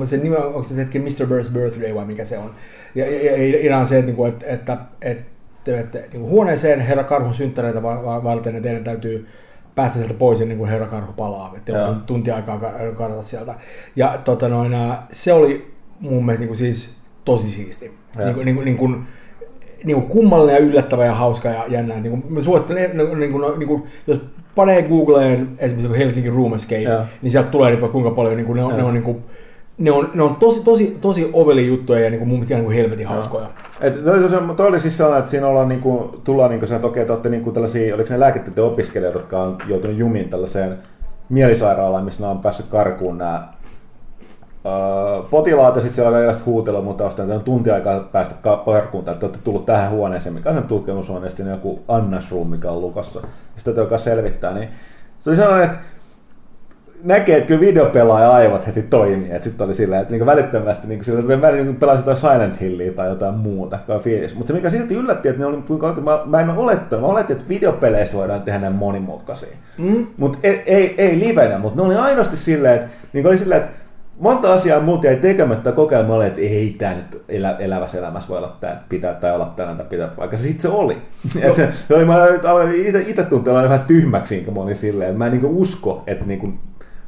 C: uh, se nimi on, onko se hetki Mr. Bird's Birthday vai mikä se on. Ja, ja, ja idea on se, että, niin kuin, että, että, että, että, että niin kuin huoneeseen herra Karhun synttäreitä va- va- varten, ja teidän täytyy päästä sieltä pois ennen kuin herra Karhu palaa. Että
B: Joo.
C: on tunti aikaa ka- karata sieltä. Ja tota, noin, se oli mun mielestä niin kuin, siis tosi siisti.
B: Joo.
C: Niin kuin, niin kuin, niin kuin, niin kuin kummallinen ja yllättävä ja hauska ja jännä. Niin kuin, mä suosittelen, niin kuin, niin kuin, niin jos panee Googleen esimerkiksi Helsinki Room Escape,
B: Joo.
C: niin sieltä tulee niitä vaikka kuinka paljon, niin kuin, ne, on, ne on niin kuin, ne on, ne on tosi, tosi, tosi oveli juttuja ja niin kuin mun mielestä ihan niin kuin helvetin hauskoja.
B: Et toi, oli siis sellainen, että siinä ollaan niinku, tullaan niinku sen, että okei, te olette niinku tällaisia, oliko ne lääketieteen opiskelijoita, jotka on joutunut jumiin tällaiseen mielisairaalaan, missä ne on päässyt karkuun nämä Uh, potilaat ja sitten siellä on erilaista huutelua, mutta on tunti aikaa päästä ka- karkuun, että olette tullut tähän huoneeseen, mikä on sen tutkimushuoneesta, niin joku Annas Room, mikä on lukossa. Ja sitten joka selvittää, niin se oli sellainen, että näkee, että kyllä videopelaaja aivot heti toimii. Että sitten oli silleen, että niinku välittömästi niinku sillä välillä niinku pelasi jotain Silent Hillia tai jotain muuta, fiilis. Mutta se mikä silti yllätti, että ne oli, kuinka oikein, mä, mä en ole olettanut, mä oletin, että videopeleissä voidaan tehdä näin monimutkaisia. Mm. Mutta ei, ei, ei livenä, mutta ne oli ainoasti silleen, että niinku oli silleen, että monta asiaa muuta jäi tekemättä kokeilla, mä että ei tämä nyt elä, elävässä elämässä voi olla tämä, pitää tai olla tänään tai pitää paikka. Sitten se oli. Et se, se oli mä aloin itse tuntea vähän tyhmäksi, kun mä olin silleen, että mä en niinku usko, että niinku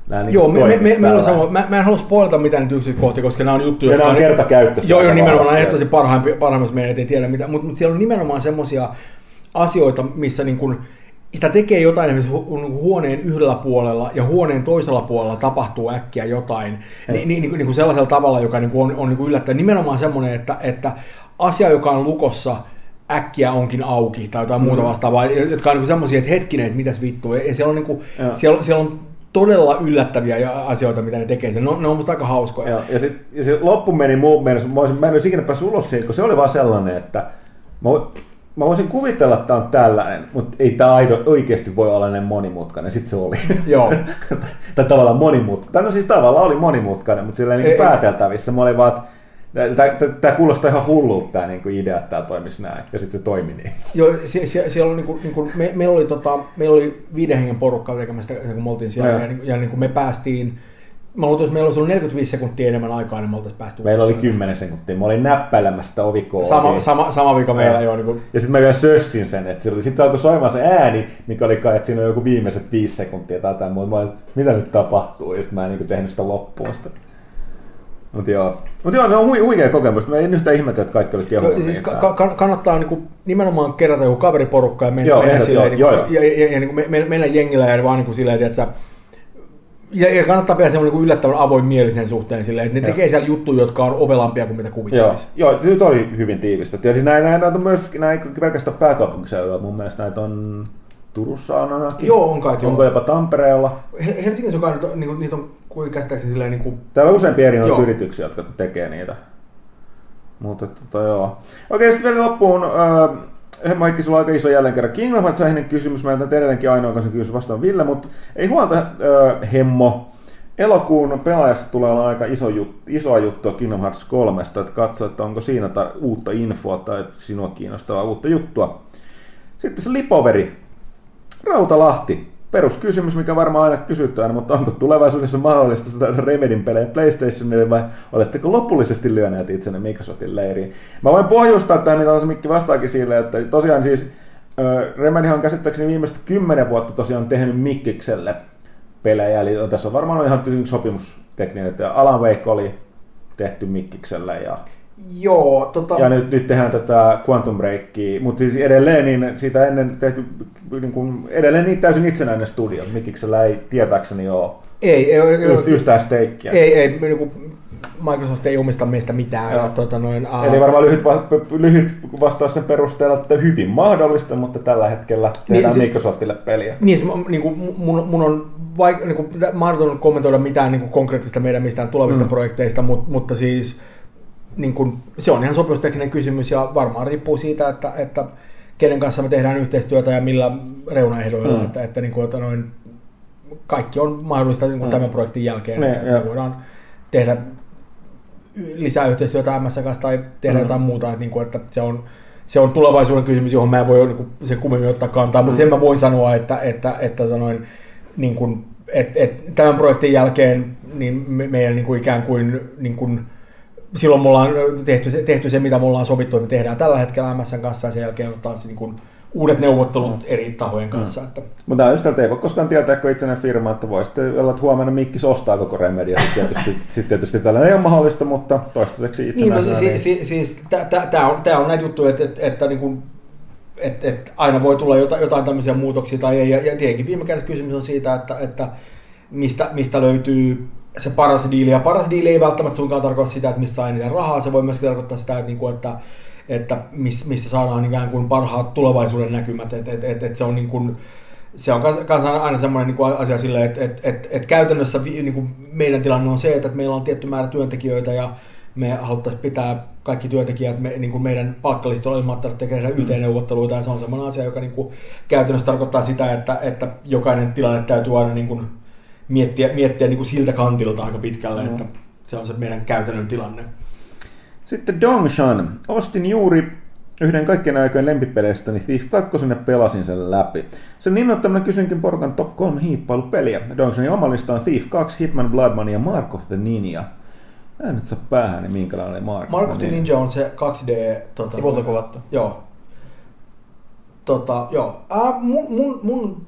B: Nämä niin
C: Joo, me, me, me, me on sama, mä, mä en halua spoilata mitään nyt yksityiskohtia, koska nämä on juttuja,
B: ja nämä on kertakäyttöisiä.
C: Joo, joo, nimenomaan nämä ehtoisesti parhaimmassa parhaimmassa meidän ei tiedä mitä, mutta, mutta siellä on nimenomaan semmoisia asioita, missä niin kuin, sitä tekee jotain esimerkiksi hu- huoneen yhdellä puolella ja huoneen toisella puolella tapahtuu äkkiä jotain, niin, niin, niin, niin kuin sellaisella tavalla, joka niin kuin on, on niin kuin yllättäen. Nimenomaan semmoinen, että, että asia, joka on lukossa, äkkiä onkin auki tai jotain mm. muuta vastaavaa, jotka on niin semmoisia, että hetkinen, että mitäs vittua. Ja siellä on, niin kuin, siellä, siellä on todella yllättäviä asioita, mitä ne tekee. Ne on, ne on musta aika hauskoja.
B: Joo, ja, sit, ja se loppu meni muun mielestä, mä, olisin, mä en olisi ikinä päässyt ulos siitä, kun se oli vaan sellainen, että mä, mä voisin kuvitella, että tämä on tällainen, mutta ei tämä aido, oikeasti voi olla näin monimutkainen. Sitten se oli.
C: Joo.
B: tai tavallaan monimutkainen. No siis tavallaan oli monimutkainen, mutta silleen niin pääteltävissä. Mä olin vaan, Tämä kuulostaa ihan hullulta tämä niinku idea, että tämä toimisi näin, ja sitten se toimi niin.
C: Joo, sie, sie, siellä on niinku, niinku, me, meillä, oli, tota, meillä oli viiden hengen porukka tekemässä, kun me oltiin siellä, no, ja, ja, ja niinku me päästiin, Mä luultavasti, meillä olisi ollut 45 sekuntia enemmän aikaa, niin me oltaisiin päästy
B: Meillä oli 10 sekuntia. Mä olin näppäilemässä sitä ovikoodia.
C: Sama, sama, sama vika meillä joo. Niin kuin...
B: Ja sitten mä vielä sössin sen, että sitten alkoi soimaan se ääni, mikä oli kai, että siinä on joku viimeiset 5 sekuntia tai jotain muuta. Mä olin, mitä nyt tapahtuu? Ja sitten mä en niin tehnyt sitä loppuun sitä. Mutta joo. Mut joo, se on hui, huikea kokemus. Mä en yhtään ihmetä, että kaikki oli kehunut.
C: No, siis ka- ka- kannattaa niinku nimenomaan kerätä joku kaveriporukka ja mennä, joo, mennä silleen, joo, niinku, joo, ja, ja, ja niinku me, me, mennä jengillä ja vaan niinku silleen, että ja, ja kannattaa pitää semmoinen niin yllättävän avoin mielisen suhteen silleen, että ne tekee siellä juttuja, jotka on ovelampia kuin mitä kuvittelisi.
B: Joo, joo nyt oli hyvin tiivistä. Ja siis näin, näin on myös näin pelkästään pääkaupunkiseudulla. Mun mielestä näitä on Turussa on ainakin.
C: Joo, on kai.
B: Onko jopa Tampereella?
C: Helsingissä on kai, niin, niitä on kuin käsittääkseni silleen niin kuin...
B: Täällä on useampia eri yrityksiä, jotka tekee niitä. Mutta tota, joo. Okei, sitten vielä loppuun. Äh, Maikki, sulla on aika iso jälleen kerran Kingdom Hearts kysymys. Mä en edelleenkin ainoa kanssa kysymys vastaan Ville, mutta ei huolta, äh, Hemmo. Elokuun pelaajasta tulee olla aika iso jut, isoa juttua Kingdom Hearts 3, että katso, että onko siinä tar- uutta infoa tai sinua kiinnostavaa uutta juttua. Sitten se Lipoveri, Rautalahti, peruskysymys, mikä varmaan aina kysytään, mutta onko tulevaisuudessa mahdollista saada Remedin pelejä PlayStationille vai oletteko lopullisesti lyöneet itsenne Microsoftin leiriin? Mä voin pohjustaa tähän, mitä se Mikki vastaakin sille, että tosiaan siis Remedy on käsittääkseni viimeiset kymmenen vuotta tosiaan tehnyt Mikkikselle pelejä, eli tässä on varmaan ihan sopimustekninen, että Alan Wake oli tehty Mikkikselle ja
C: Joo, tota...
B: Ja nyt, nyt tehdään tätä Quantum Breakia, mutta siis edelleen niin siitä ennen tehty niin kuin, edelleen niin täysin itsenäinen studio. Mikiksellä ei tietääkseni ole
C: ei, ei, ei,
B: yhtään steikkiä.
C: Ei, ei, niin kuin Microsoft ei omista meistä mitään. Ja, tuota, noin,
B: uh... Eli varmaan lyhyt, va- lyhyt vastaus sen perusteella, että hyvin mahdollista, mutta tällä hetkellä tehdään niin, Microsoftille peliä.
C: Niin, se, niin kuin, mun, mun on vaik- niin kuin, mahdoton kommentoida mitään niin kuin konkreettista meidän mistään tulevista mm. projekteista, mutta, mutta siis niin kun, se on ihan sopimustekninen kysymys ja varmaan riippuu siitä, että, että kenen kanssa me tehdään yhteistyötä ja millä reunaehdoilla, mm. että, että, niin kuin, että noin, kaikki on mahdollista niin kuin mm. tämän projektin jälkeen, ne, että, me voidaan tehdä lisää yhteistyötä MS kanssa tai tehdä mm. jotain muuta, että, niin kuin, että se on se on tulevaisuuden kysymys, johon mä en voi niin kuin, sen kummemmin ottaa kantaa, mm. mutta sen mä voin sanoa, että, että, että, että noin, niin kuin, et, et, tämän projektin jälkeen niin me, meidän niin kuin ikään kuin, niin kuin silloin me ollaan tehty, tehty se, mitä me ollaan sovittu, että me tehdään tällä hetkellä MSN kanssa ja sen jälkeen on taas niin kuin uudet neuvottelut eri tahojen kanssa. Että.
B: Mutta just että ei voi koskaan tietää, kun itsenäinen firma, että voi sitten olla, että huomenna Mikkis ostaa koko Remedia. Sitten tietysti, sit tietysti tällainen ei ole mahdollista, mutta toistaiseksi
C: Niin, no,
B: itsenäisenä.
C: siis, siis, siis tämä on, tää on näitä juttuja, että, että, että niin kuin, että, että aina voi tulla jotain, jotain tämmöisiä muutoksia tai ei. Ja, ja tietenkin viime kädessä kysymys on siitä, että, että mistä, mistä löytyy se paras diili. Ja paras diili ei välttämättä suinkaan tarkoita sitä, että mistä saa eniten rahaa. Se voi myös tarkoittaa sitä, että, niin kuin, että, että miss, missä saadaan ikään kuin parhaat tulevaisuuden näkymät. Että, että, että, että se on niin kuin, se on kans, aina semmoinen niin kuin asia silleen, että, että, että, että käytännössä niin kuin meidän tilanne on se, että meillä on tietty määrä työntekijöitä ja me haluttaisiin pitää kaikki työntekijät me, niin kuin meidän palkkalistolla ilman, että tehdä YT-neuvotteluita ja se on semmoinen asia, joka niin kuin käytännössä tarkoittaa sitä, että, että jokainen tilanne täytyy aina niin kuin miettiä, miettiä niin kuin siltä kantilta aika pitkälle,
B: Mm.
C: että se on se meidän käytännön tilanne.
B: Sitten Dongshan. Ostin juuri yhden kaikkien aikojen lempipeleistä, niin Thief 2 ja pelasin sen läpi. Sen innoittamana kysynkin porukan top 3 hiippailupeliä. Dongshanin oma lista on Thief 2, Hitman Blood Money ja Mark of the Ninja. Mä en nyt saa päähän, niin minkälainen oli Mark,
C: Mark of the Ninja on se 2D... Tota,
D: Sivulta kuvattu.
C: Joo. Tota, joo. Äh, mun, mun, mun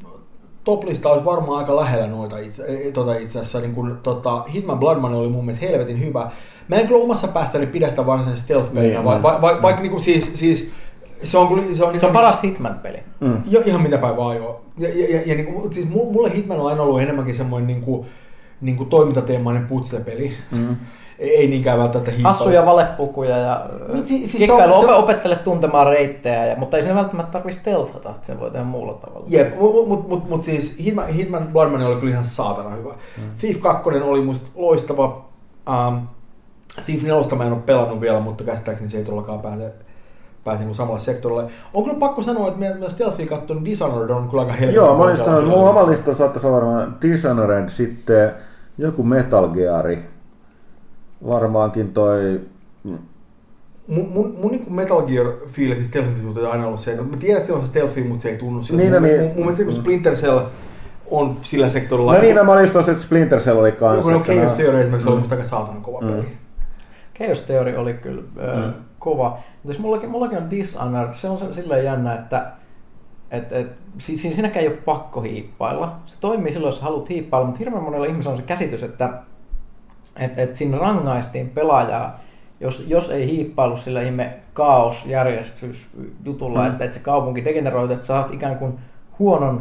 C: top-lista olisi varmaan aika lähellä noita itse, tota itse asiassa. Niin kun, tota, Hitman Blood Money oli mun mielestä helvetin hyvä. Mä en kyllä omassa päästäni pidä sitä varsinaisesti stealth-pelinä,
B: Niin,
C: va,
B: niin.
C: va, va, vaikka niinku siis, siis se on, kyllä, se on,
D: Se on
C: ihan-
D: paras Hitman-peli.
B: Mm.
C: Jo, ihan mitä päin vaan joo. Ja, ja, ja, ja niin kuin, siis mu- mulle Hitman on aina ollut enemmänkin semmoinen niin kuin, niin kuin toimintateemainen putslepeli.
B: Mm.
C: Ei, ei niinkään välttämättä hiippailu.
D: Hassuja valepukuja ja
C: Niin, siis- siis
D: kikkailu,
C: se on- se on-
D: ope- opettele tuntemaan reittejä, ja, mutta ei siinä välttämättä tarvitse stealthata, että sen voi tehdä muulla tavalla.
C: Jep, mutta mut, mut, mut siis Hitman, Hitman Blood Money oli kyllä ihan saatana hyvä. Mm. Thief 2 oli musta loistava. Um, Thief 4 mä en ole pelannut vielä, mutta käsittääkseni se ei todellakaan pääse, pääse niin samalla sektorille. On kyllä pakko sanoa, että meidän Stealthia kattonut Dishonored on kyllä aika helvetin
B: Joo, mä olin sanonut,
C: sillä
B: mun oma lista saattaisi olla varmaan Dishonored, sitten joku Metal Gear, varmaankin toi...
C: Mun, mun, mun niin Metal Gear fiilis stealthin suhteen on aina ollut se, että mä tiedän, että se on se stealthy, mutta se ei tunnu siltä.
B: Niin,
C: mun,
B: no niin.
C: mun, mun mielestä niin Splinter Cell on sillä sektorilla.
B: No niin, no, mä olin just tuossa, että Splinter Cell oli kanssa.
C: Joku
B: että
C: Chaos Theory esimerkiksi
B: Mm.
C: oli musta aika saatanan kova
B: Mm.
C: peli.
D: Chaos Theory oli kyllä ö,
B: Mm.
D: kova. Mutta jos mullakin, mullakin on Dishonored, se on silleen jännä, että et, et, si, si, siinäkään ei ole pakko hiippailla. Se toimii silloin, jos haluat hiippailla, mutta hirveän monella ihmisellä on se käsitys, että et, et siinä rangaistiin pelaajaa, jos, jos ei hiippailu sillä ihme kaosjärjestysjutulla,
B: Mm.
D: että, että se kaupunki degeneroitu, että saat ikään kuin huonon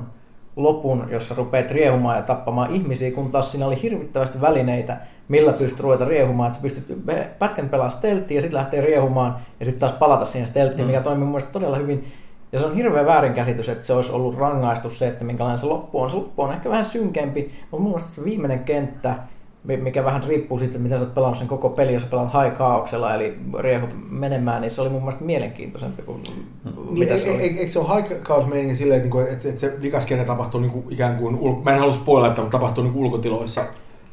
D: lopun, jossa rupeat riehumaan ja tappamaan ihmisiä, kun taas siinä oli hirvittävästi välineitä, millä pystyt ruveta riehumaan, että sä pystyt pätkän pelaa stelttiä ja sitten lähtee riehumaan ja sitten taas palata siihen stelttiin,
B: Mm.
D: mikä toimii mun todella hyvin. Ja se on hirveä väärinkäsitys, että se olisi ollut rangaistus se, että minkälainen se loppu on. Se loppu on ehkä vähän synkempi, mutta mun mielestä se viimeinen kenttä, mikä vähän riippuu siitä, miten sä oot pelannut sen koko peli, jos sä pelaat high kaauksella, eli riehut menemään, niin se oli mun mielestä mielenkiintoisempi kuin
C: Niin,
D: mitä
C: e-
D: se oli.
C: e- eikö se ole high chaos meininki silleen, että, niinku, että, että se vikaskene tapahtuu niinku ikään kuin, ul- mä en halua spoilata, että mutta tapahtuu niinku ulkotiloissa.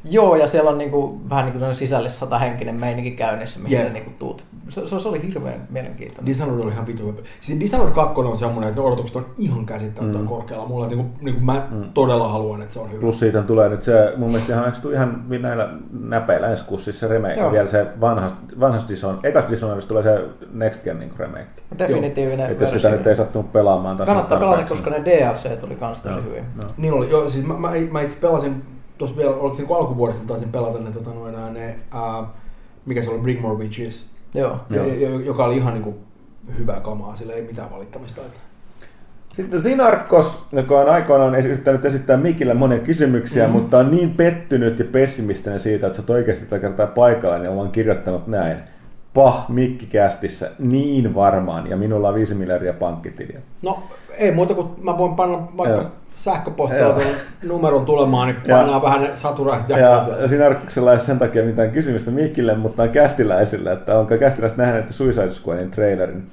D: Joo, ja siellä on niinku, vähän niin kuin sisällissota henkinen meininki käynnissä, mihin sä niinku tuut. Se, se, se, oli hirveän mielenkiintoinen.
C: Dishonored oli ihan vitu. Siis Dishonored 2 on semmoinen, että ne odotukset on ihan käsittämättömän
B: Mm.
C: korkealla. Mulla niinku, niinku mä
B: Mm.
C: todella haluan, että se on hyvä.
B: Plus siitä tulee nyt se, mun mielestä ihan, eikö ihan näillä näpeillä ensi kuussa siis se remake,
D: Joo.
B: vielä se vanhas, vanhas Dishonored, ekas Dishonoredista tulee se Next Gen niin remake.
D: Definitiivinen
B: Että jos sitä nyt ei sattunut pelaamaan
D: Kannattaa pelata, koska ne DLC tuli kans tosi hyvin.
C: Niin oli, joo, siis mä, mä, mä itse pelasin, tuossa vielä, oliko se niinku alkuvuodesta, taisin pelata ne, tota, noin, ne ää, mikä se oli, Brigmore Witches,
D: Joo.
C: Ja, ja, joka oli ihan niinku hyvää kamaa, sillä ei mitään valittamista. Että.
B: Sitten Sinarkos, joka on aikoinaan yrittänyt esittää Mikille monia kysymyksiä,
C: Mhm.
B: mm-hmm. mutta on niin pettynyt ja pessimistinen siitä, että sä oot oikeasti tällä kertaa paikalla, niin on kirjoittanut näin. Pah, Mikkikästissä, niin varmaan, ja minulla on 5 miljardia pankkitiliä.
C: No ei muuta kuin mä voin panna vaikka
B: Joo.
C: Sähköpostilla numeron tulemaan, niin
B: Ja-
C: pannaan vähän ne saturaiset
B: Ja
C: jakeluun.
B: Sinarkoksella ei sen takia mitään kysymystä Mikille, mutta on kästiläisillä, että onko kästiläiset nähneet Suicide Squadin trailerin.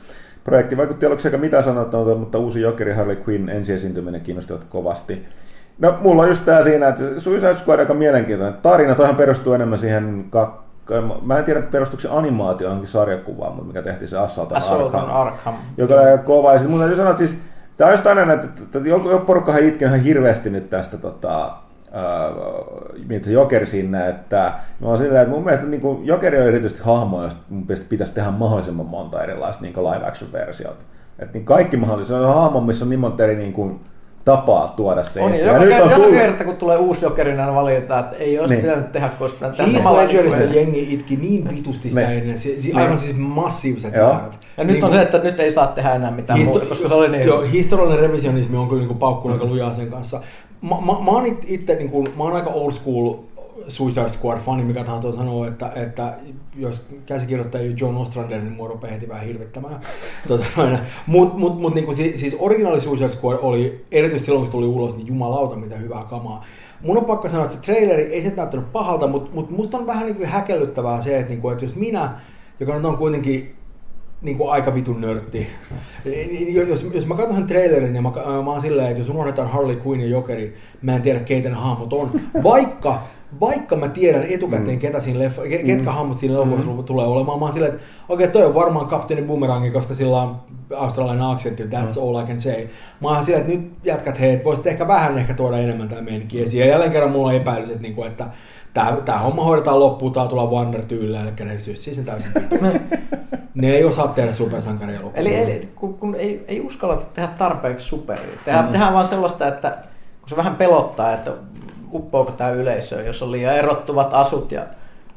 B: Projekti vaikutti aluksi aika mitä sanottavaa, mutta uusi Jokeri Harley Quinn ensiesiintyminen kiinnostivat kovasti. No, mulla on just tää siinä, että Suicide Squad on aika mielenkiintoinen. Tarina toihan perustuu enemmän siihen, kak... mä en tiedä perustuuko se animaatio johonkin sarjakuvaan, mutta mikä tehtiin se Assault on
D: Assault
B: Arkham
D: Arkham.
B: joka on aika kova. Ja sitten mun täytyy sanoa, että siis, tämä on just aina, että, että joku, joku porukkahan itken ihan hirveästi nyt tästä tota, mitä se Jokeri siinä, että mä oon silleen, että mun mielestä niin kuin, Jokeri on erityisesti hahmo, josta mun pitäisi tehdä mahdollisimman monta erilaista niin live action versiota. Et niin kaikki mahdollista. Se on hahmo, missä on niin monta eri niin kuin, tapaa tuoda se
D: On,
B: esiin.
D: ja joka,
B: nyt on
D: joka
B: tullut-
D: kerta, kun tulee uusi jokeri, niin valitaan, että ei olisi
B: Niin.
D: pitänyt tehdä, koska pitää tehdä
C: Heath
D: niin kuin-
C: jengi itki niin vitusti sitä
B: Me-
C: ennen. Se, se,
B: Me-
C: aivan siis massiiviset
B: Joo.
C: määrät.
D: Ja nyt
C: Niin
D: on
C: kuin-
D: se, että nyt ei saa tehdä enää mitään
C: Histo-
D: muuta, koska se oli niin
C: Joo, historiallinen revisionismi on kyllä niin paukkunut aika lujaa sen kanssa. Mä, mä, mä oon it- itse, niin kuin, mä oon aika old school Suicide Squad-fani, mikä tahansa sanoo, että, että jos käsikirjoittaja John Ostrander, niin mua rupeaa heti vähän hirvittämään. tota, Mutta mut, mut, niin siis, siis originaali Suicide Squad oli, erityisesti silloin kun se tuli ulos, niin jumalauta mitä hyvää kamaa. Mun on pakko sanoa, että se traileri ei se näyttänyt pahalta, mutta mut musta on vähän niin kuin häkellyttävää se, että, niin kuin, että jos minä, joka nyt on kuitenkin niin kuin aika vitun nörtti. Jos, jos mä katson sen trailerin ja mä, mä oon silleen, että jos unohdetaan Harley Quinn ja Jokeri, mä en tiedä keitä ne hahmot on. Vaikka, vaikka mä tiedän etukäteen,
B: Mm.
C: ketä siinä leffa, ke- ketkä hahmot siinä elokuvassa tulee olemaan, mä oon silleen, että okei, toi on varmaan kapteeni Boomerangi, koska sillä on australialainen aksentti, that's all I can say. Mä oon silleen, että nyt jätkät hei, voisit ehkä vähän ehkä tuoda enemmän tää meininki esiin. Ja jälleen kerran mulla on epäilys, että, niinku, että tää, tää homma hoidetaan loppuun, tää tulee Warner tyylillä, eli ne syssii sen täysin vittu. Ne ei osaa tehdä supersankarielokuvia.
D: Eli, eli kun, kun ei, ei uskalla tehdä tarpeeksi superia. Tehdään, mm. tehdään vaan sellaista, että kun se vähän pelottaa, että uppoako tämä yleisö, jos on liian erottuvat asut ja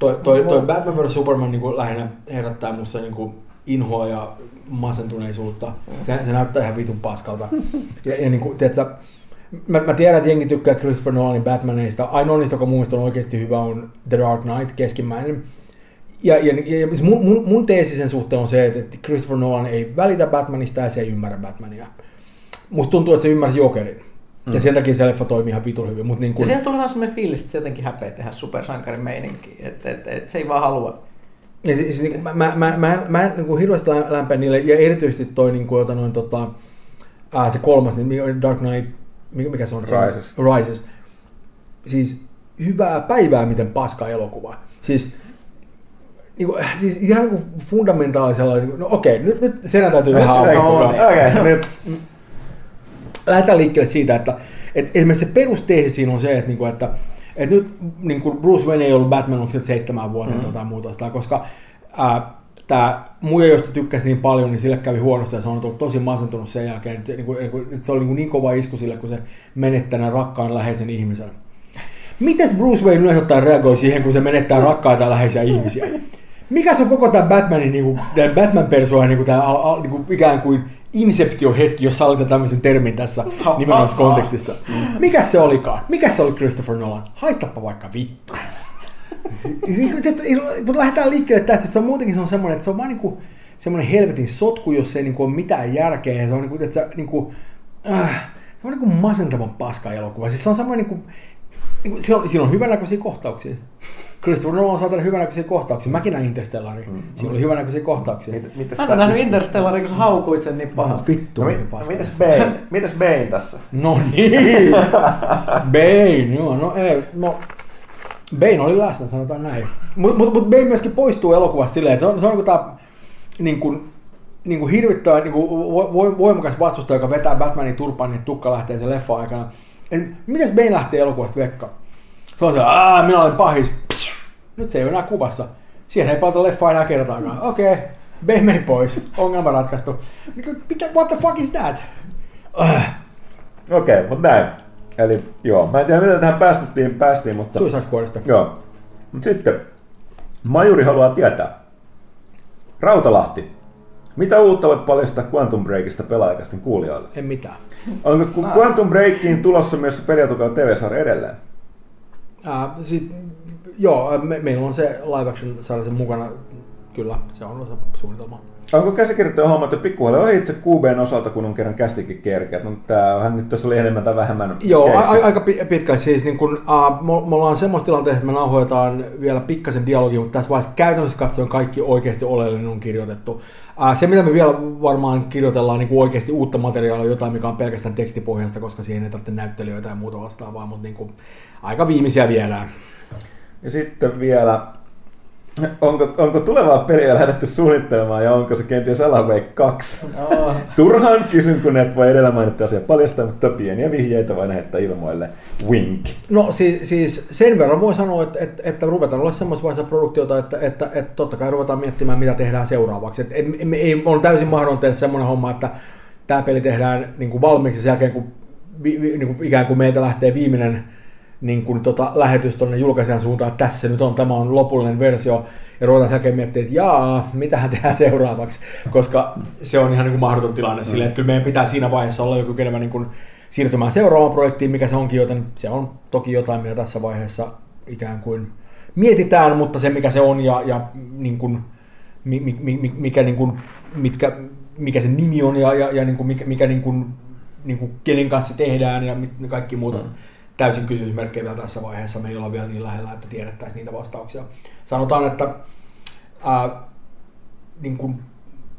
C: Toi, toi, toi Batman vs. Superman niin kuin lähinnä herättää musta niin kuin inhoa ja masentuneisuutta. Se, se näyttää ihan vitun paskalta. Ja, ja niin kuin, tiedätkö, mä, mä, tiedän, että jengi tykkää Christopher Nolanin Batmaneista. Ainoa niistä, joka mun mielestä on oikeasti hyvä, on The Dark Knight, keskimmäinen. Ja, ja, ja ja mun, mun, mun teesi sen suhteen on se, että Christopher Nolan ei välitä Batmanista ja se ei ymmärrä Batmania. Musta tuntuu, että se ymmärsi Jokerin. Ja sen takia se leffa toimii ihan vitun hyvin. Mutta niin
D: Ja
C: kuin,
D: siihen tuli vähän semmoinen fiilis, että se jotenkin häpeä tehdä supersankarin meininki. Että et, et, se ei vaan halua.
C: Ja siis, niin, mä, mä, mä, mä, en, mä en niin kuin hirveästi lä- lämpeä niille, ja erityisesti toi niin kuin, jota noin, tota, ää, se kolmas, niin Dark Knight, mikä, mikä se on? Se-
B: Rises.
C: Rises. Siis hyvää päivää, miten paska elokuva. Siis, niin kuin, siis ihan niin kuin fundamentaalisella, niin kuin, no okei, nyt, nyt senä täytyy vähän
B: Okei,
C: auttaa.
B: okei, nyt.
C: Lähdetään liikkeelle siitä, että, että esimerkiksi se perusteesi siinä on se, että, niinku, että, että nyt niin kuin Bruce Wayne ei ollut Batman onko seitsemän vuoteen mm. tai muuta sitä, koska ää, tämä muija, josta tykkäsi niin paljon, niin sille kävi huonosti ja se on ollut tosi masentunut sen jälkeen. Että se, niin kuin, että se oli niin, niin kova isku sille, kun se menettää rakkaan läheisen ihmisen. Mites Bruce Wayne yleensä ottaen reagoi siihen, kun se menettää rakkaita läheisiä ihmisiä? Mikä se on koko tämä Batmanin, niin kuin, tämän batman persoona niin kuin, tämä, niin kuin, ikään kuin inceptio-hetki, jos sallitaan tämmöisen termin tässä nimenomaisessa kontekstissa. Mikä se olikaan? Mikä se oli Christopher Nolan? Haistapa vaikka vittu. Mutta lähdetään liikkeelle tästä, että se on muutenkin se on semmoinen, että se on vaan niinku semmoinen helvetin sotku, jos ei niinku ole mitään järkeä. Ja se on niinku, että se, niinku, äh, se on niinku masentavan paska elokuva. Siis se on semmoinen niinku, niinku siinä, on, siinä on hyvänäköisiä kohtauksia. Christopher Nolan saa tehdä hyvänäköisiä kohtauksia. Mäkin näin Interstellarin. Mm. Siinä oli hyvänäköisiä kohtauksia.
B: Mit- mitäs
D: Mä en ole nähnyt Interstellarin, kun sä haukuit sen niin pahasti.
C: Vittu,
B: No,
C: no,
B: mi-
C: paska.
B: mitäs Bane? Mitäs Bane tässä?
C: No niin. Bane, joo, no ei, no. Bane oli läsnä, sanotaan näin. Mutta mut, mut Bane myöskin poistuu elokuvasta silleen, että se on, se on niin tää, niin kuin, niin kuin hirvittävä niin kuin vo- voimakas vastustaja, joka vetää Batmanin turpaan, niin tukka lähtee sen leffa aikana. Et, mites Bane lähtee elokuvasta vekka? Se on se, aah, minä olen pahis. Nyt se ei ole enää kuvassa. Siihen ei palata leffaa enää kertaakaan. Okei, okay. Bane meni pois. Ongelma ratkaistu. Mikä, mitä, what the fuck is that? Äh.
B: Okei, okay, mutta näin. Eli joo, mä en tiedä miten tähän päästettiin, päästiin, mutta...
C: Suicide Squadista.
B: Joo. Mutta sitten, Majuri haluaa tietää. Rautalahti, mitä uutta voit paljastaa Quantum Breakista pelaajakästin kuulijoille?
C: En mitään.
B: Onko ku- Quantum Breakiin tulossa myös peliatukaan TV-sarja edelleen?
C: Ää, sit, joo, me, meillä on se live action sarja sen mukana. Kyllä, se on osa suunnitelmaa.
B: Onko käsikirjoittaja hommat jo pikkuhiljaa ohi itse QBn osalta, kun on kerran kästikin kerkeä? No, tämähän nyt tässä oli enemmän tai vähemmän
C: Joo, a, a, aika pi- pitkä. Siis niin kun, uh, me, me ollaan semmoista tilanteessa, että me nauhoitetaan vielä pikkasen dialogia, mutta tässä vaiheessa käytännössä katsoen kaikki oikeasti oleellinen on kirjoitettu. Uh, se, mitä me vielä varmaan kirjoitellaan niin oikeasti uutta materiaalia, jotain, mikä on pelkästään tekstipohjasta, koska siihen ei tarvitse näyttelijöitä ja muuta vastaavaa, mutta niin kuin, aika viimeisiä viedään.
B: Ja sitten vielä Onko, onko tulevaa peliä lähdetty suunnittelemaan ja onko se kenties Alan Wake 2? No. Turhaan kysyn, kun et voi edellä mainittu asia paljastaa, mutta pieniä vihjeitä vai lähettää ilmoille. Wink.
C: No siis, siis sen verran voi sanoa, että, että, että ruvetaan olla semmoisessa vaiheessa produktiota, että, että, että, totta kai ruvetaan miettimään, mitä tehdään seuraavaksi. Että ei, ei, on täysin mahdollista tehdä semmoinen homma, että tämä peli tehdään niin kuin valmiiksi sen jälkeen, kun vi, vi, niin kuin ikään kuin meiltä lähtee viimeinen niin kuin tota, lähetys tuonne julkaisijan suuntaan, että tässä nyt on, tämä on lopullinen versio, ja ruvetaan sen miettimään, että jaa, mitähän tehdään seuraavaksi, koska se on ihan niin kuin mahdoton tilanne mm. silleen, että kyllä meidän pitää siinä vaiheessa olla joku enemmän niin kuin siirtymään seuraavaan projektiin, mikä se onkin, joten se on toki jotain, mitä tässä vaiheessa ikään kuin mietitään, mutta se mikä se on ja, ja niin kuin, mikä, niin kuin, mitkä, mikä se nimi on ja, ja, ja niin kuin, mikä, mikä niin kuin, niin kuin, kenen kanssa tehdään ja kaikki muuta. Mm täysin kysymysmerkkejä vielä tässä vaiheessa. Me ei olla vielä niin lähellä, että tiedettäisiin niitä vastauksia. Sanotaan, että ää, niin kuin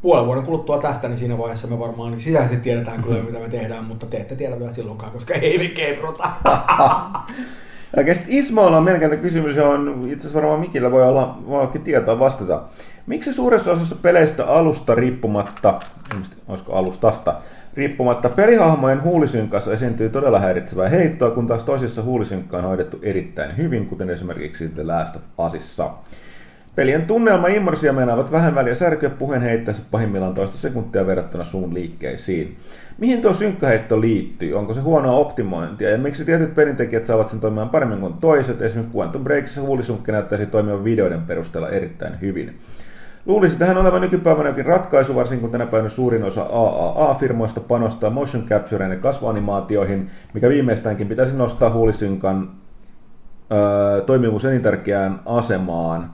C: puolen vuoden kuluttua tästä, niin siinä vaiheessa me varmaan niin sisäisesti tiedetään kyllä, mitä me tehdään, mutta te ette tiedä vielä silloinkaan, koska ei me kerrota.
B: Oikeasti Ismailla on mielenkiintoinen kysymys, johon itse asiassa varmaan Mikillä voi olla voikin tietoa vastata. Miksi suuressa osassa peleistä alusta riippumatta, olisiko alustasta, Riippumatta pelihahmojen huulisynkassa esiintyy todella häiritsevää heittoa, kun taas toisissa huulisynkka on hoidettu erittäin hyvin, kuten esimerkiksi The Last of Usissa. Pelien tunnelma immorsia meinaavat vähän väliä särkyä puheen heittäessä pahimmillaan toista sekuntia verrattuna suun liikkeisiin. Mihin tuo synkkäheitto liittyy? Onko se huonoa optimointia? Ja miksi tietyt pelintekijät saavat sen toimimaan paremmin kuin toiset? Esimerkiksi Quantum Breakissa huulisunkka näyttäisi toimivan videoiden perusteella erittäin hyvin. Luulisi tähän olevan nykypäivänä jokin ratkaisu, varsinkin kun tänä päivänä suurin osa AAA-firmoista panostaa motion captureen ja kasvuanimaatioihin, mikä viimeistäänkin pitäisi nostaa huulisynkan öö, toimivuus elintärkeään asemaan.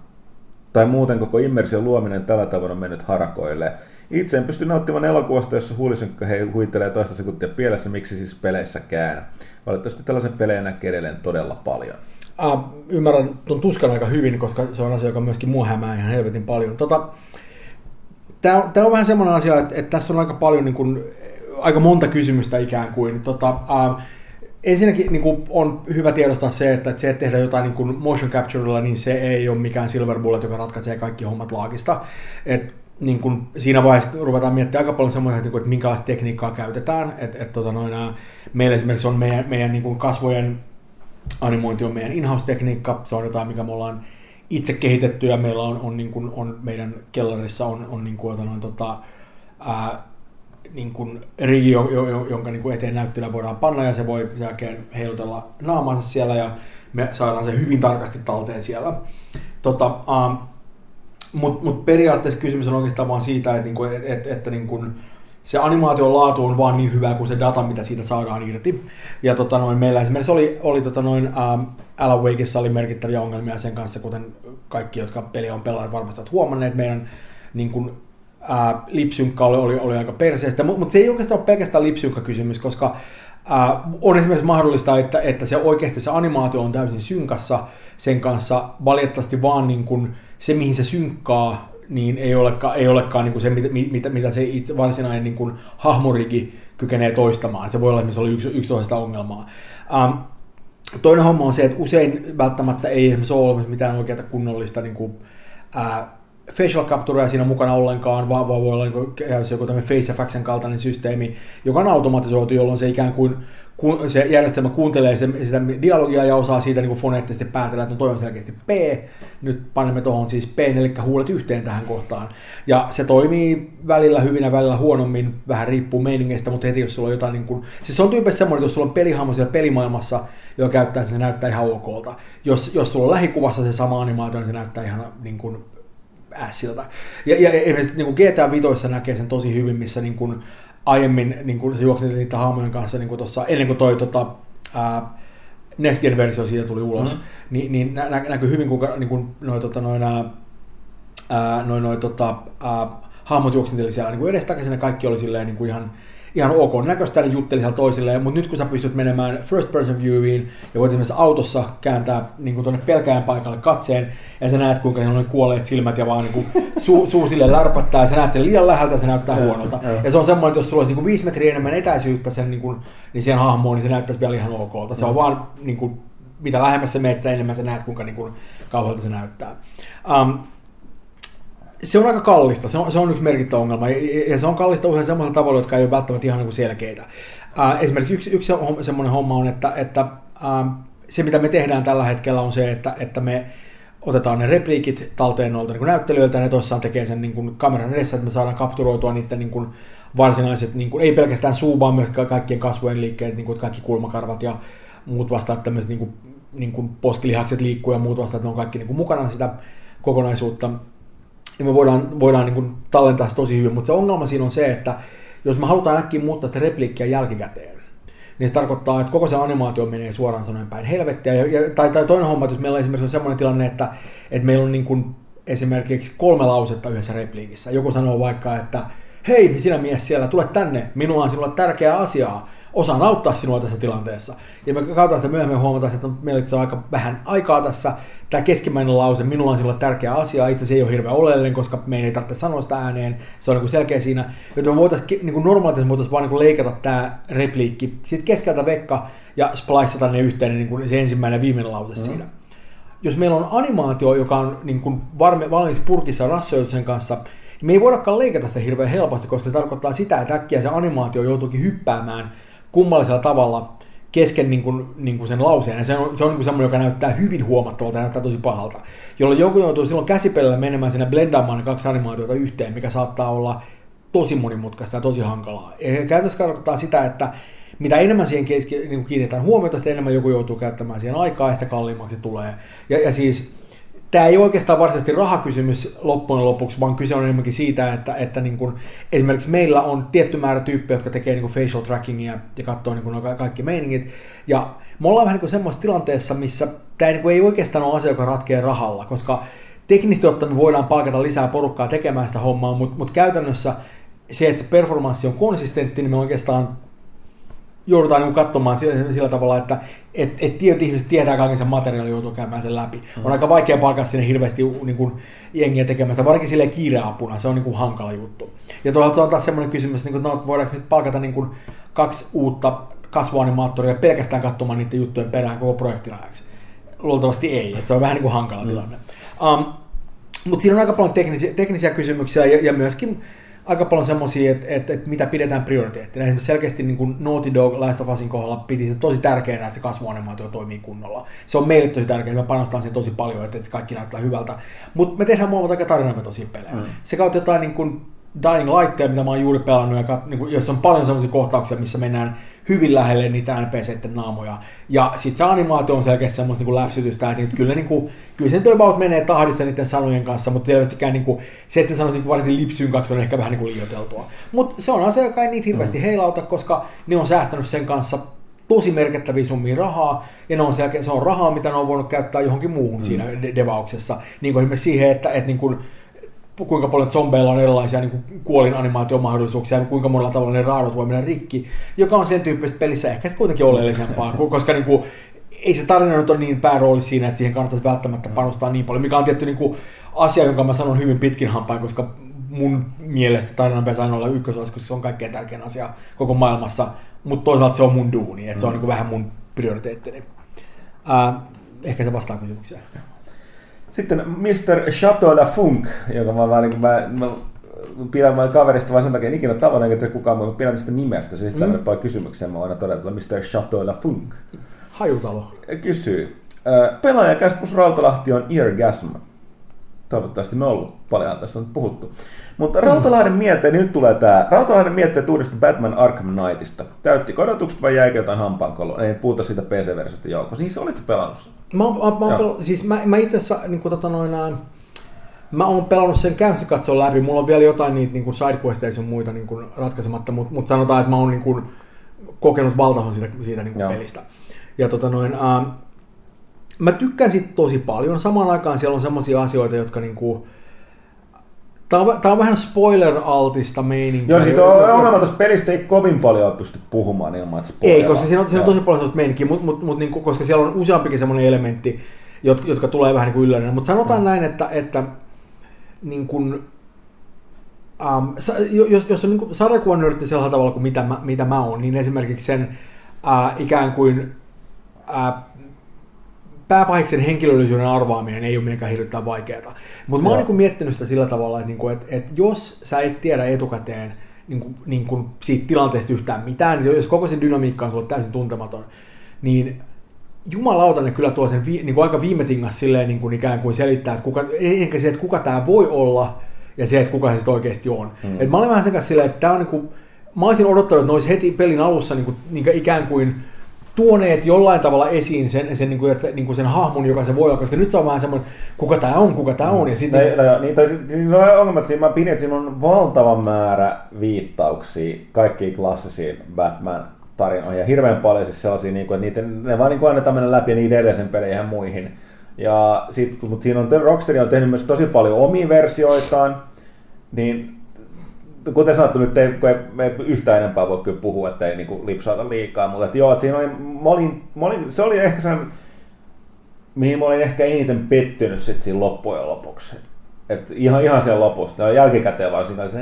B: Tai muuten koko immersion luominen tällä tavoin on mennyt harakoille. Itse en pysty nauttimaan elokuvasta, jossa huulisynkkä huittelee toista sekuntia pielessä, miksi siis peleissäkään. Valitettavasti tällaisen pelejä näkee edelleen todella paljon.
C: Äh, ymmärrän tuon tuskan aika hyvin, koska se on asia, joka myöskin mua hämää ihan helvetin paljon. Tota, Tämä on, on vähän semmoinen asia, että, että tässä on aika paljon, niin kuin, aika monta kysymystä ikään kuin. Tota, äh, ensinnäkin niin kuin, on hyvä tiedostaa se, että, että se, että tehdään jotain niin kuin motion capturella, niin se ei ole mikään silver bullet, joka ratkaisee kaikki hommat laagista. Et, niin kuin, siinä vaiheessa ruvetaan miettimään aika paljon semmoisia, että, että minkälaista tekniikkaa käytetään. Et, et, tota, noin, meillä esimerkiksi on meidän, meidän niin kuin kasvojen animointi on meidän in-house-tekniikka, se on jotain, mikä me ollaan itse kehitetty ja meillä on, on, niin kuin, on meidän kellarissa on, on niin kuin, noin, tota, ää, niin kuin rigi, jonka niin kuin eteen näyttelyä voidaan panna ja se voi jälkeen heilutella naamansa siellä ja me saadaan se hyvin tarkasti talteen siellä. Tota, ähm, Mutta mut periaatteessa kysymys on oikeastaan vaan siitä, että, niinku, et, et, että niinku, se animaation laatu on vaan niin hyvä kuin se data, mitä siitä saadaan irti. Ja tota noin, meillä esimerkiksi oli, oli tota noin, ähm, Alan Wakeissa oli merkittäviä ongelmia sen kanssa, kuten kaikki, jotka peli on pelannut, varmasti ovat huomanneet meidän niin kuin, äh, lipsynkka oli, oli, oli aika perseestä, mutta mut se ei oikeastaan ole pelkästään lipsynkka-kysymys, koska äh, on esimerkiksi mahdollista, että, että se oikeasti se animaatio on täysin synkassa sen kanssa, valitettavasti vaan niin kuin se, mihin se synkkaa, niin ei olekaan, ei olekaan niin kuin se, mitä, mitä se itse varsinainen niin kuin hahmorigi kykenee toistamaan. Se voi olla, oli yksi, yksi toisesta ongelmaa. Um, toinen homma on se, että usein välttämättä ei esimerkiksi ole mitään oikeaa kunnollista niin kuin, uh, facial capturea siinä mukana ollenkaan, vaan, vaan voi olla niin kuin, joku tämmöinen FaceFXn kaltainen systeemi, joka on automatisoitu, jolloin se ikään kuin kun se järjestelmä kuuntelee se, sitä dialogia ja osaa siitä niin foneettisesti päätellä, että no toi on selkeästi P, nyt panemme tuohon siis P, eli huulet yhteen tähän kohtaan. Ja se toimii välillä hyvin ja välillä huonommin, vähän riippuu meiningeistä, mutta heti jos sulla on jotain niin kuin, siis se on tyypillisesti semmoinen, että jos sulla on pelihahmo siellä pelimaailmassa, joka käyttää, se näyttää ihan okolta. Jos, jos sulla on lähikuvassa se sama animaatio, niin se näyttää ihan niin kuin ässiltä. Ja, ja esimerkiksi niin kuin GTA 5 näkee sen tosi hyvin, missä niin kuin, aiemmin niin kuin se juoksi niitä hahmojen kanssa niin kuin tossa, ennen kuin toi tota, ää, Next Gen-versio siitä tuli ulos, mm-hmm. niin, niin nä, nä, näkyy hyvin, kuinka niin kuin, noi, tota, noin, ää, noi, noi, tota, ää, hahmot juoksenteli siellä niin kuin edestakaisin ja kaikki oli silleen niin kuin ihan ihan ok näköistä, eli jutteli siellä toisilleen, mutta nyt kun sä pystyt menemään first person viewiin ja voit esimerkiksi autossa kääntää niin tuonne pelkään paikalle katseen, ja sä näet kuinka ne on kuolleet silmät ja vaan niin kuin, suu, suu sille lärpättää, ja sä näet sen liian läheltä ja se näyttää huonolta. Ja se on semmoinen, että jos sulla olisi niin viisi metriä enemmän etäisyyttä sen, niin, kuin, niin siihen hahmoon, niin se näyttäisi vielä ihan okolta. Se on vaan niin kuin, mitä lähemmäs sä meet, sitä enemmän sä näet, kuinka niin kuin, kauhealta se näyttää. Um, se on aika kallista, se on, se on yksi merkittävä ongelma, ja, se on kallista usein semmoisella tavalla, jotka ei ole välttämättä ihan niin selkeitä. Uh, esimerkiksi yksi, yksi semmoinen homma on, että, että uh, se mitä me tehdään tällä hetkellä on se, että, että me otetaan ne repliikit talteen noilta niin näyttelijöiltä, ja ne tosissaan tekee sen niin kuin kameran edessä, että me saadaan kapturoitua niiden niin kuin, varsinaiset, niin kuin, ei pelkästään suu, vaan myös kaikkien kasvojen liikkeet, niin kuin kaikki kulmakarvat ja muut vastaavat tämmöiset niin kuin, niin kuin poskilihakset liikkuu ja muut vastaavat, ne on kaikki niin kuin mukana sitä kokonaisuutta. Ja me voidaan, voidaan niin kuin tallentaa sitä tosi hyvin, mutta se ongelma siinä on se, että jos me halutaan äkkiä muuttaa sitä repliikkiä jälkikäteen, niin se tarkoittaa, että koko se animaatio menee suoraan sanoen päin helvettiä. Ja, ja, tai, tai toinen homma, että jos meillä on esimerkiksi sellainen tilanne, että, että meillä on niin kuin esimerkiksi kolme lausetta yhdessä repliikissä. Joku sanoo vaikka, että hei sinä mies siellä, tule tänne, minulla on sinulle tärkeää asiaa, osaan auttaa sinua tässä tilanteessa. Ja me katsotaan sitä myöhemmin huomataan, että meillä on aika vähän aikaa tässä, tämä keskimmäinen lause, minulla on sinulle tärkeä asia, itse asiassa ei ole hirveän oleellinen, koska meidän ei tarvitse sanoa sitä ääneen, se on niin selkeä siinä, joten me voitaisiin niin normaalisti voitaisiin vaan niin leikata tämä repliikki, sitten keskeltä vekka ja spliceata ne yhteen niin kuin se ensimmäinen ja viimeinen lause mm. siinä. Jos meillä on animaatio, joka on niin kuin varme, valmiiksi purkissa rassoitu sen kanssa, niin me ei voidakaan leikata sitä hirveän helposti, koska se tarkoittaa sitä, että äkkiä se animaatio joutuukin hyppäämään kummallisella tavalla kesken niin kuin, niin kuin sen lauseen. Ja se on, se on niin semmoinen, joka näyttää hyvin huomattavalta ja näyttää tosi pahalta. Jolloin joku joutuu silloin käsipelillä menemään sinne blendaamaan ne kaksi animaatiota yhteen, mikä saattaa olla tosi monimutkaista ja tosi hankalaa. Ja käytännössä tarkoittaa sitä, että mitä enemmän siihen keski, niin kiinnitetään huomiota, sitä enemmän joku joutuu käyttämään siihen aikaa ja sitä kalliimmaksi tulee. Ja, ja siis tämä ei oikeastaan varsinaisesti rahakysymys loppujen lopuksi, vaan kyse on enemmänkin siitä, että, että niin kuin, esimerkiksi meillä on tietty määrä tyyppejä, jotka tekee niin facial trackingia ja katsoo niin kaikki meiningit. Ja me ollaan vähän niin semmoisessa tilanteessa, missä tämä niin ei oikeastaan ole asia, joka ratkeaa rahalla, koska teknisesti ottaen me voidaan palkata lisää porukkaa tekemään sitä hommaa, mutta, mutta käytännössä se, että se performanssi on konsistentti, niin me oikeastaan joudutaan niin katsomaan sillä, sillä tavalla, että et, et tietyt ihmiset tietää kaiken sen materiaalin, joutuu käymään sen läpi. Mm. On aika vaikea palkata sinne hirveästi niin kuin, jengiä tekemään sitä, varsinkin sille kiireapuna, se on niin kuin, hankala juttu. Ja toisaalta se on taas semmoinen kysymys, että niin kuin, no, voidaanko nyt palkata niin kuin, kaksi uutta kasvuanimaattoria pelkästään katsomaan niiden juttujen perään koko projektin ajaksi. Luultavasti ei, että se on vähän niin kuin hankala mm. tilanne. Um, mutta siinä on aika paljon teknisiä, teknisiä kysymyksiä ja, ja myöskin aika paljon semmoisia, että, että, että, mitä pidetään prioriteettina. Esimerkiksi selkeästi niin kuin Naughty Dog Last of Usin kohdalla piti se tosi tärkeänä, että se kasvuanimaatio toimii kunnolla. Se on meille tosi tärkeää, me panostetaan siihen tosi paljon, että, että kaikki näyttää hyvältä. Mutta me tehdään muun aika tarinavetoisia pelejä. Mm. Se kautta jotain niin kuin Dying Lightteja, mitä mä oon juuri pelannut, ja niin kuin, jossa on paljon sellaisia kohtauksia, missä mennään hyvin lähelle niitä NPCiden naamoja. Ja sitten se animaatio on selkeästi semmoista niin läpsytystä, että kyllä, niin kuin, kyllä sen about menee tahdissa niiden sanojen kanssa, mutta selvästikään niin kuin, se, että sanoisi niin varsin lipsyyn kaksi on ehkä vähän niin kuin liioiteltua. Mutta se on asia, joka ei niitä hirveästi mm. heilauta, koska ne on säästänyt sen kanssa tosi merkittäviä summia rahaa, ja ne on se, se on rahaa, mitä ne on voinut käyttää johonkin muuhun mm. siinä devauksessa. Niin kuin esimerkiksi siihen, että, että niin kuin, kuinka paljon zombeilla on erilaisia niin kuin kuolin animaatiomahdollisuuksia ja kuinka monella tavalla ne raadot voi mennä rikki, joka on sen tyyppisessä pelissä ehkä kuitenkin oleellisempaa, koska niin kuin, ei se tarina nyt ole niin päärooli siinä, että siihen kannattaisi välttämättä panostaa niin paljon, mikä on tietty niin kuin, asia, jonka mä sanon hyvin pitkin hampain, koska mun mielestä tarinan pitäisi aina olla ykkösosassa, koska se on kaikkein tärkein asia koko maailmassa, mutta toisaalta se on mun duuni, että se on niin kuin vähän mun prioriteettini. Äh, ehkä se vastaa kysymykseen.
B: Sitten Mr. Chateau la Funk, joka mä vaan niin mä, mä pidän vain kaverista vaan sen takia en ikinä tavannut, eikä kukaan muu, pidän tästä nimestä. Siis mm. paljon kysymyksiä, mä aina todeta, Mr. Chateau la Funk.
C: Hajutalo.
B: Kysyy. Pelaajakäs plus Rautalahti on Eargasm. Toivottavasti me on ollut paljon tässä on puhuttu. Mutta Rautalahden mietteet, nyt tulee tämä. Rautalahden mietteet uudesta Batman Arkham Knightista. Täytti odotukset vai jäikö jotain hampaankoloa? Ei puhuta siitä PC-versiosta joukossa. Niin se olit pelannut
C: Mä, mä, mä, pel- siis mä, mä itse asiassa niin tota noin, mä oon pelannut sen käyntikatson läpi. Mulla on vielä jotain niitä niin sidequesteja sun muita niin kuin, ratkaisematta, mutta mut sanotaan, että mä oon niin kuin, kokenut valtahan siitä, siitä niin kuin, pelistä. Ja tota noin, äh, mä tykkään siitä tosi paljon. Samaan aikaan siellä on sellaisia asioita, jotka niin kuin, Tämä on, tämä on vähän spoiler-altista meininkiä.
B: Joo, on ongelma tuossa pelistä ei kovin paljon pysty puhumaan ilman, että
C: spoileraa. Ei, koska siinä on, siinä on tosi paljon sellaista meininkiä, mutta mut, mut, niin, koska siellä on useampikin sellainen elementti, jotka, jotka tulee vähän niin kuin yllärinä. Mutta sanotaan mm. näin, että, että niin kuin, um, jos, jos on niin sarjakuvan nörtti sellaisella tavalla kuin mitä mä, mitä mä oon, niin esimerkiksi sen uh, ikään kuin uh, pääpahiksen henkilöllisyyden arvaaminen ei ole mitenkään hirveän vaikeaa. Mutta mä oon
B: Joo.
C: niin miettinyt sitä sillä tavalla, että, niinku, että, että jos sä et tiedä etukäteen niin kuin, niin kuin siitä tilanteesta yhtään mitään, niin jos koko se dynamiikka on sulle täysin tuntematon, niin jumalauta ne kyllä tuo sen vi, niin kuin aika viime tingas silleen niin kuin ikään kuin selittää, että kuka, eikä se, että kuka tämä voi olla, ja se, että kuka se sitten oikeasti on. Mm. Et mä olin vähän sen kanssa silleen, että tämä on niin kuin, mä olisin odottanut, että ne olisi heti pelin alussa niin kuin, niin kuin ikään kuin tuoneet jollain tavalla esiin sen, sen, niin kuin, että, niin kuin sen hahmon, joka se voi olla, koska nyt se on vähän semmoinen, kuka tämä on, kuka tämä on, ja sitten...
B: No, no, niin, tai, niin, no, ongelmat siinä, mä pidin, että siinä on valtava määrä viittauksia kaikkiin klassisiin Batman tarinoihin ja hirveän paljon siis sellaisia, niin kuin, että niitä, ne vaan niin kuin annetaan mennä läpi niiden edellisen peleihin ja muihin. Ja sit, mutta siinä on, Rocksteady on tehnyt myös tosi paljon omia versioitaan, niin kuten sanottu, nyt ei, kun ei, ei yhtään enempää voi kyllä puhua, että ei niin lipsauta liikaa, mutta että joo, että siinä oli, mä olin, mä olin, se oli ehkä sen, mihin mä olin ehkä eniten pettynyt sitten siinä loppujen lopuksi. Et ihan, ihan sen lopusta, ja jälkikäteen vaan siinä se,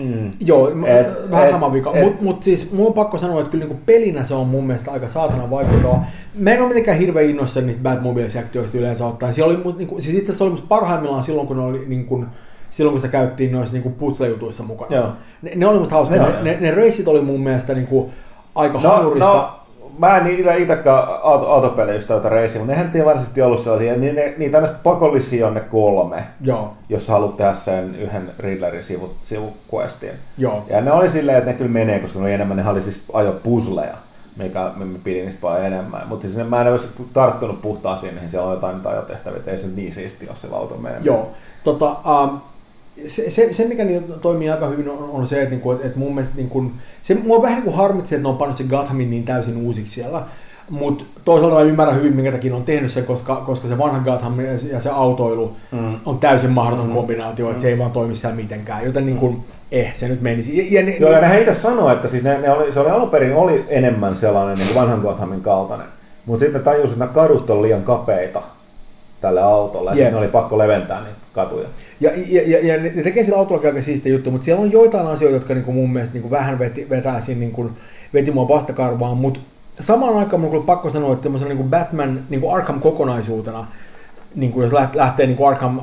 B: mm,
C: Joo, et, vähän
B: et-
C: sama vika. Mutta mut siis mun on pakko sanoa, että kyllä niinku pelinä se on mun mielestä aika saatana vaikuttava. Mä en ole mitenkään hirveän innoissa niitä Batmobile-sektioista yleensä ottaen. Siellä oli, mut, niinku, siis itse asiassa oli parhaimmillaan silloin, kun ne oli niinku, silloin kun sitä käyttiin noissa niinku puzzle-jutuissa mukana.
B: Joo.
C: Ne, ne oli musta hauskoja.
B: Ne
C: Ne, ne, ne, reissit oli mun mielestä niinku aika
B: No,
C: hanurista.
B: no, mä en niitä itsekään auto, autopeleistä joita reisiä, mutta nehän ei varsinaisesti ollut sellaisia, niin ne, niitä on pakollisia on ne kolme,
C: Joo,
B: jos sä haluat tehdä sen yhden Riddlerin sivu, sivuquestin.
C: joo.
B: Ja ne oli silleen, että ne kyllä menee, koska ne oli enemmän, ne oli siis ajo puzzleja, mikä me pidin niistä paljon enemmän. Mutta siis mä en olisi tarttunut puhtaasiin, niin siellä on jotain ajotehtäviä, että ei se niin siisti, jos sillä auto menee.
C: Joo. Tota, um, se, se, se, mikä niin toimii aika hyvin, on, on se, että, niinku, että, että mun mielestä niin kuin, se mua vähän niin kuin harmitsi, että ne on pannut sen Gothamin niin täysin uusiksi siellä. Mutta toisaalta mä ymmärrän hyvin, minkä takia on tehnyt sen, koska, koska se vanha Gotham ja se- se autoilu mm. on täysin mahdoton mm. kombinaatio, että se ei vaan toimi siellä mitenkään. Joten niin kuin, eh, se nyt menisi. Ja, ja, ne,
B: Joo, ja ne heitä sanoo, että siis ne, ne oli, se oli alun perin oli enemmän sellainen niin kuin vanhan Gothamin kaltainen. Mutta sitten ne tajusivat, että nämä kadut on liian kapeita tälle autolle, ja sitten ne oli pakko leventää niitä katuja.
C: Ja, ja, ja, ja ne tekee sillä autollakin aika siistiä juttu, mutta siellä on joitain asioita, jotka niin kuin mun mielestä niin kuin vähän veti, vetää siinä, niin kuin, veti mua vastakarvaan, mutta samaan aikaan mun on pakko sanoa, että niin kuin Batman niin kuin Arkham kokonaisuutena, niin kuin jos läht- lähtee niin kuin Arkham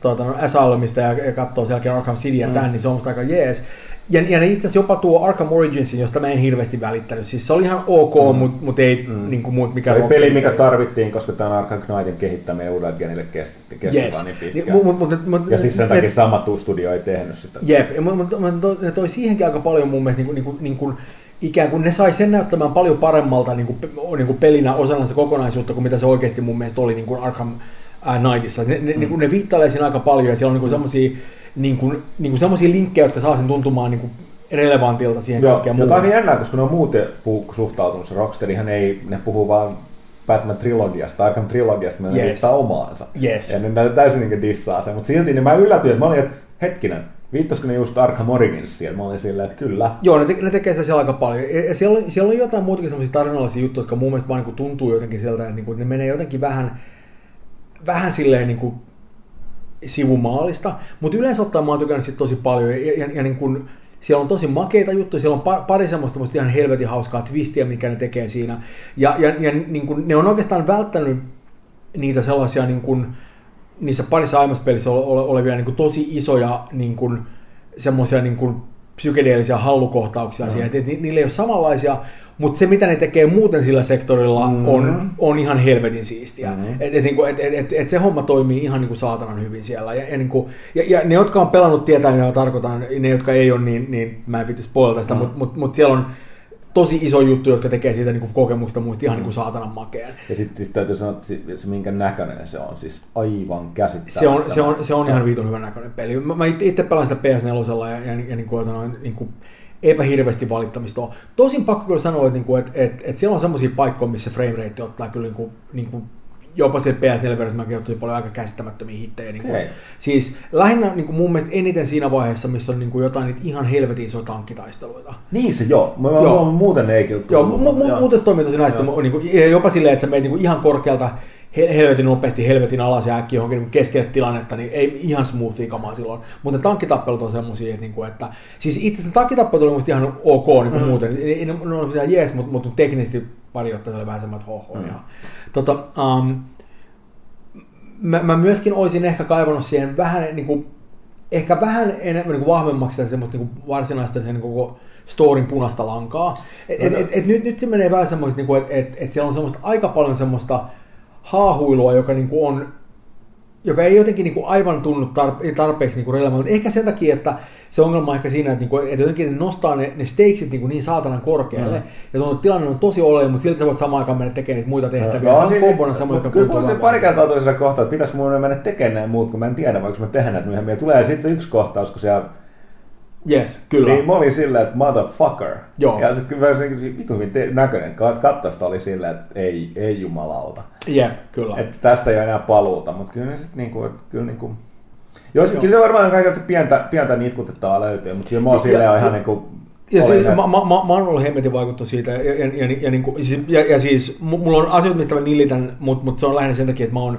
C: tuota, no, Asylumista ja, ja katsoo sielläkin Arkham City ja tämän, niin se on musta aika jees. Ja, ja ne itse asiassa jopa tuo Arkham Originsin, josta mä en hirveästi välittänyt. Siis se oli ihan ok, mm. mutta mut ei mm. niin kuin muut
B: Se
C: mikä
B: oli
C: Rocksteady
B: peli, mikä tarvittiin, koska tämä Arkham Knightin kehittäminen uudelle genille kesti, kesti
C: Yes.
B: vaan niin
C: Niin,
B: pitkään.
C: mut, mut, mut,
B: ja siis sen
C: ne-
B: takia sama studio ei tehnyt sitä.
C: Jep, mutta ne toi siihenkin aika paljon mun mielestä niin kuin, niin kuin, ikään kuin ne sai sen näyttämään paljon paremmalta niin kuin, niin kuin pelinä osana sitä kokonaisuutta kuin mitä se oikeasti mun mielestä oli niin kuin Arkham äh, Knightissa. Ne, ne, mm. niin kuin, ne viittailee siinä aika paljon ja siellä on niin kuin semmosia, niin kuin, niin kuin semmosia linkkejä, jotka saa sen tuntumaan niin kuin relevantilta siihen
B: Joo,
C: kaikkeen
B: joka on
C: muuhun.
B: jännää, koska ne on muuten puhu, suhtautunut. Se Rocksteadyhan ei, ne puhuu vaan Batman trilogiasta, Arkham trilogiasta, ne
C: Yes.
B: heittää omaansa.
C: Yes.
B: Ja ne täysin niin dissaa sen, mutta silti niin mä yllätyin, että mä olin, että hetkinen, viittasiko ne just Arkham Originsiin? Mä olin silleen, että kyllä.
C: Joo, ne, te, ne tekee sitä siellä aika paljon. Ja siellä, on, siellä on jotain muutakin semmoisia tarinallisia juttuja, jotka mun mielestä vaan niin kuin tuntuu jotenkin sieltä, että niin kuin, ne menee jotenkin vähän, vähän silleen niin kuin sivumaalista. Mutta yleensä ottaen mä oon tykännyt siitä tosi paljon. Ja, ja, ja niin kuin, siellä on tosi makeita juttuja, siellä on pa- pari semmoista ihan helvetin hauskaa twistiä, mikä ne tekee siinä. Ja, ja, ja niin kuin, ne on oikeastaan välttänyt niitä sellaisia niin kuin, niissä parissa aiemmassa pelissä ole, ole, olevia niin kuin, tosi isoja niin kuin, semmoisia niin kuin, psykedeellisiä hallukohtauksia mm. siihen, että ni, niillä ei ole samanlaisia, mutta se mitä ne tekee muuten sillä sektorilla
B: Mm.
C: on, on ihan helvetin siistiä.
B: Mm.
C: Et, et, niinku, et, et, et, et se homma toimii ihan niin kuin saatanan hyvin siellä. Ja, ja, niinku, ja, ja ne, jotka on pelannut, tietää, mitä tarkoitan. Ne, jotka ei ole, niin, niin mä en vitti spoilata sitä, mm. mutta mut, mut siellä on tosi iso juttu, jotka tekee siitä niin kuin kokemusta muista ihan niin kuin saatanan makeen.
B: Ja sitten sit täytyy sanoa, että se, se minkä näköinen se on, siis aivan käsittämätön.
C: Se on, se on, se on ihan viitun hyvän näköinen peli. Mä, mä itse pelaan sitä PS4 ja, ja, ja niin kuin, noin, niin kuin, eipä hirveästi valittamista ole. Tosin pakko kyllä sanoa, että, niin kuin, että, että, että siellä on semmoisia paikkoja, missä frame rate ottaa kyllä niin kuin, niin kuin jopa se PS4-versiossa mäkin tosi paljon aika käsittämättömiä hittejä. Niin kuin. Siis lähinnä niin kuin mun mielestä eniten siinä vaiheessa, missä on niin kuin jotain niitä ihan helvetin isoja tankkitaisteluita.
B: Niin se joo. Mä,
C: Joo.
B: mä, muuten ei kyllä
C: Joo, mu- mu- muuten se toimii tosi näistä, niin kuin, jopa silleen, että sä menet niin kuin ihan korkealta helvetin nopeasti, helvetin alas ja äkkiä johonkin niin keskelle tilannetta, niin ei ihan smoothia kamaa silloin. Mutta ne tankkitappelut on semmosia, että, niin kuin, että siis itse asiassa tankkitappelut oli ihan ok niin kuin mm. muuten. Ei, ei, ne, ne on ihan jees, mutta, mutta teknisesti pari oli vähän semmoinen hoho. Mm. Ja, tota, um, mä, mä myöskin olisin ehkä kaivannut siihen vähän niin kuin, ehkä vähän enemmän niin kuin vahvemmaksi sitä semmoista niin kuin varsinaista sen niin koko storin punaista lankaa. Et, et, et, et nyt, nyt se menee vähän semmoista, niin kuin, että et, et siellä on semmoista aika paljon semmoista haahuilua, joka niin kuin on joka ei jotenkin niin kuin aivan tunnu tarpe- tarpeeksi niin relevantti. Ehkä sen takia, että se ongelma on ehkä siinä, että, niin kuin, että jotenkin ne nostaa ne, ne stakesit niin, kuin niin saatanan korkealle. Mm. Ja tuo tilanne on tosi oleellinen, mutta silti sä voit samaan aikaan mennä tekemään niitä muita tehtäviä.
B: No,
C: se on
B: siis,
C: kombona semmoinen, joka
B: Kyllä se pari kertaa siinä kohtaa, että pitäisi mun mennä tekemään näin muut, kun mä en tiedä, voinko mä tehdä näitä myöhemmin. Ja tulee sitten se yksi kohtaus, kun siellä
C: Yes, kyllä.
B: Niin mä olin silleen, että motherfucker.
C: Joo.
B: Ja sitten kyllä se vitu hyvin te- näköinen kat- kattasta oli silleen, että ei, ei jumalauta.
C: Jep, kyllä.
B: Että tästä ei ole enää paluuta, mutta kyllä ne sitten niinku, että kyllä niinku... Joo, sit kyllä se varmaan kaikilta pientä, pientä nitkutettavaa löytyy, mutta kyllä mä oon silleen on ihan niinku...
C: Ja siis, mä, mä, mä, mä oon ollut hemmetin vaikuttu siitä, ja, ja, ja, ja, niin kuin, siis, ja, ja siis mu- mulla on asioita, mistä mä nillitän, mutta mut se on lähinnä sen takia, että mä oon,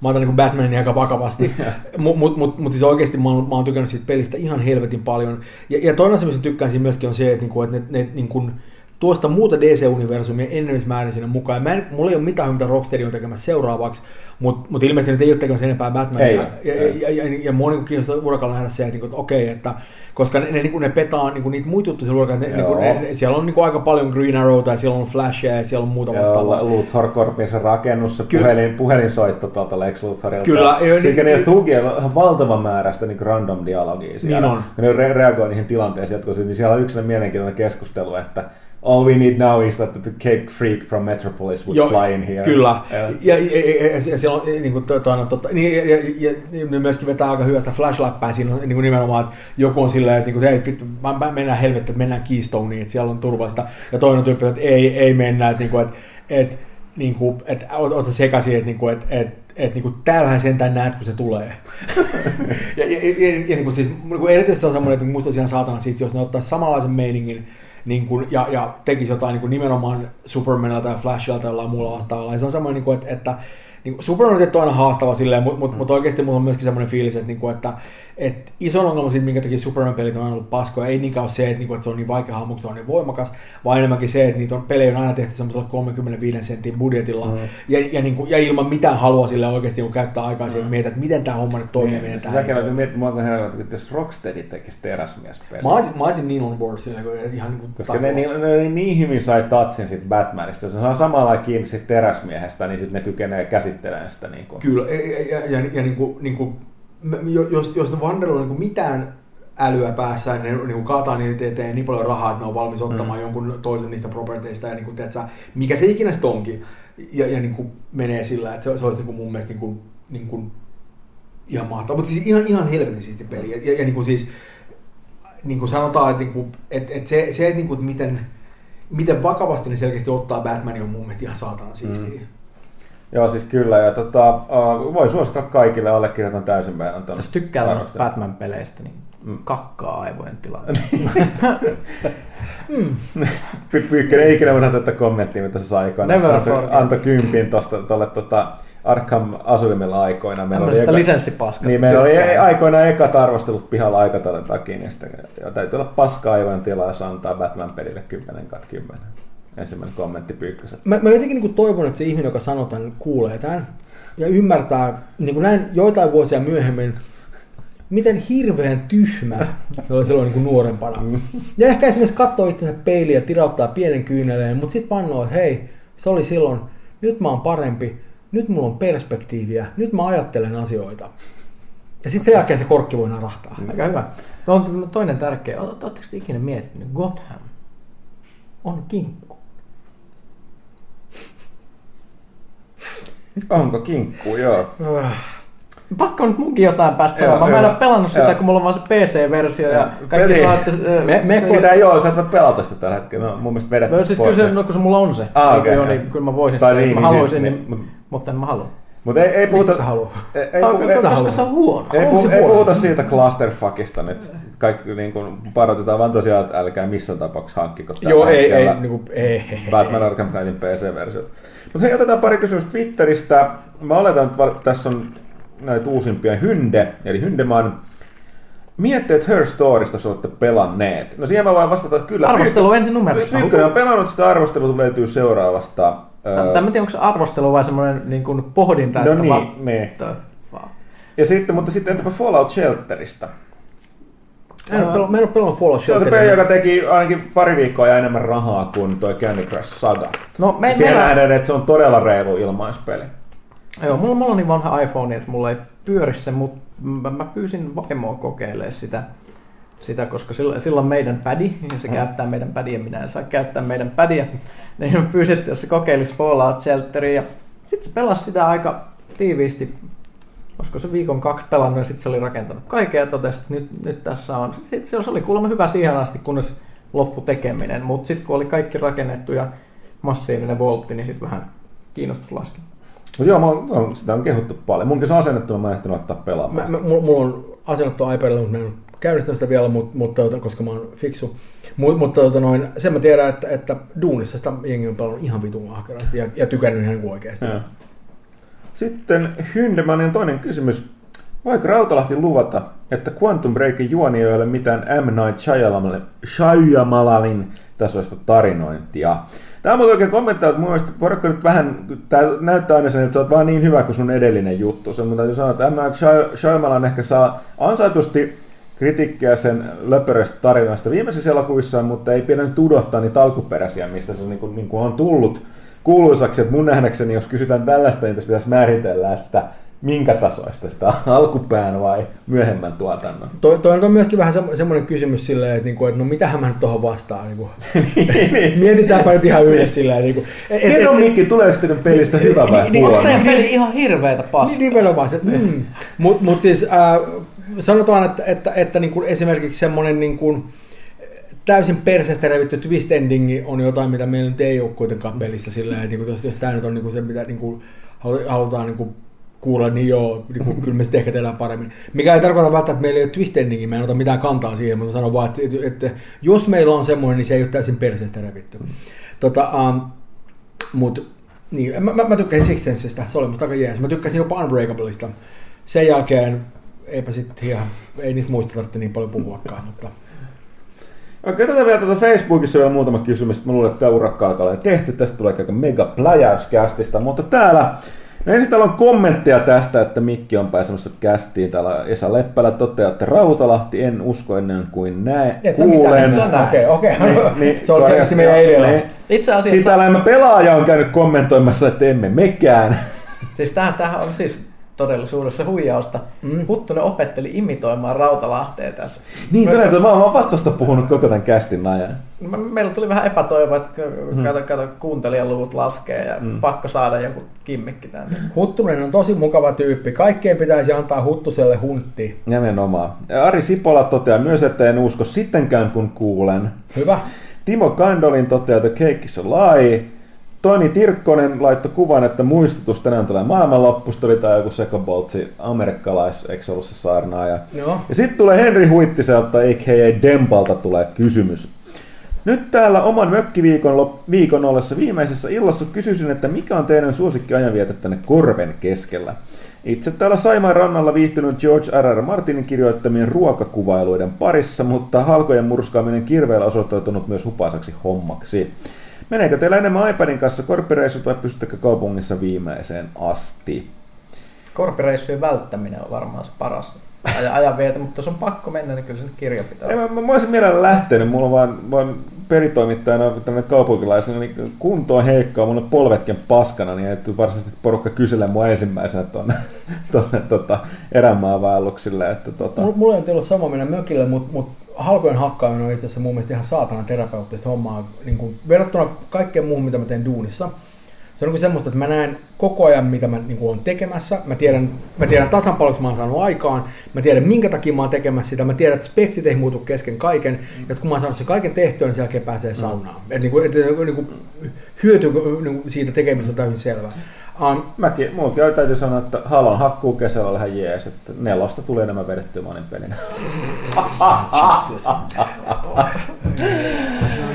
C: mä otan niin Batmanin aika vakavasti, mutta mut, mut, mut siis oikeasti mä oon, mä oon tykännyt siitä pelistä ihan helvetin paljon. Ja, ja toinen asia, mistä tykkään siinä myöskin on se, että, niinku, että ne, ne niin kuin, tuosta muuta DC-universumia enemmismäärin sinne mukaan. Mä en, mulla ei ole mitään, mitä Rocksteady on tekemässä seuraavaksi, mutta mut ilmeisesti nyt ei ole tekemässä enempää Batmania.
B: Ei
C: ja,
B: ole,
C: ja,
B: ei.
C: ja, ja, ja mua niin kiinnostaa urakalla nähdä se, että, niin kuin, että okei, että koska ne, ne, niin ne petaa niin niitä muita juttuja siellä ne, niin ne, ne, siellä on niin aika paljon Green Arrowta ja siellä on Flashia ja siellä on muuta vastaavaa.
B: Luthor Corpin rakennus, se puhelin, puhelinsoitto tuolta Lex Luthorilta.
C: Kyllä, joo,
B: Sitten
C: niin-
B: ne Thugilla on ihan valtava määrä sitä niin random dialogia siellä.
C: Niin on.
B: Ja ne re- reagoi niihin tilanteisiin, jotka niin siellä on yksi mielenkiintoinen keskustelu, että all we need now is that the Cape Freak from Metropolis would
C: Joo,
B: fly in here.
C: Kyllä.
B: Ja,
C: Ja, ja, ja, ja, ja niin kuin, to, toinen, totta, niin, ja, ja, ja, ja, myöskin vetää aika hyvästä flashläppää siinä on niin kuin nimenomaan, että joku on silleen, että niin kuin, hei, mä- mä- mennään helvettä, että mennään Keystoneen, että siellä on turvallista. Ja toinen tyyppi, että ei, ei mennä, että, niin kuin, että, että, niin kuin, että oot, sekaisin, että, niin kuin, että, että, että niin kuin, täällähän sentään näet, kun se tulee. ja, ja, ja, ja, niin kuin, siis, niin kuin erityisesti se on semmoinen, että olisi ihan saatana siitä, jos ne ottaisi samanlaisen meiningin, niin kuin, ja, ja tekisi jotain niin kuin nimenomaan Supermanilta ja Flashilta tai jollain muulla vastaavalla. Ja se on semmoinen, niin kuin, että, että niin kuin Superman on aina haastava silleen, mutta mut, mut oikeasti mulla on myöskin semmoinen fiilis, että, niin kuin, että, että iso ongelma siitä, minkä takia Superman-pelit on ollut paskoja, ei niinkään ole se, että, niin kuin, että se on niin vaikea hahmo, kun se on niin voimakas, vaan enemmänkin se, että niitä on, pelejä on aina tehty semmoisella 35 sentin budjetilla, mm. ja, ja, niin kuin, ja ilman mitään halua sille oikeasti niin kuin käyttää aikaa siihen, että miettiä, että miten tämä homma nyt toimii.
B: niin,
C: miten
B: se
C: niin
B: täytyy miettiä, mua kun herää, että jos Rocksteady tekisi teräsmiespeli.
C: Mä olisin, mä olisin niin on board sillä, kun ihan niin kuin
B: Koska ne, ne, ne, niin hyvin sai tatsin siitä Batmanista. Jos ne saa samalla kiinni siitä teräsmiehestä, niin sitten ne kykenee käsittelemään sitä. Niin kuin.
C: Kyllä, ja, ja, ja, ja, niin kuin, niin kuin, jos, jos ne Wanderilla on niin kuin mitään älyä päässä, niin ne niin kuin kaataa niitä eteen niin paljon rahaa, että ne on valmis ottamaan mm. jonkun toisen niistä properteista, ja niin kuin, tiedätkö, mikä se ikinä sitten onkin, ja, ja niin kuin menee sillä, että se, se olisi niin kuin mun mielestä niin kuin, niin kuin ihan mahtavaa, mutta siis ihan, ihan helvetin siisti peli, ja, ja, ja niin kuin siis, niin kuin sanotaan, että, niin kuin, että, että se, se että, niin kuin, että miten, miten vakavasti ne selkeästi ottaa Batmanin on mun mielestä ihan saatana siistiä. Mm.
B: Joo, siis kyllä. Ja tota, uh, voi suositella kaikille, allekirjoitan täysin meidän ton
D: Jos tykkää tämmöistä. Batman-peleistä, niin
B: Mm.
D: kakkaa aivojen tilaa.
B: Py- Pyykkönen ei ikinä unohda tätä kommenttia, mitä se sai aikoina.
D: Never
B: Se antoi, kympin tuosta tuolle tota, Arkham Asylumilla aikoina. Meillä oli eka-
D: lisenssipaskasta.
B: Niin, meillä oli
D: tykkään.
B: aikoinaan ekat arvostelut pihalla aikataulun takia, niin sitten ja täytyy olla paska aivojen tilaa, jos antaa Batman-pelille 10 kat 10. Ensimmäinen kommentti Pyykkösen.
C: Mä, mä jotenkin niin toivon, että se ihminen, joka sanoo tämän, kuulee tämän ja ymmärtää niin kuin näin joitain vuosia myöhemmin, miten hirveän tyhmä se oli silloin niin nuorempana. Ja ehkä esimerkiksi katsoo itsensä peiliin ja tirauttaa pienen kyyneleen, mutta sitten vannoo, että hei, se oli silloin, nyt mä oon parempi, nyt mulla on perspektiiviä, nyt mä ajattelen asioita. Ja sitten sen jälkeen se korkki voi narahtaa.
D: Aika hyvä. No, on toinen tärkeä. Oletteko te ikinä miettinyt? Gotham on kinkku.
B: Onko kinkku, joo.
D: Pakko on nyt munkin jotain päästä
B: Joo,
D: pelaamaan. Mä en ole pelannut sitä,
B: Joo.
D: kun mulla on vaan se PC-versio ja
B: Joo.
D: kaikki
B: Peli-
D: että...
C: Me- me-
B: Sitä ei ole, sä et voi pelata sitä tällä hetkellä. No, mun mielestä
D: No siis
B: pois.
D: kyllä se, no, kun se mulla on se.
B: Ah,
D: Eikö
B: okei,
D: joo, niin kyllä mä voisin
B: Tai
D: sitä, jos
B: niin,
D: mä
B: niin
D: haluaisin,
B: siis-
D: niin,
B: niin,
D: mutta en mä halua.
B: Mutta ei, ei puhuta...
C: Mistä haluaa?
B: Ei, ei, puhu-
D: koska
B: ei,
C: sä haluat?
D: se on huono.
B: ei,
C: On
B: puhu,
C: se
B: ei puhuta siitä clusterfuckista nyt. Kaikki niin kuin, parotetaan vaan tosiaan, että älkää missään tapauksessa hankkiko
C: Joo, ei, ei, niin kuin, ei.
B: Batman Arkham Knightin PC-versio. Mutta hei, otetaan pari kysymystä Twitteristä. Mä oletan, että tässä on näitä uusimpia Hynde, eli Hyndeman. Miettii, että Her Storista jos olette pelanneet. No siihen mä voin vastata, että kyllä.
D: Arvostelu ensin numerossa.
B: Pyykkönen on pelannut sitä arvostelua, löytyy seuraavasta
D: Tai en tiedä, onko se arvostelu vai semmoinen niin kuin pohdinta,
B: No
D: että
B: niin,
D: va-
B: niin.
D: että- va-
B: Ja sitten, mutta sitten entäpä Fallout Shelterista?
C: En ole pelannut- mä en ole pelannut Fallout
B: Se on se
C: Shelteria.
B: peli, joka teki ainakin pari viikkoa ja enemmän rahaa kuin toi Candy Crush Saga.
D: No, me,
B: Siellä
D: meillä,
B: nähdään, että se on todella reilu ilmaispeli.
D: Joo, mulla, mulla on niin vanha iPhone, että mulla ei pyöri se, mutta mä, mä pyysin vaimoa kokeilemaan sitä, sitä koska sillä, sillä on meidän pädi, ja se
B: Mm.
D: käyttää meidän pädiä, minä en saa käyttää meidän pädiä. Niin mä pyysin, että jos se kokeilisi Fallout Shelteria, ja sitten se pelasi sitä aika tiiviisti, olisiko se viikon kaksi pelannut, ja sitten se oli rakentanut kaikkea ja totesi, että nyt, nyt tässä on. Sitten se oli kuulemma hyvä siihen asti, kunnes loppu tekeminen, mutta sitten kun oli kaikki rakennettu ja massiivinen voltti, niin sitten vähän kiinnostus laski.
B: Mutta joo, mä oon, no, sitä on kehuttu paljon. Munkin se on asennettu, mä en ehtinyt ottaa
C: Mä,
B: pelaamaan.
C: mä, mulla, mulla on asennettu iPadilla, mutta mä en käynnistänyt sitä vielä, mutta, mutta, koska mä oon fiksu. Mut, mutta tota, noin, sen mä tiedän, että, että Duunissa sitä jengi on pelannut ihan vitun ahkerasti ja, ja tykännyt ihan kuin oikeasti.
B: Joo. Sitten Hyndemanin toinen kysymys. Voiko Rautalahti luvata, että Quantum Breakin juoni ei ole mitään M. Night Shyamalan- Shyamalalin tasoista tarinointia? Tämä on oikein kommenttia, että mun mielestä porukka nyt vähän, tämä näyttää aina sen, että sä oot vaan niin hyvä kuin sun edellinen juttu. Se mun täytyy sanoa, että M. Night Shy- Shyamalan ehkä saa ansaitusti kritiikkiä sen löpörestä tarinoista viimeisissä elokuvissaan, mutta ei pidä nyt udottaa niitä alkuperäisiä, mistä se niin kuin, niin kuin on tullut kuuluisaksi, että mun nähdäkseni, jos kysytään tällaista, niin tässä pitäisi määritellä, että minkä tasoista sitä alkupään vai myöhemmän tuotannon.
C: Toi, toi on myöskin vähän semmo- semmoinen kysymys silleen, että, niinku, että no mitähän mä nyt tuohon vastaan. Niinku.
B: niin, niin.
C: Mietitäänpä nyt ihan yhdessä silleen. Niinku. Et,
B: Kerro
C: et,
B: Mikki, tuleeko teidän pelistä hyvä vai
C: niin, niin,
D: Onko
B: huono?
D: teidän peli ihan hirveätä
C: Niin,
D: paskaa?
C: nimenomaan. se, Mm. Mutta mut siis äh, sanotaan, että, että, että niin kuin esimerkiksi semmoinen niin kuin, täysin perseestä revitty twist endingi on jotain, mitä meillä nyt ei ole kuitenkaan pelissä sillä että niin kuin, jos, jos tämä nyt on niin kuin se, mitä niin kuin, halu- halutaan niin kuin, kuulla, niin joo, niin kuin, kyllä me sitten ehkä tehdään paremmin. Mikä ei tarkoita välttämättä, että meillä ei ole twist endingi, mä en ota mitään kantaa siihen, mutta sanon vaan, että, että, että jos meillä on semmoinen, niin se ei ole täysin perseestä revitty. Tota, um, mut, niin, mä, mä, mä tykkäsin Sixtensestä, se oli musta aika jees. Mä tykkäsin jopa Unbreakableista. Sen jälkeen eipä sitten ihan, ei niistä muista tarvitse niin paljon puhuakaan, mutta
B: Okei, tätä vielä tätä Facebookissa vielä muutama kysymys. Mä luulen, että tämä urakka alkaa olla tehty. Tästä tulee aika mega pläjäyskästistä, mutta täällä No ensin täällä on kommentteja tästä, että Mikki on pääsemässä kästiin. Täällä Esa Leppälä toteaa, että Rautalahti en usko ennen kuin näe,
C: Et
B: kuulen.
C: mitään, et sä näe. Okei, okei.
B: Niin, niin,
C: Se on selvästi meidän edellä.
B: niin.
D: Itse asiassa,
B: Siis täällä pelaaja on käynyt kommentoimassa, että emme mekään.
D: siis tämähän, tämähän on siis todellisuudessa huijausta.
C: Mm.
D: Mm. Huttunen opetteli imitoimaan Rautalahtea tässä.
B: Niin,
D: Mä-
B: todella, mä oon vatsasta puhunut koko tämän kästin ajan.
D: Me- Meillä tuli vähän epätoivoa, että kato, kato, kuuntelijaluvut laskee ja
B: Mm.
D: mm. pakko saada joku kimmikki tänne.
C: Huttunen on tosi mukava tyyppi. Kaikkeen pitäisi antaa Huttuselle hunttiin.
B: Nimenomaan. Ja Ari Sipola toteaa myös, että en usko sittenkään kun kuulen.
C: Hyvä.
B: Timo Kandolin toteaa, että cake is a lie. Toni Tirkkonen laittoi kuvan, että muistutus tänään tulee maailmanloppusta, oli tämä joku sekaboltsi amerikkalais, eikö se ollut se saarnaaja.
C: Joo.
B: Ja sitten tulee Henri Huittiselta, a.k.a. Dempalta, tulee kysymys. Nyt täällä oman mökkiviikon lop- viikon ollessa viimeisessä illassa kysyisin, että mikä on teidän suosikki ajanvietä tänne korven keskellä? Itse täällä Saimaan rannalla viihtynyt George R. R. Martinin kirjoittamien ruokakuvailuiden parissa, mutta halkojen murskaaminen kirveellä osoittautunut myös hupaisaksi hommaksi. Meneekö teillä enemmän iPadin kanssa korppireissut vai pystyttekö kaupungissa viimeiseen asti?
D: Korpireissujen välttäminen on varmaan se paras ajan, ajanvieto, mutta jos on pakko mennä, niin kyllä sen kirja pitää
B: Ei, mä, mä, mä olisin mielellä lähtenyt, mulla on vaan, vaan peritoimittajana tämmöinen kaupunkilaisena, niin kunto on heikkoa, mulla on polvetkin paskana, niin ei varsinaisesti porukka kyselee mua ensimmäisenä tuonne, tuonne tota, erämaavaelluksille. Että, tota,
C: Mulla, mulla ei ollut sama mennä mökille, mutta mut halkojen hakkaaminen on itse asiassa mun mielestä ihan saatanan terapeuttista hommaa. Niin kuin, verrattuna kaikkeen muuhun, mitä mä teen duunissa. Se on niin semmoista, että mä näen koko ajan, mitä mä niin olen tekemässä. Mä tiedän, mä tiedän tasan paljon, mä oon saanut aikaan. Mä tiedän, minkä takia mä oon tekemässä sitä. Mä tiedän, että speksit ei muutu kesken kaiken. Ja kun mä oon saanut sen kaiken tehtyä, niin sen jälkeen pääsee saunaan. Et niin kuin, et, niin kuin, hyöty niin kuin siitä tekemisestä on täysin selvä. Um,
B: Mäkin, mullakin oli täytyy sanoa, että Halon hakkuu kesällä ihan jees, että nelosta tuli enemmän vedettyä monin pelinä.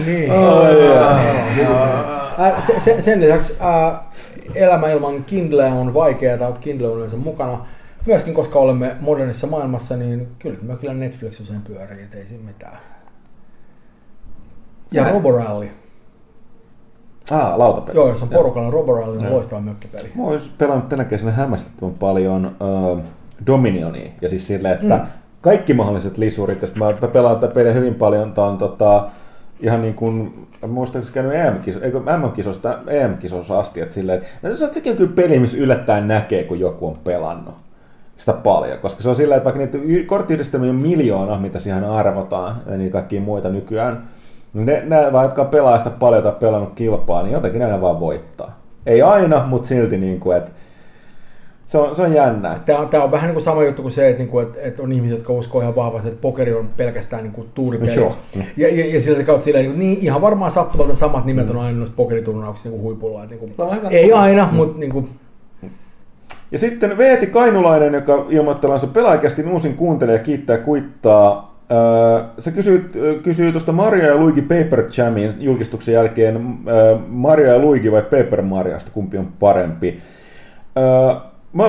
C: niin. Sen lisäksi ää, elämä ilman Kindleä on vaikeaa, tai Kindle on yleensä mukana. Myöskin koska olemme modernissa maailmassa, niin kyllä mä kyllä Netflix usein pyörii, et ei siinä mitään. Ja
B: Näin. Ah, lautapeli.
C: Joo, jos on porukalla, Roborally on loistava mökkipeli.
B: Mä oon pelannut tänä kesänä hämmästyttävän paljon uh, Dominionia. Ja siis silleen, että mm. kaikki mahdolliset lisurit. Ja sit mä pelaan tätä peliä hyvin paljon. Tää on tota, ihan niin kuin, muistaakseni käynyt MM-kisossa, EM-kisossa asti, että silleen, että no, sekin on kyllä peli, missä yllättäen näkee, kun joku on pelannut sitä paljon, koska se on sillä, että vaikka niitä korttiyhdistelmiä on miljoona, mitä siihen arvotaan, ja niin kaikkia muita nykyään, niin ne, ne vaan, jotka pelaa sitä paljon tai pelannut kilpaa, niin jotenkin ne vaan voittaa. Ei aina, mutta silti niin kuin, että se on, se on jännä.
C: Tämä on, tämä on vähän niin kuin sama juttu kuin se, että, niin kuin, että, että on ihmisiä, jotka uskoo ihan vahvasti, että pokeri on pelkästään niin kuin tuuripeli. Joo. Ja, ja, ja siltä kautta silleen, niin, niin ihan varmaan sattuvalta samat nimet on aina noissa pokeriturnauksissa niin kuin huipulla. Että, niin kuin, ei aina, mm. mutta niin kuin,
B: ja sitten Veeti Kainulainen, joka ilmoittelansa pelaajakästi uusin kuuntelija kiittää kuittaa. Se kysyy, kysyy tuosta Mario ja Luigi Paper Jamin julkistuksen jälkeen Mario ja Luigi vai Paper Mariosta, kumpi on parempi.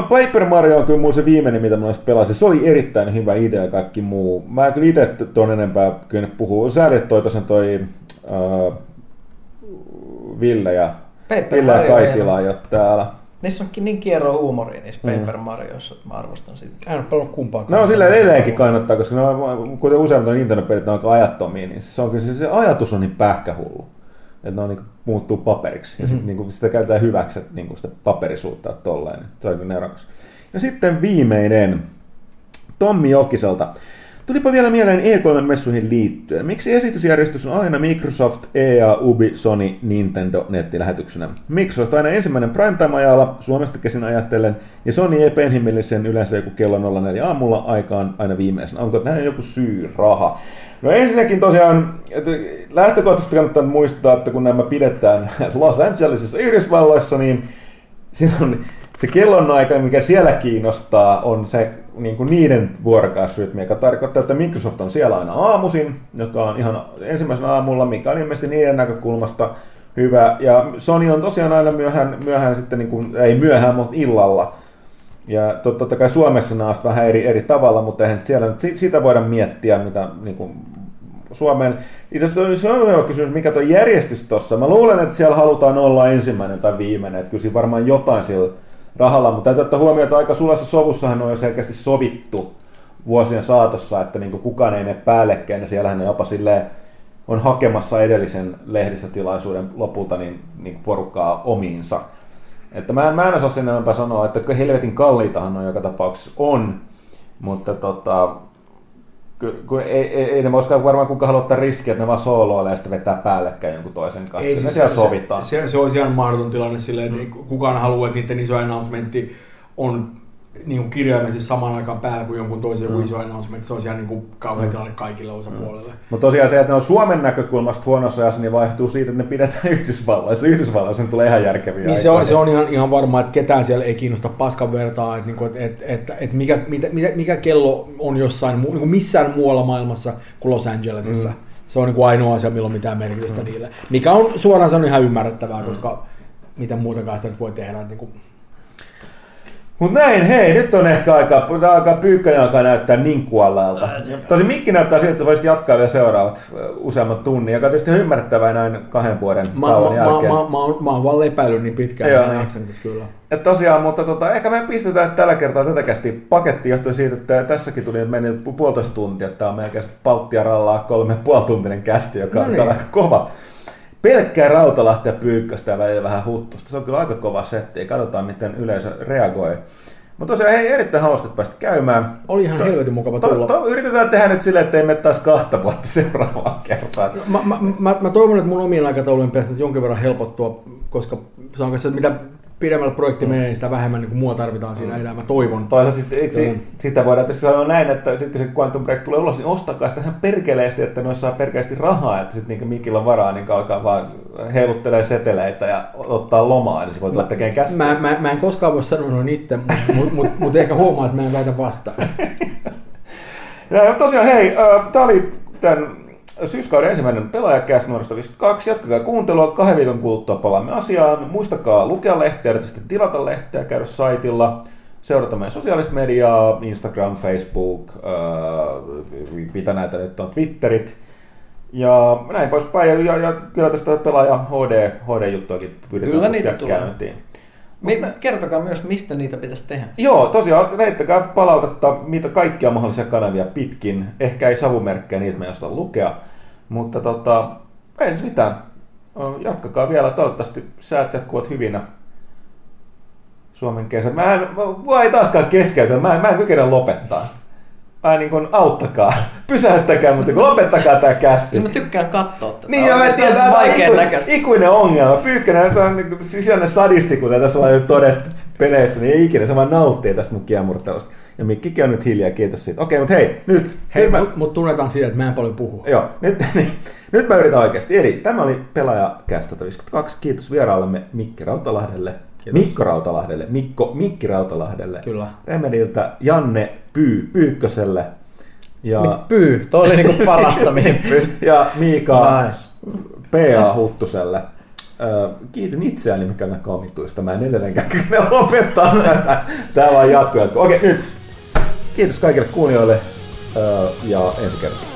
B: Paper Mario on kyllä mulla se viimeinen, mitä mä pelasin. Se oli erittäin hyvä idea kaikki muu. Mä kyllä itse tuon enempää kyllä puhuu. Sääli, että toi tosiaan toi Ville ja, Paper Ville ja Kaitila ei ole täällä.
D: Niissä onkin niin kierro huumoria niissä mm. Paper Marioissa, että mä arvostan sitä.
C: En ole paljon kumpaa.
B: No silleen edelleenkin kannattaa, koska ne on, kuten useimmat Nintendo-pelit on aika ajattomia, niin se, on, se, se ajatus on niin pähkähullu. Että ne on, niin kuin, muuttuu paperiksi. Mm-hmm. Ja sit, niin kuin, sitä käytetään hyväksi, että niin kuin sitä paperisuutta tolleen. Niin se on niin nerokas. Ja sitten viimeinen Tommi Jokiselta. Tulipa vielä mieleen E3-messuihin liittyen. Miksi esitysjärjestys on aina Microsoft, EA, Ubi, Sony, Nintendo nettilähetyksenä? Microsoft aina ensimmäinen primetime-ajalla, Suomesta käsin ajattelen, ja Sony ei penhimillisen yleensä joku kello 04 aamulla aikaan aina viimeisen. Onko tähän joku syy, raha? No ensinnäkin tosiaan, että lähtökohtaisesti kannattaa muistaa, että kun nämä pidetään Los Angelesissa Yhdysvalloissa, niin silloin se kellonaika, mikä siellä kiinnostaa, on se niin kuin niiden vuorokausrytmi, joka tarkoittaa, että Microsoft on siellä aina aamuisin, joka on ihan ensimmäisen aamulla, mikä on ilmeisesti niiden näkökulmasta hyvä. Ja Sony on tosiaan aina myöhään, myöhään sitten, niin kuin, ei myöhään, mutta illalla. Ja totta kai Suomessa nämä vähän eri, eri tavalla, mutta eihän siellä nyt sitä voida miettiä, mitä niin kuin Suomen... Itse asiassa on hyvä kysymys, mikä tuo järjestys tuossa. Mä luulen, että siellä halutaan olla ensimmäinen tai viimeinen, että kyllä varmaan jotain sillä rahalla, mutta täytyy ottaa huomioon, että aika sulassa sovussahan on jo selkeästi sovittu vuosien saatossa, että niin kukaan ei mene päällekkäin, ja siellähän ne jopa silleen on hakemassa edellisen lehdistötilaisuuden lopulta niin, niin porukkaa omiinsa. Että mä en, mä en osaa sen enempää sanoa, että helvetin kalliitahan on joka tapauksessa on, mutta tota, kun ei, ei, ei ne voisikaan varmaan kukaan halua ottaa riskiä, että ne vaan sooloilee ja sitten vetää päällekkäin jonkun toisen kanssa. Ei, siis siellä se, sovitaan.
C: Se, se, olisi ihan mahdoton tilanne silleen, että mm. kukaan haluaa, että niiden iso announcementti on niin kuin kirjaimellisesti samaan aikaan päällä kuin jonkun toisen mm. iso announcement, se olisi ihan niin kuin kauhean mm. tilanne kaikille osapuolille. Mm.
B: Mutta tosiaan se, että ne on Suomen näkökulmasta huonossa ajassa, niin vaihtuu siitä, että ne pidetään Yhdysvalloissa. Yhdysvalloissa tulee ihan järkeviä
C: niin se on, se on ihan, ihan varma, että ketään siellä ei kiinnosta paskan vertaa, että, niin että, että, että, että mikä, mitä, mikä kello on jossain, niin kuin missään muualla maailmassa kuin Los Angelesissa. Mm. Se on niin kuin ainoa asia, milloin mitään merkitystä mm. niille. Mikä on suoraan sanoen ihan ymmärrettävää, mm. koska mitä muutakaan sitä voi tehdä. Niin kuin
B: mutta näin, hei, nyt on ehkä aika, aika pyykkönen alkaa näyttää niin kuolleelta. Tosi mikki näyttää siltä, että voisit jatkaa vielä seuraavat useammat tunnin, joka on tietysti ymmärrettävää näin kahden vuoden
C: mä,
B: tauon
C: mä,
B: jälkeen.
C: Mä, mä, mä, oon, mä oon vaan lepäillyt niin pitkään, Joo, mä jaksan tässä kyllä.
B: Et tosiaan, mutta tota, ehkä me pistetään tällä kertaa tätä kästi paketti johtuen siitä, että tässäkin tuli meni puolitoista tuntia, että tämä on melkein palttia rallaa kolme puoli tuntinen kästi, joka no niin. on aika kova pelkkää Rautalahti ja Pyykköstä ja välillä vähän huttusta. Se on kyllä aika kova setti. Katsotaan, miten yleisö reagoi. Mutta tosiaan hei, erittäin hauska, että päästä käymään.
C: Oli ihan to, helvetin mukava tulla. To,
B: to, yritetään tehdä nyt silleen, että ei mene taas kahta vuotta seuraavaan kertaan.
C: Mä, mä, mä, mä toivon, että mun omien aikataulujen päästä jonkin verran helpottua, koska se on että mitä pidemmällä projekti menee, niin sitä vähemmän niin kuin mua tarvitaan siinä mm. enää, mä toivon.
B: Toisaalta sit, eikö, sitä voidaan tietysti sanoa näin, että sitten kun se Quantum Break tulee ulos, niin ostakaa sitä ihan perkeleesti, että noissa saa perkeleesti rahaa, että sitten niin Mikillä on varaa, niin alkaa vaan heiluttelee seteleitä ja ottaa lomaa, niin se voi tulla tekemään käsiä.
C: Mä, mä, mä, en koskaan voi sanoa noin itse, mutta mut, mut, mut ehkä huomaa, että mä en väitä vastaan.
B: ja tosiaan, hei, äh, tämä oli tämän syyskauden ensimmäinen pelaajakäs numerosta 52. Jatkakaa kuuntelua. Kahden viikon kuluttua palaamme asiaan. Muistakaa lukea lehteä, erityisesti tilata lehteä, käydä saitilla. Seurata meidän sosiaalista mediaa, Instagram, Facebook, äh, mitä näitä nyt on, Twitterit. Ja näin poispäin. Ja, ja, ja kyllä tästä pelaaja HD, HD-juttuakin pyydetään
D: Kyllä
B: tosiaan
D: niitä tulee.
B: käyntiin.
D: Mi- kertokaa myös, mistä niitä pitäisi tehdä.
B: Joo, tosiaan heittäkää palautetta, mitä kaikkia mahdollisia kanavia pitkin. Ehkä ei savumerkkejä, niitä me ei osata lukea. Mutta tota, ei se mitään. Jatkakaa vielä, toivottavasti säät jatkuvat hyvinä Suomen kesän. Mä en, mua ei taaskaan keskeytä, mä en, mä en kykene lopettaa. Mä niin kuin, auttakaa, pysäyttäkää, mutta kun lopettakaa tää kästi.
D: Mä tykkään katsoa tätä.
B: Niin, ja mä tiedän,
D: on
B: tämä on ikuinen,
D: näköistä.
B: ikuinen ongelma. Pyykkönen on niin sisäinen sadisti, kuten tässä ollaan jo todettu peleissä, niin ei ikinä, se vaan nauttii tästä mun kiemurtelusta. Ja Mikkikin on nyt hiljaa, kiitos siitä. Okei, mutta hei, nyt.
C: Hei,
B: nyt mä,
C: mut, mut tunnetaan siitä, että mä en paljon puhu.
B: joo, nyt, niin, nyt mä yritän oikeasti. Eli tämä oli pelaaja Cast 152. Kiitos vieraallemme Mikki Rautalahdelle.
C: Kiitos.
B: Mikko Rautalahdelle, Mikko Mikki Rautalahdelle,
C: Kyllä.
B: Remediltä Janne Pyy, Pyykköselle ja,
D: Pyy, toi oli niinku parasta, mihin pystyy.
B: ja Miika
D: Nice.
B: P.A. Huttuselle. Ö, Kiitin itseäni, mikä on komituista. Mä en edelleenkään kykene lopettaa tätä. Tää vaan jatkuu jatkuu. Okei, nyt. Kiitos kaikille kuulijoille ja ensi kertaa.